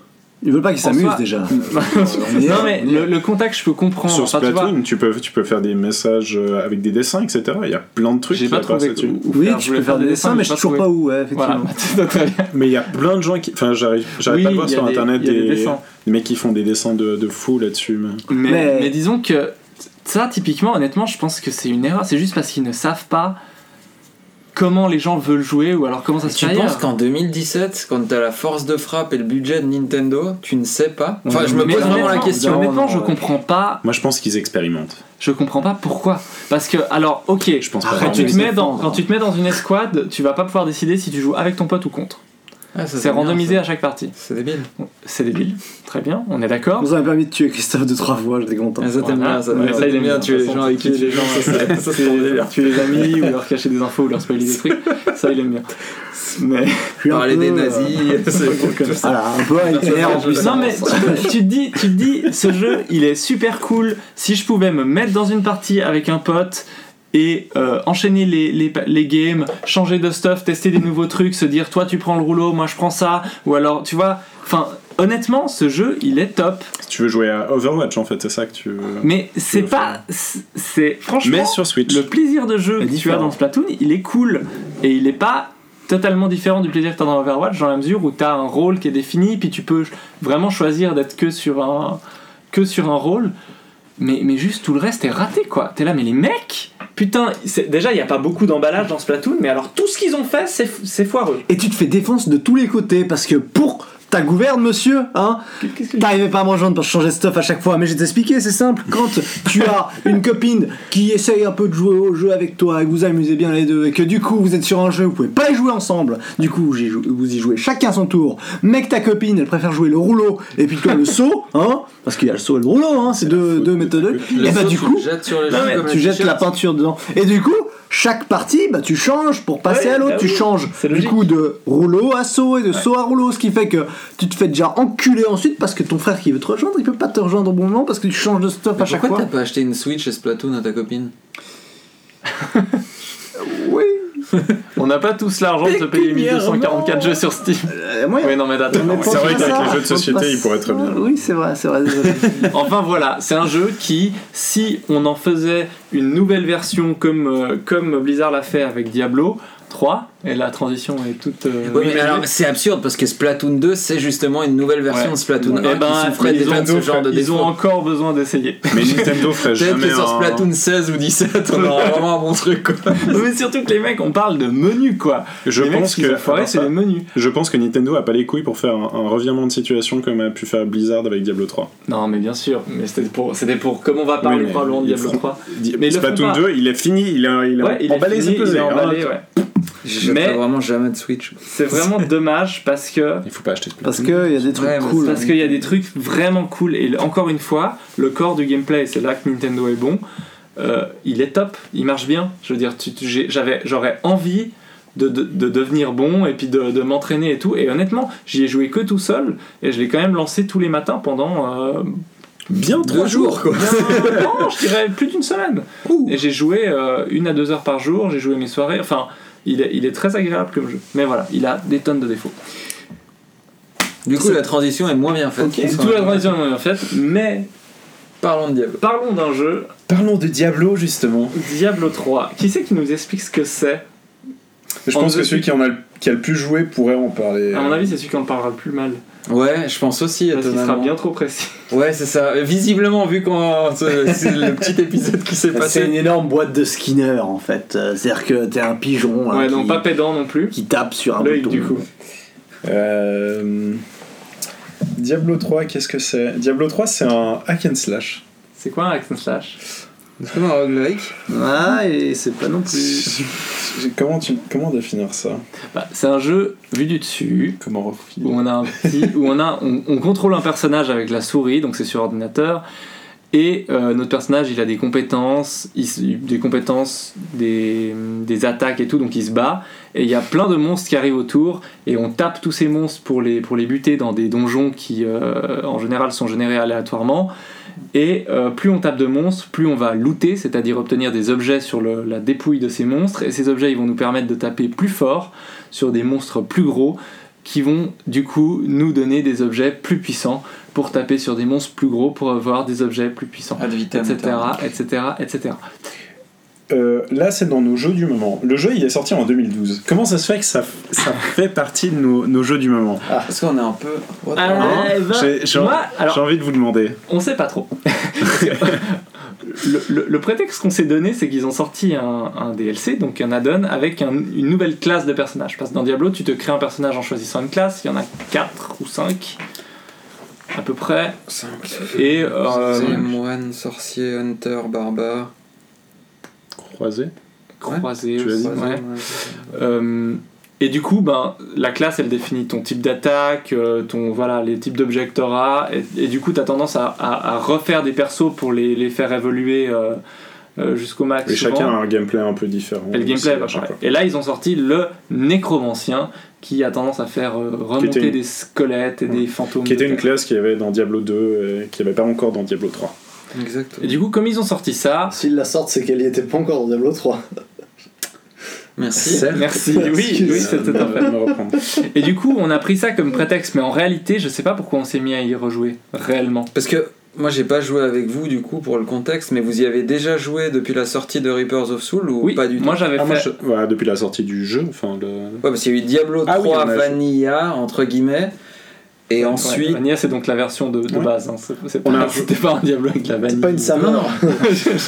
Speaker 1: Ils veulent pas qu'ils
Speaker 3: En
Speaker 1: s'amusent déjà. *laughs*
Speaker 3: non, mais le, le contact, je peux comprendre.
Speaker 4: Sur
Speaker 3: Enfin, tu vois,
Speaker 4: Splatoon, tu, peux, tu peux faire des messages euh, avec des dessins, etc. Il y a plein de trucs
Speaker 3: J'ai
Speaker 4: qui
Speaker 3: pas trouvé.
Speaker 4: là-dessus.
Speaker 3: où
Speaker 1: Oui,
Speaker 3: faire. Je
Speaker 1: tu peux faire des dessins, mais je
Speaker 3: j'ai
Speaker 1: sais toujours
Speaker 3: trouvé.
Speaker 1: pas où, ouais, effectivement.
Speaker 3: Voilà. *laughs*
Speaker 4: Mais il y a plein de gens qui. Enfin, j'arrive j'arrive
Speaker 3: Oui,
Speaker 4: pas à voir sur
Speaker 3: des-
Speaker 4: internet
Speaker 3: des
Speaker 4: des, des mecs qui font des dessins de, de fou là-dessus. mais-
Speaker 3: Mais,
Speaker 1: Mais-
Speaker 3: mais disons que ça, typiquement, honnêtement, je pense que c'est une erreur. C'est juste parce qu'ils ne savent pas comment les gens veulent jouer ou alors comment ça se
Speaker 5: Tu
Speaker 3: fait
Speaker 5: penses
Speaker 3: ailleurs.
Speaker 5: qu'en 2017, quand t'as la force de frappe et le budget de Nintendo, tu ne sais pas? Enfin, je me
Speaker 3: Mais
Speaker 5: pose vraiment la question.
Speaker 3: Honnêtement,
Speaker 1: Non,
Speaker 3: je comprends pas.
Speaker 4: Moi, je pense qu'ils expérimentent.
Speaker 3: Je comprends pas pourquoi. Parce que, alors, ok.
Speaker 4: Je pense pas
Speaker 3: Quand
Speaker 4: vraiment.
Speaker 3: tu, te mets dans, quand
Speaker 1: hein.
Speaker 3: tu te mets dans une escouade, tu vas pas pouvoir décider si tu joues avec ton pote ou contre.
Speaker 5: Ah,
Speaker 3: C'est randomisé
Speaker 5: ça.
Speaker 3: à chaque partie.
Speaker 5: C'est débile.
Speaker 3: C'est débile. Très bien, on est d'accord.
Speaker 1: Vous avez permis de tuer Christophe deux trois fois, j'étais content.
Speaker 5: Ah, ça t'aime
Speaker 3: Voilà.
Speaker 5: bien, ça,
Speaker 3: Ouais,
Speaker 5: ça,
Speaker 3: ça, il aime
Speaker 5: bien tuer les gens avec qui
Speaker 3: Tuer les gens, *laughs*
Speaker 5: ça,
Speaker 3: tuer les amis ou leur cacher des infos ou leur spoiler des trucs. Ça, il aime bien. Mais.
Speaker 5: Parler des
Speaker 1: euh,
Speaker 5: nazis, *laughs* c'est *laughs* tout ça.
Speaker 1: Voilà, un peu ASMR en plus.
Speaker 3: Non mais tu, tu te dis, tu te dis, ce jeu, il est super cool. Si je pouvais me mettre dans une partie avec un pote et euh, enchaîner les, les, les games, changer de stuff, tester des nouveaux trucs, se dire toi tu prends le rouleau, moi je prends ça, ou alors tu vois, enfin honnêtement ce jeu il est top,
Speaker 4: Si tu veux jouer à Overwatch, en fait, c'est ça que tu veux.
Speaker 3: mais c'est pas, c'est- franchement
Speaker 4: Mais sur Switch.
Speaker 3: le plaisir de jeu que tu as dans Splatoon, il est cool. Et il est pas totalement différent du plaisir que tu as dans Overwatch dans la mesure où tu as un rôle qui est défini puis tu peux vraiment choisir d'être que sur un que sur un rôle mais, mais juste tout le reste est raté quoi. T'es là mais les mecs putain, c'est- déjà il y a pas beaucoup d'emballage dans Splatoon mais alors tout ce qu'ils ont fait c'est c'est foireux.
Speaker 1: Et tu te fais défense de tous les côtés parce que pour ta gouverne, monsieur, hein T'arrivais pas à me rejoindre pour changer de stuff à chaque fois, mais je vais t'expliquer, c'est simple. Quand tu as une copine qui essaye un peu de jouer au jeu avec toi et que vous amusez bien les deux, et que du coup vous êtes sur un jeu, vous pouvez pas y jouer ensemble, du coup vous y jouez chacun son tour, mais que ta copine elle préfère jouer le rouleau et puis toi le *laughs* saut, hein Parce qu'il y a le saut et le rouleau, hein, c'est deux, deux méthodes. Et bah du coup,
Speaker 5: jettes
Speaker 1: tu jettes la peinture dedans. Et du coup, chaque partie, bah, tu changes pour passer
Speaker 3: Ouais,
Speaker 1: à l'autre.
Speaker 3: bah
Speaker 1: tu
Speaker 3: oui,
Speaker 1: changes
Speaker 3: c'est
Speaker 1: du coup de rouleau à saut et de saut à rouleau. Ce qui fait que tu te fais déjà enculer ensuite parce que ton frère qui veut te rejoindre, il peut pas te rejoindre au bon moment parce que tu changes de stuff
Speaker 5: Mais
Speaker 1: à chaque
Speaker 5: Pourquoi
Speaker 1: fois.
Speaker 5: t'as pas acheté une Switch et Splatoon à ta copine?
Speaker 1: Oui. *laughs*
Speaker 3: On n'a pas tous l'argent de se payer 1244 jeux sur Steam.
Speaker 1: Euh, moi,
Speaker 3: Oui, non, mais attends.
Speaker 4: C'est vrai qu'avec les jeux de société, il pourrait très bien.
Speaker 1: Oui, c'est vrai, c'est vrai. *laughs*
Speaker 3: Enfin voilà, c'est un jeu qui, si on en faisait une nouvelle version comme, euh, comme Blizzard l'a fait avec Diablo 3, et la transition est toute. euh,
Speaker 5: Ouais, mais alors c'est absurde parce que Splatoon 2 c'est justement une nouvelle version
Speaker 3: Ouais.
Speaker 5: de Splatoon 1
Speaker 3: Eh ben,
Speaker 5: qui souffrait
Speaker 3: ils
Speaker 5: déjà de
Speaker 3: ont-
Speaker 5: ce genre de
Speaker 3: ils ont
Speaker 5: défaut.
Speaker 3: encore besoin d'essayer. *laughs*
Speaker 4: Mais Nintendo ferait
Speaker 5: Peut-être
Speaker 4: jamais
Speaker 5: que sur
Speaker 4: un-
Speaker 5: Splatoon 16 ou 17 on aura *laughs* vraiment un bon truc quoi.
Speaker 3: mais surtout que les mecs, on parle de menus quoi.
Speaker 4: Je
Speaker 3: les mecs,
Speaker 4: pense
Speaker 3: qu'ils
Speaker 4: que
Speaker 3: ont foiré,
Speaker 4: alors
Speaker 3: c'est les menus.
Speaker 4: je pense que Nintendo a pas les couilles pour faire un, un revirement de situation comme a pu faire Blizzard avec Diablo 3.
Speaker 3: Non, mais bien sûr, mais c'était pour, c'était pour comme on va parler
Speaker 4: Oui, mais
Speaker 3: probablement de Diablo
Speaker 4: feront-
Speaker 3: 3.
Speaker 4: Di-
Speaker 3: Mais
Speaker 4: Splatoon
Speaker 3: pas.
Speaker 4: 2, il est fini, il a, il a
Speaker 3: Ouais, il est
Speaker 4: emballé
Speaker 3: il est emballé, ouais.
Speaker 5: Je
Speaker 3: Mais-
Speaker 5: vraiment jamais de Switch.
Speaker 3: C'est vraiment *laughs* dommage parce que
Speaker 4: Il faut pas acheter Splatoon.
Speaker 1: Parce qu'il y a des trucs
Speaker 5: Ouais,
Speaker 1: cool.
Speaker 3: Parce qu'il y a des trucs vraiment cool et encore une fois, le corps du gameplay, c'est là que Nintendo est bon. euh, il est top, il marche bien. Je veux dire, tu- tu- j'ai- j'avais, j'aurais envie de, de- de devenir bon et puis de, de m'entraîner et tout. Et honnêtement, j'y ai joué que tout seul et je l'ai quand même lancé tous les matins pendant euh,
Speaker 4: bien
Speaker 5: Deux jours quoi.
Speaker 3: bien- non, *laughs* je dirais plus d'une semaine. Et j'ai joué euh, une à deux heures par jour. J'ai joué mes soirées. Enfin, il est, il est très agréable comme jeu. Mais voilà, il a des tonnes de défauts.
Speaker 5: Du coup la transition est moins bien faite.
Speaker 3: C'est tout la transition en fait, mais
Speaker 5: Parlons de Diablo.
Speaker 3: parlons d'un jeu
Speaker 4: Parlons de Diablo justement.
Speaker 3: Diablo 3. Qui c'est qui nous explique ce que c'est
Speaker 4: Je
Speaker 3: En
Speaker 4: pense que celui qui, en a, le- qui a le plus joué pourrait en parler.
Speaker 3: À mon avis, c'est celui qui en parlera le plus mal.
Speaker 5: Ouais, je pense aussi
Speaker 3: Parce qu'il sera bien trop précis.
Speaker 5: Ouais, c'est ça. Visiblement, vu qu'on c'est c'est le petit épisode qui s'est
Speaker 1: C'est
Speaker 5: passé.
Speaker 1: une énorme boîte de Skinner en fait. Euh, C'est-à-dire que t'es un pigeon hein,
Speaker 3: Ouais,
Speaker 1: qui,
Speaker 3: donc pas pédant non plus.
Speaker 1: qui tape sur un bouton.
Speaker 3: du coup.
Speaker 4: Euh, Diablo 3, qu'est-ce que c'est? Diablo 3, c'est un hack and slash.
Speaker 3: C'est quoi un hack and slash?
Speaker 5: C'est comme un roguelike.
Speaker 1: Ah, et c'est pas non plus. *laughs*
Speaker 4: comment, tu, comment définir ça?
Speaker 3: Bah, C'est un jeu vu du dessus.
Speaker 4: Comment
Speaker 3: Où
Speaker 4: refiler
Speaker 3: on a un petit, où on a, on, on contrôle un personnage avec la souris, donc c'est sur ordinateur. Et euh, notre personnage, il a des compétences, il des compétences, des, des attaques et tout, donc il se bat. Et il y a plein de monstres qui arrivent autour, et on tape tous ces monstres pour les, pour les buter dans des donjons qui, euh, en général, sont générés aléatoirement. Et euh, plus on tape de monstres, plus on va looter, c'est-à-dire obtenir des objets sur le- la dépouille de ces monstres. Et ces objets, ils vont nous permettre de taper plus fort sur des monstres plus gros, qui vont du coup nous donner des objets plus puissants pour taper sur des monstres plus gros pour avoir des objets plus puissants, etc., etc., etc.
Speaker 4: Euh, là, c'est dans nos jeux du moment. Le jeu, il est sorti en 2012. Comment ça se fait que ça, ça fait partie de nos, nos jeux du moment
Speaker 5: Parce qu'on est un peu. What
Speaker 3: Ah, eh ben,
Speaker 4: J'ai envie de vous demander.
Speaker 3: on sait pas trop. *laughs* le, le- le prétexte qu'on s'est donné, c'est qu'ils ont sorti un, un DLC, donc un add-on, avec un- une nouvelle classe de personnages. Parce que dans Diablo, tu te crées un personnage en choisissant une classe, il y en a 4 ou 5 à peu près. Et euh,
Speaker 5: C'est moine, sorcier, hunter, barbare.
Speaker 4: Croisé
Speaker 3: croisé
Speaker 4: tu
Speaker 3: aussi,
Speaker 4: dit,
Speaker 3: ouais.
Speaker 5: ouais.
Speaker 3: Euh, et du coup, ben, la classe, elle définit ton type d'attaque, euh, ton voilà, les types d'objets que tu auras, et, et du coup, tu as tendance à, à- à refaire des persos pour les, les faire évoluer euh, euh, jusqu'au max.
Speaker 4: Et
Speaker 3: souvent.
Speaker 4: chacun a un gameplay un peu différent.
Speaker 3: Et le gameplay
Speaker 4: fois.
Speaker 3: Et là, ils ont sorti le nécromancien qui a tendance à faire euh, remonter
Speaker 4: une-
Speaker 3: des squelettes et des fantômes.
Speaker 4: Qui était une classe qu'il y avait dans Diablo 2 et qui n'y avait pas encore dans Diablo 3.
Speaker 5: Exactement.
Speaker 3: Et du coup, comme ils ont sorti ça,
Speaker 1: S'ils la sortent, c'est qu'elle y était pas encore dans Diablo 3.
Speaker 5: Merci.
Speaker 3: merci, oui, oui, c'était un fait. Et du coup, on a pris ça comme prétexte, mais en réalité, je sais pas pourquoi on s'est mis à y rejouer, réellement.
Speaker 5: Parce que moi j'ai pas joué avec vous du coup pour le contexte, mais vous y avez déjà joué depuis la sortie de Reapers of Soul ou
Speaker 3: Oui,
Speaker 5: pas du tout?
Speaker 3: moi j'avais
Speaker 4: Ah, moi,
Speaker 3: fait.
Speaker 4: je- depuis la sortie du jeu, enfin le.
Speaker 5: Ouais, parce qu'il y a eu Diablo 3
Speaker 4: Ah oui,
Speaker 5: Vanilla, entre guillemets. Et
Speaker 3: Ouais,
Speaker 5: ensuite,
Speaker 3: Vanilla, c'est donc la version de, de
Speaker 4: Ouais.
Speaker 3: base. hein. C'est- pas-
Speaker 4: a- *laughs*
Speaker 3: C'était pas un Diablo avec la vanille.
Speaker 1: C'est pas une saveur.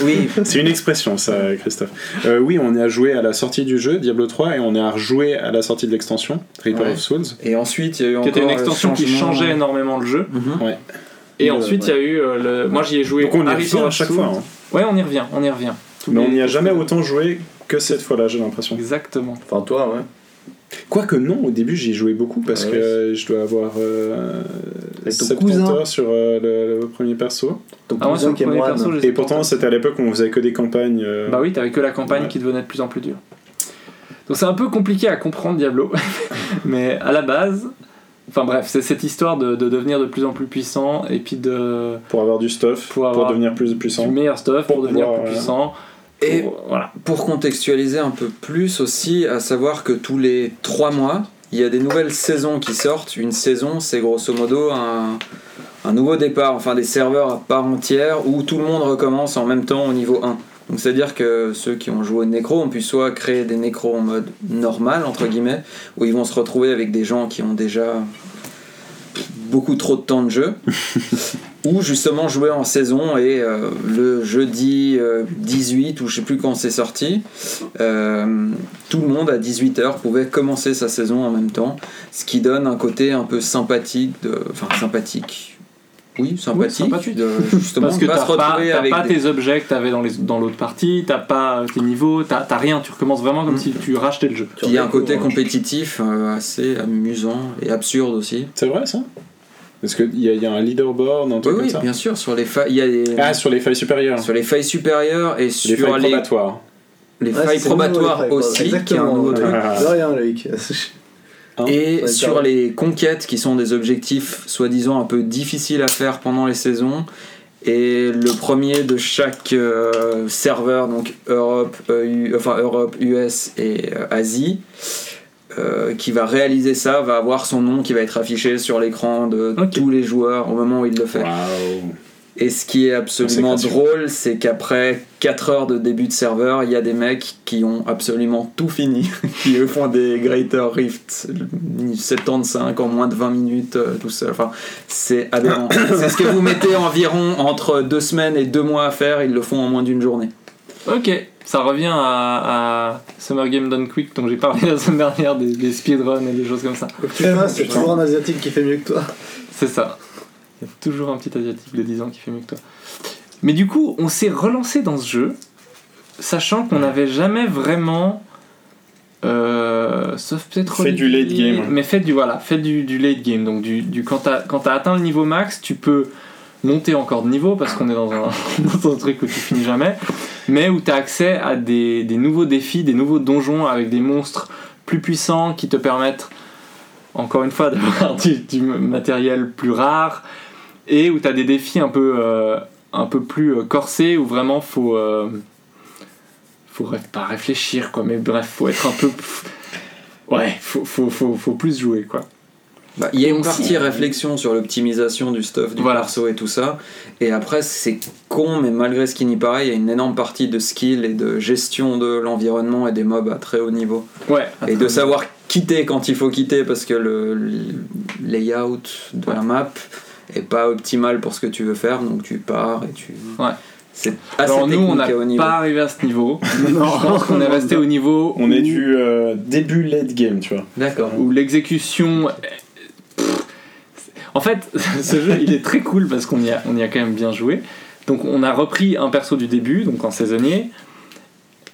Speaker 5: oui,
Speaker 4: C'est une expression, ça, Christophe. Euh, oui, on est à jouer à la sortie du jeu, Diablo 3, et on est à rejouer à la sortie de l'extension, Reaper
Speaker 5: Ouais.
Speaker 4: of Souls.
Speaker 5: et ensuite il y a eu
Speaker 3: Qui
Speaker 5: encore
Speaker 3: était une
Speaker 5: le
Speaker 3: extension qui changeait énormément le jeu.
Speaker 5: Mhm.
Speaker 3: Et ensuite, il y a eu euh, le. Moi, j'y ai joué.
Speaker 4: Donc on y
Speaker 3: Harry
Speaker 4: revient à chaque
Speaker 3: Souls.
Speaker 4: fois. hein.
Speaker 3: Ouais, on y revient, on y revient.
Speaker 4: Mais on n'y a jamais autant joué que cette fois-là, j'ai l'impression.
Speaker 3: Exactement.
Speaker 1: Enfin, toi, ouais.
Speaker 4: Quoique non, au début j'y jouais beaucoup parce
Speaker 1: Ouais,
Speaker 4: que je dois avoir euh,
Speaker 1: Avec ton
Speaker 4: 70
Speaker 1: cousin.
Speaker 4: heures sur euh, le, le premier perso.
Speaker 1: Ton
Speaker 3: Ah,
Speaker 1: cousin qui est
Speaker 3: perso,
Speaker 4: Et pourtant c'était à l'époque où on faisait que des campagnes. euh,
Speaker 3: Bah oui, t'avais que la campagne
Speaker 4: Ouais.
Speaker 3: qui devenait de plus en plus dure. Donc c'est un peu compliqué à comprendre Diablo, *laughs* mais à la base, enfin bref, c'est cette histoire de, de devenir de plus en plus puissant et puis de
Speaker 4: Pour avoir du stuff,
Speaker 3: Pour
Speaker 4: pour,
Speaker 3: avoir
Speaker 4: devenir plus
Speaker 3: du
Speaker 4: puissant.
Speaker 3: meilleur stuff pour,
Speaker 4: Pour
Speaker 3: devenir
Speaker 4: pouvoir,
Speaker 3: plus puissant.
Speaker 5: Et
Speaker 3: Pour- voilà.
Speaker 5: pour contextualiser un peu plus aussi, à savoir que tous les 3 mois, il y a des nouvelles saisons qui sortent. Une saison, c'est grosso modo un, un nouveau départ, enfin des serveurs à part entière où tout le monde recommence en même temps au niveau 1. Donc c'est-à-dire que ceux qui ont joué Necro ont pu soit créer des Necros en mode normal, entre guillemets, où ils vont se retrouver avec des gens qui ont déjà beaucoup trop de temps de jeu, *laughs* ou justement jouer en saison et euh, le jeudi euh, 18 ou je sais plus quand c'est sorti, euh, tout le monde à 18h pouvait commencer sa saison en même temps, ce qui donne un côté un peu sympathique, de, enfin sympathique, oui sympathique,
Speaker 3: sympathique.
Speaker 5: de justement
Speaker 3: Parce que t'as
Speaker 5: se
Speaker 3: pas,
Speaker 5: avec
Speaker 3: pas
Speaker 5: des-
Speaker 3: tes objets que t'avais dans les- dans l'autre partie, t'as pas tes niveaux, t'as t'as rien, tu recommences vraiment comme
Speaker 5: Mm.
Speaker 3: si tu rachetais le jeu.
Speaker 5: Il y a un côté
Speaker 1: les
Speaker 5: compétitif euh, assez amusant et absurde aussi.
Speaker 4: C'est vrai ça? Parce qu'il y, y a un leaderboard, un
Speaker 5: Oui,
Speaker 4: truc
Speaker 5: oui,
Speaker 4: comme ça
Speaker 5: bien sûr, sur les failles, il y a
Speaker 4: Ah, sur les failles supérieures.
Speaker 5: sur les failles supérieures et
Speaker 4: les
Speaker 5: sur
Speaker 4: failles
Speaker 5: les,
Speaker 4: probatoires.
Speaker 5: les
Speaker 1: Ouais,
Speaker 5: failles
Speaker 1: c'est nouveau, les
Speaker 5: probatoires
Speaker 1: failles
Speaker 5: aussi, qui est un nouveau truc.
Speaker 4: Ah.
Speaker 1: De rien, Loïc.
Speaker 4: Hein
Speaker 5: Et sur les conquêtes qui sont des objectifs soi-disant un peu difficiles à faire pendant les saisons. Et le premier de chaque euh, serveur, donc Europe, euh, U- enfin Europe, US et euh, Asie, euh, qui va réaliser ça, va avoir son nom qui va être affiché sur l'écran de tous les joueurs au moment où il le fait. Et ce qui est absolument drôle, c'est qu'après 4 heures de début de serveur, il y a des mecs qui ont absolument tout fini, *laughs* qui eux font des Greater Rift 75 en moins de 20 minutes euh, tout seul. Enfin, c'est aberrant. *coughs* c'est ce que vous mettez environ entre 2 semaines et 2 mois à faire, ils le font en moins d'une journée.
Speaker 3: Ok, ça revient à, à Summer Game Done Quick, dont j'ai parlé la semaine dernière, des, des speedruns et des choses comme ça.
Speaker 1: Tu vois, c'est toujours un asiatique qui fait mieux que toi.
Speaker 3: C'est ça. Il y a toujours un petit asiatique de 10 ans qui fait mieux que toi. Mais du coup, on s'est relancé dans ce jeu, sachant qu'on n'avait jamais vraiment. euh, sauf peut-être
Speaker 4: Fait du late game.
Speaker 3: mais fait du voilà fait du, du late game donc du, du quand t'as atteint le niveau max tu peux monter encore de niveau parce qu'on est dans un, *laughs* dans un truc où tu finis jamais mais où tu as accès à des, des nouveaux défis des nouveaux donjons avec des monstres plus puissants qui te permettent encore une fois *laughs* d'avoir du, du matériel plus rare et où tu as des défis un peu euh, un peu plus euh, corsés où vraiment faut euh, faut pas réfléchir quoi mais bref faut être un peu ouais faut, faut, faut, faut plus jouer quoi
Speaker 5: Bah, il y a une
Speaker 3: aussi-
Speaker 5: partie réflexion sur l'optimisation du stuff, du
Speaker 3: Voilà.
Speaker 5: perso et tout ça. Et après, c'est con, mais malgré ce qui n'y paraît, il y a une énorme partie de skill et de gestion de l'environnement et des mobs à très haut niveau.
Speaker 3: ouais
Speaker 5: Et de savoir quitter quand il faut quitter parce que le, le layout de la map est pas optimal pour ce que tu veux faire, donc tu pars et tu.
Speaker 3: Ouais.
Speaker 5: C'est assez
Speaker 3: alors nous on n'a pas arrivé à ce niveau *laughs* je pense qu'on est resté au niveau
Speaker 4: On est du euh, début late game, tu vois.
Speaker 5: D'accord.
Speaker 3: où l'exécution. En fait, *laughs* ce jeu il est très cool parce qu'on y, a, on y a quand même bien joué. Donc on a repris un perso du début, donc en saisonnier.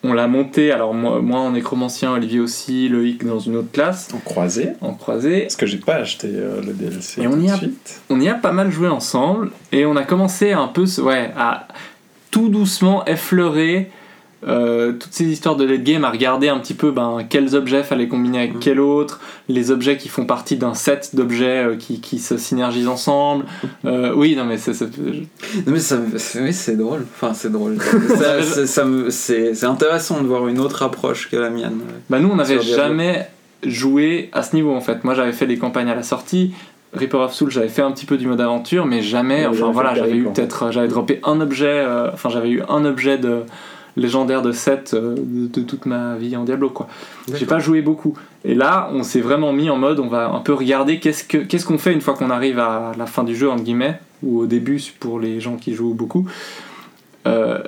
Speaker 3: On l'a monté, alors moi, moi en nécromancien, Olivier aussi, Loïc dans une autre classe,
Speaker 4: En croisé.
Speaker 3: en croisé.
Speaker 4: Parce que j'ai pas acheté euh, le DLC.
Speaker 3: Et on
Speaker 4: tout
Speaker 3: y a-
Speaker 4: suite.
Speaker 3: On y a pas mal joué ensemble et on a commencé un peu ouais, à tout doucement effleurer euh, toutes ces histoires de late game, à regarder un petit peu ben, quels objets fallait combiner avec quel autre, les objets qui font partie d'un set d'objets euh, qui, qui se synergisent ensemble. *laughs* Euh, oui, non mais c'est...
Speaker 5: oui, c'est drôle. Enfin, c'est drôle. *laughs* C'est- intéressant de voir une autre approche que la mienne.
Speaker 3: Bah nous on n'avait jamais joué à ce niveau en fait. Moi j'avais fait des campagnes à la sortie. Reaper of Soul, j'avais fait un petit peu du mode aventure, mais jamais.
Speaker 1: Ouais,
Speaker 3: enfin voilà, j'avais eu
Speaker 1: en
Speaker 3: peut-être, j'avais droppé un objet. Enfin, j'avais eu un objet de légendaire de 7 euh, de, toute ma vie en Diablo quoi. J'ai pas joué beaucoup. Et là, on s'est vraiment mis en mode, on va un peu regarder qu'est-ce que qu'est-ce qu'on fait une fois qu'on arrive à la fin du jeu entre guillemets ou au début pour les gens qui jouent beaucoup. Euh,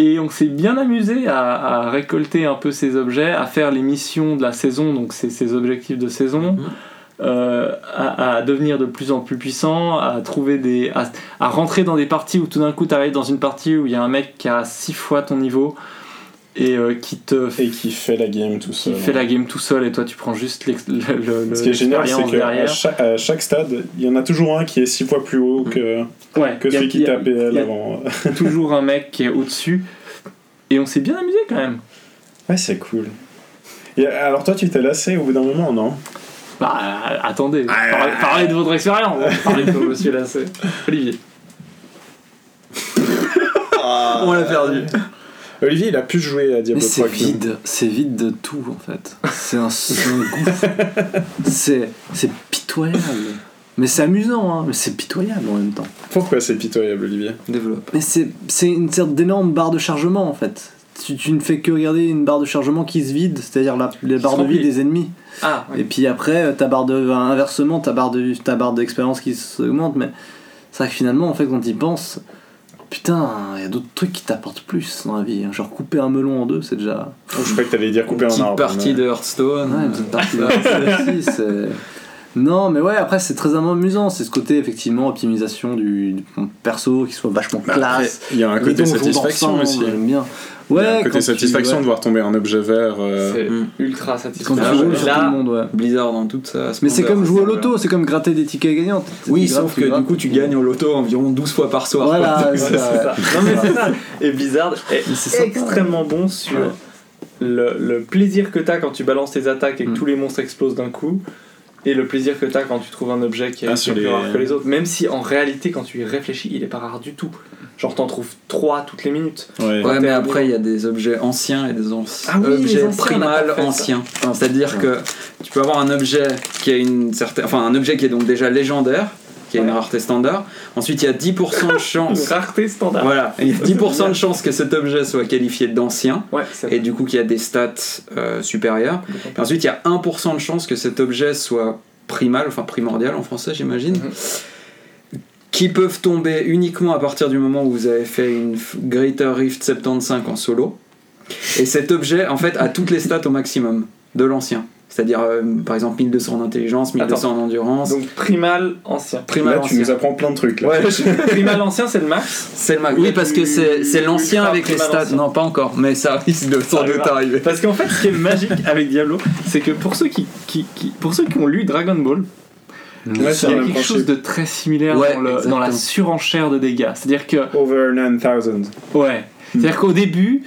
Speaker 3: et on s'est bien amusé à, récolter un peu ces objets, à faire les missions de la saison, donc ces objectifs de saison,
Speaker 5: Mhm.
Speaker 3: Euh, à, à devenir de plus en plus puissant, à trouver des, à, à rentrer dans des parties où tout d'un coup tu arrives dans une partie où il y a un mec qui a six fois ton niveau et euh, qui te
Speaker 4: Et qui fait la game tout
Speaker 3: qui
Speaker 4: seul.
Speaker 3: fait la game tout seul et toi tu prends juste le, le-
Speaker 4: Ce qui est génial, c'est qu'à
Speaker 3: derrière.
Speaker 4: chaque, à chaque stade, il y en a toujours un qui est six fois plus haut que,
Speaker 3: Ouais,
Speaker 4: que
Speaker 3: y a-
Speaker 4: celui qui tapait avant. *laughs*
Speaker 3: toujours un mec qui est au-dessus et on s'est bien amusé quand même.
Speaker 4: Ouais, c'est cool. Et alors toi, tu t'es lassé au bout d'un moment, non?
Speaker 3: Bah euh, attendez, parlez, parlez de votre expérience, parlez de monsieur Lassé. Olivier.
Speaker 5: On l'a perdu.
Speaker 4: Olivier, il a pu jouer à Diablo
Speaker 1: Mais c'est
Speaker 4: 3 que nous.
Speaker 1: vide, c'est vide de tout en fait. C'est un, c'est un gouffre. C'est, c'est pitoyable. Mais c'est amusant, hein, mais c'est pitoyable en même temps.
Speaker 4: Pourquoi c'est pitoyable, Olivier?
Speaker 5: Développe.
Speaker 1: Mais c'est, c'est une sorte d'énorme barre de chargement en fait. Tu, tu ne fais que regarder une barre de chargement qui se vide, c'est-à-dire la, les barres de vie des ennemis.
Speaker 3: Ah,
Speaker 1: Et puis après, ta barre de. Inversement, ta barre de ta barre d'expérience qui s'augmente, mais c'est vrai que finalement, en fait, quand tu y penses, putain, il y a d'autres trucs qui t'apportent plus dans la vie. hein. Genre couper un melon en deux, c'est déjà.
Speaker 4: Oh, Je croyais que t'allais dire couper
Speaker 5: Une petite
Speaker 4: arbre.
Speaker 5: partie
Speaker 4: mais-
Speaker 5: de Hearthstone.
Speaker 1: Ouais, une petite partie de ça aussi, c'est- Non, mais ouais, après, c'est très amusant. C'est ce côté, effectivement, optimisation du, du perso qui soit vachement
Speaker 4: Bah,
Speaker 1: classe.
Speaker 4: Il y a un côté satisfaction aussi.
Speaker 1: J'aime bien.
Speaker 4: Il y a
Speaker 1: Ouais,
Speaker 4: un
Speaker 1: quand
Speaker 4: côté
Speaker 1: tu-
Speaker 4: satisfaction
Speaker 1: ouais.
Speaker 4: de voir tomber un objet vert. euh,
Speaker 3: c'est
Speaker 5: Mm.
Speaker 3: ultra
Speaker 1: Quand
Speaker 3: satisfaisant.
Speaker 1: tu roules
Speaker 5: ouais,
Speaker 1: sur
Speaker 3: là,
Speaker 1: tout le monde, ouais.
Speaker 5: Blizzard dans toute sa
Speaker 1: Mais c'est comme jouer au loto, c'est comme gratter des tickets gagnants.
Speaker 5: Oui, sauf que du coup, tu gagnes au loto environ 12 fois par soir.
Speaker 1: Voilà, *laughs*
Speaker 3: Ouais,
Speaker 1: c'est
Speaker 3: c'est
Speaker 1: ça.
Speaker 3: ça. Non mais c'est ça. Et Blizzard est, extrêmement bon sur le, le plaisir que t'as quand tu balances tes attaques et que
Speaker 1: Mm.
Speaker 3: tous les monstres explosent d'un coup. Et le plaisir que t'as quand tu trouves un objet qui est,
Speaker 4: Ah,
Speaker 3: qui est
Speaker 4: sur
Speaker 3: plus
Speaker 4: les-
Speaker 3: rare que les autres. Même si en réalité, quand tu y réfléchis, il est pas rare du tout. Genre t'en trouves 3 toutes les minutes.
Speaker 4: ouais.
Speaker 5: Mais après, il y a des objets anciens et des anci-
Speaker 3: Ah oui,
Speaker 5: objets
Speaker 3: anciens, ça.
Speaker 5: anciens. C'est-à-dire que tu peux avoir un objet qui a une certaine. Enfin, un objet qui est donc déjà légendaire, qui a une rareté standard. Ensuite, il y a 10% de *laughs*
Speaker 3: Une
Speaker 5: chance.
Speaker 3: rareté standard.
Speaker 5: Voilà, il y a 10% de chance que cet objet soit qualifié d'ancien
Speaker 3: Ouais, c'est
Speaker 5: et du coup qu'il y a des stats euh, supérieures. Et ensuite, il y a 1% de chance que cet objet soit primal, enfin primordial en français, j'imagine,
Speaker 3: Mhm.
Speaker 5: Qui peuvent tomber uniquement à partir du moment où vous avez fait une Greater Rift 75 en solo. Et cet objet, en fait, a toutes les stats au maximum de l'ancien. C'est-à-dire, euh, par exemple, 1200 en intelligence, 1200 en endurance.
Speaker 3: Donc primal ancien.
Speaker 5: primal
Speaker 4: Là, tu
Speaker 5: ancien.
Speaker 4: nous apprends plein de trucs. Là.
Speaker 5: Ouais, *laughs* je-
Speaker 3: primal ancien, c'est le max.
Speaker 5: c'est le max. Oui, parce que c'est l'ancien avec les stats.
Speaker 3: ancien.
Speaker 5: Non, pas encore, mais ça risque de sans doute arriver.
Speaker 3: Parce qu'en fait, ce qui est magique avec Diablo, c'est que pour ceux qui, qui, qui- pour ceux qui ont lu Dragon Ball,
Speaker 4: Ouais,
Speaker 3: il
Speaker 4: c'est
Speaker 3: y a quelque
Speaker 4: principe.
Speaker 3: chose de très similaire
Speaker 5: Ouais,
Speaker 3: dans, le-
Speaker 5: exactement.
Speaker 3: dans la surenchère de dégâts. C'est-à-dire que,
Speaker 4: Over 9000.
Speaker 3: ouais, c'est-à-dire qu'au début,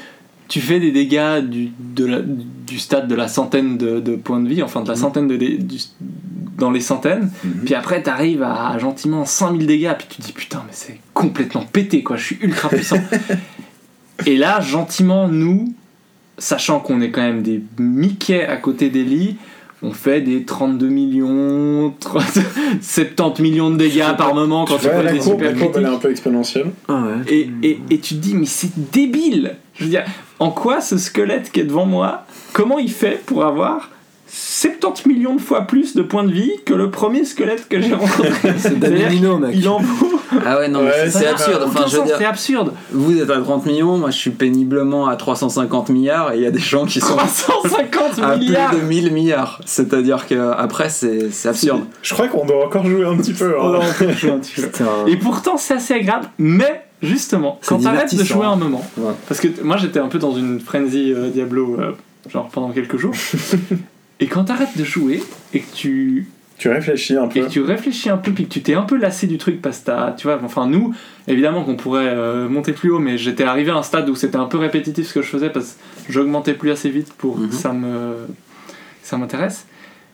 Speaker 3: tu fais des dégâts du, de la- du stade de la centaine de, de points de vie, enfin de la centaine de dé- du- dans les centaines, puis après t'arrives à, à gentiment 5000 dégâts, puis tu te dis putain, mais c'est complètement pété quoi, je suis ultra puissant. *laughs* Et là, gentiment, nous, sachant qu'on est quand même des Mickey à côté d'Eli, on fait des 32 millions, 30 70 millions de dégâts par moment quand tu fais
Speaker 4: la
Speaker 3: des
Speaker 4: courbe,
Speaker 3: super
Speaker 4: la courbe, elle est un peu exponentielle.
Speaker 1: Ah ouais.
Speaker 3: Et, et, et tu te dis, mais c'est débile Je veux dire, en quoi ce squelette qui est devant moi, comment il fait pour avoir 70 millions de fois plus de points de vie que le premier squelette que j'ai rencontré *laughs*
Speaker 1: C'est Danilo, mec.
Speaker 3: Il en faut
Speaker 5: Ah ouais, non, mais
Speaker 4: Ouais,
Speaker 5: c'est- absurde. Enfin, je veux dire,
Speaker 3: c'est absurde
Speaker 5: vous êtes à 30 millions, moi je suis péniblement à 350 milliards et il y a des gens qui sont
Speaker 3: 350
Speaker 5: à
Speaker 3: milliards
Speaker 5: plus de 1000 milliards. C'est-à-dire que après c'est c'est absurde.
Speaker 4: Je crois qu'on doit encore jouer un petit peu. Hein.
Speaker 3: un petit peu. *laughs* Et pourtant, c'est assez agréable. Mais justement,
Speaker 1: C'est
Speaker 3: quand t'arrêtes de jouer un moment,
Speaker 1: Ouais.
Speaker 3: parce que moi j'étais un peu dans une frenzy euh, Diablo, euh, genre pendant quelques jours, *laughs* et quand t'arrêtes de jouer et que tu
Speaker 4: Tu réfléchis un
Speaker 3: et
Speaker 4: peu.
Speaker 3: que tu réfléchis un peu puis que tu t'es un peu lassé du truc parce que t'as- tu vois enfin nous évidemment qu'on pourrait euh, monter plus haut mais j'étais arrivé à un stade où c'était un peu répétitif ce que je faisais parce que j'augmentais plus assez vite pour
Speaker 5: Mhm.
Speaker 3: que ça me ça m'intéresse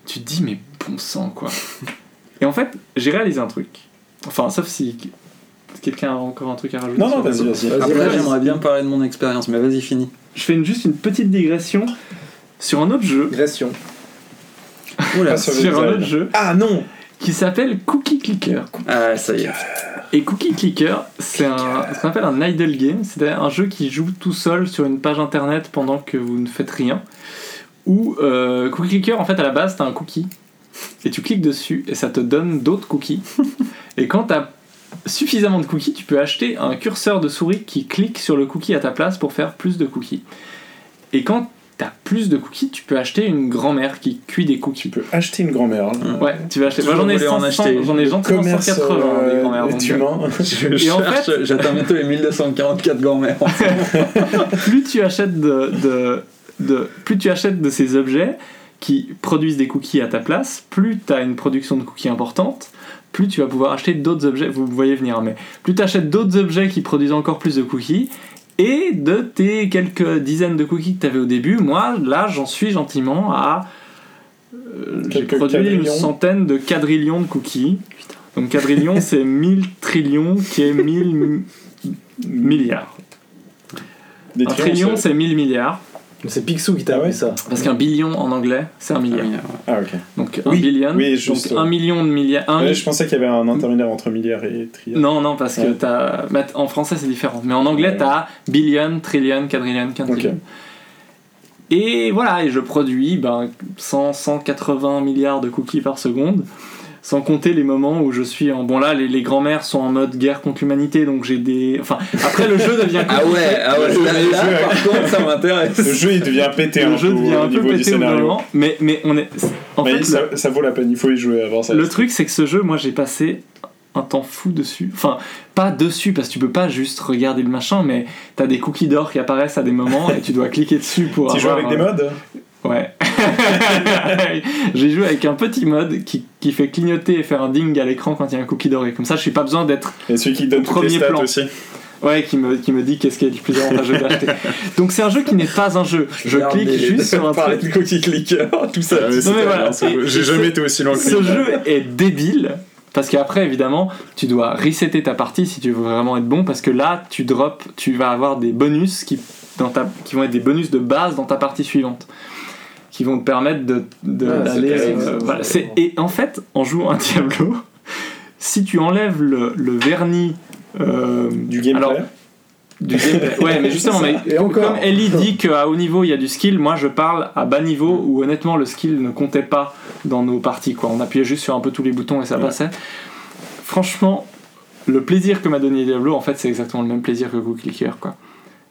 Speaker 3: tu te dis mais bon sang quoi et en fait j'ai réalisé un truc enfin sauf si quelqu'un a encore un truc à rajouter
Speaker 4: Non, non, vas-y, vas-y.
Speaker 1: Vas-y,
Speaker 5: Après j'aimerais bien parler de mon expérience, mais vas-y fini.
Speaker 3: je fais une- juste une petite digression sur un autre jeu
Speaker 1: Digression.
Speaker 5: Oula.
Speaker 4: Pas sur
Speaker 3: sur un autre jeu
Speaker 4: Ah non
Speaker 3: qui s'appelle Cookie Clicker.
Speaker 5: Ah, ça y est.
Speaker 3: Et Cookie Clicker, c'est un, ce qu'on appelle un idle game, c'est-à-dire un jeu qui joue tout seul sur une page internet pendant que vous ne faites rien. Où euh, Cookie Clicker, en fait, à la base, t'as un cookie et tu cliques dessus et ça te donne d'autres cookies. *laughs* et quand t'as suffisamment de cookies, tu peux acheter un curseur de souris qui clique sur le cookie à ta place pour faire plus de cookies. Et quand t'as plus de cookies, tu peux acheter une grand-mère qui cuit des cookies.
Speaker 4: Tu peux acheter une grand-mère. hein.
Speaker 3: Ouais, tu vas acheter. Moi j'en ai,
Speaker 5: voulu en
Speaker 3: 500,
Speaker 5: acheter.
Speaker 3: j'en ai gentiment
Speaker 4: Commerce
Speaker 3: 180 des
Speaker 4: euh,
Speaker 3: grand-mères. donc,
Speaker 4: est humain. *laughs*
Speaker 5: Je
Speaker 3: Et en
Speaker 5: cherche,
Speaker 3: fait-
Speaker 5: j'atteins bientôt les 1244 grand-mères. *laughs*
Speaker 3: plus tu achètes de, de, de- plus tu achètes de ces objets qui produisent des cookies à ta place, plus tu as une production de cookies importante, plus tu vas pouvoir acheter d'autres objets, vous me voyez venir, mais plus tu achètes d'autres objets qui produisent encore plus de cookies, et de tes quelques dizaines de cookies que tu avais au début, moi, là, j'en suis gentiment à... euh, J'ai produit une
Speaker 4: quadrillions.
Speaker 3: centaine de quadrillions de cookies. Donc quadrillion, c'est *laughs* 1000 trillions, qui est 1000 mi- milliards.
Speaker 4: Des
Speaker 3: Un trillion, c'est 1000 milliards.
Speaker 1: C'est Picsou qui t'a
Speaker 4: Ah ouais
Speaker 1: ça.
Speaker 3: Parce qu'un billion en anglais, c'est un milliard.
Speaker 4: Ah, ok.
Speaker 3: Donc
Speaker 1: Oui,
Speaker 3: un billion,
Speaker 4: oui,
Speaker 3: donc un million de milliards. un
Speaker 4: Ouais,
Speaker 3: mi-
Speaker 4: je pensais qu'il y avait un intermédiaire entre milliard et trilliard.
Speaker 3: Non, non, parce que t'as. mais En français, c'est différent. Mais en anglais,
Speaker 4: Ouais.
Speaker 3: t'as billion, trillion, quadrillion, quintillion. Et voilà, et je produis ben, 100, 180 milliards de cookies par seconde. Sans compter les moments où je suis en. Bon, là, les, les grands-mères sont en mode guerre contre l'humanité, donc j'ai des. Enfin, après, le jeu devient.
Speaker 5: Ah ouais, ah ouais,
Speaker 4: Le
Speaker 5: là,
Speaker 4: jeu-
Speaker 5: là,
Speaker 4: le jeu-
Speaker 5: par contre, ça
Speaker 4: Le
Speaker 5: m'intéresse.
Speaker 4: jeu il devient pété
Speaker 3: le
Speaker 4: un
Speaker 3: jeu
Speaker 4: peu
Speaker 3: devient
Speaker 4: au
Speaker 3: un peu
Speaker 4: niveau
Speaker 3: pété
Speaker 4: scénario.
Speaker 3: moment, mais, mais on est. En
Speaker 4: Mais
Speaker 3: fait,
Speaker 4: ça,
Speaker 3: le-
Speaker 4: ça vaut la peine, il faut y jouer avant ça.
Speaker 3: Le truc, c'est que ce jeu, moi, j'ai passé un temps fou dessus. Enfin, pas dessus, parce que tu peux pas juste regarder le machin, mais t'as des cookies d'or qui apparaissent à des moments et tu dois cliquer dessus pour
Speaker 4: Tu joues avec des modes
Speaker 3: Ouais. *laughs* j'ai joué avec un petit mode qui, qui fait clignoter et faire un ding à l'écran quand il y a un cookie doré. Comme ça, je suis pas besoin d'être.
Speaker 4: Et celui qui donne
Speaker 3: Premier
Speaker 4: les stats
Speaker 3: plan.
Speaker 4: aussi.
Speaker 3: Ouais, qui me, qui me dit qu'est-ce qui est le plus avantageux d'acheter. Donc, c'est un jeu qui n'est pas un jeu. Je clique juste sur un truc.
Speaker 5: les cookie clicker, tout ça.
Speaker 4: Ah c'est
Speaker 3: mais voilà.
Speaker 4: J'ai jamais été aussi loin que
Speaker 3: Ce jeu est débile parce qu'après évidemment tu dois resetter ta partie si tu veux vraiment être bon parce que là tu drops, tu vas avoir des bonus qui, dans ta, qui vont être des bonus de base dans ta partie suivante qui vont te permettre de, de- d'aller euh, voilà. Et en fait en jouant un Diablo *laughs* si tu enlèves le, le vernis euh,
Speaker 4: Du gameplay.
Speaker 3: alors, du gameplay. *laughs* Ouais, mais justement, mais comme Ellie dit qu'à haut niveau il y a du skill, moi je parle à bas niveau où honnêtement le skill ne comptait pas dans nos parties. Quoi. On appuyait juste sur un peu tous les boutons et ça
Speaker 4: Ouais.
Speaker 3: passait. Franchement, le plaisir que m'a donné Diablo, en fait, c'est exactement le même plaisir que Cookie Clicker. Quoi.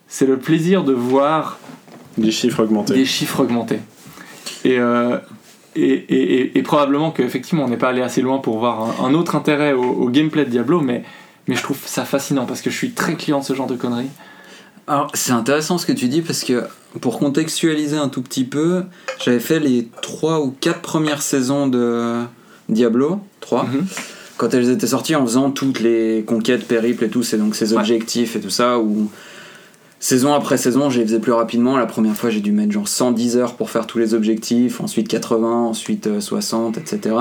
Speaker 3: C'est le plaisir de voir
Speaker 4: Des chiffres augmentés.
Speaker 3: des chiffres augmentés. Et, euh, et, et, et- et probablement qu'effectivement on n'est pas allé assez loin pour voir un, un autre intérêt au, au gameplay de Diablo, mais, mais je trouve ça fascinant parce que je suis très client de ce genre de conneries.
Speaker 5: Alors, c'est intéressant ce que tu dis parce que pour contextualiser un tout petit peu, j'avais fait les 3 ou 4 premières saisons de Diablo 3.
Speaker 3: Mhm.
Speaker 5: Quand elles étaient sorties en faisant toutes les conquêtes, périples et tout, c'est donc ces
Speaker 3: Ouais.
Speaker 5: objectifs et tout ça où saison après saison, je les faisais plus rapidement. La première fois, j'ai dû mettre genre 110 heures pour faire tous les objectifs, ensuite 80, ensuite euh, 60, etc.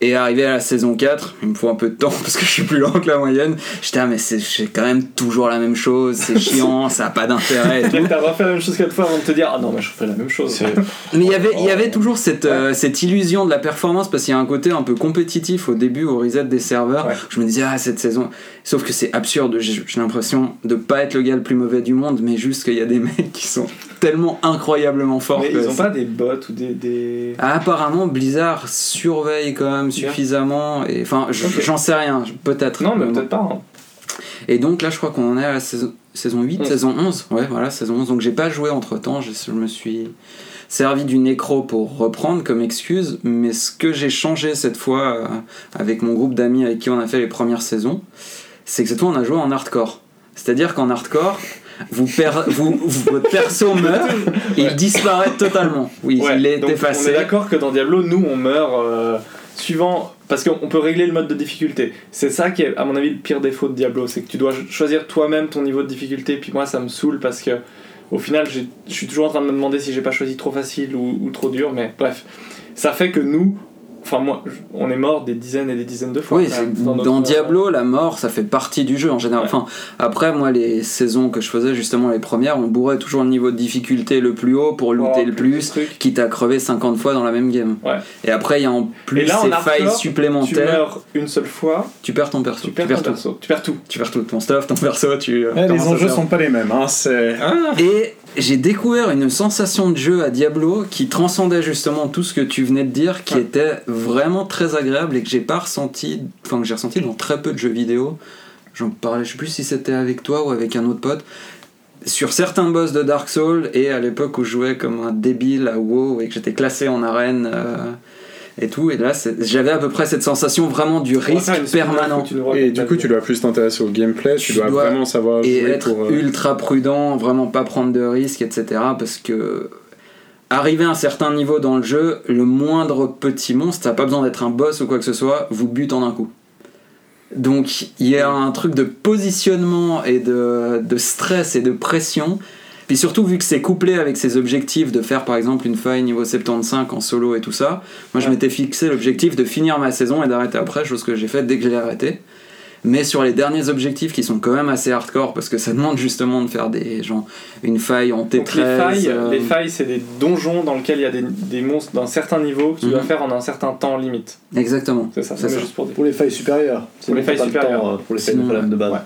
Speaker 5: Et arrivé à la saison 4, il me faut un peu de temps *laughs* parce que je suis plus lent que la moyenne. J'étais, ah, mais c'est quand même toujours la même chose, c'est *laughs* chiant, ça a pas d'intérêt tout.
Speaker 3: T'as refait la même chose quatre fois avant de te dire Ah non, mais je ferai la même chose. *laughs*
Speaker 5: Mais il y avait, il y avait toujours cette, euh, cette illusion de la performance parce qu'il y a un côté un peu compétitif au début, au reset des serveurs.
Speaker 1: Ouais.
Speaker 5: Je me disais, ah, cette saison. Sauf que c'est absurde, j'ai l'impression de pas être le gars le plus mauvais du monde, mais juste qu'il y a des mecs qui sont tellement incroyablement forts.
Speaker 3: Mais ils ont pas des bots ou des. des...
Speaker 5: Ah, apparemment, Blizzard surveille quand même Suffisamment. Et, enfin, j'en sais rien, peut-être.
Speaker 3: Non, mais peut-être pas. hein.
Speaker 5: Et donc là, je crois qu'on en est à la saison, saison 8,
Speaker 3: Onze.
Speaker 5: saison 11. Ouais, voilà, saison 11. Donc j'ai pas joué entre temps, je, je me suis servi du nécro pour reprendre comme excuse. Mais ce que j'ai changé cette fois euh, avec mon groupe d'amis avec qui on a fait les premières saisons, c'est que cette fois on a joué en hardcore. C'est-à-dire qu'en hardcore, vous, per- *laughs* vous, vous- votre perso *laughs* meurt et il disparaît totalement. Oui,
Speaker 3: Ouais,
Speaker 5: il est
Speaker 3: donc
Speaker 5: effacé.
Speaker 3: On est d'accord que dans Diablo, nous, on meurt euh, suivant. Parce qu'on peut régler le mode de difficulté. C'est ça qui est, à mon avis, le pire défaut de Diablo. C'est que tu dois choisir toi-même ton niveau de difficulté. Puis moi, ça me saoule parce que, au final, je suis toujours en train de me demander si j'ai pas choisi trop facile ou, ou trop dur. Mais bref, ça fait que nous, enfin moi, on est mort des dizaines et des dizaines de fois.
Speaker 5: Oui, dans,
Speaker 3: notre-
Speaker 5: Diablo, la mort, ça fait partie du jeu en général.
Speaker 3: Ouais.
Speaker 5: Enfin, après, moi, les saisons que je faisais, justement les premières, on bourrait toujours le niveau de difficulté le plus haut pour looter
Speaker 3: Oh,
Speaker 5: le plus,
Speaker 3: truc.
Speaker 5: quitte à crever 50 fois dans la même game.
Speaker 3: Ouais.
Speaker 5: Et après, il y a en plus
Speaker 3: Et là,
Speaker 5: ces failles
Speaker 3: Tu
Speaker 5: supplémentaires.
Speaker 3: meurs une seule fois,
Speaker 5: Tu perds ton perso.
Speaker 3: tu perds, ton
Speaker 5: tout.
Speaker 3: perso. Tu perds tout.
Speaker 5: Tu perds tout. Ton stuff, ton perso, tu.
Speaker 4: Eh, les enjeux sont pas les mêmes, hein, c'est.
Speaker 5: Et j'ai découvert une sensation de jeu à Diablo qui transcendait justement tout ce que tu venais de dire, qui
Speaker 3: Ouais.
Speaker 5: était vraiment très agréable et que j'ai pas ressenti, enfin que j'ai ressenti dans très peu de jeux vidéo. J'en parlais, je sais plus si c'était avec toi ou avec un autre pote. Sur certains boss de Dark Souls et à l'époque où je jouais comme un débile à WoW et que j'étais classé en arène euh, et tout, et là j'avais à peu près cette sensation vraiment du risque permanent.
Speaker 4: Et du coup, tu dois plus t'intéresser au gameplay, tu,
Speaker 5: Tu
Speaker 4: dois,
Speaker 5: dois-
Speaker 4: vraiment savoir
Speaker 5: et
Speaker 4: jouer
Speaker 5: être
Speaker 4: pour. euh,
Speaker 5: ultra prudent, vraiment pas prendre de risques, etc. Parce que arriver à un certain niveau dans le jeu, le moindre petit monstre, t'as pas besoin d'être un boss ou quoi que ce soit, vous bute en un coup. Donc il y a un truc de positionnement et de, de stress et de pression. Puis surtout, vu que c'est couplé avec ses objectifs de faire par exemple une faille niveau 75 en solo et tout ça, moi je
Speaker 3: Ouais.
Speaker 5: m'étais fixé l'objectif de finir ma saison et d'arrêter après, chose que j'ai faite dès que je l'ai arrêté. Mais sur les derniers objectifs qui sont quand même assez hardcore parce que ça demande justement de faire des genre une faille en T13.
Speaker 3: Donc les failles,
Speaker 5: euh,
Speaker 3: les failles, c'est des donjons dans lesquels il y a des, des monstres d'un certain niveau que tu dois
Speaker 5: Mhm.
Speaker 3: faire en un certain temps limite.
Speaker 5: Exactement.
Speaker 3: C'est ça,
Speaker 5: C'est
Speaker 3: c'est
Speaker 5: ça.
Speaker 3: juste pour dire.
Speaker 1: Pour les failles supérieures.
Speaker 3: Pour les failles
Speaker 1: Pas le temps,
Speaker 3: supérieures.
Speaker 1: euh, Pour les failles
Speaker 5: Sinon,
Speaker 1: de problème de base.
Speaker 3: ouais.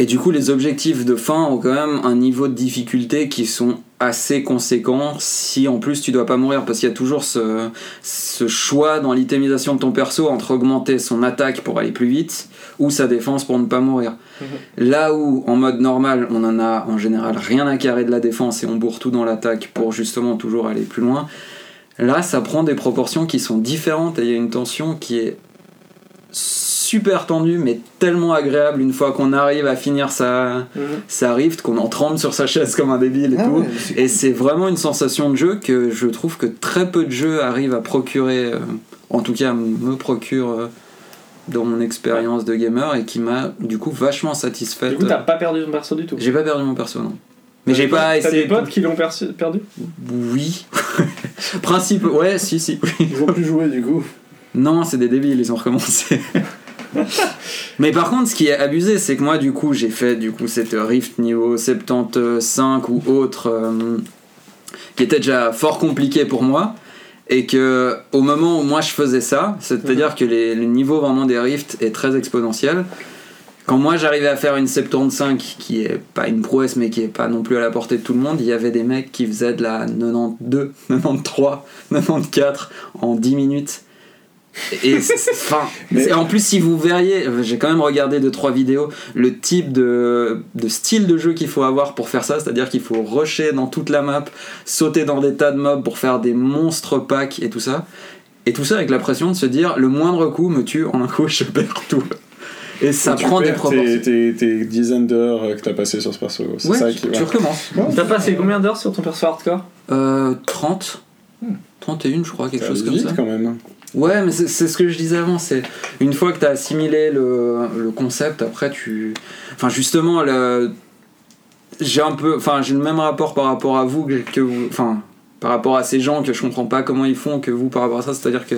Speaker 5: Et du coup, les objectifs de fin ont quand même un niveau de difficulté qui sont assez conséquents si en plus tu dois pas mourir parce qu'il y a toujours ce, ce choix dans l'itemisation de ton perso entre augmenter son attaque pour aller plus vite ou sa défense pour ne pas mourir. Là où en mode normal on en a en général rien à carrer de la défense et on bourre tout dans l'attaque pour justement toujours aller plus loin, là ça prend des proportions qui sont différentes et il y a une tension qui est super tendue mais tellement agréable une fois qu'on arrive à finir sa,
Speaker 3: Mhm.
Speaker 5: sa rift qu'on en tremble sur sa chaise comme un débile et
Speaker 1: Ah
Speaker 5: tout.
Speaker 1: ouais,
Speaker 5: Et c'est vraiment une sensation de jeu que je trouve que très peu de jeux arrivent à procurer, euh, en tout cas me procure euh, dans mon expérience de gamer et qui m'a du coup vachement satisfait.
Speaker 3: Du coup, t'as pas perdu ton perso du tout.
Speaker 5: J'ai pas perdu mon perso non. Mais j'ai pas
Speaker 3: potes- T'as
Speaker 5: essayé.
Speaker 3: des potes qui l'ont perdu?
Speaker 5: Oui. *laughs* Principe. Ouais, si, si.
Speaker 1: Ils ont plus joué du coup.
Speaker 5: Non, c'est des débiles, ils ont recommencé. *laughs* *laughs* Mais par contre, ce qui est abusé, c'est que moi, du coup, j'ai fait du coup cette Rift niveau 75 ou autre, euh, qui était déjà fort compliqué pour moi, et que au moment où moi je faisais ça, c'est-à-dire que les- le niveau vraiment des Rift est très exponentiel. Quand moi j'arrivais à faire une 75 qui est pas une prouesse mais qui est pas non plus à la portée de tout le monde, il y avait des mecs qui faisaient de la 92, 93, 94 en 10 minutes. Et enfin, *laughs* en plus, si vous verriez, euh, j'ai quand même regardé 2-3 vidéos, le type de, de style de jeu qu'il faut avoir pour faire ça, c'est-à-dire qu'il faut rusher dans toute la map, sauter dans des tas de mobs pour faire des monstres packs et tout ça. Et tout ça avec la pression de se dire le moindre coup me tue en un coup, *laughs* je perds tout. Et ça
Speaker 4: tu
Speaker 5: prend des proportions.
Speaker 4: Tes, tes, tes dizaines d'heures euh, que t'as passé sur ce perso. C'est
Speaker 5: Ouais,
Speaker 4: ça
Speaker 5: tu,
Speaker 4: qui.
Speaker 5: tu
Speaker 4: ouais.
Speaker 5: recommences.
Speaker 3: T'as passé combien d'heures sur ton perso hardcore?
Speaker 5: Euh, 30 31 je crois, quelque chose comme
Speaker 4: vite
Speaker 5: ça.
Speaker 4: quand même.
Speaker 5: Ouais, mais c'est ce que je disais avant. C'est une fois que tu as assimilé le, le concept, après tu. Enfin, justement, j'ai un peu. Enfin, j'ai le même rapport par rapport à vous que, vous. Enfin, par rapport à ces gens que je comprends pas comment ils font que vous par rapport à ça. C'est-à-dire que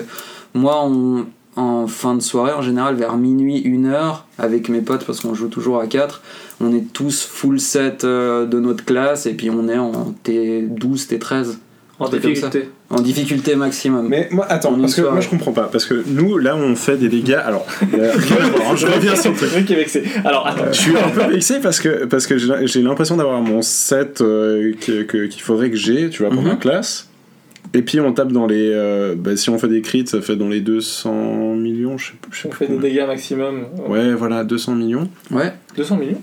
Speaker 5: moi, on- en fin de soirée, en général, vers minuit, une heure, avec mes potes, parce qu'on joue toujours à 4, on est tous full set euh, de notre classe et puis on est en T12, T13.
Speaker 3: En difficulté.
Speaker 5: En difficulté maximum.
Speaker 4: Mais moi, attends, parce que
Speaker 5: soirée.
Speaker 4: moi je comprends pas. Parce que nous, là, on fait des dégâts. Alors, *laughs* euh, hein, je reviens sur le truc.
Speaker 3: Est vexé. Alors, attends.
Speaker 4: Je suis un peu vexé parce que, parce que j'ai l'impression d'avoir mon set euh, qu'il faudrait que j'ai, tu vois, pour
Speaker 5: Mhm.
Speaker 4: ma classe. Et puis on tape dans les. euh, bah, si on fait des crits, ça fait dans les 200 millions, je sais, je sais
Speaker 3: On
Speaker 4: plus
Speaker 3: fait des dégâts maximum.
Speaker 4: Ouais, voilà, 200 millions.
Speaker 5: Ouais.
Speaker 3: 200 millions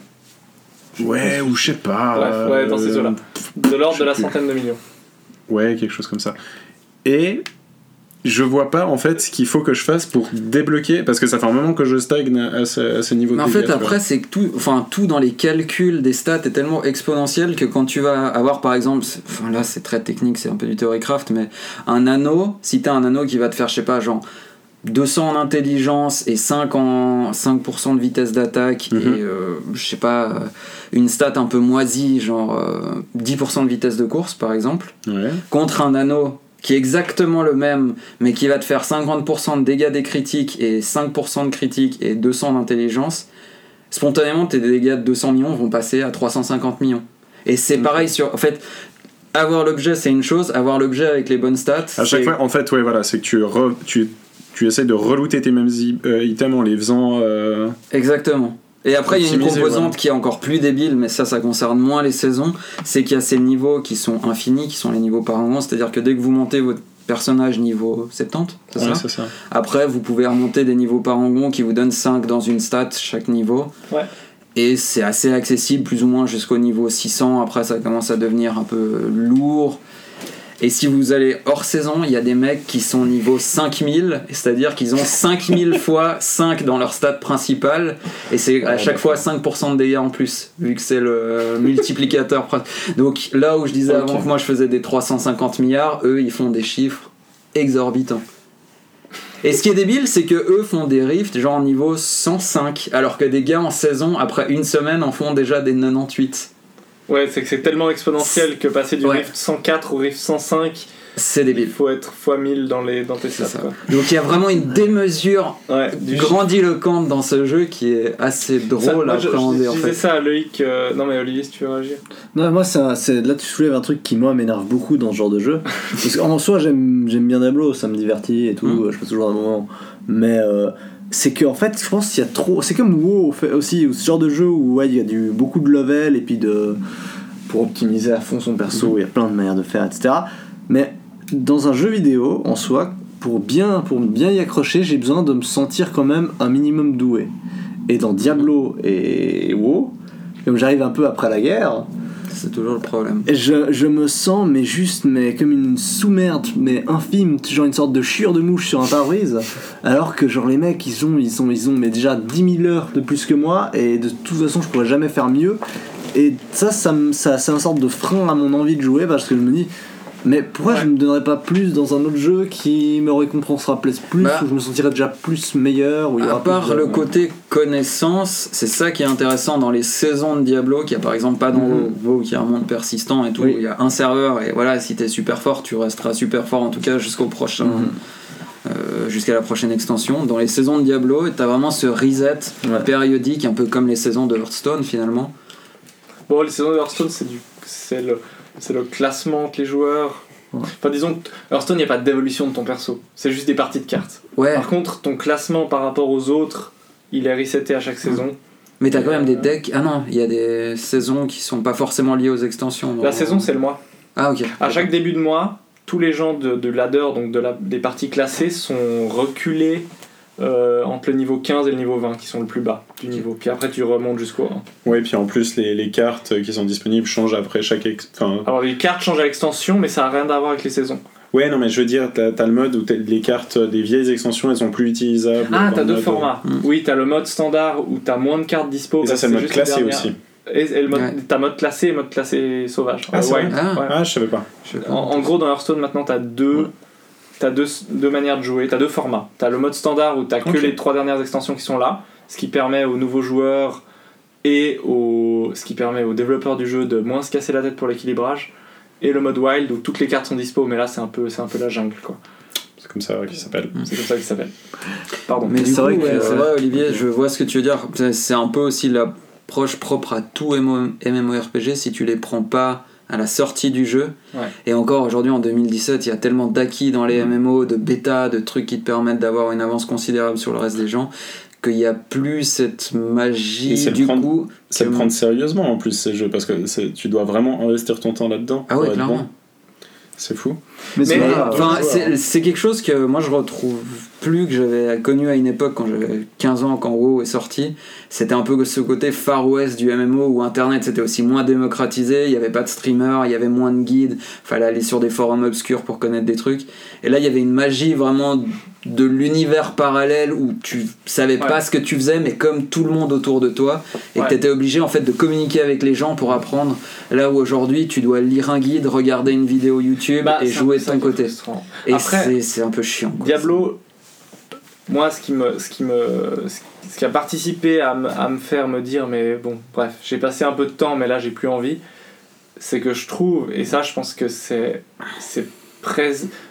Speaker 4: Ouais, ou je sais pas.
Speaker 3: Bref, ouais, dans ces
Speaker 4: euh,
Speaker 3: eaux-là. De l'ordre de la centaine de millions.
Speaker 4: Ouais, quelque chose comme ça. Et je vois pas en fait ce qu'il faut que je fasse pour débloquer, parce que ça fait un moment que je stagne à ce, à ce niveau
Speaker 5: Mais
Speaker 4: de
Speaker 5: en fait, après, c'est que tout, enfin, tout dans les calculs des stats est tellement exponentiel que quand tu vas avoir, par exemple, enfin là, c'est très technique, c'est un peu du theorycraft, mais un anneau, si t'as un anneau qui va te faire, je sais pas, genre 200 en intelligence et 5 en 5% de vitesse d'attaque
Speaker 4: Mhm.
Speaker 5: et euh, je sais pas, euh, une stat un peu moisie, genre euh, 10% de vitesse de course, par exemple.
Speaker 4: Ouais.
Speaker 5: contre un anneau qui est exactement le même, mais qui va te faire 50% de dégâts des critiques et 5% de critiques et 200 d'intelligence, spontanément tes dégâts de 200 millions vont passer à 350 millions. Et c'est pareil sur. En fait, avoir l'objet c'est une chose, avoir l'objet avec les bonnes stats.
Speaker 4: À chaque fois, en fait, ouais, voilà, c'est que tu, re- tu, tu essaies de relooter tes mêmes euh, items en les faisant. euh,
Speaker 5: Exactement. Et après, il y a une composante
Speaker 4: voilà.
Speaker 5: qui est encore plus débile, mais ça, ça concerne moins les saisons. C'est qu'il y a ces niveaux qui sont infinis, qui sont les niveaux parangons. C'est-à-dire que dès que vous montez votre personnage niveau 70, c'est
Speaker 4: ouais,
Speaker 5: ça
Speaker 4: c'est ça.
Speaker 5: Après, vous pouvez remonter des niveaux parangons qui vous donnent 5 dans une stat chaque niveau.
Speaker 3: Ouais.
Speaker 5: Et c'est assez accessible, plus ou moins jusqu'au niveau 600. Après, ça commence à devenir un peu lourd. Et si vous allez hors saison, il y a des mecs qui sont niveau 5000, c'est-à-dire qu'ils ont 5000 *laughs* fois 5 dans leur stat principale, et c'est à chaque fois 5% de dégâts en plus, vu que c'est le multiplicateur. Donc là où je disais avant que moi je faisais des 350 milliards, eux ils font des chiffres exorbitants. Et ce qui est débile, c'est que eux font des rifts genre niveau 105, alors que des gars en saison, après une semaine, en font déjà des 98.
Speaker 3: Ouais, c'est que c'est tellement exponentiel que passer du
Speaker 5: Ouais.
Speaker 3: Rift 104 au Rift 105,
Speaker 5: C'est
Speaker 3: il
Speaker 5: débile.
Speaker 3: faut être x 1000 dans, les, dans tes stats.
Speaker 5: ça.
Speaker 3: Quoi.
Speaker 5: Donc il y a vraiment une démesure
Speaker 3: Ouais, du
Speaker 5: grandiloquente dans ce jeu qui est assez
Speaker 3: Ça,
Speaker 5: drôle
Speaker 3: moi,
Speaker 5: à
Speaker 3: je, je-
Speaker 5: appréhender
Speaker 3: je
Speaker 5: en
Speaker 3: disais
Speaker 5: fait.
Speaker 3: ça à Loïc. euh, Non, mais Olivier, si tu veux réagir.
Speaker 1: Non, moi, c'est- là, tu soulèves un truc qui, moi, m'énerve beaucoup dans ce genre de jeu. Parce qu'en soi, j'aime j'aime bien Diablo, ça me divertit et tout,
Speaker 5: Mm.
Speaker 1: je passe toujours un moment. Mais euh, c'est que, en fait, je pense qu'il y a trop. C'est comme WoW aussi, ou ce genre de jeu où ouais, il y a du, beaucoup de level et puis de. pour optimiser à fond son perso, il y a plein de manières de faire, etc. Mais dans un jeu vidéo, en soi, pour bien, pour bien y accrocher, j'ai besoin de me sentir quand même un minimum doué. Et dans Diablo et WoW, comme j'arrive un peu après la guerre,
Speaker 5: C'est toujours le problème.
Speaker 1: Je, je me sens mais juste mais comme une sous-merde mais infime genre une sorte de chure de mouche sur un pare-brise alors que genre les mecs ils ont ils ont ils ont mais déjà 10 000 heures de plus que moi et de toute façon je pourrais jamais faire mieux et ça ça, me- ça c'est un sorte de frein à mon envie de jouer parce que je me dis mais pourquoi je me donnerais pas plus dans un autre jeu qui me récompensera plus, plus
Speaker 5: Bah,
Speaker 1: où je me sentirais déjà plus meilleur où il y
Speaker 5: À
Speaker 1: aura
Speaker 5: part
Speaker 1: plus de-
Speaker 5: le côté connaissance, c'est ça qui est intéressant dans les saisons de Diablo, qu'il y a par exemple pas dans
Speaker 1: Mhm.
Speaker 5: WoW, qui est un monde persistant et tout.
Speaker 1: Oui.
Speaker 5: Il y a un serveur et voilà, si t'es super fort, tu resteras super fort en tout cas jusqu'au prochain.
Speaker 1: Mhm.
Speaker 5: euh, jusqu'à la prochaine extension. Dans les saisons de Diablo, t'as vraiment ce reset
Speaker 1: Ouais.
Speaker 5: périodique, un peu comme les saisons de Hearthstone finalement.
Speaker 3: Bon, les saisons de Hearthstone, c'est du, c'est le, c'est le classement entre les joueurs.
Speaker 1: Ouais.
Speaker 3: Enfin, disons que Hearthstone, il n'y a pas d'évolution de ton perso. C'est juste des parties de cartes.
Speaker 5: Ouais,
Speaker 3: Par contre, ton classement par rapport aux autres, il est reseté à chaque saison.
Speaker 5: mais t'as quand même des decks. Ah non, il y a des saisons qui sont pas forcément liées aux extensions.
Speaker 3: La saison, c'est le mois.
Speaker 5: Ah ok.
Speaker 3: À chaque début de mois, tous les gens de, de ladder, donc de la, des parties classées, sont reculés euh, entre le niveau 15 et le niveau 20, qui sont le plus bas du niveau. Puis après, tu remontes jusqu'au 1.
Speaker 4: Ouais, puis en plus, les, les cartes qui sont disponibles changent après chaque. ex- Enfin,
Speaker 3: Alors, les cartes changent à l'extension, mais ça n'a rien à voir avec les saisons.
Speaker 4: ouais, non, mais je veux dire, t'as as le mode où les cartes des vieilles extensions, elles sont plus utilisables.
Speaker 3: Ah, t'as deux formats.
Speaker 5: Mm.
Speaker 3: Oui, t'as le mode standard où t'as moins de cartes dispo.
Speaker 4: Et ça, c'est le mode classé aussi.
Speaker 3: Et, et le mode,
Speaker 5: Ouais.
Speaker 3: t'as mode classé et mode classé sauvage.
Speaker 4: Ah,
Speaker 3: Euh, wild.
Speaker 5: vrai Ah.
Speaker 3: Ouais.
Speaker 4: Ah, je savais pas.
Speaker 3: En, en gros, dans Hearthstone, maintenant, t'as deux,
Speaker 4: Ouais.
Speaker 3: T'as deux, deux manières de jouer, t'as deux formats. T'as le mode standard où t'as que les trois dernières extensions qui sont là, ce qui permet aux nouveaux joueurs et aux, ce qui permet aux développeurs du jeu de moins se casser la tête pour l'équilibrage. Et le mode wild où toutes les cartes sont dispo, mais là c'est un peu, c'est un peu la jungle quoi.
Speaker 4: C'est comme ça qu'il s'appelle.
Speaker 3: C'est comme ça qu'il s'appelle. Pardon.
Speaker 5: Mais
Speaker 1: c'est vrai que-
Speaker 5: ouais, c'est vrai, Olivier, je vois ce que tu veux dire. C'est- un peu aussi l'approche propre à tout MMO MMORPG si tu les prends pas à la sortie du jeu.
Speaker 3: Ouais.
Speaker 5: Et encore aujourd'hui en 2017, il y a tellement d'acquis dans les MMO, de bêta, de trucs qui te permettent d'avoir une avance considérable sur le reste des gens, qu'il n'y a plus cette
Speaker 4: Et
Speaker 5: magie du
Speaker 4: prendre-
Speaker 5: coup.
Speaker 4: C'est le prendre sérieusement en plus ces jeux parce que tu dois vraiment investir ton temps là-dedans.
Speaker 5: Ah ouais, clairement.
Speaker 4: bon. C'est fou.
Speaker 1: mais c'est
Speaker 3: ouais.
Speaker 5: c'est quelque chose que moi je retrouve plus que j'avais connu à une époque quand j'avais 15 ans quand WoW est sorti. C'était un peu ce côté Far West du MMO où Internet c'était aussi moins démocratisé, il n'y avait pas de streamers, il y avait moins de guides, fallait aller sur des forums obscurs pour connaître des trucs. Et là il y avait une magie vraiment de l'univers parallèle où tu savais
Speaker 3: Ouais.
Speaker 5: pas ce que tu faisais mais comme tout le monde autour de toi et
Speaker 3: Ouais.
Speaker 5: que tu étais obligé en fait de communiquer avec les gens pour apprendre là où aujourd'hui tu dois lire un guide, regarder une vidéo YouTube
Speaker 3: Bah,
Speaker 5: et jouer de ton côté.
Speaker 3: frustrant.
Speaker 5: Et c'est un peu chiant. quoi.
Speaker 3: Diablo, moi, ce qui me, ce qui me, ce qui a participé à me, à me faire me dire, mais bon, bref, j'ai passé un peu de temps, mais là, j'ai plus envie. C'est que je trouve, et ça, je pense que c'est, c'est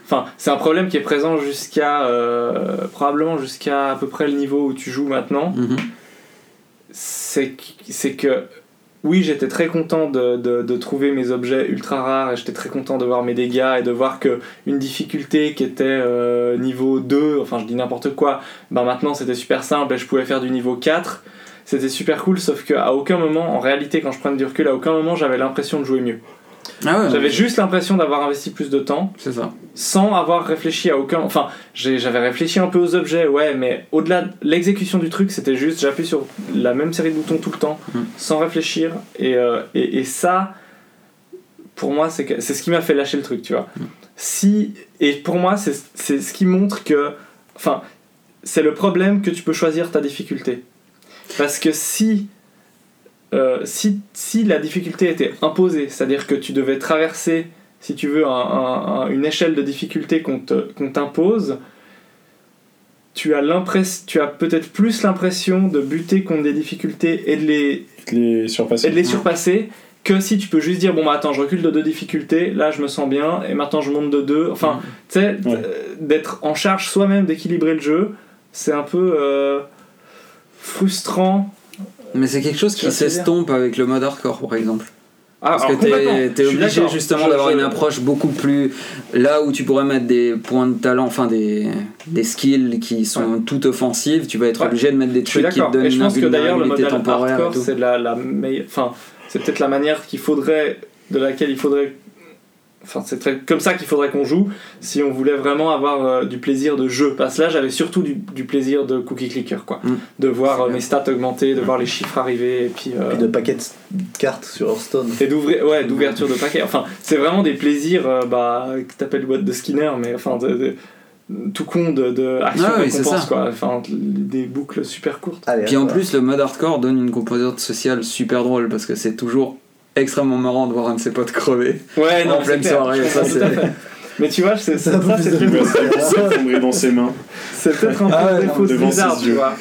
Speaker 3: Enfin, c'est un problème qui est présent jusqu'à. euh, probablement jusqu'à à peu près le niveau où tu joues maintenant. C'est que- c'est que. Oui, j'étais très content de, trouver mes objets ultra rares et j'étais très content de voir mes dégâts et de voir que une difficulté qui était euh, niveau 2, enfin je dis n'importe quoi, ben maintenant c'était super simple et je pouvais faire du niveau 4. C'était super cool, sauf qu'à aucun moment, en réalité, quand je prends du recul, à aucun moment j'avais l'impression de jouer mieux.
Speaker 5: Ah ouais,
Speaker 3: J'avais juste l'impression d'avoir investi plus de temps
Speaker 5: c'est ça.
Speaker 3: sans avoir réfléchi à aucun. Enfin, j'avais réfléchi un peu aux objets, ouais, mais au-delà de l'exécution du truc, c'était juste j'appuie sur la même série de boutons tout le temps,
Speaker 5: Mm.
Speaker 3: sans réfléchir. Et, euh, et, et ça, pour moi, c'est ce qui m'a fait lâcher le truc, tu vois. Si, et pour moi, c'est c'est ce qui montre que. Enfin, c'est le problème que tu peux choisir ta difficulté. Parce que si. Euh, si, si la difficulté était imposée, c'est-à-dire que tu devais traverser si tu veux, un- un- un- une échelle de difficulté qu'on t'impose, tu as, tu as peut-être plus l'impression de buter contre des difficultés et de les,
Speaker 4: Les surpasser.
Speaker 3: et de les surpasser que si tu peux juste dire bon bah attends je recule de deux difficultés là je me sens bien et maintenant je monte de deux enfin tu sais
Speaker 4: Ouais.
Speaker 3: euh, d'être en charge soi-même d'équilibrer le jeu c'est un peu euh, frustrant
Speaker 5: Mais c'est quelque chose qui s'estompe avec le mode hardcore par exemple.
Speaker 3: ah,
Speaker 5: Parce que t'es obligé justement d'avoir une approche beaucoup plus. Là où tu pourrais mettre des points de talent, enfin des, des skills qui sont tout offensives, tu vas être
Speaker 3: Ouais.
Speaker 5: obligé de mettre des trucs qui te donnent
Speaker 3: Et je
Speaker 5: une
Speaker 3: pense que d'ailleurs le
Speaker 5: invulnérabilité
Speaker 3: modèle
Speaker 5: temporaire.
Speaker 3: hardcore c'est la, la meilleure. Enfin, c'est peut-être la manière qu'il faudrait, de laquelle il faudrait. Enfin, c'est très- comme ça qu'il faudrait qu'on joue si on voulait vraiment avoir euh, du plaisir de jeu. Parce que là, j'avais surtout du, du plaisir de cookie clicker, quoi.
Speaker 5: Mm.
Speaker 3: De voir euh, mes stats augmenter, de voir les chiffres arriver, et puis. euh,
Speaker 1: Puis de paquets de cartes sur Hearthstone.
Speaker 3: et d'ouvrir, ouais, d'ouverture de paquets. Enfin, c'est vraiment des plaisirs, euh, bah, que t'appelles boîte de Skinner, mais enfin, de, de- tout con de, de action
Speaker 5: Ah oui, c'est
Speaker 3: récompense,
Speaker 5: ça.
Speaker 3: quoi. Enfin, des boucles super courtes.
Speaker 1: Allez,
Speaker 5: Puis en plus, le mode hardcore donne une composante sociale super drôle parce que c'est toujours extrêmement marrant de voir un de ses potes crever.
Speaker 3: Ouais,
Speaker 5: En
Speaker 3: non, mais
Speaker 5: pleine
Speaker 3: clair,
Speaker 5: soirée, ça, c'est-.
Speaker 3: Mais tu vois, c'est,
Speaker 1: C'est
Speaker 3: c'est,
Speaker 1: un peu
Speaker 3: ça,
Speaker 1: plus
Speaker 3: c'est, très-
Speaker 1: rigolo.
Speaker 4: s'effondrer dans ses mains.
Speaker 3: c'est peut-être un peu
Speaker 1: Ah ouais,
Speaker 3: le
Speaker 1: non,
Speaker 3: défaut de
Speaker 4: devant
Speaker 3: Blizzard,
Speaker 4: ses
Speaker 3: tu
Speaker 4: yeux.
Speaker 3: vois.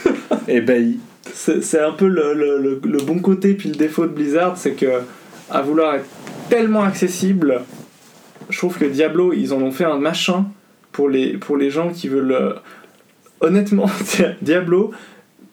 Speaker 4: Ébahi.
Speaker 3: C'est, c'est un peu le, le, le, le bon côté, puis le défaut de Blizzard, c'est que, à vouloir être tellement accessible, je trouve que Diablo, ils en ont fait un machin pour les, pour les gens qui veulent. euh, Honnêtement, *laughs* Diablo,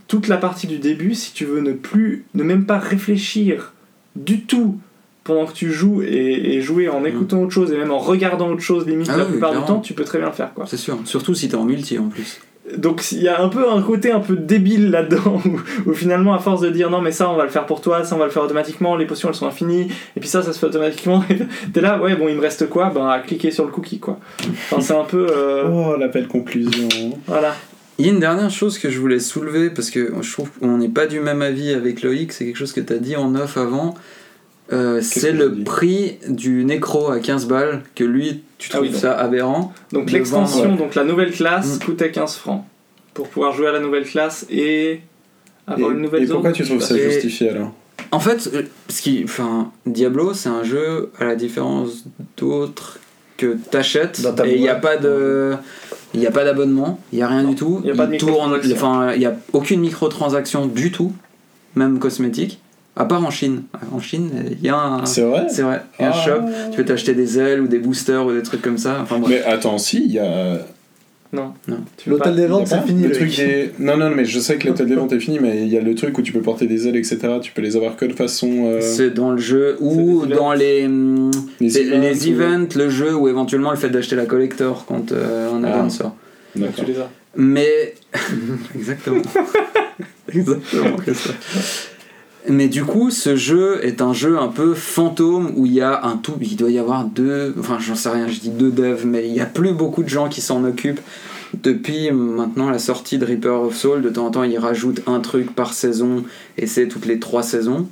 Speaker 3: toute la partie du début, si tu veux ne plus, ne même pas réfléchir du tout pendant que tu joues et, et jouer en écoutant autre chose et même en regardant autre chose, limite
Speaker 5: Ah
Speaker 3: la
Speaker 5: oui,
Speaker 3: plupart du temps, tu peux très bien le faire quoi.
Speaker 5: C'est sûr, surtout si t'es en multi en plus.
Speaker 3: Donc il y a un peu un côté un peu débile là-dedans *laughs* où, où finalement à force de dire non mais ça on va le faire pour toi, ça on va le faire automatiquement, les potions elles sont infinies et puis ça ça se fait automatiquement *laughs* et t'es là ouais bon il me reste quoi? Ben à cliquer sur le cookie quoi. Enfin c'est un peu euh,
Speaker 4: Oh, l'appel conclusion.
Speaker 3: voilà.
Speaker 5: Il y a une dernière chose que je voulais soulever parce que je trouve qu'on n'est pas du même avis avec Loïc, c'est quelque chose que tu as dit en off avant. Euh, c'est le prix du nécro à 15 balles que lui tu
Speaker 3: Ah
Speaker 5: trouves
Speaker 3: oui,
Speaker 5: ça aberrant.
Speaker 3: Donc l'extension
Speaker 5: vendre,
Speaker 3: donc la nouvelle classe
Speaker 5: Mm.
Speaker 3: coûtait 15 francs pour pouvoir jouer à la nouvelle classe et avoir
Speaker 4: Et,
Speaker 3: une nouvelle
Speaker 4: et
Speaker 3: zone.
Speaker 4: pourquoi tu trouves ça justifié alors
Speaker 5: En fait, ce qui, enfin, Diablo, c'est un jeu à la différence d'autres que t'achètes et il n'y a pas de, il y a pas d'abonnement, il y a rien
Speaker 3: Non,
Speaker 5: du tout.
Speaker 3: il y a pas de
Speaker 5: tourne,
Speaker 3: microtransaction.
Speaker 5: enfin, il y a aucune microtransaction du tout, même cosmétique, à part en Chine. En Chine, il y a un,
Speaker 4: C'est vrai
Speaker 5: c'est vrai, il y a un
Speaker 4: Ah.
Speaker 5: shop. Tu peux t'acheter des ailes ou des boosters ou des trucs comme ça. Enfin bref.
Speaker 4: Mais attends, si, il y a.
Speaker 3: Non.
Speaker 5: Non.
Speaker 1: L'hôtel des
Speaker 4: a
Speaker 1: ventes, c'est fini.
Speaker 4: le truc. *laughs* Non, non, mais je sais que l'hôtel des ventes est fini, mais il y a le truc où tu peux porter des ailes, etc. Tu peux les avoir que de façon. euh,
Speaker 5: C'est dans le jeu ou dans les, hum,
Speaker 4: Les events
Speaker 5: les
Speaker 4: ou-
Speaker 5: events, le jeu ou éventuellement le fait d'acheter la collector quand euh, un
Speaker 4: Ah.
Speaker 5: add-on sort.
Speaker 3: Donc tu les as.
Speaker 5: Mais. *laughs* Exactement. *laughs* Exactement que ça. Mais du coup, ce jeu est un jeu un peu fantôme où il y a un tout. Il doit y avoir deux. Enfin, j'en sais rien, je dis deux devs, mais il y a plus beaucoup de gens qui s'en occupent. Depuis maintenant la sortie de Reaper of Soul, de temps en temps, ils rajoutent un truc par saison et c'est toutes les trois saisons.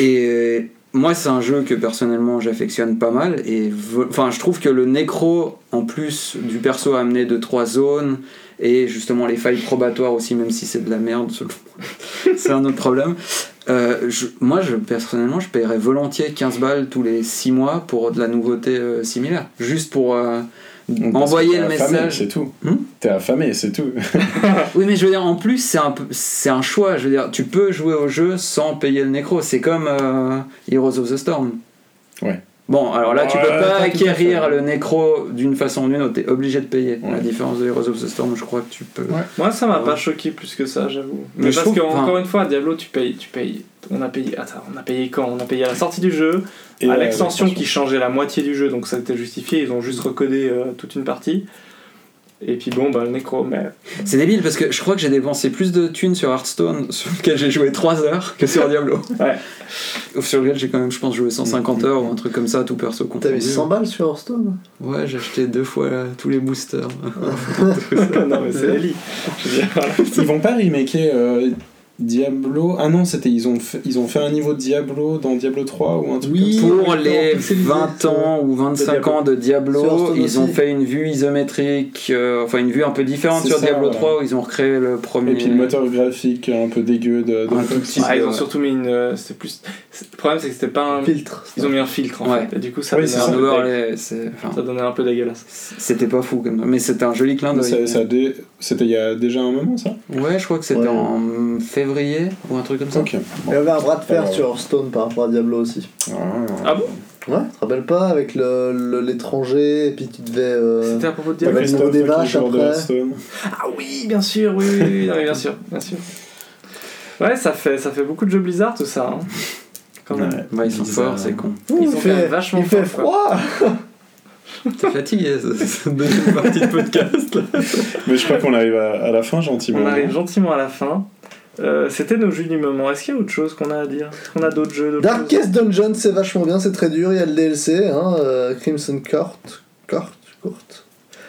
Speaker 5: Et moi, c'est un jeu que personnellement j'affectionne pas mal. Et enfin, je trouve que le nécro, en plus du perso amené de trois zones, et justement les failles probatoires aussi, même si c'est de la merde, *laughs* c'est un autre problème. Euh, je- moi, je, personnellement, je paierais volontiers 15 balles tous les 6 mois pour de la nouveauté euh, similaire. Juste pour euh, envoyer le
Speaker 4: affamé,
Speaker 5: message.
Speaker 4: C'est tout.
Speaker 5: Hmm
Speaker 4: T'es affamé, c'est tout. *laughs*
Speaker 5: Oui, mais je veux dire, en plus, c'est un, c'est un choix. Je veux dire, tu peux jouer au jeu sans payer le nécro. C'est comme Heroes of the Storm. Bon, alors là, tu peux pas acquérir le nécro d'une façon ou d'une autre, t'es obligé de payer.
Speaker 4: Ouais.
Speaker 5: La différence de Heroes of the Storm, je crois que tu peux.
Speaker 4: Ouais.
Speaker 3: Moi, ça m'a
Speaker 5: Ouais.
Speaker 3: pas choqué plus que ça, j'avoue.
Speaker 5: Mais
Speaker 3: Mais, parce
Speaker 5: trouve-
Speaker 3: que,
Speaker 5: enfin-
Speaker 3: encore une fois, Diablo, tu payes, tu payes. On a payé. Attends, on a payé quand? On a payé à la sortie du jeu,
Speaker 4: Et,
Speaker 3: à l'extension qui changeait la moitié du jeu, donc ça a été justifié. Ils ont juste recodé euh, toute une partie. Et puis bon, bah, le Necro, mais.
Speaker 5: C'est débile parce que je crois que j'ai dépensé plus de thunes sur Hearthstone, *laughs* sur lequel j'ai joué 3 heures, que sur Diablo.
Speaker 3: Ouais.
Speaker 5: Ou sur lequel j'ai quand même, je pense, joué 150 heures ou un truc comme ça, tout perso
Speaker 1: T'as
Speaker 5: confondu.
Speaker 1: mis 100 balles sur Hearthstone?
Speaker 5: Ouais, j'ai acheté deux fois tous les boosters. *laughs* *laughs*
Speaker 3: non, mais c'est Ellie.
Speaker 4: Ils vont pas remaker euh, Diablo. Ah non, c'était ils ont fait, ils ont fait un niveau de Diablo dans Diablo 3 ou un truc
Speaker 1: Oui.
Speaker 4: comme ça.
Speaker 5: Pour les
Speaker 1: pixelisé,
Speaker 5: 20 ans ou 25
Speaker 3: Diablo.
Speaker 5: ans de Diablo, ils ont fait une vue isométrique, euh, enfin une vue un peu différente sur
Speaker 4: ça,
Speaker 5: Diablo
Speaker 4: ouais.
Speaker 5: 3 où ils ont recréé le premier.
Speaker 4: Et puis le moteur graphique un peu dégueu de, de
Speaker 5: Un petit-
Speaker 3: Ah, ils ont surtout mis une. euh, C'était plus. Le problème, c'est que c'était pas un.
Speaker 1: Filtre.
Speaker 3: Ils ont mis un filtre en
Speaker 5: Ouais.
Speaker 3: fait. Et du coup, ça
Speaker 4: Oui,
Speaker 3: donnait un
Speaker 4: ça.
Speaker 5: un
Speaker 3: peu
Speaker 5: c'est- enfin,
Speaker 3: Ça donnait un peu dégueulasse.
Speaker 5: C'était pas fou comme mais c'était un joli clin d'œil.
Speaker 4: ça- ça a dé- C'était il y a déjà un moment ça
Speaker 5: Ouais, je crois que c'était
Speaker 1: Ouais.
Speaker 5: en février ou un truc comme ça.
Speaker 4: Ok.
Speaker 1: Il y avait un bras de fer
Speaker 4: Alors.
Speaker 1: sur Hearthstone par rapport à Diablo aussi.
Speaker 3: Ah bon?
Speaker 1: Ouais, tu te rappelles pas avec le- le- l'étranger et puis tu devais. euh,
Speaker 3: C'était à propos de Diablo
Speaker 1: le
Speaker 4: Christophe,
Speaker 1: des vaches après.
Speaker 4: Hearthstone.
Speaker 3: Ah oui, bien sûr, oui, oui, oui, non, bien sûr, bien sûr. Ouais, ça fait, ça fait beaucoup de jeux Blizzard tout ça. Hein. Quand même.
Speaker 4: Ouais.
Speaker 5: Bah, ils sont forts, c'est con.
Speaker 3: Ils
Speaker 1: il
Speaker 3: sont quand
Speaker 1: fait,
Speaker 3: même vachement
Speaker 1: il fait
Speaker 3: forts,
Speaker 1: froid
Speaker 5: T'es fatigué, ça- cette deuxième partie de podcast là.
Speaker 4: Mais je crois qu'on arrive à, à la fin gentiment.
Speaker 3: On arrive gentiment à la fin. Euh, C'était nos jeux du moment. Est-ce qu'il y a autre chose qu'on a à dire qu'on a d'autres jeux
Speaker 1: Darkest Dungeon, c'est vachement bien, c'est très dur. Il y a le DLC, hein, euh, Crimson Court. Court Court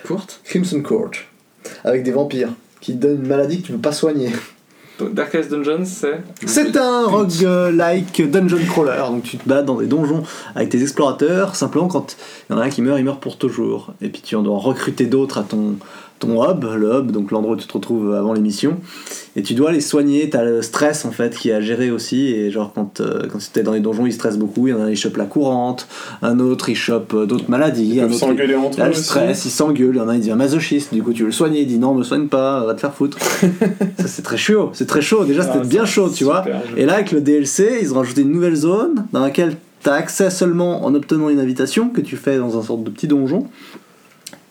Speaker 5: Courte
Speaker 1: Crimson Court. Avec des vampires qui donnent une maladie que tu peux pas soigner.
Speaker 3: Darkest Dungeons, c'est.
Speaker 1: C'est un roguelike dungeon crawler, donc tu te bats dans des donjons avec tes explorateurs, simplement quand il y en a un qui meurt, il meurt pour toujours. Et puis tu en dois recruter d'autres à ton, ton hub, le hub, donc l'endroit où tu te retrouves avant l'émission, et tu dois les soigner, t'as le stress en fait qui est à gérer aussi, et genre quand, euh, quand tu es dans les donjons, ils stressent beaucoup, il y en a un il chope la courante, un autre il chope euh, d'autres maladies,
Speaker 4: Ils s'engueuler entre eux
Speaker 1: le stress, il s'engueule, il y en a un, il devient masochiste, du coup tu veux le soigner, il dit non, me soigne pas, va te faire foutre. *laughs* ça c'est très chaud, c'est très chaud, déjà c'était
Speaker 3: Ah,
Speaker 1: bien chaud, tu vois. Et là, avec le DLC, ils ont rajouté une nouvelle zone dans laquelle tu as accès seulement en obtenant une invitation que tu fais dans un sorte de petit donjon.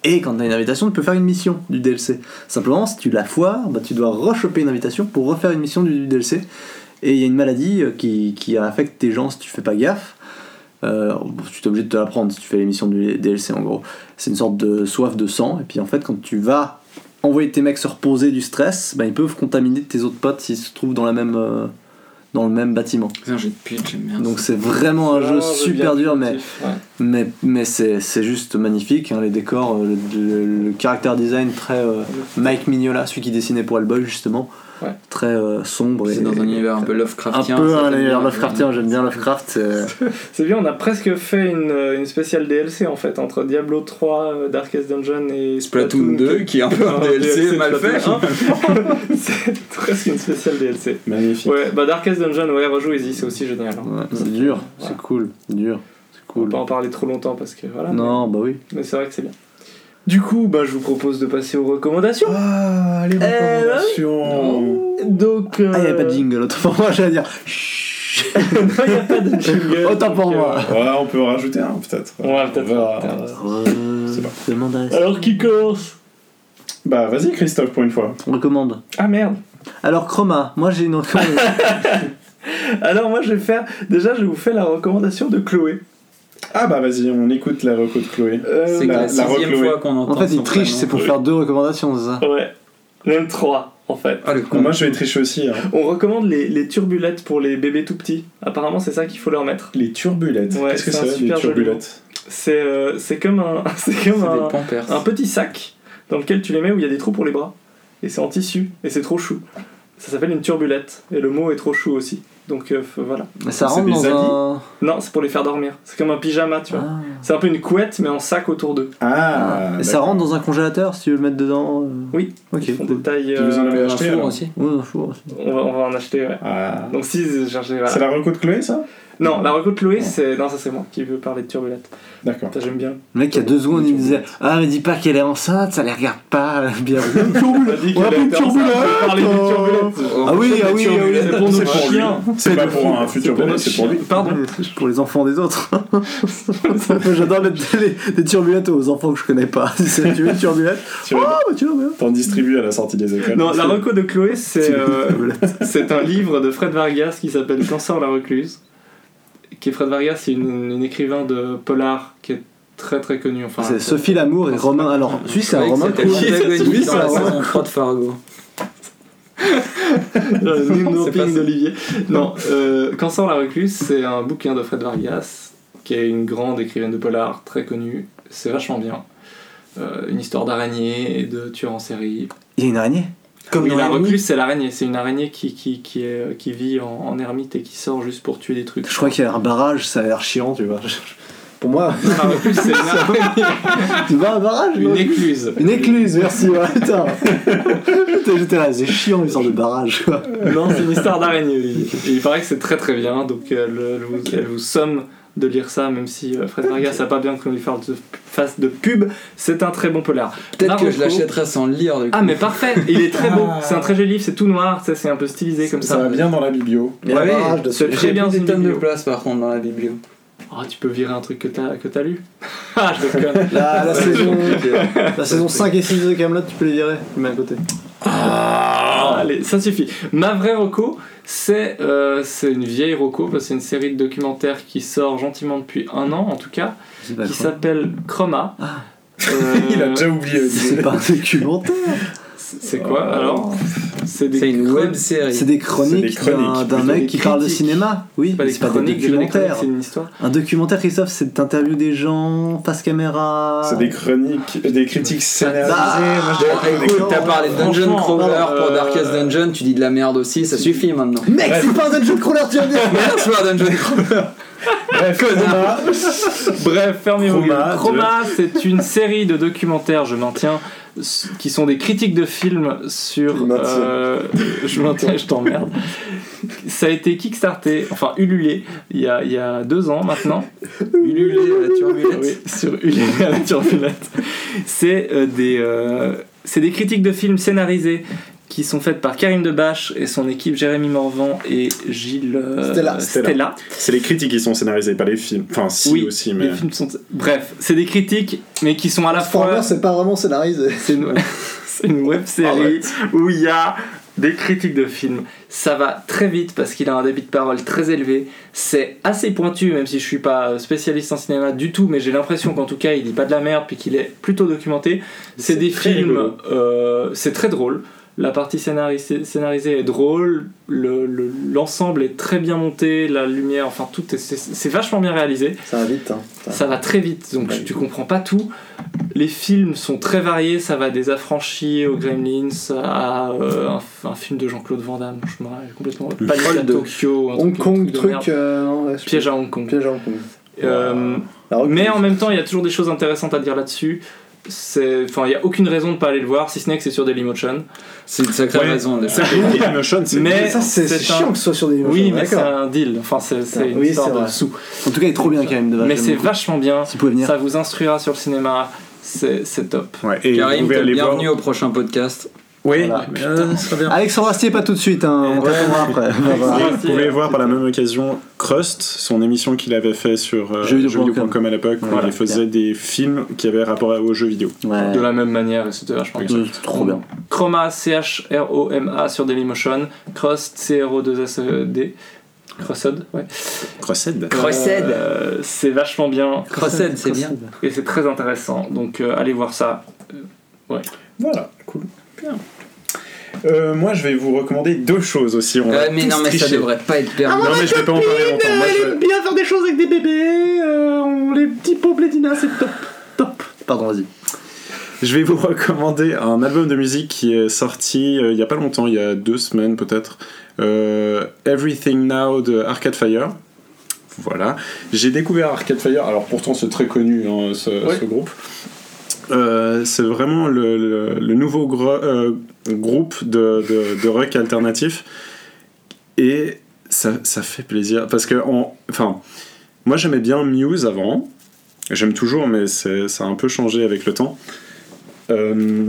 Speaker 1: Et quand tu as une invitation, tu peux faire une mission du DLC. Simplement, si tu la foires, bah, tu dois rechoper une invitation pour refaire une mission du, DLC. Et il y a une maladie euh, qui, qui affecte tes gens si tu fais pas gaffe. Euh, tu es obligé de te la prendre si tu fais les missions du DLC en gros. C'est une sorte de soif de sang. Et puis en fait, quand tu vas envoyer tes mecs se reposer du stress, bah, ils peuvent contaminer tes autres potes s'ils se trouvent dans, la même, euh, dans le même bâtiment.
Speaker 5: C'est un jeu de pitch, j'aime bien.
Speaker 1: Donc c'est vraiment un jeu
Speaker 3: Vraiment
Speaker 1: super dur, mais,
Speaker 3: ouais.
Speaker 1: Mais, mais c'est c'est juste magnifique. hein, les décors, euh, le, le- le character design très euh, Mike Mignola, celui qui dessinait pour Hellboy justement,
Speaker 3: Ouais.
Speaker 1: très euh, sombre.
Speaker 5: C'est dans un univers un peu
Speaker 1: un
Speaker 5: Lovecraftien.
Speaker 1: peu un
Speaker 5: j'aime
Speaker 1: univers
Speaker 5: bien.
Speaker 1: Lovecraftien, j'aime bien Lovecraft. *laughs* c'est-
Speaker 3: bien, on a presque fait une, une spéciale DLC en fait, entre Diablo 3, euh, Darkest Dungeon et
Speaker 5: Splatoon 2, qui est un peu un *laughs*
Speaker 3: Ah,
Speaker 5: DLC mal fait.
Speaker 3: Splatoon. *laughs*
Speaker 5: hein.
Speaker 3: C'est presque une spéciale DLC.
Speaker 4: Magnifique.
Speaker 3: Ouais, bah Darkest Dungeon, ouais, rejouez-y, c'est aussi génial. hein.
Speaker 1: ouais, c'est dur,
Speaker 3: Ouais.
Speaker 1: c'est cool, dur,
Speaker 3: On va
Speaker 1: cool.
Speaker 3: pas en parler trop longtemps parce que voilà.
Speaker 1: Non, bah oui.
Speaker 3: Mais, c'est vrai que c'est bien. Du coup, bah, je vous propose de passer aux recommandations.
Speaker 4: Ah, les recommandations.
Speaker 3: Donc. euh,
Speaker 1: Ah, il n'y avait pas de jingle, autant pour moi, j'allais dire. *laughs* Chut.
Speaker 3: non, il n'y a pas de *laughs* jingle.
Speaker 1: Autant pour
Speaker 3: donc,
Speaker 1: moi.
Speaker 3: euh,
Speaker 4: Ouais, on peut en rajouter un peut-être.
Speaker 3: Ouais, peut-être.
Speaker 4: On verra.
Speaker 3: peut-être.
Speaker 1: Euh, à-
Speaker 3: Alors, qui commence?
Speaker 4: Bah vas-y Christophe pour une fois.
Speaker 1: On recommande.
Speaker 3: Ah merde.
Speaker 1: Alors Chroma, moi j'ai une recommandation. *laughs*
Speaker 3: Alors, moi, je vais faire. Déjà, je vous fais la recommandation de Chloé.
Speaker 4: Ah bah vas-y, on écoute la reco de Chloé.
Speaker 3: Euh,
Speaker 5: C'est
Speaker 4: la-
Speaker 5: la
Speaker 4: la
Speaker 5: fois qu'on entend
Speaker 1: en fait, il triche, c'est pour faire deux recommandations, c'est ça
Speaker 3: Ouais. Même trois, en fait.
Speaker 5: Ah, le con.
Speaker 4: Moi je vais tricher aussi. hein.
Speaker 3: On recommande les, les turbulettes pour les bébés tout petits. Apparemment, c'est ça qu'il faut leur mettre.
Speaker 4: Les turbulettes.
Speaker 3: Ouais,
Speaker 4: Qu'est-ce que
Speaker 3: c'est
Speaker 4: les turbulettes
Speaker 3: C'est euh, c'est comme un, *laughs* comme un, un petit sac dans lequel tu les mets où il y a des trous pour les bras. Et c'est en tissu. Et c'est trop chou. Ça s'appelle une turbulette. Et le mot est trop chou aussi. Donc euh, voilà.
Speaker 1: Mais ça
Speaker 4: C'est
Speaker 1: rentre dans
Speaker 4: habits
Speaker 1: un.
Speaker 3: Non, c'est pour les faire dormir. C'est comme un pyjama, tu vois.
Speaker 1: Ah.
Speaker 3: C'est un peu une couette, mais en sac autour d'eux.
Speaker 4: Ah,
Speaker 1: Et ça rentre dans un congélateur si tu veux le mettre dedans. euh.
Speaker 3: Oui,
Speaker 1: Ok.
Speaker 3: Ils font des
Speaker 1: cool.
Speaker 3: tailles.
Speaker 4: Puis vous en
Speaker 3: euh,
Speaker 4: avez
Speaker 5: Un
Speaker 4: acheté
Speaker 5: four
Speaker 4: alors
Speaker 5: aussi.
Speaker 1: Ouais, un four aussi.
Speaker 3: on, va, on va en acheter, ouais.
Speaker 4: Ah.
Speaker 3: Donc si. Voilà.
Speaker 4: C'est la reco de Chloé ça?
Speaker 3: Non, la reco de Chloé, c'est. Non, ça c'est moi qui veux parler de Turbulette.
Speaker 4: D'accord.
Speaker 3: Ça j'aime bien.
Speaker 1: Le mec, il y a deux secondes, il me disait Ah, mais dis pas qu'elle est enceinte, ça les regarde pas. Bien. *laughs*
Speaker 3: On a dit
Speaker 1: On a pris une turbulette.
Speaker 3: parler de Turbulette.
Speaker 1: Ah oui, ah oui, oui.
Speaker 3: C'est pour nos
Speaker 4: C'est pour lui.
Speaker 3: chiens.
Speaker 4: C'est pas pour un futur bébé, c'est pour lui.
Speaker 3: Pardon.
Speaker 1: Pour les enfants des autres. *laughs* J'adore mettre des, turbulettes aux enfants que je connais pas. *laughs* Si c'est- tu veux une turbulette?
Speaker 4: Tu
Speaker 1: Oh, bah tu vois,
Speaker 4: t'en distribues à la sortie des écoles.
Speaker 3: Non, la reco de Chloé, c'est euh, c'est un livre de Fred Vargas qui s'appelle Quand sort la recluse. Qui est Fred Vargas, c'est une, une écrivain de polar qui est très très connue. Enfin,
Speaker 1: C'est Sophie Lamour et Romain. Alors, lui, c'est un Romain Lui, c'est un
Speaker 5: la
Speaker 1: Romain
Speaker 5: saison 3 de Fargo. *laughs* *laughs*
Speaker 3: Ping d'Olivier. Non, euh, sort la recluse, c'est un bouquin de Fred Vargas, qui est une grande écrivaine de polar, très connue. C'est vachement bien. Euh, une histoire d'araignée et de tueur en série.
Speaker 1: Il y a une araignée?
Speaker 5: Comme
Speaker 3: oui, la recluse, c'est l'araignée. C'est une araignée qui, qui, qui, est, qui vit en, en ermite et qui sort juste pour tuer des trucs.
Speaker 1: Je crois qu'il y a un barrage, ça a l'air chiant, tu vois. *laughs* Pour moi,
Speaker 3: Non, la recluse, c'est une *laughs* araignée. *laughs*
Speaker 1: tu vois un barrage
Speaker 3: Une écluse.
Speaker 1: Une écluse, merci, ouais, J'étais là, c'est chiant, une sorte de barrage, quoi.
Speaker 3: Non, c'est une histoire d'araignée, il paraît que c'est très très bien, donc elle, elle vous, elle vous somme de lire ça, même si euh, Fred Vargas n'a pas bien qu'on lui fasse de, fasse de pub. C'est un très bon polar.
Speaker 5: Peut-être que je l'achèterai sans le lire. Du coup.
Speaker 3: Ah, mais parfait Il est très beau. C'est un très joli livre, c'est tout noir, ça, c'est un peu stylisé comme
Speaker 4: Ça
Speaker 3: ça.
Speaker 4: va bien dans la biblio.
Speaker 1: Il y a un
Speaker 5: Ouais,
Speaker 3: très
Speaker 5: J'ai
Speaker 3: bien une
Speaker 5: tonnes de place par contre dans la biblio.
Speaker 3: Oh, tu peux virer un truc que t'as que t'as lu *laughs* Ah, je. *laughs*
Speaker 1: La, la saison, la saison 5 et 6 de Camelot, tu peux les virer. Tu mets à côté.
Speaker 3: Ah, allez, ça suffit. Ma vraie Rocco, c'est euh, c'est une vieille Rocco, parce que c'est une série de documentaires qui sort gentiment depuis un an en tout cas, qui s'appelle Chroma.
Speaker 1: Ah.
Speaker 3: Euh, *laughs*
Speaker 4: Il a déjà oublié.
Speaker 1: C'est pas un documentaire.
Speaker 3: C'est quoi alors C'est des
Speaker 5: C'est une web série.
Speaker 1: C'est des chroniques,
Speaker 4: C'est des chroniques,
Speaker 1: d'un- mec qui parle de cinéma. Oui,
Speaker 3: C'est pas des
Speaker 1: documentaires.
Speaker 3: c'est une histoire.
Speaker 1: Un documentaire, Christophe, c'est t'interviews des gens face caméra.
Speaker 4: C'est des chroniques, des critiques scénarisées.
Speaker 1: Ah,
Speaker 5: écoute, t'as parlé de Dungeon Crawler
Speaker 3: euh,
Speaker 5: pour Darkest Dungeon, tu dis de la merde aussi, ça suffit maintenant.
Speaker 1: Mec, c'est pas un dungeon crawler, tu vas dire.
Speaker 5: Merde, c'est pas Dungeon Crawler.
Speaker 4: Bref, *laughs*
Speaker 3: Bref, fermez vos
Speaker 4: Chroma,
Speaker 3: gueules. Chroma, c'est une série de documentaires, je maintiens, s- qui sont des critiques de films sur.
Speaker 4: Je maintiens.
Speaker 3: euh, je maintiens, je t'emmerde. Ça a été kickstarté, enfin ululé, il y a, il y a deux ans maintenant.
Speaker 5: Ululé à la turbulette.
Speaker 3: Oui, sur Ululé à la turbulette. C'est euh, des, euh, c'est des critiques de films scénarisés qui sont faites par Karim Debache et son équipe Jérémy Morvan et Gilles euh,
Speaker 1: Stella.
Speaker 3: Stella.
Speaker 4: c'est les critiques qui sont scénarisées, pas les films. Enfin, si
Speaker 3: Oui,
Speaker 4: aussi, mais.
Speaker 3: Les films sont... Bref, c'est des critiques, mais qui sont à la fois...
Speaker 1: Transformers, c'est pas vraiment scénarisé.
Speaker 3: C'est une... *laughs* web série où il y a des critiques de films. Ça va très vite parce qu'il a un débit de parole très élevé. C'est assez pointu, même si je suis pas spécialiste en cinéma du tout, mais j'ai l'impression qu'en tout cas il dit pas de la merde puis qu'il est plutôt documenté. C'est des films, euh, c'est très drôle. La partie scénarisée, scénarisée est drôle, le- le- l'ensemble est très bien monté, la lumière, enfin tout est, c'est, vachement bien réalisé.
Speaker 1: Ça va vite, hein.
Speaker 3: Ça va très vite, donc
Speaker 1: Ouais.
Speaker 3: tu comprends pas tout. Les films sont très variés, ça va des affranchis aux Gremlins à euh, un, un film de Jean-Claude Van Damme, je me rappelle complètement. À
Speaker 5: Troll de
Speaker 3: Tokyo, un
Speaker 1: Hong
Speaker 3: truc-
Speaker 1: Kong, truc. euh, non,
Speaker 3: Piège à Hong Kong.
Speaker 1: Piège à Hong Kong.
Speaker 3: Euh, mais en même temps, il y a toujours des choses intéressantes à dire là-dessus. Enfin, il y a aucune raison de pas aller le voir, si ce n'est que c'est sur Dailymotion.
Speaker 5: C'est une sacrée
Speaker 4: Ouais.
Speaker 5: raison.
Speaker 4: Dailymotion, c'est.
Speaker 3: Mais
Speaker 1: ça, c'est
Speaker 3: un-
Speaker 1: chiant que ce soit sur des
Speaker 3: Oui, mais c'est un deal. Enfin, c'est, une
Speaker 1: Oui,
Speaker 3: histoire de sous.
Speaker 1: En tout cas, il est trop bien quand même. de
Speaker 3: Mais c'est vachement bien.
Speaker 1: Si vous pouvez venir.
Speaker 3: Ça vous instruira sur le cinéma. C'est, top.
Speaker 4: Ouais, et vous
Speaker 5: Karim,
Speaker 4: pouvez
Speaker 5: t'es le
Speaker 4: aller voir.
Speaker 5: bienvenu au prochain podcast.
Speaker 4: Oui,
Speaker 1: Voilà.
Speaker 4: mais, euh, ça va bien.
Speaker 1: Alexandre Astier, pas tout de suite, hein. on
Speaker 3: Ouais.
Speaker 1: t'attendra après. *laughs*
Speaker 4: Vous pouvez voir par la même occasion Crust, son émission qu'il avait fait sur euh,
Speaker 1: Jeuxvideo.com.
Speaker 4: à l'époque, où
Speaker 1: Voilà.
Speaker 4: il faisait des films qui avaient rapport aux jeux vidéo.
Speaker 1: Ouais.
Speaker 3: De la même manière, et c'était vachement bien.
Speaker 1: Ouais, c'est trop bien.
Speaker 3: Chroma, C-H-R-O-M-A sur Dailymotion. Crossed, C-R-O-2-S-E-D. Crossed, ouais.
Speaker 4: Crossed.
Speaker 5: Crossed.
Speaker 3: Euh, c'est vachement bien.
Speaker 5: Crossed, c'est bien.
Speaker 3: Et c'est très intéressant. Donc euh, allez voir ça.
Speaker 4: Voilà, cool. Bien. Euh, moi, je vais vous recommander deux choses aussi. On va
Speaker 5: Ouais, mais non, mais ça
Speaker 4: tricher.
Speaker 5: devrait pas être permis.
Speaker 4: Non, mais je vais pas en parler longtemps. Moi, je
Speaker 1: bien faire des choses avec des bébés, euh, les petits pauvres Lédina, c'est top. Top. Pardon, vas-y.
Speaker 4: Je vais vous recommander un album de musique qui est sorti euh, il y a pas longtemps, il y a deux semaines peut-être. Euh, Everything Now de Arcade Fire. Voilà. J'ai découvert Arcade Fire, alors pourtant c'est très connu hein, ce groupe. Euh, c'est vraiment le, le- le nouveau gro- euh, groupe de, de- de rock alternatif. Et ça, ça fait plaisir. Parce que, en- enfin, moi j'aimais bien Muse avant. J'aime toujours, mais ça a un peu changé avec le temps. Euh,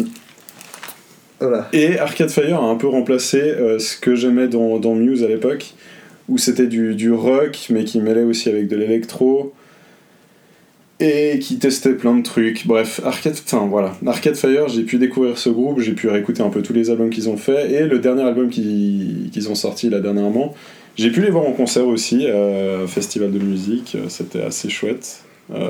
Speaker 1: Voilà.
Speaker 4: et Arcade Fire a un peu remplacé ce que j'aimais dans, dans Muse à l'époque, où c'était du, du rock, mais qui mêlait aussi avec de l'électro, et qui testait plein de trucs. Bref, Arcade, enfin, voilà. Arcade Fire, j'ai pu découvrir ce groupe, j'ai pu réécouter un peu tous les albums qu'ils ont fait, et le dernier album qu'ils ont sorti là dernièrement, j'ai pu les voir en concert aussi, euh, festival de musique, euh, c'était assez chouette. Euh,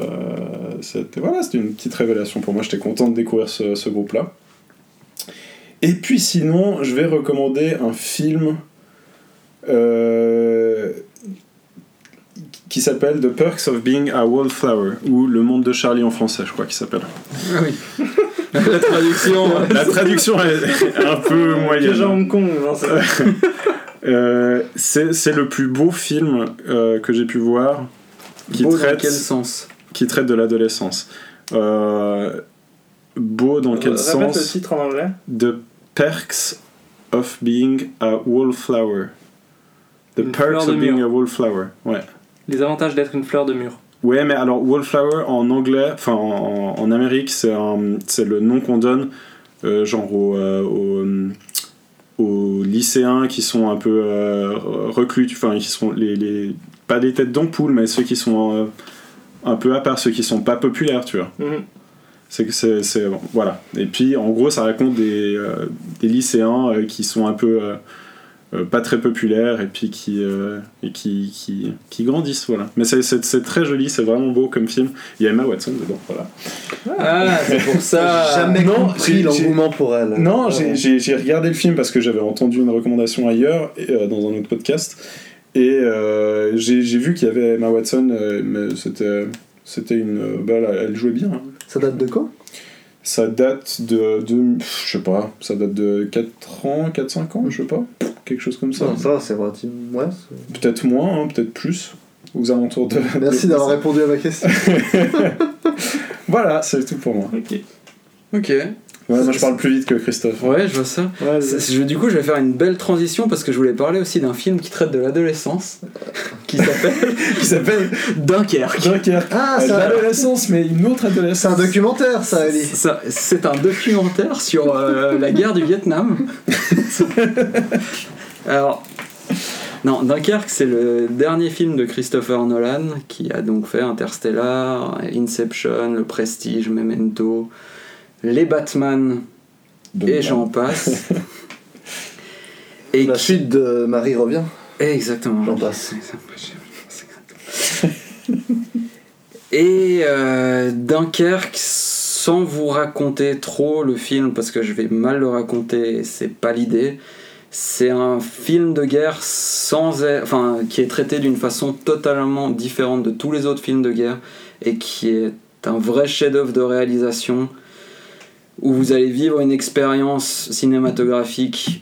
Speaker 4: c'était voilà, une petite révélation pour moi, j'étais content de découvrir ce, groupe-là. Et puis sinon, je vais recommander un film qui s'appelle The Perks of Being a Wallflower, ou Le Monde de Charlie en français, je crois qu'il s'appelle.
Speaker 5: Ah oui. La traduction.
Speaker 4: La traduction est un peu moyenne.
Speaker 3: Déjà Hong Kong, non, *laughs* c'est-
Speaker 4: Euh, c'est le plus beau film euh, que j'ai pu voir qui
Speaker 5: Beau dans
Speaker 4: traite,
Speaker 5: quel sens?
Speaker 4: qui traite de l'adolescence. Euh, beau dans quel
Speaker 3: Répète le
Speaker 4: sens
Speaker 3: titre en anglais.
Speaker 4: The Perks of Being a Wallflower. The
Speaker 3: Une
Speaker 4: Perks of Being
Speaker 3: mur.
Speaker 4: a Wallflower. Ouais.
Speaker 3: Les avantages d'être une fleur de mur.
Speaker 4: Ouais, mais alors Wallflower en anglais, enfin en, en Amérique, c'est le nom qu'on donne euh, genre aux, euh, aux, aux lycéens qui sont un peu euh, reclus, enfin qui sont les, les pas des têtes d'ampoule, mais ceux qui sont euh, un peu à part, ceux qui sont pas populaires, tu vois. C'est que c'est c'est- bon, voilà. Et puis en gros, ça raconte des, euh, des lycéens euh, qui sont un peu euh, euh, pas très populaires et puis qui euh, et qui, qui, qui grandissent, voilà. Mais c'est- très joli, c'est vraiment beau comme film. Il y a Emma Watson dedans, voilà.
Speaker 5: Ah, c'est pour *laughs* ça.
Speaker 1: Jamais
Speaker 4: non,
Speaker 1: compris
Speaker 4: j'ai-
Speaker 1: l'engouement pour elle.
Speaker 4: Non,
Speaker 1: Ah,
Speaker 4: j'ai-
Speaker 1: ouais.
Speaker 4: j'ai j'ai regardé le film parce que j'avais entendu une recommandation ailleurs, et, euh, dans un autre podcast, et euh, j'ai vu qu'il y avait Emma Watson, euh, mais c'était c'était une... euh, bah, elle, elle jouait bien. hein.
Speaker 1: Ça date de quand?
Speaker 4: Ça date de, de... Je sais pas, ça date de 4 ans, 4-5 ans, je sais pas. Quelque chose comme ça.
Speaker 1: Non, ça va, c'est relativement. Ouais,
Speaker 4: Peut-être moins, hein, peut-être plus. Aux alentours de... *laughs*
Speaker 1: Merci d'avoir répondu à ma question. *laughs*
Speaker 4: Voilà, c'est tout pour moi.
Speaker 3: Ok.
Speaker 5: Ok.
Speaker 4: Ouais, moi je parle plus vite que Christophe.
Speaker 5: Ouais, je vois ça. C'est- c'est- je- du coup, je vais faire une belle transition parce que je voulais parler aussi d'un film qui traite de l'adolescence, *laughs* qui s'appelle *laughs*
Speaker 4: Qui s'appelle
Speaker 5: Dunkerque.
Speaker 4: Dunkerque.
Speaker 1: Ah,
Speaker 4: Euh,
Speaker 1: ça-
Speaker 4: L'adolescence, mais une autre
Speaker 1: C'est
Speaker 4: adolescence.
Speaker 1: un documentaire, ça, Ali.
Speaker 5: C'est un documentaire sur euh, la guerre du Vietnam. *laughs* Alors, non, Dunkerque, c'est le dernier film de Christopher Nolan qui a donc fait Interstellar, Inception, Le Prestige, Memento, Les Batman et j'en passe. *laughs* Et
Speaker 1: La
Speaker 5: qui-
Speaker 1: suite de Marie revient.
Speaker 5: Exactement.
Speaker 1: J'en passe.
Speaker 5: Et euh, Dunkerque, sans vous raconter trop le film, parce que je vais mal le raconter, c'est pas l'idée. C'est un film de guerre sans, être- enfin, qui est traité d'une façon totalement différente de tous les autres films de guerre et qui est un vrai chef-d'œuvre de réalisation où vous allez vivre une expérience cinématographique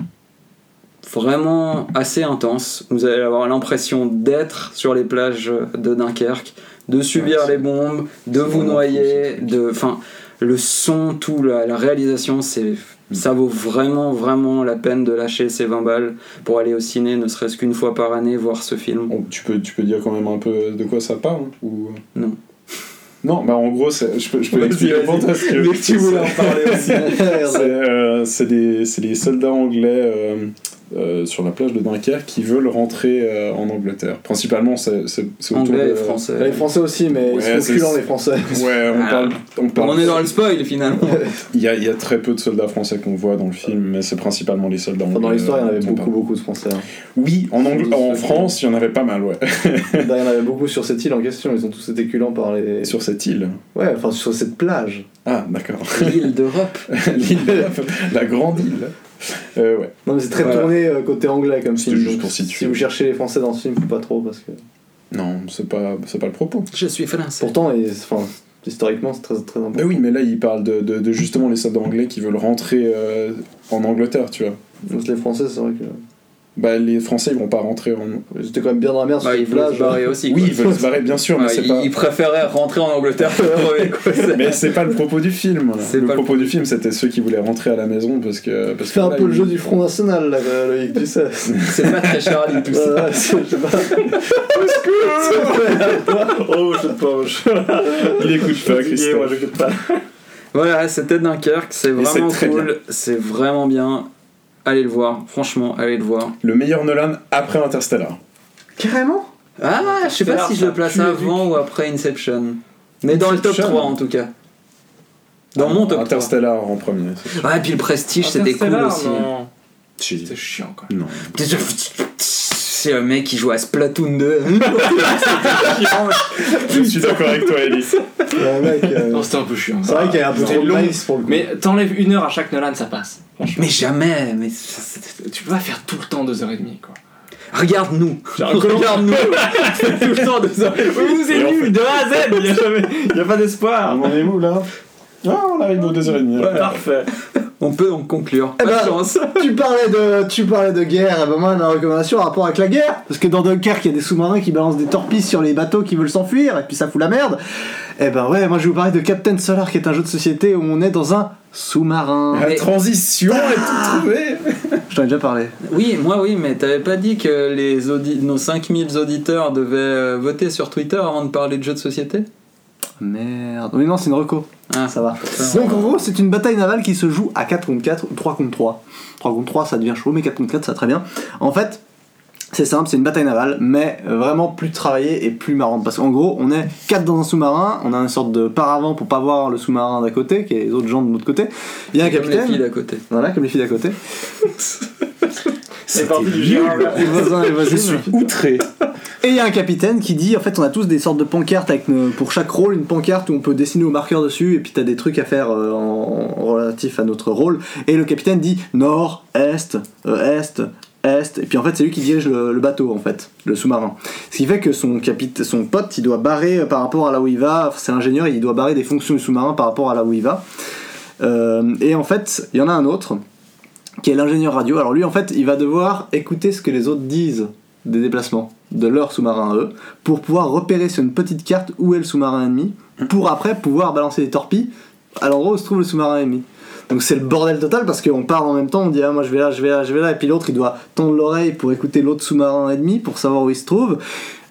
Speaker 5: vraiment assez intense. Vous allez avoir l'impression d'être sur les plages de Dunkerque, de subir
Speaker 4: Ouais,
Speaker 5: les bombes, de vous noyer, de, enfin, le son, tout, la, la réalisation, c'est, ça vaut vraiment, vraiment la peine de lâcher ces 20 balles pour aller au ciné, ne serait-ce qu'une fois par année, voir ce film.
Speaker 4: Bon, tu, peux, tu peux dire quand même un peu de quoi ça parle ou...
Speaker 5: Non.
Speaker 4: Non, bah en gros, je peux, je peux expliquer
Speaker 5: vas-y.
Speaker 4: pour toi ce que-
Speaker 5: que tu voulais en parler aussi. *laughs*
Speaker 4: C'est euh, des, c'est des soldats anglais euh, sur la plage de Dunkerque qui veulent rentrer euh, en Angleterre. Principalement, c'est autour
Speaker 5: Anglais
Speaker 4: de...
Speaker 5: et français.
Speaker 1: Les Français aussi, mais
Speaker 4: Ouais,
Speaker 1: ils sont les Français.
Speaker 4: Ouais, on
Speaker 5: Ah.
Speaker 4: parle... On, parle
Speaker 5: On est dans le spoil finalement. *laughs*
Speaker 4: il, y a, il y a très peu de soldats français qu'on voit dans le film, mais c'est principalement les soldats anglais.
Speaker 1: Dans l'histoire, il y en avait
Speaker 4: euh, on
Speaker 1: beaucoup,
Speaker 4: parle.
Speaker 1: beaucoup de Français. hein.
Speaker 4: Oui, en, Angl- en France, il y en avait pas mal, ouais. *laughs*
Speaker 1: Il y en avait beaucoup sur cette île en question, ils ont tous été culants par les.
Speaker 4: Sur cette île.
Speaker 1: Ouais, enfin sur cette plage.
Speaker 4: Ah, d'accord.
Speaker 5: L'île d'Europe. *laughs*
Speaker 4: L'île de la, la grande île. Euh, ouais.
Speaker 1: Non, mais c'est très
Speaker 5: Voilà.
Speaker 1: tourné euh, côté anglais comme film.
Speaker 4: juste
Speaker 1: donc
Speaker 4: pour situer.
Speaker 1: si vous cherchez les Français dans ce film, faut pas trop parce que.
Speaker 4: Non, c'est pas, c'est pas le propos.
Speaker 5: Je suis français.
Speaker 1: Pourtant, et, enfin, historiquement, c'est très, très important.
Speaker 4: Mais oui, mais là, il parle de, de, de justement les soldats anglais qui veulent rentrer euh, en Angleterre, tu vois.
Speaker 1: Donc les Français, c'est vrai que.
Speaker 4: Bah, les Français ils vont pas rentrer en.
Speaker 1: Ils étaient quand même bien dans la merde
Speaker 5: Bah,
Speaker 1: sur
Speaker 5: il
Speaker 1: les
Speaker 5: voulait
Speaker 1: plages.
Speaker 5: se barrer aussi.
Speaker 4: Oui, ils veulent se barrer bien sûr, mais c'est pas.
Speaker 5: il préférait rentrer en Angleterre que *laughs* crever, quoi. C'est-
Speaker 4: Mais c'est pas le propos du film. Le
Speaker 5: pas le
Speaker 4: propos du film, c'était ceux qui voulaient rentrer à la maison parce que. Parce que
Speaker 1: un
Speaker 4: là,
Speaker 1: peu le
Speaker 4: ils-
Speaker 1: jeu du Front National, là, Loïc, tu sais. *laughs*
Speaker 5: C'est pas très Charlie tout ça.
Speaker 1: Sais pas. *laughs*
Speaker 3: Oh, je te penche.
Speaker 4: Il écoute pas,
Speaker 3: Moi,
Speaker 4: Christophe.
Speaker 3: j'écoute pas.
Speaker 5: Voilà, c'était Dunkerque, c'est vraiment cool, c'est vraiment bien. Allez le voir, franchement, allez le voir.
Speaker 4: Le meilleur Nolan après Interstellar.
Speaker 1: Carrément
Speaker 5: Ah, je sais pas si je le place avant ou après Inception. Mais dans le top
Speaker 4: Inception.
Speaker 5: 3 en tout cas. Dans mon top 3.
Speaker 4: Interstellar en premier.
Speaker 5: Ah, et puis le Prestige, c'était cool aussi.
Speaker 3: C'est chiant, quoi.
Speaker 4: Non.
Speaker 5: C'est un mec qui joue à Splatoon 2. *laughs*
Speaker 4: Je suis d'accord avec toi, Elise.
Speaker 1: Euh,
Speaker 3: Non, c'était un peu chiant.
Speaker 1: C'est vrai qu'il y a un peu trop de
Speaker 3: long.
Speaker 1: maïs pour le coup.
Speaker 3: Mais t'enlèves une heure à chaque Nolan, ça passe.
Speaker 5: mais jamais, mais
Speaker 3: Tu peux pas faire tout le temps 2h30 quoi.
Speaker 5: regarde-nous. Regarde-nous. *laughs* tout le temps de ça.
Speaker 3: Vous
Speaker 4: Et
Speaker 3: nuls de A à Z, il y a jamais, il y a pas d'espoir.
Speaker 4: On en est où là? Ah, on arrive aux 2h30.
Speaker 3: Parfait.
Speaker 5: On peut donc conclure.
Speaker 1: Eh ben,
Speaker 5: chance. *laughs*
Speaker 1: tu parlais de tu parlais de guerre, et ben moi ma recommandation en rapport avec la guerre, parce que dans Dunkerque il y a des sous-marins qui balancent des torpilles sur les bateaux qui veulent s'enfuir et puis ça fout la merde. Et ben ouais, moi je vais vous parler de Captain Solar qui est un jeu de société où on est dans un sous-marin.
Speaker 4: La transition est tout trouvé
Speaker 1: Je t'en ai déjà parlé.
Speaker 5: Oui, moi oui, mais t'avais pas dit que les audi nos 5000 auditeurs devaient euh, voter sur Twitter avant de parler de jeux de société?
Speaker 1: Merde. Oui non, c'est une reco.
Speaker 5: Ah,
Speaker 1: Ça va. Donc en gros, c'est une bataille navale qui se joue à 4 contre 4 ou 3 contre 3. 3 contre 3, ça devient chaud, mais 4 contre 4, ça va très bien. En fait, c'est simple, c'est une bataille navale, mais vraiment plus travaillée et plus marrante. Parce qu'en gros, on est 4 dans un sous-marin, on a une sorte de paravent pour pas voir le sous-marin d'à côté, qui est les autres gens de l'autre côté. Il y a un
Speaker 5: Comme les filles
Speaker 1: capitaine.
Speaker 5: d'à côté.
Speaker 1: Voilà, comme les filles d'à côté. *laughs*
Speaker 3: C'est parti du Gérard. là.
Speaker 1: Les voisins, les voisines.
Speaker 4: Je suis outré.
Speaker 1: Et il y a un capitaine qui dit en fait on a tous des sortes de pancartes pour chaque rôle une pancarte où on peut dessiner au marqueur dessus et puis t'as des trucs à faire euh, en, relatif à notre rôle et le capitaine dit nord, est, euh, est, est et puis en fait c'est lui qui dirige le, bateau en fait, le sous-marin. Ce qui fait que son capitaine, son pote il doit barrer euh, par rapport à là où il va, c'est ingénieur il doit barrer des fonctions du sous-marin par rapport à là où il va. Et en fait il y en a un autre qui est l'ingénieur radio. Alors lui en fait il va devoir écouter ce que les autres disent des déplacements de leur sous-marin à eux pour pouvoir repérer sur une petite carte où est le sous-marin ennemi pour après pouvoir balancer des torpilles à l'endroit où se trouve le sous-marin ennemi. Donc c'est le bordel total parce qu'on parle en même temps, on dit ah moi je vais là, je vais là, je vais là, et puis l'autre il doit tendre l'oreille pour écouter l'autre sous-marin ennemi pour savoir où il se trouve.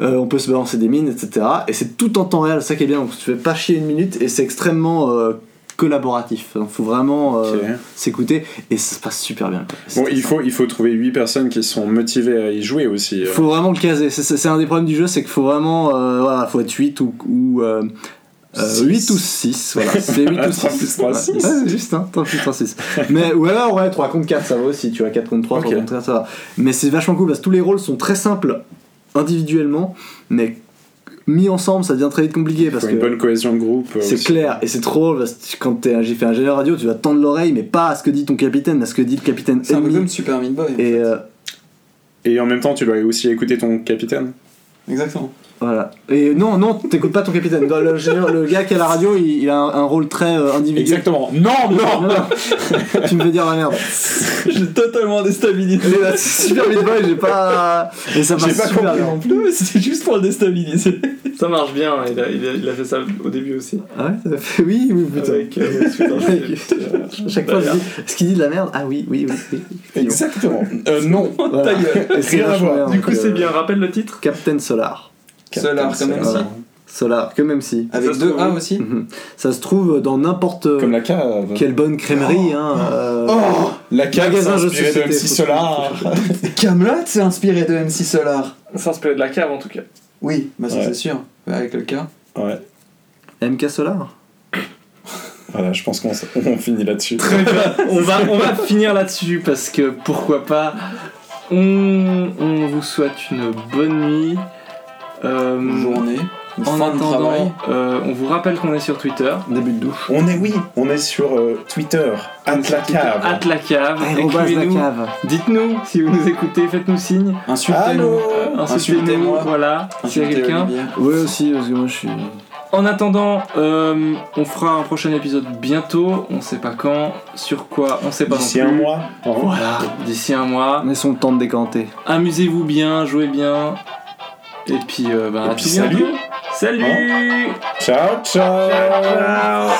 Speaker 1: Euh, on peut se balancer des mines, etc. Et c'est tout en temps réel, ça qui est bien, donc tu fais pas chier une minute et c'est extrêmement euh, collaboratif. Donc faut vraiment euh,
Speaker 4: Ok.
Speaker 1: s'écouter et ça se passe super bien.
Speaker 4: Bon, il faut, il faut trouver 8 personnes qui sont motivées à y jouer aussi. euh.
Speaker 1: faut vraiment le caser. C'est- un des problèmes du jeu, c'est qu'il faut vraiment. Euh, voilà, faut être 8 ou. ou euh, euh,
Speaker 4: Six.
Speaker 1: 8 ou 6, voilà. *laughs* C'est 8 ou 6.
Speaker 4: Trois plus trois, six.
Speaker 1: c'est juste, hein. 3 plus 3, 6. Mais, ou alors, ouais, 3 contre 4, ça va aussi. Tu vois, 4 contre 3, 3
Speaker 4: Ok.
Speaker 1: contre 4, ça va. Mais c'est vachement cool parce que tous les rôles sont très simples individuellement, mais mis ensemble, ça devient très vite compliqué parce
Speaker 4: faut une
Speaker 1: que.
Speaker 4: bonne cohésion de groupe. euh,
Speaker 1: C'est clair et c'est trop drôle parce que quand t'es- j'ai fait un ingénieur radio, tu vas tendre l'oreille, mais pas à ce que dit ton capitaine, mais à ce que dit le capitaine
Speaker 5: C'est un peu comme Super Meat Boy. en
Speaker 1: Et
Speaker 5: fait.
Speaker 1: euh,
Speaker 4: Et en même temps, tu dois aussi écouter ton capitaine.
Speaker 5: Exactement.
Speaker 1: Voilà. Et non, non, t'écoutes pas ton capitaine. Dans Le, gars qui est à la radio, il, il a un, un rôle très euh, individuel.
Speaker 4: Exactement. Non, non
Speaker 1: Non, non. tu me fais dire la merde. *laughs*
Speaker 5: J'ai totalement déstabilisé.
Speaker 1: Là, c'est super vite j'ai pas. Et ça
Speaker 4: J'ai pas
Speaker 1: super
Speaker 4: compris
Speaker 1: bien.
Speaker 4: non plus.
Speaker 5: c'était juste pour le déstabiliser.
Speaker 3: Ça marche bien, il a, il a- il a fait ça au début aussi.
Speaker 1: Ah ouais, ça fait- oui, oui, putain.
Speaker 3: Avec, euh, putain, *laughs*
Speaker 1: À chaque fois, je dis, est-ce qu'il dit de la merde Ah oui, oui, oui. oui.
Speaker 4: Exactement. Euh, non.
Speaker 1: Voilà. Et c'est
Speaker 4: Rien à voir.
Speaker 3: Du coup, c'est
Speaker 1: euh,
Speaker 3: bien. Rappelle le titre
Speaker 1: Captain Solar.
Speaker 5: Solar, comme
Speaker 4: Captain
Speaker 5: MC.
Speaker 4: Solar.
Speaker 1: Solar, que même si.
Speaker 5: Avec deux A aussi.
Speaker 1: Mhm. Ça se trouve dans n'importe
Speaker 4: Comme la cave.
Speaker 1: quelle bonne crèmerie. Hein, euh,
Speaker 4: Oh La cave
Speaker 1: Magasin jeux de
Speaker 4: MC Solar. *laughs*
Speaker 5: Camelot, c'est inspiré de MC Solar.
Speaker 3: S'inspirer de la cave en tout cas.
Speaker 5: Oui, bah ça
Speaker 4: Ouais.
Speaker 5: c'est sûr. Avec le cas.
Speaker 4: Ouais.
Speaker 1: MK Solar
Speaker 4: Voilà, je pense qu'on on finit là-dessus. *laughs*
Speaker 3: on, va, on va finir là-dessus parce que pourquoi pas. On, on vous souhaite une bonne nuit. Bonne
Speaker 5: journée.
Speaker 3: En
Speaker 5: fin
Speaker 3: attendant, euh, on vous rappelle qu'on est sur Twitter.
Speaker 1: Début de douche.
Speaker 4: On est, oui, on est sur euh, Twitter. At la cave.
Speaker 3: At la cave. Dites-nous si vous nous écoutez, faites-nous signe.
Speaker 5: Insultez-nous.
Speaker 3: Insultez-nous, voilà.
Speaker 5: Insultez
Speaker 3: c'est
Speaker 5: quelqu'un.
Speaker 1: Oui, aussi, parce que moi je suis.
Speaker 3: En attendant, on fera un prochain épisode bientôt. On sait pas quand, sur quoi, on sait pas
Speaker 4: D'ici
Speaker 3: non plus.
Speaker 4: un mois.
Speaker 3: Voilà, d'ici un mois.
Speaker 1: Laissons le temps de décanter.
Speaker 3: Amusez-vous bien, jouez bien. Et puis, euh, bah,
Speaker 4: salut.
Speaker 3: Salut.
Speaker 4: Ciao, ciao.
Speaker 3: ciao,
Speaker 5: ciao.